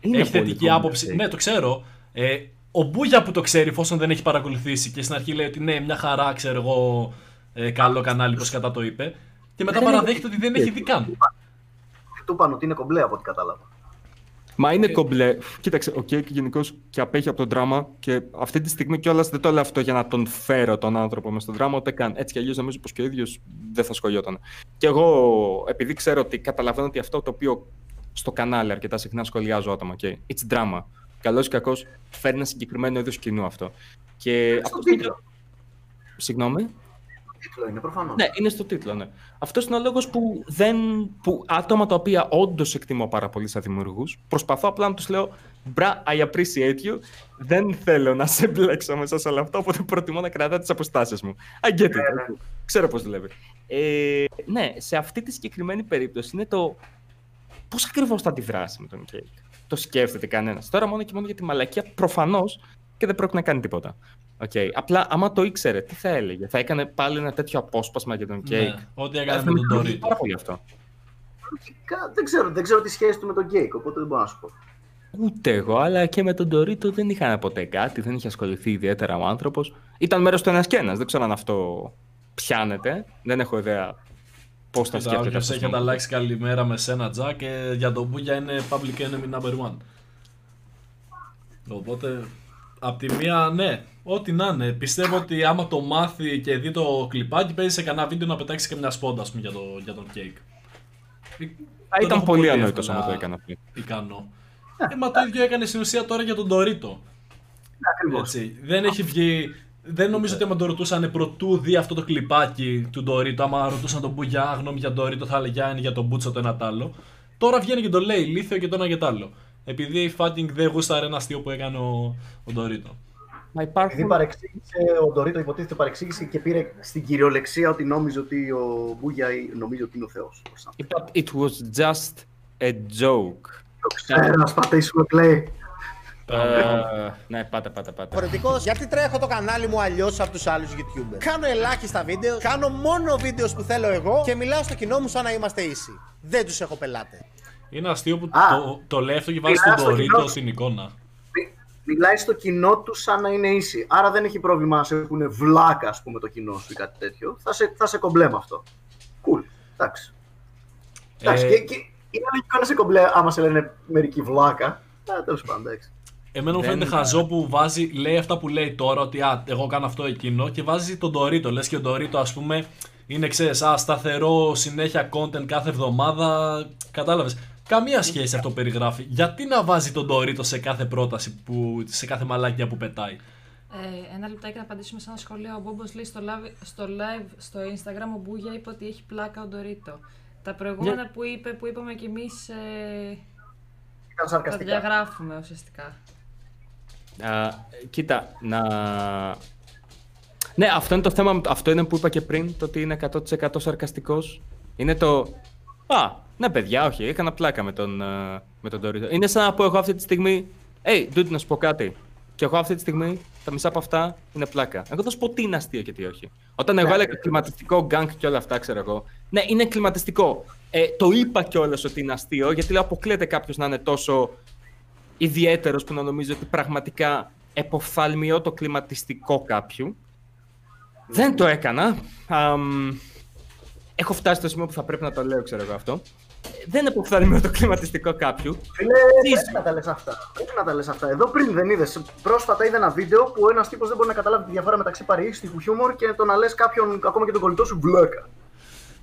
Είναι έχει πολύ θετική κομπλέ, άποψη. Cake. Ναι, το ξέρω. Ε, ο Μπούγια που το ξέρει, εφόσον δεν έχει παρακολουθήσει και στην αρχή λέει ότι ναι, μια χαρά, ξέρω εγώ, ε, καλό κανάλι, πώς κατά το είπε. Και μετά Δεν παραδέχεται ότι δεν έχει δει καν. Του είπαν ότι είναι κομπλέ από ό,τι κατάλαβα. Μα είναι κομπλέ. Κοίταξε, ο Κέικ γενικώς και απέχει από τον δράμα και αυτή τη στιγμή κιόλας δεν το λέω αυτό για να τον φέρω τον άνθρωπο μες στον δράμα, ούτε καν. Έτσι κι αλλιώς νομίζω πως και ο ίδιος δεν θα σχολιόταν. Και εγώ, επειδή ξέρω ότι καταλαβαίνω ότι αυτό το οποίο στο κανάλι αρκετά συχνά σχολιάζω άτομα, okay, it's drama. Καλός ή κακός φέρνει ένα συγκεκριμένο είδος κοινού αυτό. Και αυτό Συγγνώμη. Τίτλο είναι προφανώς. Ναι, είναι στο τίτλο, ναι. Αυτός είναι ο λόγος που, δεν, που άτομα τα οποία όντως εκτιμώ πάρα πολύ σαν δημιουργούς, προσπαθώ απλά να τους λέω Μπρα, I appreciate you. Δεν θέλω να σε μπλέξω μέσα σε όλο αυτό, οπότε προτιμώ να κρατάω τις αποστάσεις μου. I get it. Ναι, Ξέρω πώς δουλεύει. Ε, ναι, σε αυτή τη συγκεκριμένη περίπτωση είναι το πώς ακριβώς θα αντιδράσει με τον Κέικ. Το σκέφτεται κανένας. Τώρα μόνο και μόνο για τη μαλακία προφανώς και δεν πρόκειται να κάνει τίποτα. Okay. Απλά άμα το ήξερε, τι θα έλεγε; Θα έκανε πάλι ένα τέτοιο απόσπασμα για τον Κέικ. Ναι, ό,τι έκανε με τον Ντορίτο. Πάρα πολύ αυτό. Λογικά, Δεν ξέρω, δεν ξέρω τις σχέση του με τον Κέικ, οπότε δεν μπορώ να σου πω. Ούτε εγώ, αλλά και με τον Ντορίτο δεν είχαν ποτέ κάτι, δεν είχε ασχοληθεί ιδιαίτερα ο άνθρωπος. Ήταν μέρος του ένας και ένας. Δεν ξέρω αν αυτό πιάνεται. Δεν έχω ιδέα πώς θα Κοίτα, σκέφτεται όποιος αυτός. έχει ανταλλάξει καλημέρα με σένα, Τζακ, για τον Μπούγια είναι public enemy number one. Οπότε, απ' τη μία, ναι, ό,τι να είναι. Πιστεύω ότι άμα το μάθει και δει το κλιπάκι, παίζει σε κανένα βίντεο να πετάξει και μια σπόντα, ας πούμε, για, το, για τον Cake. Θα Το ήταν έχω πολύ ανόητος εύκολα άμα το έκανε αυτό. Ικανό. Ε, μα το ίδιο έκανε στην ουσία τώρα για τον Ντορίτο. Έτσι. Δεν έχει βγει. Δεν νομίζω ότι άμα το ρωτούσαν πρωτού δει αυτό το κλιπάκι του Ντορίτο, άμα ρωτούσαν τον Μπουγιά, γνώμη για τον Ντορίτο, θα έλεγε «Α, είναι για τον Μπούτσο το ένα τ' άλλο. Τώρα βγαίνει και το λέει ηλίθιο και το ένα και το άλλο. Επειδή η Fighting δεν γούσταρε ένα αστείο που έκανε ο, ο Ντορίτο. Μα Επειδή παρεξήγησε, ο Ντορίτο υποτίθεται παρεξήγησε και πήρε στην κυριολεξία ότι νόμιζε ότι ο Μπούγια νομίζει ότι είναι ο Θεός. Είπα, it was just a joke. Το ξέρω, να σπατήσουμε play. Ε, ναι, πάτε, πάτε, πάτε. Διαφορετικό, γιατί τρέχω το κανάλι μου αλλιώς από τους άλλους YouTubers; Κάνω ελάχιστα βίντεο, κάνω μόνο βίντεος που θέλω εγώ και μιλάω στο κοινό μου σαν να είμαστε ήσοι. Δεν τους έχω πελάτε. Είναι αστείο που Α, το, το λέει αυτό και βάζει μιλάς τον στο Ντορίτο κοινό. στην εικόνα. Μιλάει στο κοινό του σαν να είναι ίση. Άρα δεν έχει πρόβλημα να σε έχουν βλάκα, ας πούμε, το κοινό σου ή κάτι τέτοιο. Θα σε, θα σε κομπλέ με αυτό. Cool. Εντάξει. Εντάξει. Ε, Και, και είναι λογικό να σε κομπλέ άμα σε λένε μερικοί βλάκα. Ε, τέλος πάντων, εντάξει. Εμένα μου Δεν- φαίνεται χαζό που βάζει, λέει αυτά που λέει τώρα, ότι α, εγώ κάνω αυτό εκείνο και βάζει τον Dorito. Λες και ο Dorito, ας πούμε, είναι ξέρεις, α, σταθερό συνέχεια content κάθε εβδομάδα. Κατάλαβες. Καμία σχέση αυτό περιγράφει. Γιατί να βάζει τον Dorito σε κάθε πρόταση, που, σε κάθε μαλάκια που πετάει; Ε, ένα λεπτάκι να απαντήσουμε σε ένα σχολείο. Ο Μπόμπος λέει στο live, στο live στο Instagram ο Μπούγια είπε ότι έχει πλάκα ο Ντορίτο. Τα προηγούμενα Ναι. που είπε, που είπαμε κι εμείς. Ε, Ήταν τα σαρκαστικά. διαγράφουμε ουσιαστικά. Α, κοίτα, να... Ναι, αυτό είναι το θέμα, αυτό είναι που είπα και πριν, το ότι είναι 100% σαρκαστικός. Είναι το... Α, ναι παιδιά, όχι, έκανα πλάκα με τον, ε, με τον Dorito. Είναι σαν να πω εγώ αυτή τη στιγμή, hey, dude, να σου πω κάτι. Και εγώ αυτή τη στιγμή, τα μισά από αυτά είναι πλάκα. Εγώ θα σου πω τι είναι αστείο και τι όχι. Όταν εγώ Ναι, έλεγα ναι. κλιματιστικό γκάγκ και όλα αυτά, ξέρω εγώ. Ναι, είναι κλιματιστικό. Ε, το είπα κιόλας ότι είναι αστείο, γιατί λέω αποκλείεται κάποιος να είναι τόσο ιδιαίτερος που να νομίζει ότι πραγματικά εποφθαλμιώ το κλιματιστικό κάποιου. Δεν το έκανα. Αμ, έχω φτάσει στο σημείο που θα πρέπει να το λέω, ξέρω εγώ αυτό. Δεν εποφθαλμιώ το κλιματιστικό κάποιου. Φίλε, πρέπει να τα λες αυτά. Πρέπει να τα λες αυτά. Εδώ πριν δεν είδες. Πρόσφατα είδα ένα βίντεο που ένας τύπος δεν μπορεί να καταλάβει τη διαφορά μεταξύ παρεΐστικου χιούμορ και το να λες κάποιον, ακόμα και τον κολλητό σου, βλάκα.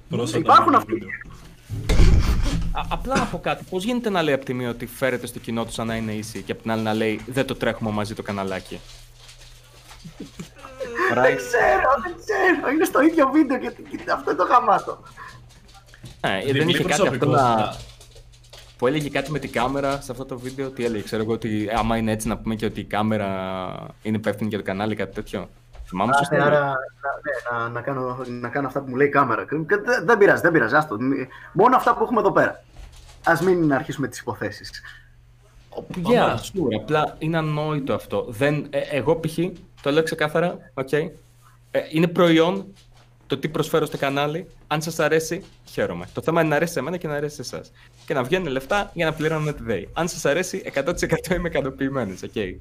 Πρόσφατα Υπάρχουν ένα αυτοί. βίντεο. Α, απλά να πω κάτι. Πώς γίνεται να λέει από τη μία ότι φέρεται στο κοινό του σαν να είναι ίση και από την άλλη να λέει δεν το τρέχουμε μαζί το καναλάκι. Δεν ξέρω, δεν ξέρω. Είναι στο ίδιο βίντεο και, και αυτό είναι το γαμάτο. Ε, Διπλή δεν είχε κάτι αυτό να. προσωπικότητα. Που έλεγε κάτι με την κάμερα σε αυτό το βίντεο. Τι έλεγε, ξέρω εγώ ότι άμα είναι έτσι να πούμε και ότι η κάμερα είναι υπεύθυνη για το κανάλι, κάτι τέτοιο. Θυμάμαι Άρα, σωστά. άρα να, ναι, να, να, κάνω, να κάνω αυτά που μου λέει η κάμερα. Και Δεν, δεν πειράζει, δεν πειράζει. Άστο. Μη- Μόνο αυτά που έχουμε εδώ πέρα. Α μην αρχίσουμε τις υποθέσεις. Yeah, σίγουρα. Απλά είναι ανόητο αυτό. Δεν, ε, εγώ π.χ. το λέω ξεκάθαρα. Okay. Ε, είναι προϊόν το τι προσφέρω στο κανάλι. Αν σας αρέσει, χαίρομαι. Το θέμα είναι να αρέσει σε μένα και να αρέσει σε εσάς. Και να βγαίνουν λεφτά για να πληρώνουμε τη ΔΕΗ. Αν σας αρέσει, 100% είμαι ικανοποιημένος. Okay.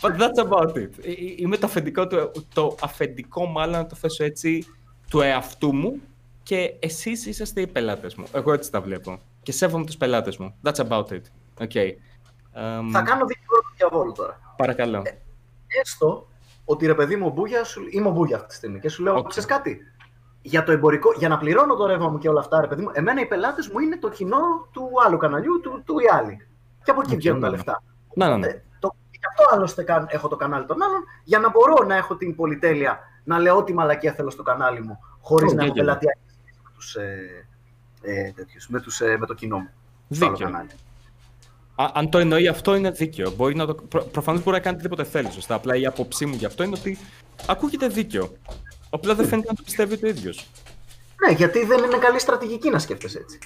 But that's about it. Ε, ε, Είμαι το αφεντικό, του, το αφεντικό μάλλον να το θέσω έτσι, του εαυτού μου και εσείς είσαστε οι πελάτες μου. Εγώ έτσι τα βλέπω. Και σέβομαι τους πελάτες μου. That's about it. Okay. Εμ, Θα κάνω δικηγόρο του διαβόλου τώρα. Παρακαλώ. Έστω ότι ρε παιδί μου, Μπούγια, σου... είμαι ο Μπούγια αυτή τη στιγμή και σου λέω, okay. ξέρεις κάτι. Για το εμπορικό, για να πληρώνω το ρεύμα μου και όλα αυτά, ρε παιδί μου, εμένα οι πελάτες μου είναι το κοινό του άλλου καναλιού, του, του Οι Άλλοι. Και από εκεί Οκ, βγαίνουν τα ναι, ναι. λεφτά. Ναι, ναι, ναι. Ε, το, γι' αυτό άλλωστε καν- έχω το κανάλι των άλλων, για να μπορώ να έχω την πολυτέλεια να λέω ό,τι μαλακία θέλω στο κανάλι μου, χωρίς Οκ, να έχω γέλιο. πελατεία με, τους, ε, ε, τέτοιους, με, τους, ε, με το κοινό μου. στο άλλο Δίκιο. κανάλι. Α, αν το εννοεί αυτό είναι δίκαιο. Μπορεί να το... Προ... Προφανώς μπορεί να κάνει οτιδήποτε θέλει. Σωστά. Απλά η άποψή μου γι' αυτό είναι ότι ακούγεται δίκαιο. Απλά δεν φαίνεται να το πιστεύει το ίδιος. Ναι, γιατί δεν είναι καλή στρατηγική να σκέφτεσαι έτσι.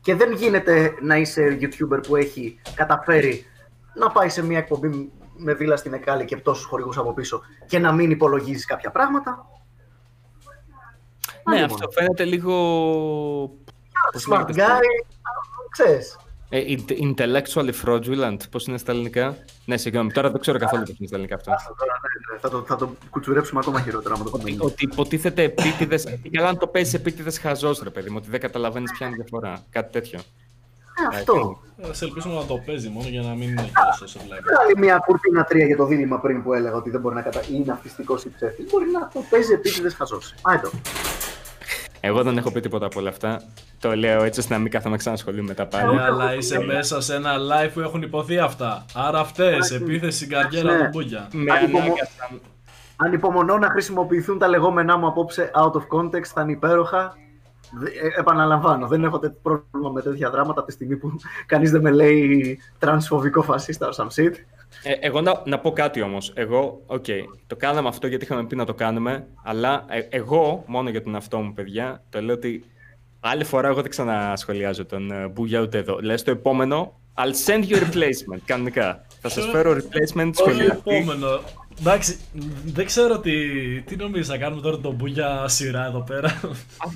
Και δεν γίνεται να είσαι YouTuber που έχει καταφέρει να πάει σε μια εκπομπή με βίλα στην Εκάλη και τόσους χορηγούς από πίσω και να μην υπολογίζεις κάποια πράγματα. Ναι, Άλλη αυτό μόνο. φαίνεται λίγο. πώς Smart λέγεται guy, ξέρεις. Ε, int- intellectually fraudulent, πώς είναι στα ελληνικά; Ναι, συγγνώμη, τώρα δεν ξέρω καθόλου πώς είναι στα ελληνικά αυτό. Τώρα, ναι, ναι, θα, το, θα το κουτσουρέψουμε ακόμα χειρότερα. άμα το πούμε. Ότι υποτίθεται επίτηδες. Καλά, αν το παίζει επίτηδες χαζός, ρε παιδί μου, ότι δεν καταλαβαίνεις ποια είναι η διαφορά. Κάτι τέτοιο. Ε, αυτό. Ε, Σε ελπίσουμε να το παίζει μόνο για να μην είναι και τόσο βλέπει. Άλλη μια κουρτίνα τρία για το δίλημα πριν που έλεγα ότι δεν μπορεί να κατα... είναι αυτιστικός ή ψεύτη. Μπορεί να το παίζει επίτηδες χαζός. Άιτο. Εγώ δεν έχω πει τίποτα από όλα αυτά. Το λέω έτσι ώστε να μην κάθομαι ξανασχολούμαι μετά πάλι. Ναι, αλλά είσαι μέσα σε ένα live που έχουν υποθεί αυτά. Άρα αυτές, επίθεση στην καριέρα Ναι. του Μπούγια. Με Ανυπομο- ανάγκασαν. Ανυπομονώ να χρησιμοποιηθούν τα λεγόμενά μου απόψε out of context, θα είναι υπέροχα. Δε- ε, επαναλαμβάνω, δεν έχω τέτοιο πρόβλημα με τέτοια δράματα από τη στιγμή που κανείς δεν με λέει τρανσφοβικό φασίστα or some shit. Ε, εγώ να, να πω κάτι όμως. Εγώ, οκ, το κάναμε αυτό γιατί είχαμε πει να το κάνουμε, αλλά ε, εγώ, μόνο για τον εαυτό μου, παιδιά, το λέω ότι άλλη φορά εγώ δεν ξανασχολιάζω τον uh, Μπούγια ούτε εδώ. Λες το επόμενο, I'll send you a replacement, κανονικά. Θα σας φέρω replacement Όχι σχολιαστή. επόμενο; Εντάξει, δεν ξέρω τι, τι νομίζεις θα κάνουμε τώρα τον Μπούγια σειρά εδώ πέρα.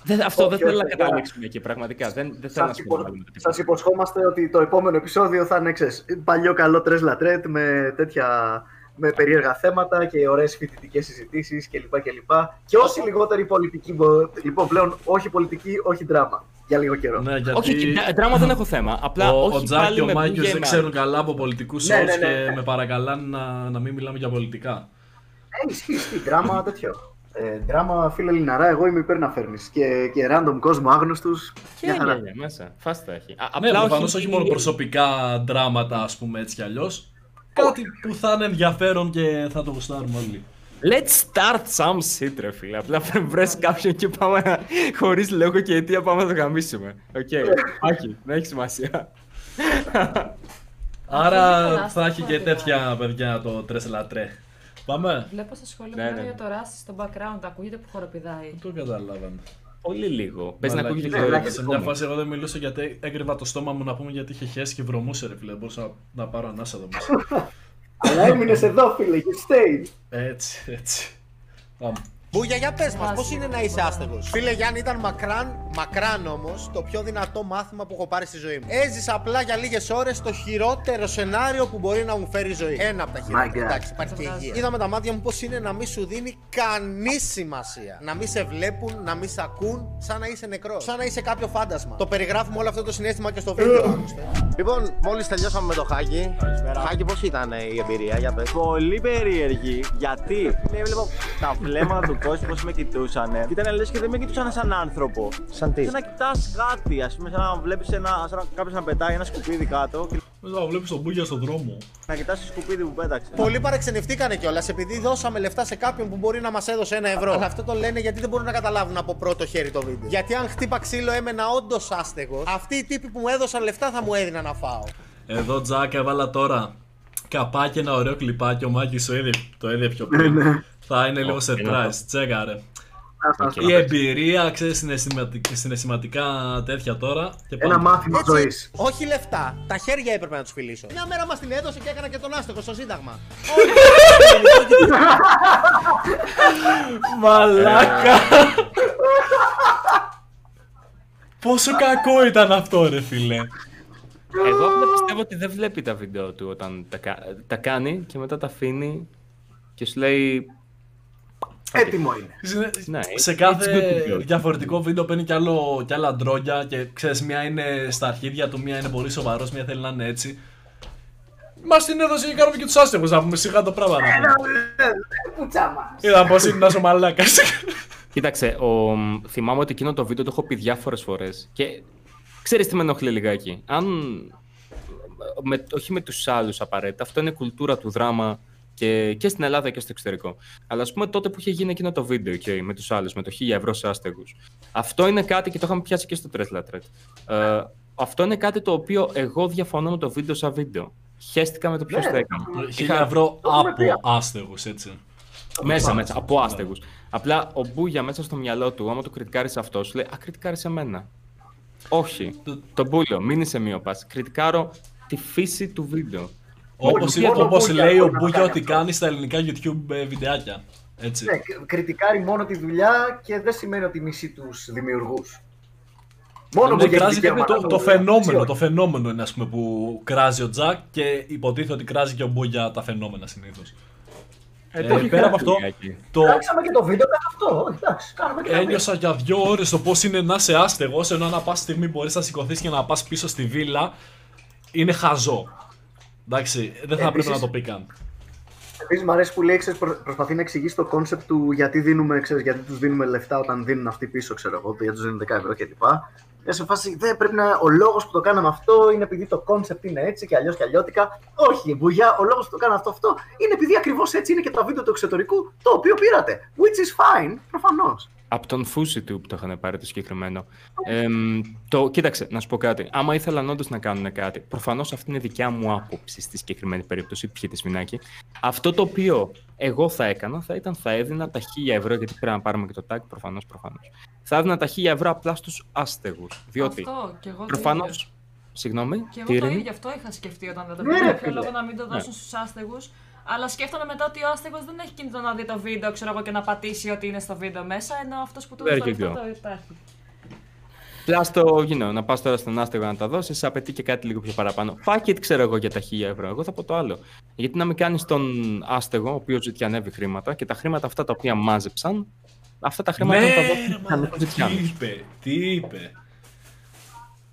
Δεν- αυτό δεν Όχι, θέλω να όχι, καταλήξουμε εκεί, πραγματικά. Δεν, δεν θέλω να Σας, υπο... ασχοληθούμε με το σας υποσχόμαστε ότι το επόμενο επεισόδιο θα είναι ξέρεις, παλιό καλό τρες λατρέτ με τέτοια με περίεργα θέματα και ωραίες φοιτητικές συζητήσεις κλπ. Και, και όσοι λιγότεροι πολιτικοί, μπο- λοιπόν πλέον όχι πολιτική, όχι δράμα. Για λίγο καιρό. Ναι, γιατί Όχι, και δρα- δράμα δεν έχω θέμα. Απλά ο, όχι ο Τζακ πάλι και ο με Μάικιος Μπούγια δεν ή ξέρουν με καλά από πολιτικούς Ναι, shows ναι, ναι, και ναι. με παρακαλάνε να, να μην μιλάμε για πολιτικά. Ε, ισχύει, ισχύει. Δράμα τέτοιο. Ε, δράμα, φίλε Λιναρά, εγώ είμαι υπέρ να φέρνεις. Και, και random κόσμο άγνωστου. Και ναι, ναι, μέσα. Φάστα έχει. Α, ναι, απλά προφανώς όχι, μόνο προσωπικά δράματα, ας πούμε έτσι κι αλλιώς. Κάτι που θα είναι ενδιαφέρον και θα το γουστάρουμε όλοι. Let's start some shit, ρε φίλε. Απλά βρες κάποιον και πάμε να... χωρίς λόγο και αιτία πάμε να το γαμίσουμε. Οκ, όχι, δεν έχει σημασία. Άρα Αυτό θα έχει και είναι τέτοια παιδιά το τρες λατρέ. Πάμε. Βλέπω στα σχόλια Ναι, μιλάνε ναι. για το Ράσι στο background. Ακούγεται που χοροπηδάει. Το καταλάβαμε. Πολύ λίγο. Πες να Μαλακή, ακούγεται ναι, και Σε μια φάση εγώ δεν μιλούσα γιατί έκρυβα το στόμα μου να πούμε γιατί είχε χέσει και βρωμούσε ρε φίλε. Δεν Μπορούσα να, να πάρω ανάσα εδώ μέσα. Αλλά έμεινες εδώ, φίλε, you stayed. έτσι, έτσι. Πάμε. Μπούγια, για πες μας, πώς είναι να είσαι άστεγος; Φίλε Γιάννη, ήταν μακράν, μακράν όμως το πιο δυνατό μάθημα που έχω πάρει στη ζωή μου. Έζησα απλά για λίγες ώρες το χειρότερο σενάριο που μπορεί να μου φέρει η ζωή. Ένα από τα My χειρότερα. God. Εντάξει, υπάρχει και υγεία. Είδα με τα μάτια μου πώς είναι να μην σου δίνει κανεί σημασία. Να μην σε βλέπουν, να μην σε ακούν, σαν να είσαι νεκρός. Σαν να είσαι κάποιο φάντασμα. Το περιγράφουμε όλο αυτό το συνέστημα και στο βίντεο. άλλωστε. Λοιπόν, μόλις τελειώσαμε με το Χάκη. Χάκη, πώς ήταν η εμπειρία, για πες. Πολύ περίεργη. Γιατί έβλεπα τα βλέμματα του κόσμου πώς με κοιτούσαν. Ήταν λες και δεν με κοιτούσαν σαν άνθρωπο. Σαν τι; Σαν να κοιτάς κάτι, ας πούμε, σαν να βλέπεις κάποιος να πετάει ένα σκουπίδι κάτω και Μετά βλέπεις τον Μπούγια στον δρόμο. να κοιτάς το σκουπίδι που πέταξε. Πολλοί παρεξενευτήκανε κιόλας επειδή δώσαμε λεφτά σε κάποιον που μπορεί να μας έδωσε ένα ευρώ. Αλλά αυτό το λένε γιατί δεν μπορούν να καταλάβουν από πρώτο χέρι το βίντεο. Γιατί αν χτύπα ξύλο έμενα όντως άστεγος, αυτοί οι τύποι που μου έδωσαν λεφτά θα μου έδιναν να φάω. Εδώ Τζακ έβαλα τώρα καπάκι ένα ωραίο κλιπάκι. Ο Μάκης το είδε, το είδε πιο Ναι, πριν. Ναι. Θα είναι λίγο Ω, surprise. Τσέκαρε. Άστα, άστα. Η εμπειρία, ξέρεις, συναισθηματικά, συναισθηματικά τέτοια τώρα. Και Ένα πάμε. μάθημα ζωής. Όχι λεφτά, τα χέρια έπρεπε να τους φιλήσω. Μια μέρα μας την έδωσε και έκανα και τον άστεγο στο Σύνταγμα. Μαλάκα! Πόσο κακό ήταν αυτό, ρε φίλε. Εγώ απλά πιστεύω ότι δεν βλέπει τα βίντεο του όταν τα, κα- τα κάνει και μετά τα αφήνει και σου λέει. Έτοιμο είναι. Σε- Ναι, σε it's κάθε good to go. διαφορετικό βίντεο παίρνει κι, άλλο, κι άλλα ντρόγια και ξέρεις μια είναι στα αρχίδια του, μια είναι πολύ σοβαρός, μια θέλει να είναι έτσι. Μας την έδωσε και κάνουμε και τους άστεγους να πούμε σιγά το πράγμα. να πούμε. Πουτσα μα. Είδα πώς είναι να είσαι μαλάκας. Κοίταξε, ο, θυμάμαι ότι εκείνο το βίντεο το έχω πει διάφορες φορές. Και ξέρεις τι με ενοχλεί λιγάκι. Αν. Με, όχι με τους άλλους απαραίτητα, αυτό είναι κουλτούρα του δράμα και, και στην Ελλάδα και στο εξωτερικό. Αλλά ας πούμε τότε που είχε γίνει εκείνο το βίντεο και με τους άλλους, με το 1000 ευρώ σε άστεγους. Αυτό είναι κάτι και το είχαμε πιάσει και στο Tesla Thread. Ε, αυτό είναι κάτι το οποίο εγώ διαφωνώ με το βίντεο σαν βίντεο. Χαίστηκα με το ποιος Ναι. το έκανε. Χίλια ευρώ από άστεγους, έτσι. Μέσα, μέσα, από άστεγους. Απλά ο Μπούγια μέσα στο μυαλό του, άμα το κριτικάρεις αυτός, σου λέει Α, κριτικάρει εμένα. Όχι. Το Μπούλιο, μην είσαι μείωπα. Κριτικάρω τη φύση του βίντεο. Όπως Όχι, μόνο όπως Μπούγια λέει ο μπορεί να Μπούγια κάνει ότι κάνει στα ελληνικά YouTube ε, βιντεάκια. Έτσι. Ναι, κ- κριτικάρει μόνο τη δουλειά και δεν σημαίνει ότι μισεί τους δημιουργούς. Μόνο ναι, που κράζει έχει και το, δικαίωμα το, να φαινόμενο. όχι. Το φαινόμενο είναι ας πούμε, που κράζει ο Τζακ και υποτίθεται ότι κράζει και ο Μπούγια τα φαινόμενα συνήθως. Ε, το έχει πέρα από κράξει αυτό, λιγάκι. το Κράξαμε και το βίντεο κατά αυτό. Όχι, Εντάξει, κάνουμε και τα ένιωσα για δύο ώρες το πώς είναι να είσαι άστεγος, ενώ ανά πάση στιγμή μπορείς να σηκωθείς και να πας πίσω στη βίλα. Είναι χαζό. Εντάξει, δεν θα Επίσης- έπρεπε να το πει καν. Επίσης, μου αρέσει που λέει, ξέρεις, προ- προσπαθεί να εξηγήσει το κόνσεπτ του γιατί, δίνουμε, ξέρεις, γιατί τους δίνουμε λεφτά όταν δίνουν αυτοί πίσω, ξέρω εγώ, γιατί τους δίνουν 10 ευρώ κλπ. Και σε φάση, δεν πρέπει να. Ο λόγος που το κάναμε αυτό είναι επειδή το κόνσεπτ είναι έτσι και αλλιώς και αλλιώτικα. Όχι, Μπουγιά, ο λόγος που το κάναμε αυτό, αυτό είναι επειδή ακριβώς έτσι είναι και το βίντεο του εξωτερικού το οποίο πήρατε. Which is fine, προφανώς. Από τον Φούση του που το είχαν πάρει το συγκεκριμένο. Εμ, το, κοίταξε, να σου πω κάτι. Άμα ήθελαν όντως να κάνουν κάτι, προφανώς αυτή είναι δικιά μου άποψη στη συγκεκριμένη περίπτωση. Πιείτε σμινάκι. Αυτό το οποίο εγώ θα έκανα θα ήταν θα έδινα τα 1000 ευρώ, γιατί πρέπει να πάρουμε και το tag, προφανώς. Προφανώς. Θα έδινα τα 1000 ευρώ απλά στους άστεγους. Διότι Αυτό, κι εγώ το προφανώ. ίδιος. Συγγνώμη, Και εγώ τι το Ειρήνη; ίδιο αυτό είχα σκεφτεί όταν δεν το Ναι, πήρα. ρε Ποιο φίλε. λόγο να μην το Ναι. δώσουν στους άστεγους. Αλλά σκέφτομαι μετά ότι ο άστεγος δεν έχει κινητό να δει το βίντεο ξέρω εγώ, και να πατήσει ότι είναι στο βίντεο μέσα, ενώ αυτός που του There δώσει το you λεφτό go. το υπάρχει. Απλά στο you know, να πας τώρα στον άστεγο να τα δώσεις, απαιτεί και κάτι λίγο πιο παραπάνω. Fuck it, ξέρω εγώ για τα 1000 ευρώ. Εγώ θα πω το άλλο. Γιατί να μην κάνεις τον άστεγο, ο οποίος ζητιανεύει χρήματα και τα χρήματα αυτά τα οποία μάζεψαν, αυτά τα χρήματα Ναι, να τα ρε, δώσουν μαλάκα, στους τι ζητιάνους. είπε, τι είπε.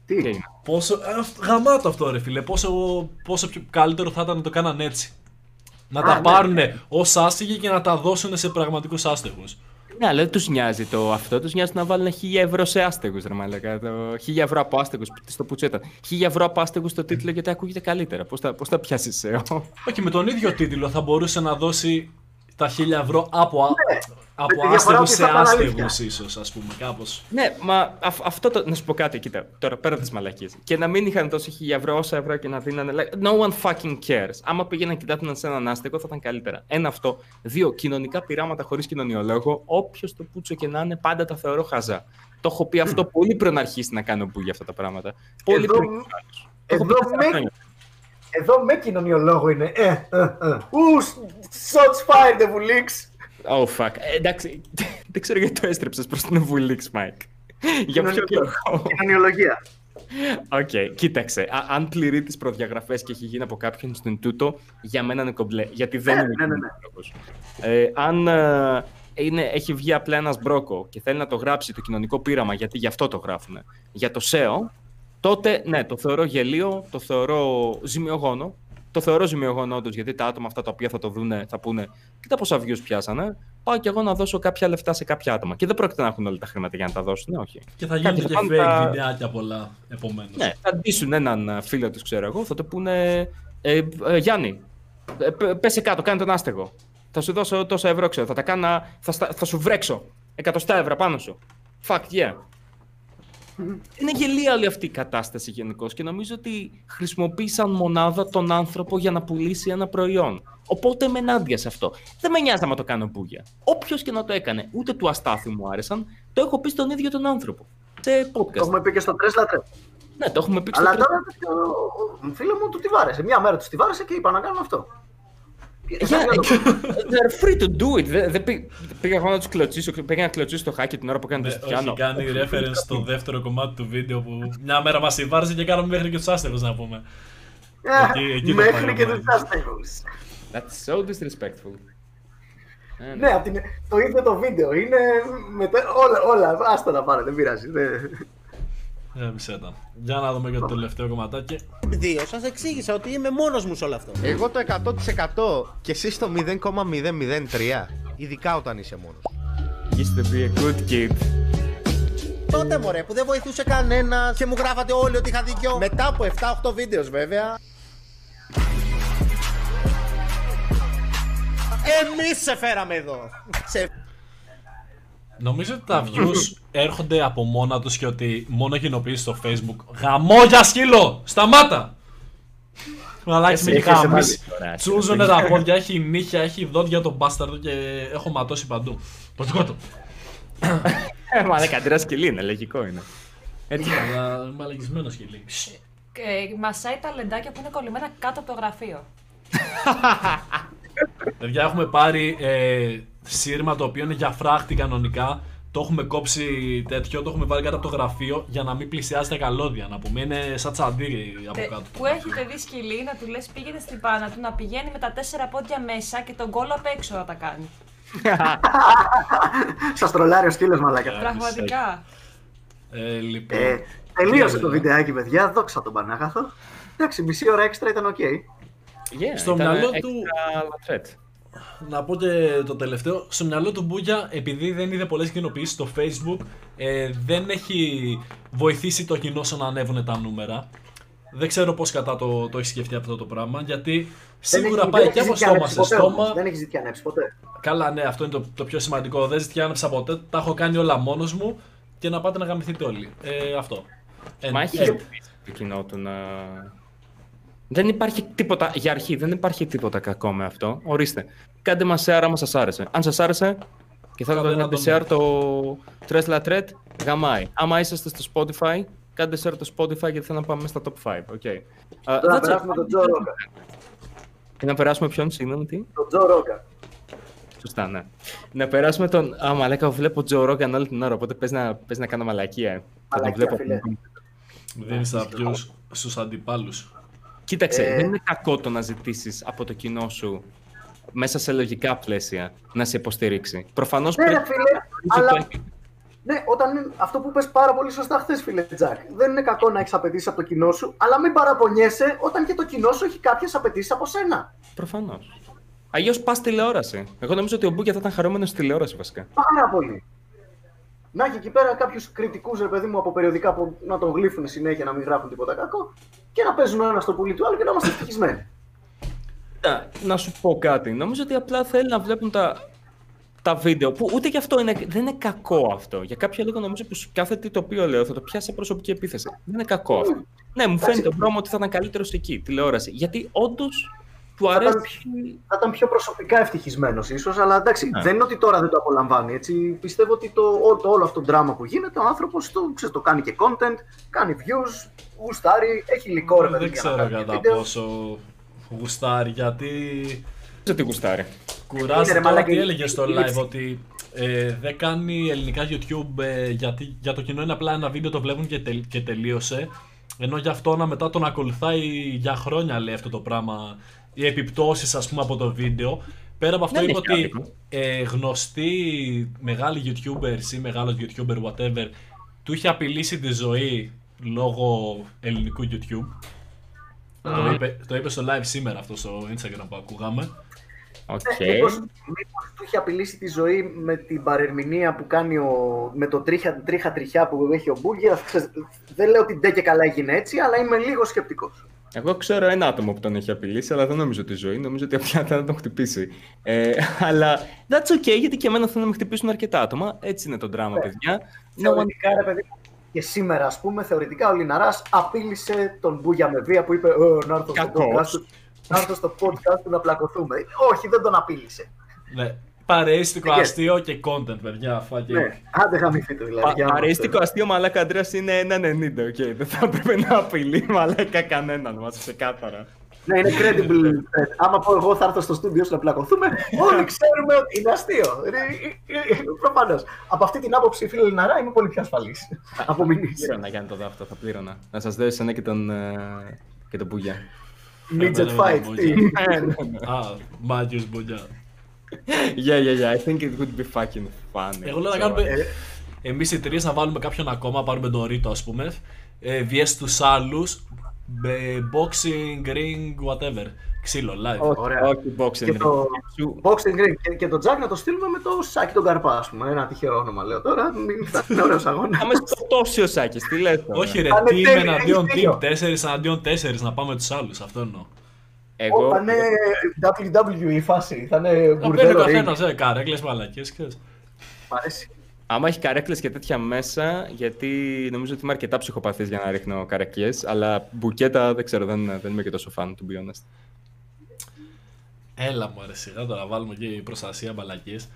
Τι έγινε. Πόσο, α, αυ- γαμάτο αυτό ρε φίλε, πόσο, πόσο πιο καλύτερο θα ήταν να το κάναν έτσι. Να Α, τα ναι. πάρουν ως άστεγοι και να τα δώσουν σε πραγματικούς άστεγους. Ναι, αλλά δεν τους νοιάζει το αυτό. Τους νοιάζει να βάλουν 1000 ευρώ σε άστεγους, ρε Μαλάκα. Το 1000 ευρώ από άστεγους, στο πουτσό ήταν. 1000 ευρώ από άστεγους στο τίτλο γιατί ακούγεται καλύτερα. Πώς θα, πώς θα πιάσεις SEO. Όχι, με τον ίδιο τίτλο θα μπορούσε να δώσει τα 1000 ευρώ από, α- από Ναι. με τη διαφορά άστεγους ότι σε θα ήταν αλήθεια. άστεγους ίσως, ας πούμε, κάπως. Ναι, μα αυ- αυτό το. Να σου πω κάτι, κοίτα, τώρα πέρα από τις μαλακίες. Και να μην είχαν τόσο 1000 ευρώ, όσα ευρώ και να δίνανε. like, no one fucking cares. Άμα πήγαιναν και κοιτάτουν σε έναν άστεγο, θα ήταν καλύτερα. Ένα αυτό. Δύο, κοινωνικά πειράματα χωρίς κοινωνιολόγο. Όποιος το πούτσο και να είναι, πάντα τα θεωρώ χαζά. Το έχω πει αυτό πολύ πριν αρχίσει να κάνει ο Μπούγια αυτά τα πράγματα. Πολύ Εδώ- πριν. Το έχω πει Εδώ τέσσερα με, χρόνια. Εδώ με κοινωνιολόγο είναι. Ε, ε, ε. Ου, shots fired, Evulix. Oh fuck. Ε, εντάξει, δεν ξέρω γιατί το έστρεψες προς την Βουλίξ, Mike. Για ποιο λόγο; Κοινωνιολογία. Οκ, κοίταξε. Α, αν πληρεί τις προδιαγραφές και έχει γίνει από κάποιον στον τούτο, για μένα είναι κομπλέ. Γιατί δεν Ναι, είναι ναι, ναι, ναι. κοινωνιολόγος. Ε, αν ε, είναι, έχει βγει απλά ένας μπρόκο και θέλει να το γράψει το κοινωνικό πείραμα, γιατί γι' αυτό το γράφουν, για το SEO, τότε ναι, το θεωρώ γελίο, το θεωρώ ζημιογόνο. Το θεωρώ ζημιογόνο όντως, γιατί τα άτομα αυτά τα οποία θα το δούνε θα πούνε Κοίτα πόσα views πιάσανε. Πάω κι εγώ να δώσω κάποια λεφτά σε κάποια άτομα. Και δεν πρόκειται να έχουν όλα τα χρήματα για να τα δώσουν, ναι, όχι. Και θα γίνουν Κάποιοι και πάνε fake τα- βιντεάκια πολλά, επομένως. ναι, θα ντύσουν έναν α, φίλο τους, ξέρω εγώ, θα το πούνε ε, ε, Γιάννη, ε, π- πέσε κάτω, κάνε τον άστεγο. Θα σου δώσω τόσα ευρώ, ξέρω. Θα, τα κάνα, θα, στα- θα σου βρέξω εκατοστά ευρώ πάνω σου. Fuck yeah. Είναι γελία όλη αυτή η κατάσταση γενικώς και νομίζω ότι χρησιμοποίησαν μονάδα τον άνθρωπο για να πουλήσει ένα προϊόν. Οπότε είμαι ενάντια σε αυτό. Δεν με νοιάζει να το κάνω μπούγια. Όποιος και να το έκανε, ούτε του αστάθη μου άρεσαν, το έχω πει στον ίδιο τον άνθρωπο. Σε podcast. Το έχουμε πει και στο Tesla Trend. Ναι, το έχουμε πει και Αλλά στο τώρα ο- ο φίλο μου του τη βάρεσε. Μια μέρα του τη βάρεσε και είπα να κάνω αυτό. Yeah, they're free to do it. Δεν δεν πή- πήγα εγώ να τους κλωτσίσω. Πήγα να κλωτσίσω το χάκι την ώρα που έκανε το Ναι, Στιάνο. όχι, κάνει reference στο δεύτερο κομμάτι του βίντεο που μια μέρα μας συμβάρεσε και κάναμε μέχρι και τους άστεγους να πούμε. Εκεί- εκεί το Μέχρι πάει και ο τους Μάικ. άστεγους. That's so disrespectful. Ε, Ναι, απ' την... το ίδιο το βίντεο. Είναι με τε- όλα, όλα. Άστα να πάρε, δεν πειράζει. Δεν- Γέμισε τα. Για να δούμε και το τελευταίο κομματάκι. Δύο, σας εξήγησα ότι είμαι μόνος μου σε όλο αυτό. Εγώ το 100% και εσύ το 0,003. Ειδικά όταν είσαι μόνος. Used to be a good kid. Τότε μωρέ που δεν βοηθούσε κανένας και μου γράφατε όλοι ότι είχα δίκιο. Μετά από 7-8 βίντεος βέβαια. Εμείς σε φέραμε εδώ. Σε... Νομίζω ότι τα views έρχονται από μόνα τους και ότι μόνο κοινοποιήσει στο facebook Γαμό για σκύλο! Σταμάτα! Μαλάκι με Εσύ έχει έχεις γαμίσει. βάλει τώρα, Τσούζουνε τα πόδια, έχει νύχια, έχει δόντια τον μπάσταρδο και έχω ματώσει παντού. Ποτικότο. Ε, μα δεν κατήρα σκυλί είναι, λογικό είναι. Έτσι, αλλά μαλακισμένο σκυλί. Ε, μασάει τα λεντάκια που είναι κολλημένα κάτω από το γραφείο. Παιδιά, έχουμε πάρει ε, σύρμα το οποίο είναι για φράχτη κανονικά. Το έχουμε κόψει τέτοιο, το έχουμε βάλει κάτω από το γραφείο για να μην πλησιάζει τα καλώδια. Να πούμε, είναι σαν τσαντήρι από Τε- κάτω. που έχετε δει σκυλί να του λες πήγαινε στην πάνα του να πηγαίνει με τα τέσσερα πόδια μέσα και τον κόλλο απ' έξω να τα κάνει. Σας τρολάρει ο σκύλος μαλάκα. Πραγματικά. Ε, λοιπόν. Ε, τελείωσε Τι το έλεγα. βιντεάκι, παιδιά. Δόξα τον Πανάγαθο. Εντάξει, μισή ώρα έξτρα ήταν οκ. Στο μυαλό του. Να πω και το τελευταίο. Στο μυαλό του Μπούγια, επειδή δεν είδε πολλές κοινοποιήσεις στο Facebook, ε, δεν έχει βοηθήσει το κοινό στο να ανέβουν τα νούμερα. Δεν ξέρω πώς κατά το, το έχεις σκεφτεί αυτό το πράγμα, γιατί σίγουρα Δεν πάει έχει- και δεν από έχει στόμα ανέψει σε ποτέ στόμα. όμως. Δεν έχει ζητιανέψει ποτέ. Καλά, ναι, αυτό είναι το, το πιο σημαντικό. Δεν ζητιάνεψα ποτέ. Τα έχω κάνει όλα μόνος μου και να πάτε να γαμηθείτε όλοι. Ε, αυτό. Ε, Μα έχει ε, βοηθήσει το κοινό του να. Δεν υπάρχει τίποτα, για αρχή δεν υπάρχει τίποτα κακό με αυτό. Ορίστε. Κάντε μας share άμα σας άρεσε. Αν σας άρεσε και θέλετε Κάντε να να κάνετε share το Tres La Tret, γαμάει. Άμα είσαστε στο Spotify, κάντε share το Spotify γιατί θέλω να πάμε στα top 5. Okay. Τώρα να περάσουμε τον Τζο Ρόκα. Και να περάσουμε ποιον, συγγνώμη, τι; Τον Τζο Ρόκα. Σωστά, ναι. Να περάσουμε τον. Α, μαλάκα, βλέπω Τζο Ρόγκαν όλη την ώρα, οπότε πες να, πες να κάνω μαλακία. ε. Θα τον Μαλακία, βλέπω. φίλε. Δίνει τα views στους αντιπάλους. Κοίταξε, Ε, δεν είναι κακό το να ζητήσεις από το κοινό σου μέσα σε λογικά πλαίσια να σε υποστηρίξει. Προφανώς Ναι, ρε φίλε, αλλά. Ναι, όταν είναι αυτό που πες πάρα πολύ σωστά χθες, φίλε Τζακ. Δεν είναι κακό να έχεις απαιτήσεις από το κοινό σου, αλλά μην παραπονιέσαι όταν και το κοινό σου έχει κάποιες απαιτήσεις από σένα. Προφανώς. Αλλιώς πας τηλεόραση. Εγώ νομίζω ότι ο Μπούκια θα ήταν χαρούμενος στη τηλεόραση βασικά. Πάρα πολύ. Να έχει εκεί πέρα κάποιους κριτικούς, ρε παιδί μου, από περιοδικά που να τον γλύφουν συνέχεια να μην γράφουν τίποτα κακό και να παίζουν ο ένα στο πουλί του άλλου και να είμαστε ευτυχισμένοι. Κοίτα, Να σου πω κάτι. Νομίζω ότι απλά θέλει να βλέπουν τα, τα βίντεο. Που ούτε και αυτό είναι, δεν είναι κακό αυτό. Για κάποιο λόγο νομίζω πως κάθε τι το οποίο λέω θα το πιάσει σε προσωπική επίθεση. Δεν είναι κακό αυτό. Ναι, μου φαίνεται ο Μπρόμο ότι θα ήταν καλύτερος εκεί, τηλεόραση. Γιατί όντως του Θα ήταν, αρέσει. θα ήταν πιο προσωπικά ευτυχισμένος ίσως, αλλά εντάξει, Ναι. δεν είναι ότι τώρα δεν το απολαμβάνει. Έτσι. Πιστεύω ότι το, ό- το, όλο αυτό το δράμα που γίνεται, ο άνθρωπος το, ξέρεις, το κάνει και content, κάνει views, γουστάρει, έχει υλικό ρε παιδί Δεν για να ξέρω κάνει κατά βίντεο. πόσο γουστάρει, γιατί. Δεν τι γουστάρει. Είναι, Κουράζει ρε, τώρα μαλάκα, τι η- έλεγε στο η live λήψη. ότι ε, δεν κάνει ελληνικά YouTube ε, γιατί για το κοινό είναι απλά ένα βίντεο το βλέπουν και, τελ- και τελείωσε. Ενώ για αυτό να μετά τον ακολουθάει για χρόνια λέει αυτό το πράγμα. Οι επιπτώσεις ας πούμε από το βίντεο. Πέρα από αυτό Δεν είπε έχει ότι άδικο. ε, γνωστοί μεγάλοι YouTubers ή μεγάλος YouTuber whatever του είχε απειλήσει τη ζωή λόγω ελληνικού YouTube. Το, είπε, το είπε στο live σήμερα αυτό στο Instagram που ακούγαμε. Οκ. Ε, μήπως, μήπως του είχε απειλήσει τη ζωή με την παρερμηνία που κάνει ο, με το τρίχα, τρίχα τριχιά που έχει ο Μπούγκερ. Ξέρεις, Δεν λέω ότι ντε και καλά έγινε έτσι, αλλά είμαι λίγο σκεπτικός. Εγώ ξέρω ένα άτομο που τον έχει απειλήσει, αλλά δεν νομίζω τη ζωή. Νομίζω ότι απλά θα τον χτυπήσει. Ε, αλλά that's okay, γιατί και εμένα θέλουν να με χτυπήσουν αρκετά άτομα. Έτσι είναι το δράμα, παιδιά. No one... Θεωρητικά, ρε παιδί μου, και σήμερα, ας πούμε, θεωρητικά ο Λιναράς απείλησε τον Μπούγια με βία που είπε «Ε, Να έρθω στο Κακός. podcast του να έρθω στο podcast του να πλακωθούμε. Όχι, δεν τον απείλησε. Ναι. Παρέστικο Και- αστείο και content, παιδιά. Fucking. Ναι, άντε γαμηθείτε δηλαδή. Πα- για να Παρέστικο είμαστε. αστείο μαλάκα Αντρέας είναι 1,90. Okay. Δεν θα έπρεπε να απειλεί μαλάκα κανέναν μας, ξεκάθαρα. Ναι, είναι credible. threat. Άμα πω εγώ θα έρθω στο στούντιο σου να πλακωθούμε, όλοι ξέρουμε ότι είναι αστείο. Προφανώς. Από αυτή την άποψη, φίλε Λιναρά, είμαι πολύ πιο ασφαλής. Από μηνύσει. Πλήρωνα για να το δω αυτό, θα πλήρωνα. Να σας δώσω εσένα και τον, ε, και τον Μπούγια. Midget fight. τι. Α, Μάγιος Μπογιά. Yeah, yeah, yeah. I think it would be fucking funny. Εγώ λέω να So, κάνουμε Ε, εμείς οι τρεις να βάλουμε κάποιον ακόμα, πάρουμε τον Ρίτο ας πούμε, ε, VS τους άλλους, boxing, ring, whatever. Ξύλο, live. Όχι, Ωραία. όχι boxing Και ring. το boxing ring και, και το Jack να το στείλουμε με το Σάκη τον Καρπά, ας πούμε. Ένα τυχαίο όνομα λέω τώρα. Μην θα είναι ωραίος αγώνας. Θα με σκοτώσει ο Σάκης, τι λες τώρα; Όχι ρε, Θα είναι team τέλειο, εναντίον έχεις δίκιο. team, 4 εναντίον 4 να πάμε τους άλλους. Αυτό εννοώ. Εγώ, Θα είναι WWE η φάση. Θα είναι Να παίρνει ο μπουρδέλο ring. καθένας, ε, καρέκλες, μαλακίες. Μ' αρέσει. άμα έχει καρέκλες και τέτοια μέσα, γιατί νομίζω ότι είμαι αρκετά ψυχοπαθής για να ρίχνω καρακιές, αλλά μπουκέτα δεν ξέρω, δεν, δεν είμαι και τόσο fan, to be honest. Έλα μου αρέσει, σιγά τώρα βάλουμε και η προστασία μαλακίες.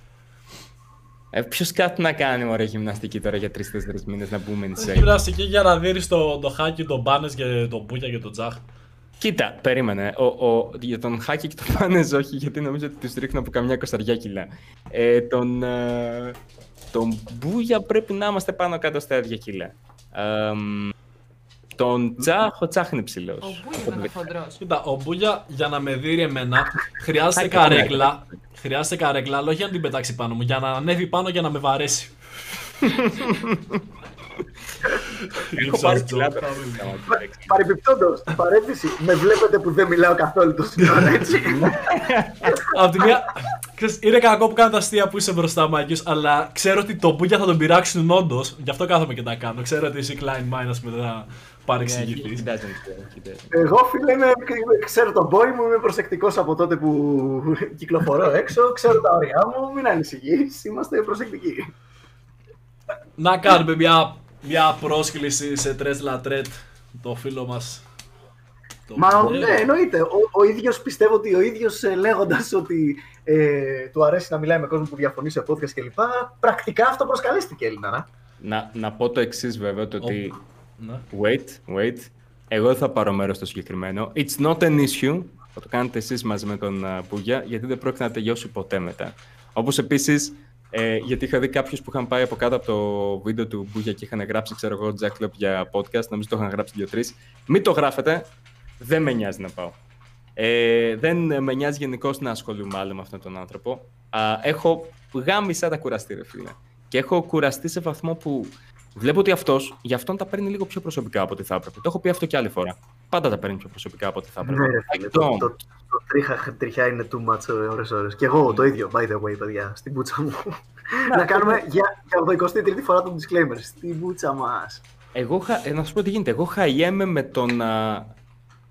Ε, ποιος κάτι να κάνει ωραία γυμναστική τώρα για 3-4 μήνες να μπούμε insane. Γυμναστική για να δίνεις το, το χάκι, τον Μπάνες και τον Μπούκια και τον Τζαχ. Κοίτα, περίμενε. Ο, ο, για τον Χάκη και τον Πάνες όχι, γιατί νομίζω ότι τους ρίχνω από καμιά κοσταριά κιλά. Ε, τον, ε, τον Μπούγια πρέπει να είμαστε πάνω κάτω στα ίδια κιλά. Ε, μ, τον Τσάχ, ο Τσάχ είναι ψηλός. Ο Μπούγια ήταν χοντρός. Κοίτα, ο Μπούγια για να με δει εμένα χρειάζεται Χάκι καρέκλα. Χρειάζεται καρέκλα, αλλά όχι για να την πετάξει πάνω μου, για να ανέβει πάνω και να με βαρέσει. Έχω πάρει κιλά τώρα. Παρεμπιπτόντως, παρένθεση, με βλέπετε που δεν μιλάω καθόλου το σύνορα, έτσι. Απ' τη μία, ξέρεις, είναι κακό που κάνω τα αστεία που είσαι μπροστά μου, Άγγιος, αλλά ξέρω ότι το Μπούγια θα τον πειράξουν όντως. Γι' αυτό κάθομαι και τα κάνω. Ξέρω ότι εσύ Klein Mine, ας πούμε, δεν θα παρεξηγηθείς. He doesn't care, he doesn't. Εγώ, φίλε, είμαι, ξέρω τον boy μου, είμαι προσεκτικός από τότε που κυκλοφορώ έξω. Ξέρω τα όρια μου, μην ανησυχείς, είμαστε προσεκτικοί. Να κάνουμε μια, μια πρόσκληση σε Τρες Λατρέτ, το φίλο μας. Το Μα Μπούγια. ναι, εννοείται. Ο, ο ίδιος πιστεύω ότι ο ίδιος λέγοντας ότι ε, του αρέσει να μιλάει με κόσμο που διαφωνεί σε podcast κλπ. Πρακτικά αυτό προσκαλέστηκε Έλληνα. να. Να, να πω το εξής βέβαια, το ότι. Ναι. Wait, wait. Εγώ δεν θα πάρω μέρος στο συγκεκριμένο. It's not an issue. Θα το κάνετε εσείς μαζί με τον uh, Μπούγια, γιατί δεν πρόκειται να τελειώσει ποτέ μετά. Όπως επίσης, ε, γιατί είχα δει κάποιους που είχαν πάει από κάτω από το βίντεο του Μπούγια και είχαν γράψει, ξέρω εγώ, Jack Club για podcast. Νομίζω το είχαν γράψει δύο-τρει. Μην το γράφετε. Δεν με νοιάζει να πάω. Ε, δεν με νοιάζει γενικώ να ασχολούμαι άλλο με αυτόν τον άνθρωπο. Α, έχω γάμισα τα κουραστεί, ρε φίλε. Και έχω κουραστεί σε βαθμό που βλέπω ότι αυτός για αυτόν τα παίρνει λίγο πιο προσωπικά από ό,τι θα έπρεπε. Το έχω πει αυτό και άλλη φορά. Πάντα τα παίρνει πιο προσωπικά από ό,τι θα έπρεπε. Ναι, ρε φίλε, το, Don't. το, το, τρίχα, τριχιά είναι too much ώρες ώρες. Και εγώ το ίδιο, by the way, παιδιά, στην πούτσα μου. να κάνουμε για, για το 23η φορά τον disclaimer. Στην πούτσα μας. Εγώ, χα- ε, να σου πω τι γίνεται. Εγώ χαϊέμαι με το να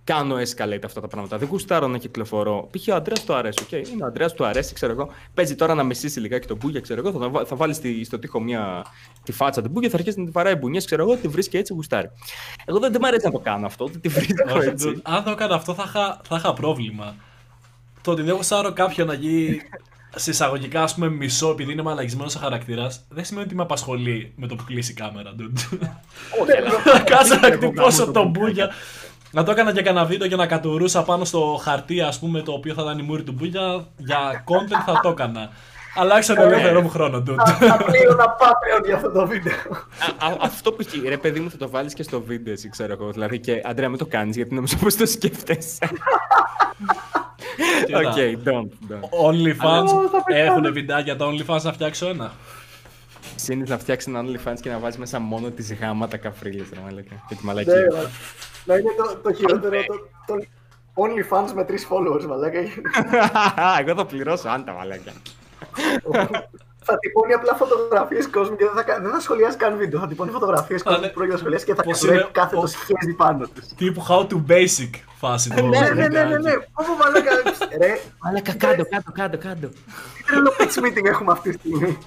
κάνω escalate αυτά τα πράγματα. Δεν γουστάρω να κυκλοφορώ. Π.χ. ο Αντρέας του αρέσει. Okay. Είναι ο Αντρέας του αρέσει, ξέρω εγώ. Παίζει τώρα να μισήσει λιγάκι τον Μπούγια, ξέρω εγώ. Θα, βα- θα βάλει στη, στο τοίχο μια, τη φάτσα του Μπούγια, θα αρχίσει να τη βαράει μπουνιές, ξέρω εγώ. Τη βρίσκει έτσι, γουστάρει. Εγώ δεν, δεν μ' αρέσει να το κάνω αυτό. Δεν τη βρίσκω Όχι, έτσι. dude, αν το έκανα αυτό θα είχα, θα είχα πρόβλημα. Το ότι δεν γουστάρω κάποιον να γίνει σε εισαγωγικά ας πούμε μισό επειδή είναι μαλαγισμένο σε χαρακτήρας, δεν σημαίνει ότι με απασχολεί με το που κλείσει η κάμερα. dude. Να κάτσω να χτυπώσω τον Μπούγια. Να το έκανα και κανένα βίντεο και να κατουρούσα πάνω στο χαρτί, ας πούμε, το οποίο θα ήταν η μούρη του Μπούγια. Για content θα το έκανα. Αλλά όχι στον ελεύθερο μου χρόνο, dude. Θα πλήρωνα Patreon για αυτό το βίντεο. Α, α, αυτό που έχει, ρε παιδί μου, θα το βάλεις και στο βίντεο, εσύ ξέρω εγώ. Δηλαδή και Αντρέα, μην το κάνεις γιατί νομίζω πως το σκέφτεσαι. Κοίτα. Οκ, don't, don't. OnlyFans Αλλά- θα πεθάνω. έχουν βιντεάκια τα OnlyFans να φτιάξω ένα. Συνήθω να φτιάξεις ένα OnlyFans και να βάζεις μέσα μόνο τις γάματα καφρίλες, ρε μαλακά. Και τη Ναι, μαλακία. μα- να είναι το, το χειρότερο. Το, το OnlyFans με τρεις followers, μαλάκα. Εγώ θα πληρώσω, αν τα μαλακά. Θα τυπώνει απλά φωτογραφίες κόσμου και δεν θα, κα- δεν θα σχολιάζει καν βίντεο. Θα τυπώνει φωτογραφίες κόσμου που πρόκειται να σχολιάσει και θα Πώς κατεβαίνει είναι κάθε ο- το σχέδι πάνω του. Τύπου how to basic φάση. το Ναι, ναι, ναι, ναι, ναι. βιντεάκι. Πού μαλάκα. Ρε, Μαλακά, κάτω, κάτω, κάτω, κάτω. τι τρελό pitch meeting έχουμε αυτή τη στιγμή.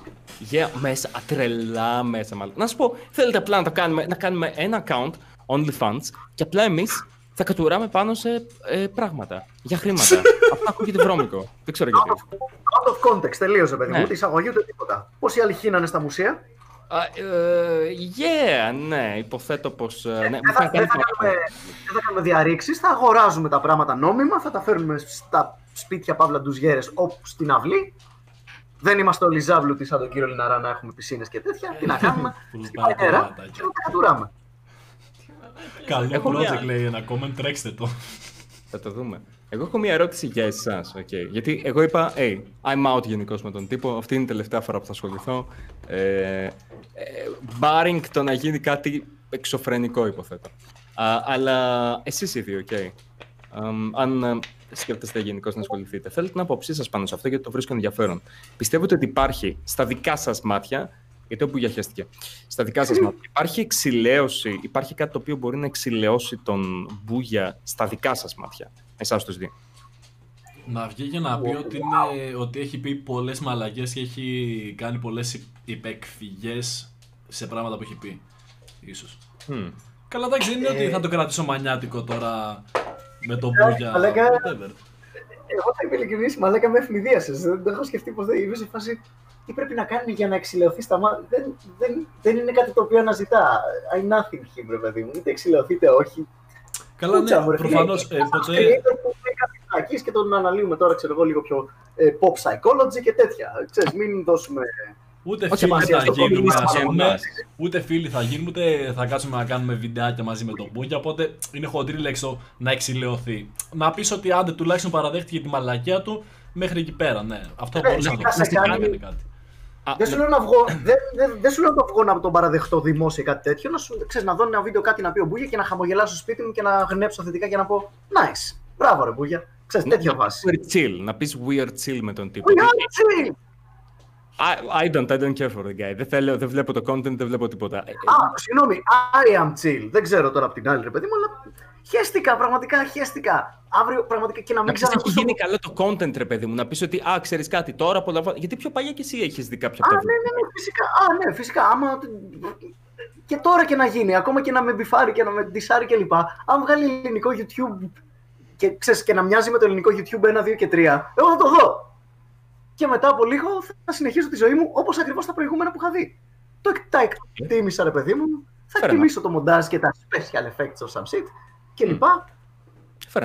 Yeah, μέσα, α, τρελά μέσα μάλλον. Να σου πω, θέλετε απλά να, το κάνουμε, να κάνουμε ένα account, OnlyFans, και απλά εμείς θα κατουράμε πάνω σε ε, πράγματα. Για χρήματα. Αυτό ακούγεται βρώμικο. Δεν ξέρω γιατί. Out of context, τελείωσε, παιδί μου. Ναι. Ούτε εισαγωγή ούτε τίποτα. Πόσοι άλλοι χύνανε στα μουσεία; Α, ε, yeah, ναι, υποθέτω πως. ναι, μου Δεν θα, είχαν κάνει δεν θα κάνουμε, δεν θα κάνουμε διαρρήξεις, θα αγοράζουμε τα πράγματα νόμιμα, θα τα φέρνουμε στα σπίτια Παύλα Ντουζιέρες όπου στην αυλή. Δεν είμαστε όλοι ζάβλουτοι σαν τον κύριο Λιναρά να έχουμε πισίνες και τέτοια. Τι να κάνουμε, στην πατέρα και να τα κατουράμε. Καλό Έχω project μια- λέει ένα comment, τρέξτε το. Θα το δούμε. Εγώ έχω μια ερώτηση για εσάς. Okay. Γιατί εγώ είπα, hey, I'm out γενικώς με τον τύπο. Αυτή είναι η τελευταία φορά που θα ασχοληθώ. Ε, ε, Barring το να γίνει κάτι εξωφρενικό, υποθέτω. Α, αλλά εσείς οι δύο, οκ. Αμ, αν ε, σκέφτεστε γενικώς να ασχοληθείτε, θέλω την άποψή σας πάνω σε αυτό γιατί το βρίσκω ενδιαφέρον. Πιστεύετε ότι υπάρχει στα δικά σας μάτια, γιατί ο Μπούγια χέστηκε, στα δικά σας μάτια, υπάρχει εξιλέωση, υπάρχει κάτι το οποίο μπορεί να εξιλεώσει τον Μπούγια στα δικά σας μάτια, εσάς τους δύο; Να βγει και να πει ότι, είναι, ότι έχει πει πολλές μαλακές και έχει κάνει πολλές υπεκφυγές σε πράγματα που έχει πει. Ίσως. Hm. Καλά, εντάξει, δεν είναι Ε, ότι θα το κρατήσω μανιάτικο τώρα με τον Ε, Μπούγια. μαλάκα. whatever. Εγώ θα είμαι ειλικρινής, μαλάκα με ευνηδίασες. Δεν το έχω σκεφτεί πως δεν είμαι σε φάση τι πρέπει να κάνει για να εξηλαιωθεί στα μάτια; Δεν, δεν, δεν είναι κάτι το οποίο αναζητά. I nothing him, ρε παιδί μου. Είτε εξηλαιωθείτε όχι. Καλά, Κούτσα ναι, μου, ρε φίλε. προφανώς, ε, Αυτός ποτέ- creator που λέει κάτι βλακίες και τον αναλύουμε τώρα, ξέρω εγώ, λίγο πιο ε, pop psychology και τέτοια. Ξέρεις, μην δώσουμε... Ούτε Όχι φίλοι σημασία θα στο γίνουμε, κομμουνισμό, ας πούμε, μαλάκας. ούτε φίλοι θα γίνουμε, ούτε θα κάτσουμε να κάνουμε βιντεάκια μαζί με τον Μπούγια. Οπότε είναι χοντρή λέξη το να εξηλαιωθεί. Να πεις ότι άντε τουλάχιστον παραδέχτηκε τη μαλακία του μέχρι εκεί πέρα. Ναι, αυτό Ναι, μπορούσε να να το σε πεις. κάνει- Να κάνει κάτι. Δεν σου λέω να βγω, δεν, δεν, δεν σου λέω να το βγω να τον παραδεχτώ δημόσια ή κάτι τέτοιο. Να, σου, ξέρεις, να δω ένα βίντεο κάτι να πει ο Μπούγια και να χαμογελάσω στο σπίτι μου και να γνέψω θετικά και να πω Nice, μπράβο ρε Μπούγια. Ξέρεις, τέτοια βάση. Weird chill, να πεις weird chill με τον τύπο. We are chill. I, I don't, I don't care for the guy. Δεν, θέλω, δεν βλέπω το content, δεν βλέπω τίποτα. Ε, Α, συγγνώμη, I am chill. Δεν ξέρω τώρα από την άλλη, ρε παιδί μου, αλλά χαίστηκα, πραγματικά χαίστηκα. Αύριο πραγματικά και να μην Να πεις έχει ξανακούσω. γίνει καλό το content, ρε παιδί μου. Να πεις ότι, α, ξέρεις κάτι, τώρα απολαμβάνω. Γιατί πιο παλιά και εσύ έχεις δει κάποια Α, από τα ναι, ναι, ναι, φυσικά. Α, ναι, φυσικά. Άμα... Και τώρα και να γίνει, ακόμα και να με μπιφάρει και να με ντισάρει κλπ. Αν βγάλει ελληνικό YouTube και, ξέρεις, και να μοιάζει με το ελληνικό YouTube 1, 2 και 3, εγώ θα το δω. Και μετά από λίγο θα συνεχίσω τη ζωή μου όπως ακριβώς τα προηγούμενα που είχα δει. Το εκ- τα εκτίμησα, ρε παιδί μου. Θα Fair εκτιμήσω το μοντάζ και τα special effects of some shit κλπ.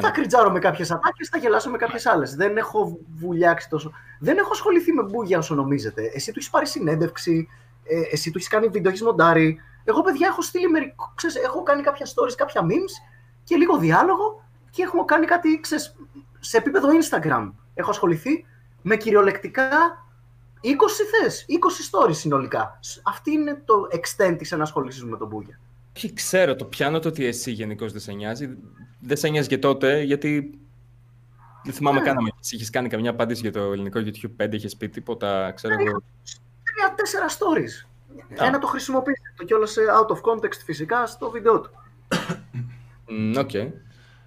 Θα κριτζάρω με κάποιες ατάκες, θα γελάσω με κάποιες άλλες. Δεν έχω βουλιάξει τόσο. Δεν έχω ασχοληθεί με μπούγια όσο νομίζετε. Εσύ του έχεις πάρει συνέντευξη, ε, εσύ του έχεις κάνει βίντεο, έχεις μοντάρει. Εγώ, παιδιά, έχω στείλει μερικό. Ξέρεις, έχω κάνει κάποια stories, κάποια memes και λίγο διάλογο και έχω κάνει κάτι ξέρεις, σε επίπεδο Instagram. Έχω ασχοληθεί με κυριολεκτικά 20 θες, 20 stories συνολικά. Σ- Αυτή είναι το extent της ενασχόλησης μου με τον Μπούγια. Όχι, ξέρω, το πιάνω το ότι εσύ γενικώς δεν σε νοιάζει. Δεν σε νοιάζει και τότε, γιατί. Δεν θυμάμαι Ναι. καν αν είχε κάνει καμιά απάντηση για το ελληνικό YouTube 5, είχες πει τίποτα, ξέρω εγώ. Τρία-τέσσερα stories. Α. Ένα το χρησιμοποίησε. Το κιόλας out of context φυσικά στο βίντεο του. Μμ, Οκ.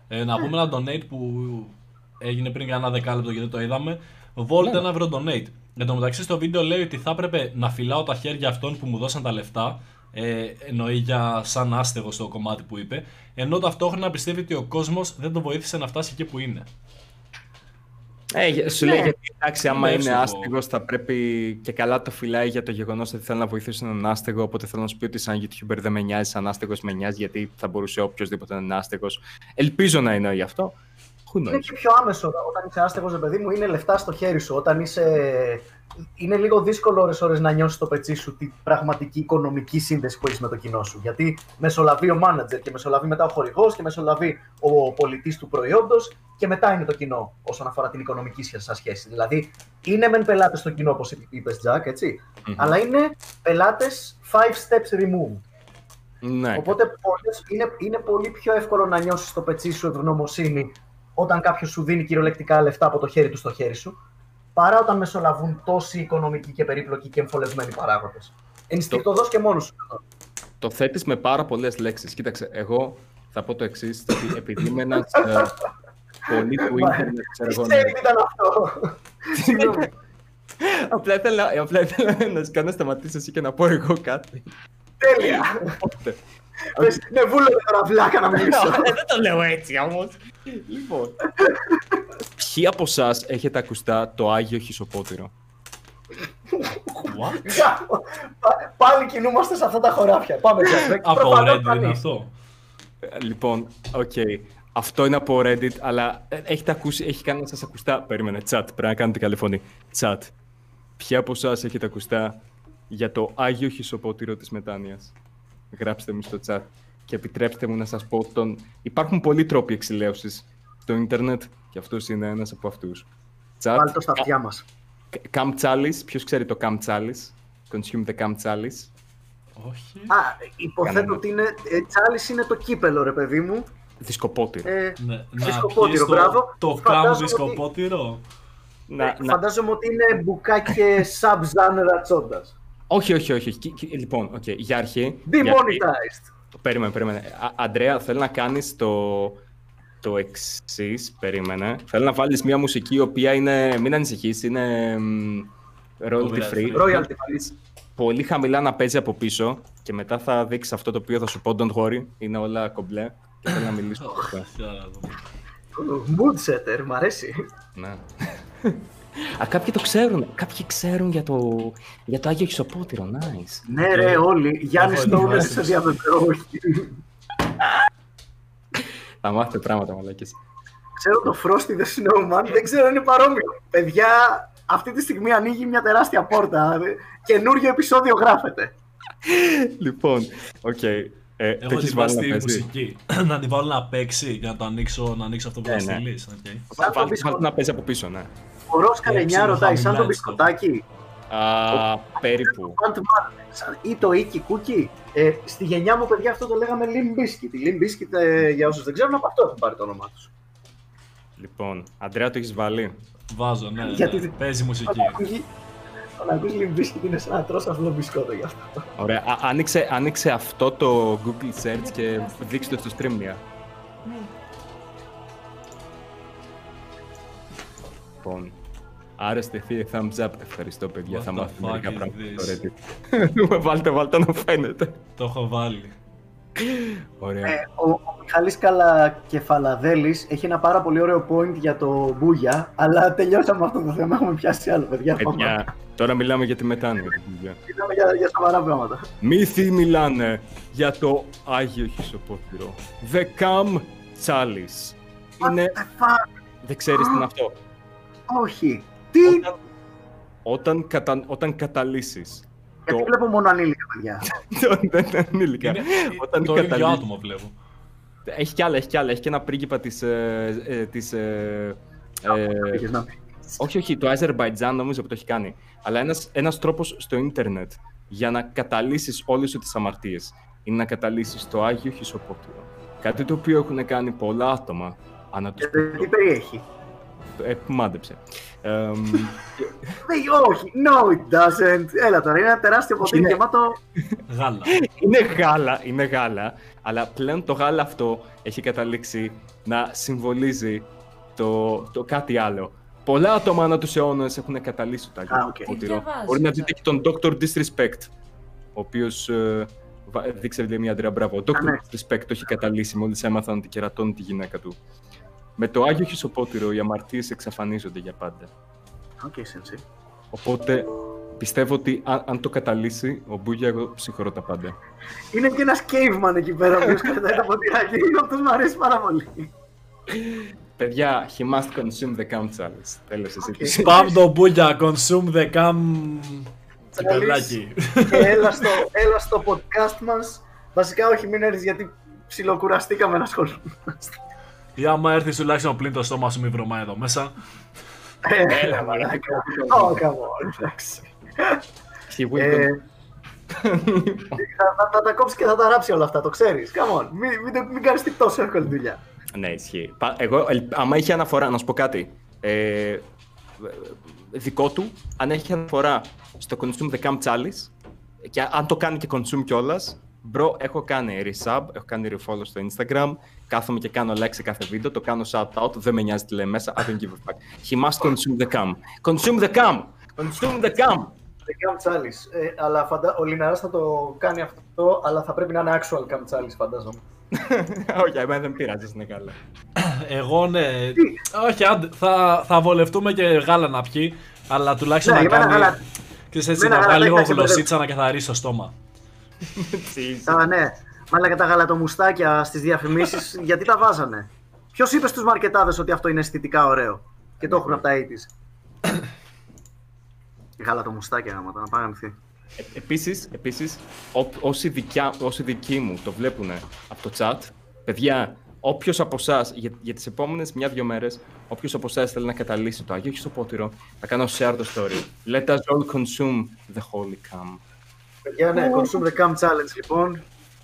Ε, να πούμε ένα donate που έγινε πριν κάνα δεκάλεπτο γιατί το είδαμε. Volt Ναι. ένα ευρώ donate. Εν τω μεταξύ στο βίντεο λέει ότι θα έπρεπε να φυλάω τα χέρια αυτών που μου δώσαν τα λεφτά. Ε, εννοεί για σαν άστεγο στο κομμάτι που είπε. Ενώ ταυτόχρονα πιστεύει ότι ο κόσμος δεν τον βοήθησε να φτάσει εκεί που είναι. Ε, για- σου Ναι. λέει γιατί εντάξει, άμα Ναι, είναι εύστοχο. άστεγος, θα πρέπει και καλά το φυλάει για το γεγονός ότι θέλει να βοηθήσει έναν άστεγο. Οπότε θέλω να σου πει ότι σαν YouTuber δεν με νοιάζει, σαν άστεγος με νοιάζει, γιατί θα μπορούσε οποιοδήποτε να είναι άστεγος. Ελπίζω να εννοεί αυτό. Who Είναι knows; και πιο άμεσο όταν είσαι άστεγος, ρε παιδί μου, είναι λεφτά στο χέρι σου. Όταν είσαι. Είναι λίγο δύσκολο ώρες-ώρες να νιώσεις το πετσί σου την πραγματική οικονομική σύνδεση που έχεις με το κοινό σου. Γιατί μεσολαβεί ο manager και μεσολαβεί μετά ο χορηγός και μεσολαβεί ο πολιτής του προϊόντος και μετά είναι το κοινό όσον αφορά την οικονομική σας σχέση. Δηλαδή είναι μεν πελάτες στο κοινό, όπως είπες, Τζακ, έτσι, Μμμ. αλλά είναι πελάτες five steps removed. Ναι. Οπότε πολλές- είναι, είναι πολύ πιο εύκολο να νιώσεις στο πετσί σου ευγνωμοσύνη όταν κάποιος σου δίνει κυριολεκτικά λεφτά από το χέρι του στο χέρι σου, παρά όταν μεσολαβούν τόσοι οικονομικοί και περίπλοκοι και εμφολευμένοι παράγοντες. Ενστικτοδός και μόνος σου. Το θέτεις με πάρα πολλές λέξεις. Κοίταξε, εγώ θα πω το εξής, ότι επειδή είμαι ένας πολύ του ίντερνετ, ξέρω εγώ. ναι. Ξέρει τι ήταν αυτό; Συγγνώμη. Απλά ήθελα, απλά ήθελα να σε κάνω να σταματήσει εσύ και να πω εγώ κάτι. Τέλεια. Πες, Ναι, βούλευε τώρα βλάκα να μιλήσω. Δεν το λέω έτσι όμως. Λοιπόν. Ποιοι από εσάς έχετε ακουστά το Άγιο Χυσοπότηρο; Πα- Πάλι κινούμαστε σε αυτά τα χωράφια. Πάμε, Τζακ. Από Προφανώς Reddit θα είναι είναι. αυτό. Ε, Λοιπόν, οκ. Αυτό είναι από Reddit, αλλά ε, έχετε ακούσει, έχει κάνει να σας ακουστά. Περίμενε, chat, πρέπει να κάνετε καλή φωνή. Chat. Ποια από εσάς έχετε ακουστά για το Άγιο Χισοπότηρο της Μετάνοιας; Γράψτε μου στο chat. Και επιτρέψτε μου να σας πω τον... Υπάρχουν πολλοί τρόποι εξηλαίωσης στο ίντερνετ και αυτός είναι ένας από αυτούς. Chat. Βάλτε το στα αυτιά μας. Cam Chalice. Ποιος ξέρει το Cam Chalice; Consume the Cam Chalice. Όχι. Α, υποθέτω Κανένα. ότι είναι. Ε, Τσάλης είναι το κύπελο, ρε παιδί μου. Δισκοπότηρο. Ε, Ναι, να δισκοπότηρο, πιείς το, μπράβο. το Φαντάζομαι κάμ ότι- δισκοπότηρο. Να, ε, να... Φαντάζομαι ότι είναι μπουκάκι sub-genre τσόντας. Όχι, όχι, όχι. Κι- κι- Λοιπόν, οκ, για αρχή. για αρχή- Demonetized. Περίμενε, περίμενε. Α, Αντρέα, θέλω να κάνεις το, το εξής. Περίμενε. Θέλω να βάλεις μια μουσική η οποία είναι. Μην ανησυχείς, είναι μ, royalty free. Royalty free. Πολύ χαμηλά να παίζει από πίσω και μετά θα δείξεις αυτό το οποίο θα σου πω. Don't worry, είναι όλα κομπλέ. Και θέλω να μιλήσω. από αυτό. Mood setter, μ' αρέσει. Ναι. Α, κάποιοι το ξέρουν. Κάποιοι ξέρουν για το, για το Άγιο Χισοπότηρο. Nice. Ναι, ρε, όλοι. Γιάννης Έχω Στόουνερ ετοιμάσει. σε διαβεβαιώ. όχι. Θα μάθετε πράγματα, μαλάκες. Ξέρω το Frosty the Snowman, δεν ξέρω αν είναι παρόμοιο. Παιδιά, αυτή τη στιγμή ανοίγει μια τεράστια πόρτα. Καινούριο επεισόδιο γράφεται. Λοιπόν, οκ. Ε, το Έχω έχεις βάλει ετοιμάσει να τη παίζεις; μουσική. να την βάλω να παίξει για να το ανοίξω, να ανοίξω αυτό που Ναι, θα ναι. στείλεις. οκ. Βάλτε βάλτε να παίζει από πίσω, ναι. Ο Ρόσκα 9 ψιλοχαμηλά ρωτάει, σαν το είναι μπισκοτάκι Α, περίπου. Ant-Man, σαν- ή το Iki Cookie. Ε, στη γενιά μου, παιδιά, αυτό το λέγαμε Limp Bizkit. Η Limp Bizkit, ε, για όσους δεν ξέρουν, από αυτό έχουν πάρει το όνομά τους. Λοιπόν, Αντρέα, το έχεις βάλει; Βάζω, ναι. Γιατί- ναι. Παίζει μουσική. Όταν ακούγει- Όταν ακούς Limp Bizkit είναι σαν να τρως αυτό το μπισκότο γι' αυτό. Ωραία. Α, άνοιξε, άνοιξε αυτό το Google Search και δείξτε το στο stream μια. Λοιπόν, άρα στεθεί thumbs up. Ευχαριστώ, παιδιά. What θα the μάθουμε fuck μερικά is πράγματα στο this? Reddit. βάλτε, βάλτε να φαίνεται. Το έχω βάλει. Ωραία. Ε, ο, ο Μιχάλης Καλακεφαλαδέλης έχει ένα πάρα πολύ ωραίο point για το Μπούγια, αλλά τελειώσαμε αυτό το θέμα, έχουμε πιάσει άλλο, παιδιά. Πάμε. Παιδιά, τώρα μιλάμε για τη μετάνοια. παιδιά. Μιλάμε για, για σοβαρά πράγματα. Μύθοι μιλάνε για το Άγιο Χισοπότηρο. The Cam Chalice. Είναι... Δεν ξέρεις τι είναι αυτό. Όχι. Τι, Όταν, κατα... όταν καταλύσεις γιατί βλέπω μόνο ανήλικα, παιδιά. το... δεν είναι ανήλικα. Είναι Όταν το ίδιο καταλύσεις- άτομο βλέπω. Έχει κι άλλα, έχει κι άλλα. Έχει και ένα πρίγκιπα της... Ε, ε, της ε, ε, Είχες να όχι, όχι, το Αζερβαϊτζάν νομίζω που το έχει κάνει. Αλλά ένας, ένας τρόπος στο ίντερνετ για να καταλύσεις όλες σου τις αμαρτίες είναι να καταλύσεις το Άγιο Χισοπότηρο. Κάτι το οποίο έχουν κάνει πολλά άτομα ανά τους Ε, Τι περιέχει; Ε, που μάντεψε. Εμ, Ε, όχι, no it doesn't. Έλα τώρα, είναι ένα τεράστιο ποτήρι Είναι- γεμάτο. Γάλα. είναι γάλα, είναι γάλα, αλλά πλέον το γάλα αυτό έχει καταλήξει να συμβολίζει το, το κάτι άλλο. Πολλά άτομα ανά τους αιώνες έχουν καταλύσει το Άγιο Α, οκ. Χισοπότηρο. Τι διαβάζεις, Μπορεί να Τζακ; δείτε και τον Dr. Disrespect, ο οποίος ε, βα- δείξε λέει, μια Αντρέα μπράβο. Ο Dr. ναι. Disrespect το έχει καταλύσει μόλις έμαθαν ότι κερατώνει τη γυναίκα του. Με το Άγιο Χυσοπότηρο οι αμαρτίες εξαφανίζονται για πάντα. Οκ, Σέντσι. Οπότε πιστεύω ότι αν, αν το καταλύσει, ο Μπούγια εγώ συγχωρώ τα πάντα. Είναι και ένας caveman εκεί πέρα, ο οποίος κρατάει το ποτηράκι. Αυτός μου αρέσει πάρα πολύ. Παιδιά, he must consume the count challenge. Τέλος εσύ. Spam το μπούγια, consume the cam τσιπερλάκι. Και έλα στο, έλα στο podcast μας. Βασικά όχι, μην έρθεις γιατί ψιλοκουραστήκαμε να ασχολούμαστε. Ή άμα έρθει τουλάχιστον πλύνει το στόμα σου μη βρωμάει εδώ μέσα. Ε, Έλα, μαλάκα. Ω, come on, εντάξει. He will Ε, con- θα, θα, θα τα κόψεις και θα τα ράψει όλα αυτά, το ξέρεις. Come on, μην, μην, μην κάνεις την τόσο εύκολη δουλειά. Ναι, ισχύει. Πα- Εγώ, ελ- άμα είχε αναφορά, να σου πω κάτι. Ε, δικό του, αν έχει αναφορά στο Consume the Cum Chalice, και αν το κάνει και consume κιόλας, bro, έχω κάνει resub, έχω κάνει refollow στο Instagram, κάθομαι και κάνω like σε κάθε βίντεο, το κάνω shout out, δεν με νοιάζει τι λέει μέσα, I don't give a fuck. He must consume the cam. Consume the cam! Consume the cam! The Camp Chalice. Ε, αλλά φαντα... ο Λιναράς θα το κάνει αυτό, αλλά θα πρέπει να είναι actual Camp Chalice, φαντάζομαι. Όχι, εμένα δεν πειράζει, είναι καλά. Εγώ ναι. Όχι, άντε, θα, θα βολευτούμε και γάλα να πιει, αλλά τουλάχιστον Ναι, να εμένα κάνει. γάλα- Ξέρεις έτσι, εμένα να γάλα βγάλει λίγο δεν θα γλωσσίτσα να καθαρίσει το στόμα. Α, ναι. Μάλακα τα γαλατομουστάκια στις διαφημίσεις, γιατί τα βάζανε. Ποιος είπε στους μαρκετάδες ότι αυτό είναι αισθητικά ωραίο; Και το έχουν από τα 80's. Γαλατομουστάκια, γάματα, να πάει αμυθεί. Ε, επίσης, επίσης ό, όσοι, δικιά, όσοι δικοί μου το βλέπουν από το chat, παιδιά, όποιος από εσάς για, για τις επόμενες μια-δυο μέρες, όποιος από εσάς θέλει να καταλύσει το Αγίο Χιστοπότηρο, θα κάνω share το story. Let us all consume the holy cam. Παιδιά, ναι, consume the cam challenge λοιπόν.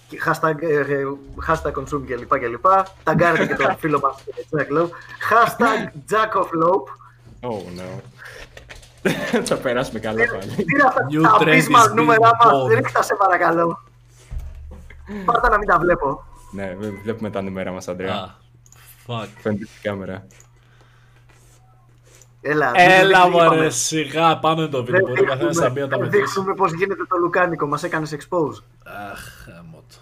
Και Hashtag, ε, ε, hashtag consume και λοιπά και λοιπά. Ταγκάρετε και τον φίλο μας Jack Low. Hashtag Jack of Lope. Oh no. Θα περάσουμε καλά πάλι. Τι είναι αυτά New τα trend is abysmal being νούμερα μας. born. Ρίχτα σε παρακαλώ. Πάρτα να μην τα βλέπω. Ναι, βλέπουμε τα νούμερα μας, Αντρέα. Fuck. Φαίνεται στην κάμερα. Έλα, Έλα δεν- δεν μωρέ, είπαμε. σιγά πάνω το βίντεο. Δεν Μπορεί ο καθένας να μπει να τα δείχνουμε- μετρήσει. δείχνουμε πώς γίνεται το λουκάνικο. Μας έκανες expose. Αχ, γαμώτο.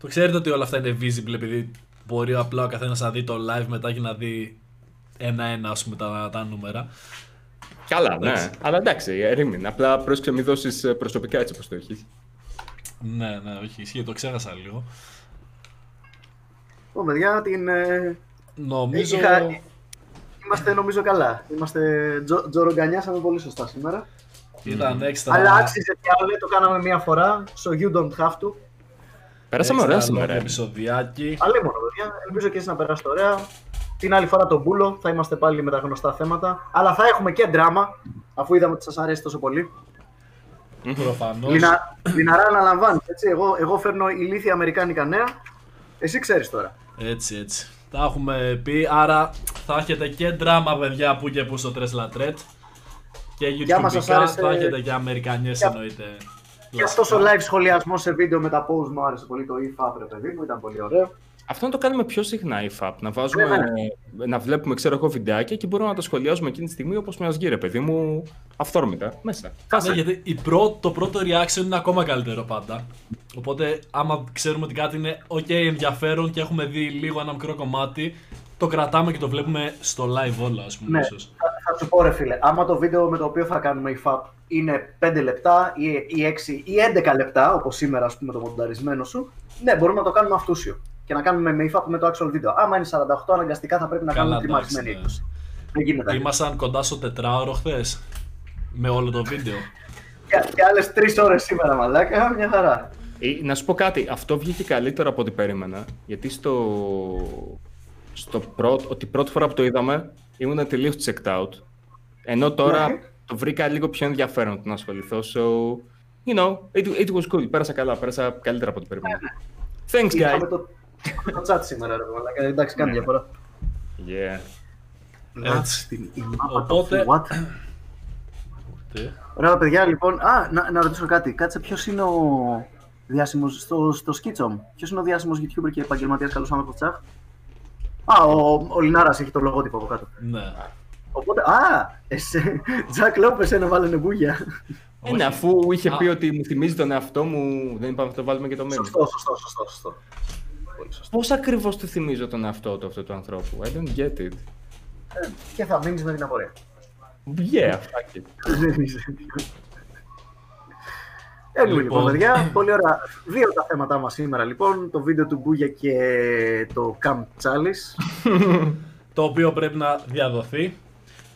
Το ξέρετε ότι όλα αυτά είναι visible επειδή μπορεί απλά ο καθένας να δει το live μετά και να δει ένα-ένα ας πούμε τα, τα νούμερα. Καλά, ναι. Εντάξει. Αλλά εντάξει, ερήμην. Απλά πρόσεξε μην δώσεις προσωπικά έτσι όπως το έχεις. Ναι, ναι, όχι, ισχύει, το ξέχασα λίγο. Ω, παιδιά, την... ε, Νομίζω. είχα- Είμαστε νομίζω καλά. Είμαστε... Τζο, τζορογκανιάσαμε πολύ σωστά σήμερα. Ήταν έξτρα. Αλλά άξιζε κι άλλο, το κάναμε μία φορά. So you don't have to. Πέρασαμε έξτρα ωραία long σήμερα. ε. επεισοδιάκι. Αλλά μόνο, παιδιά. Ελπίζω και εσείς να περάσετε ωραία. Την άλλη φορά τον Μπούλο, θα είμαστε πάλι με τα γνωστά θέματα. Αλλά θα έχουμε και δράμα, αφού είδαμε ότι σας αρέσει τόσο πολύ. Προφανώς. Λινα, λιναρά αναλαμβάνεις. Έτσι, εγώ, εγώ φέρνω ηλίθια αμερικάνικα νέα. Εσύ ξέρεις τώρα. Έτσι, έτσι. Τα έχουμε πει. Άρα θα έχετε και δράμα, παιδιά, που και που στο Tesla Tret. Και Και άμα σας YouTube άρεσε- θα έχετε και Αμερικανιές Και- εννοείται. Και αυτός ο live σχολιασμό σε βίντεο με τα post μου άρεσε πολύ. Το IFAP, ρε παιδί μου, ήταν πολύ ωραίο. Αυτό να το κάνουμε πιο συχνά η FAP. Να βάζουμε, Ναι, να βλέπουμε, ξέρω εγώ, βιντεάκια και μπορούμε να τα σχολιάζουμε εκείνη τη στιγμή όπως μα γύρε, παιδί μου, αυθόρμητα. Μέσα. Ναι, γιατί η πρω- το πρώτο reaction είναι ακόμα καλύτερο πάντα. Οπότε, άμα ξέρουμε ότι κάτι είναι ok ενδιαφέρον και έχουμε δει λίγο ένα μικρό κομμάτι, το κρατάμε και το βλέπουμε στο live όλο, ας πούμε. Ναι, ίσως. θα, θα σου πω ρε φίλε, άμα το βίντεο με το οποίο θα κάνουμε η FAP είναι 5 λεπτά ή, ή 6 ή 11 λεπτά, όπως σήμερα ας πούμε το μονταρισμένο σου, ναι, μπορούμε να το κάνουμε αυτούσιο και να κάνουμε με FAP με το actual βίντεο. Άμα είναι 48, αναγκαστικά θα πρέπει να Καλά, κάνουμε εντάξει, τριμαρισμένη ναι. 20. Δεν γίνεται. αλλιώς. Ήμασταν κοντά στο τετράωρο χθες. Με όλο το βίντεο. Και, και άλλες 3 ώρες σήμερα, μαλάκα, μια χαρά. Ε, να σου πω κάτι, αυτό βγήκε καλύτερο από ό,τι περίμενα. Γιατί στο, στο πρώτο, ότι πρώτη φορά που το είδαμε ήμουν τελείως checked out. Ενώ τώρα Ναι. το βρήκα λίγο πιο ενδιαφέρον το να ασχοληθώ. So, you know, it, it was cool. Πέρασα καλά, πέρασα καλύτερα από ό,τι περίμενα. Thanks, guys. Είχαμε το, το chat σήμερα, ρε μαλάκα, εντάξει, κάνει διαφορά. Yeah. Έτσι. Η μάπα Οπότε. του What? Τι; Ωραία, παιδιά, λοιπόν. Α, να, να ρωτήσω κάτι. Κάτσε, ποιος είναι ο διάσημο στο, στο Skitchom. Ποιος είναι ο διάσημος YouTuber και επαγγελματίας καλός άνθρωπος τσάχ. Α, ο, ο Λινάρας έχει το λογότυπο από κάτω. Ναι. Οπότε, α, εσέ, Τζακ Λόπες ένα βάλανε μπούγια. Ε, ναι, αφού είχε πει ότι μου θυμίζει τον εαυτό μου, δεν είπαμε να το βάλουμε και το μήνυμα. Σωστό, σωστό, σωστό. σωστό. Πώς ακριβώς του θυμίζω τον εαυτό του αυτού του ανθρώπου. I don't get it. Ε, και θα μείνεις με την απορία. Yeah, fuck it. Anyway, λοιπόν, Λοιπόν. παιδιά, πολύ ωραία. Δύο τα θέματα μας σήμερα, λοιπόν. Το βίντεο του Μπούγια και το Camp Chalice. το οποίο πρέπει να διαδοθεί.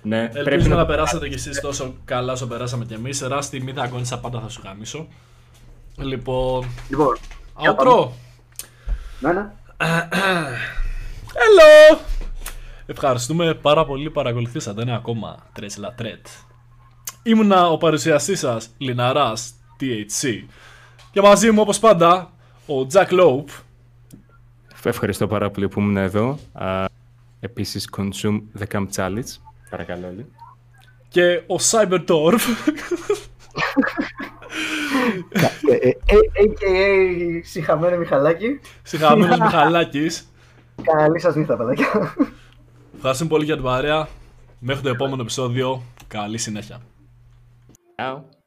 Ναι, Ελπίζω πρέπει να, να- περάσετε κι εσείς τόσο καλά όσο περάσαμε κι εμείς. Ράστη, μη θα αγώνισα πάντα θα σου γαμίσω. Λοιπόν... Λοιπόν, για Outro. Ναι, ναι. Hello! Ευχαριστούμε πάρα πολύ που παρακολουθήσατε ένα ακόμα Tesla Thread. Ήμουνα ο παρουσιαστής σας, Λιναράς, THC. Και μαζί μου, όπως πάντα, ο Jack Lope. Ευχαριστώ πάρα πολύ που ήμουν εδώ. Α, επίσης, consume the camp challenge. Παρακαλώ όλοι. Και ο Cyberdorf. Ε, ε, A.K.A. Συχαμένο Μιχαλάκη. Συγχαμένος Μιχαλάκης. Καλή σας νύχτα, παιδάκια. Ευχαριστούμε πολύ για την παρέα. Μέχρι το επόμενο επεισόδιο. Καλή συνέχεια. Ciao.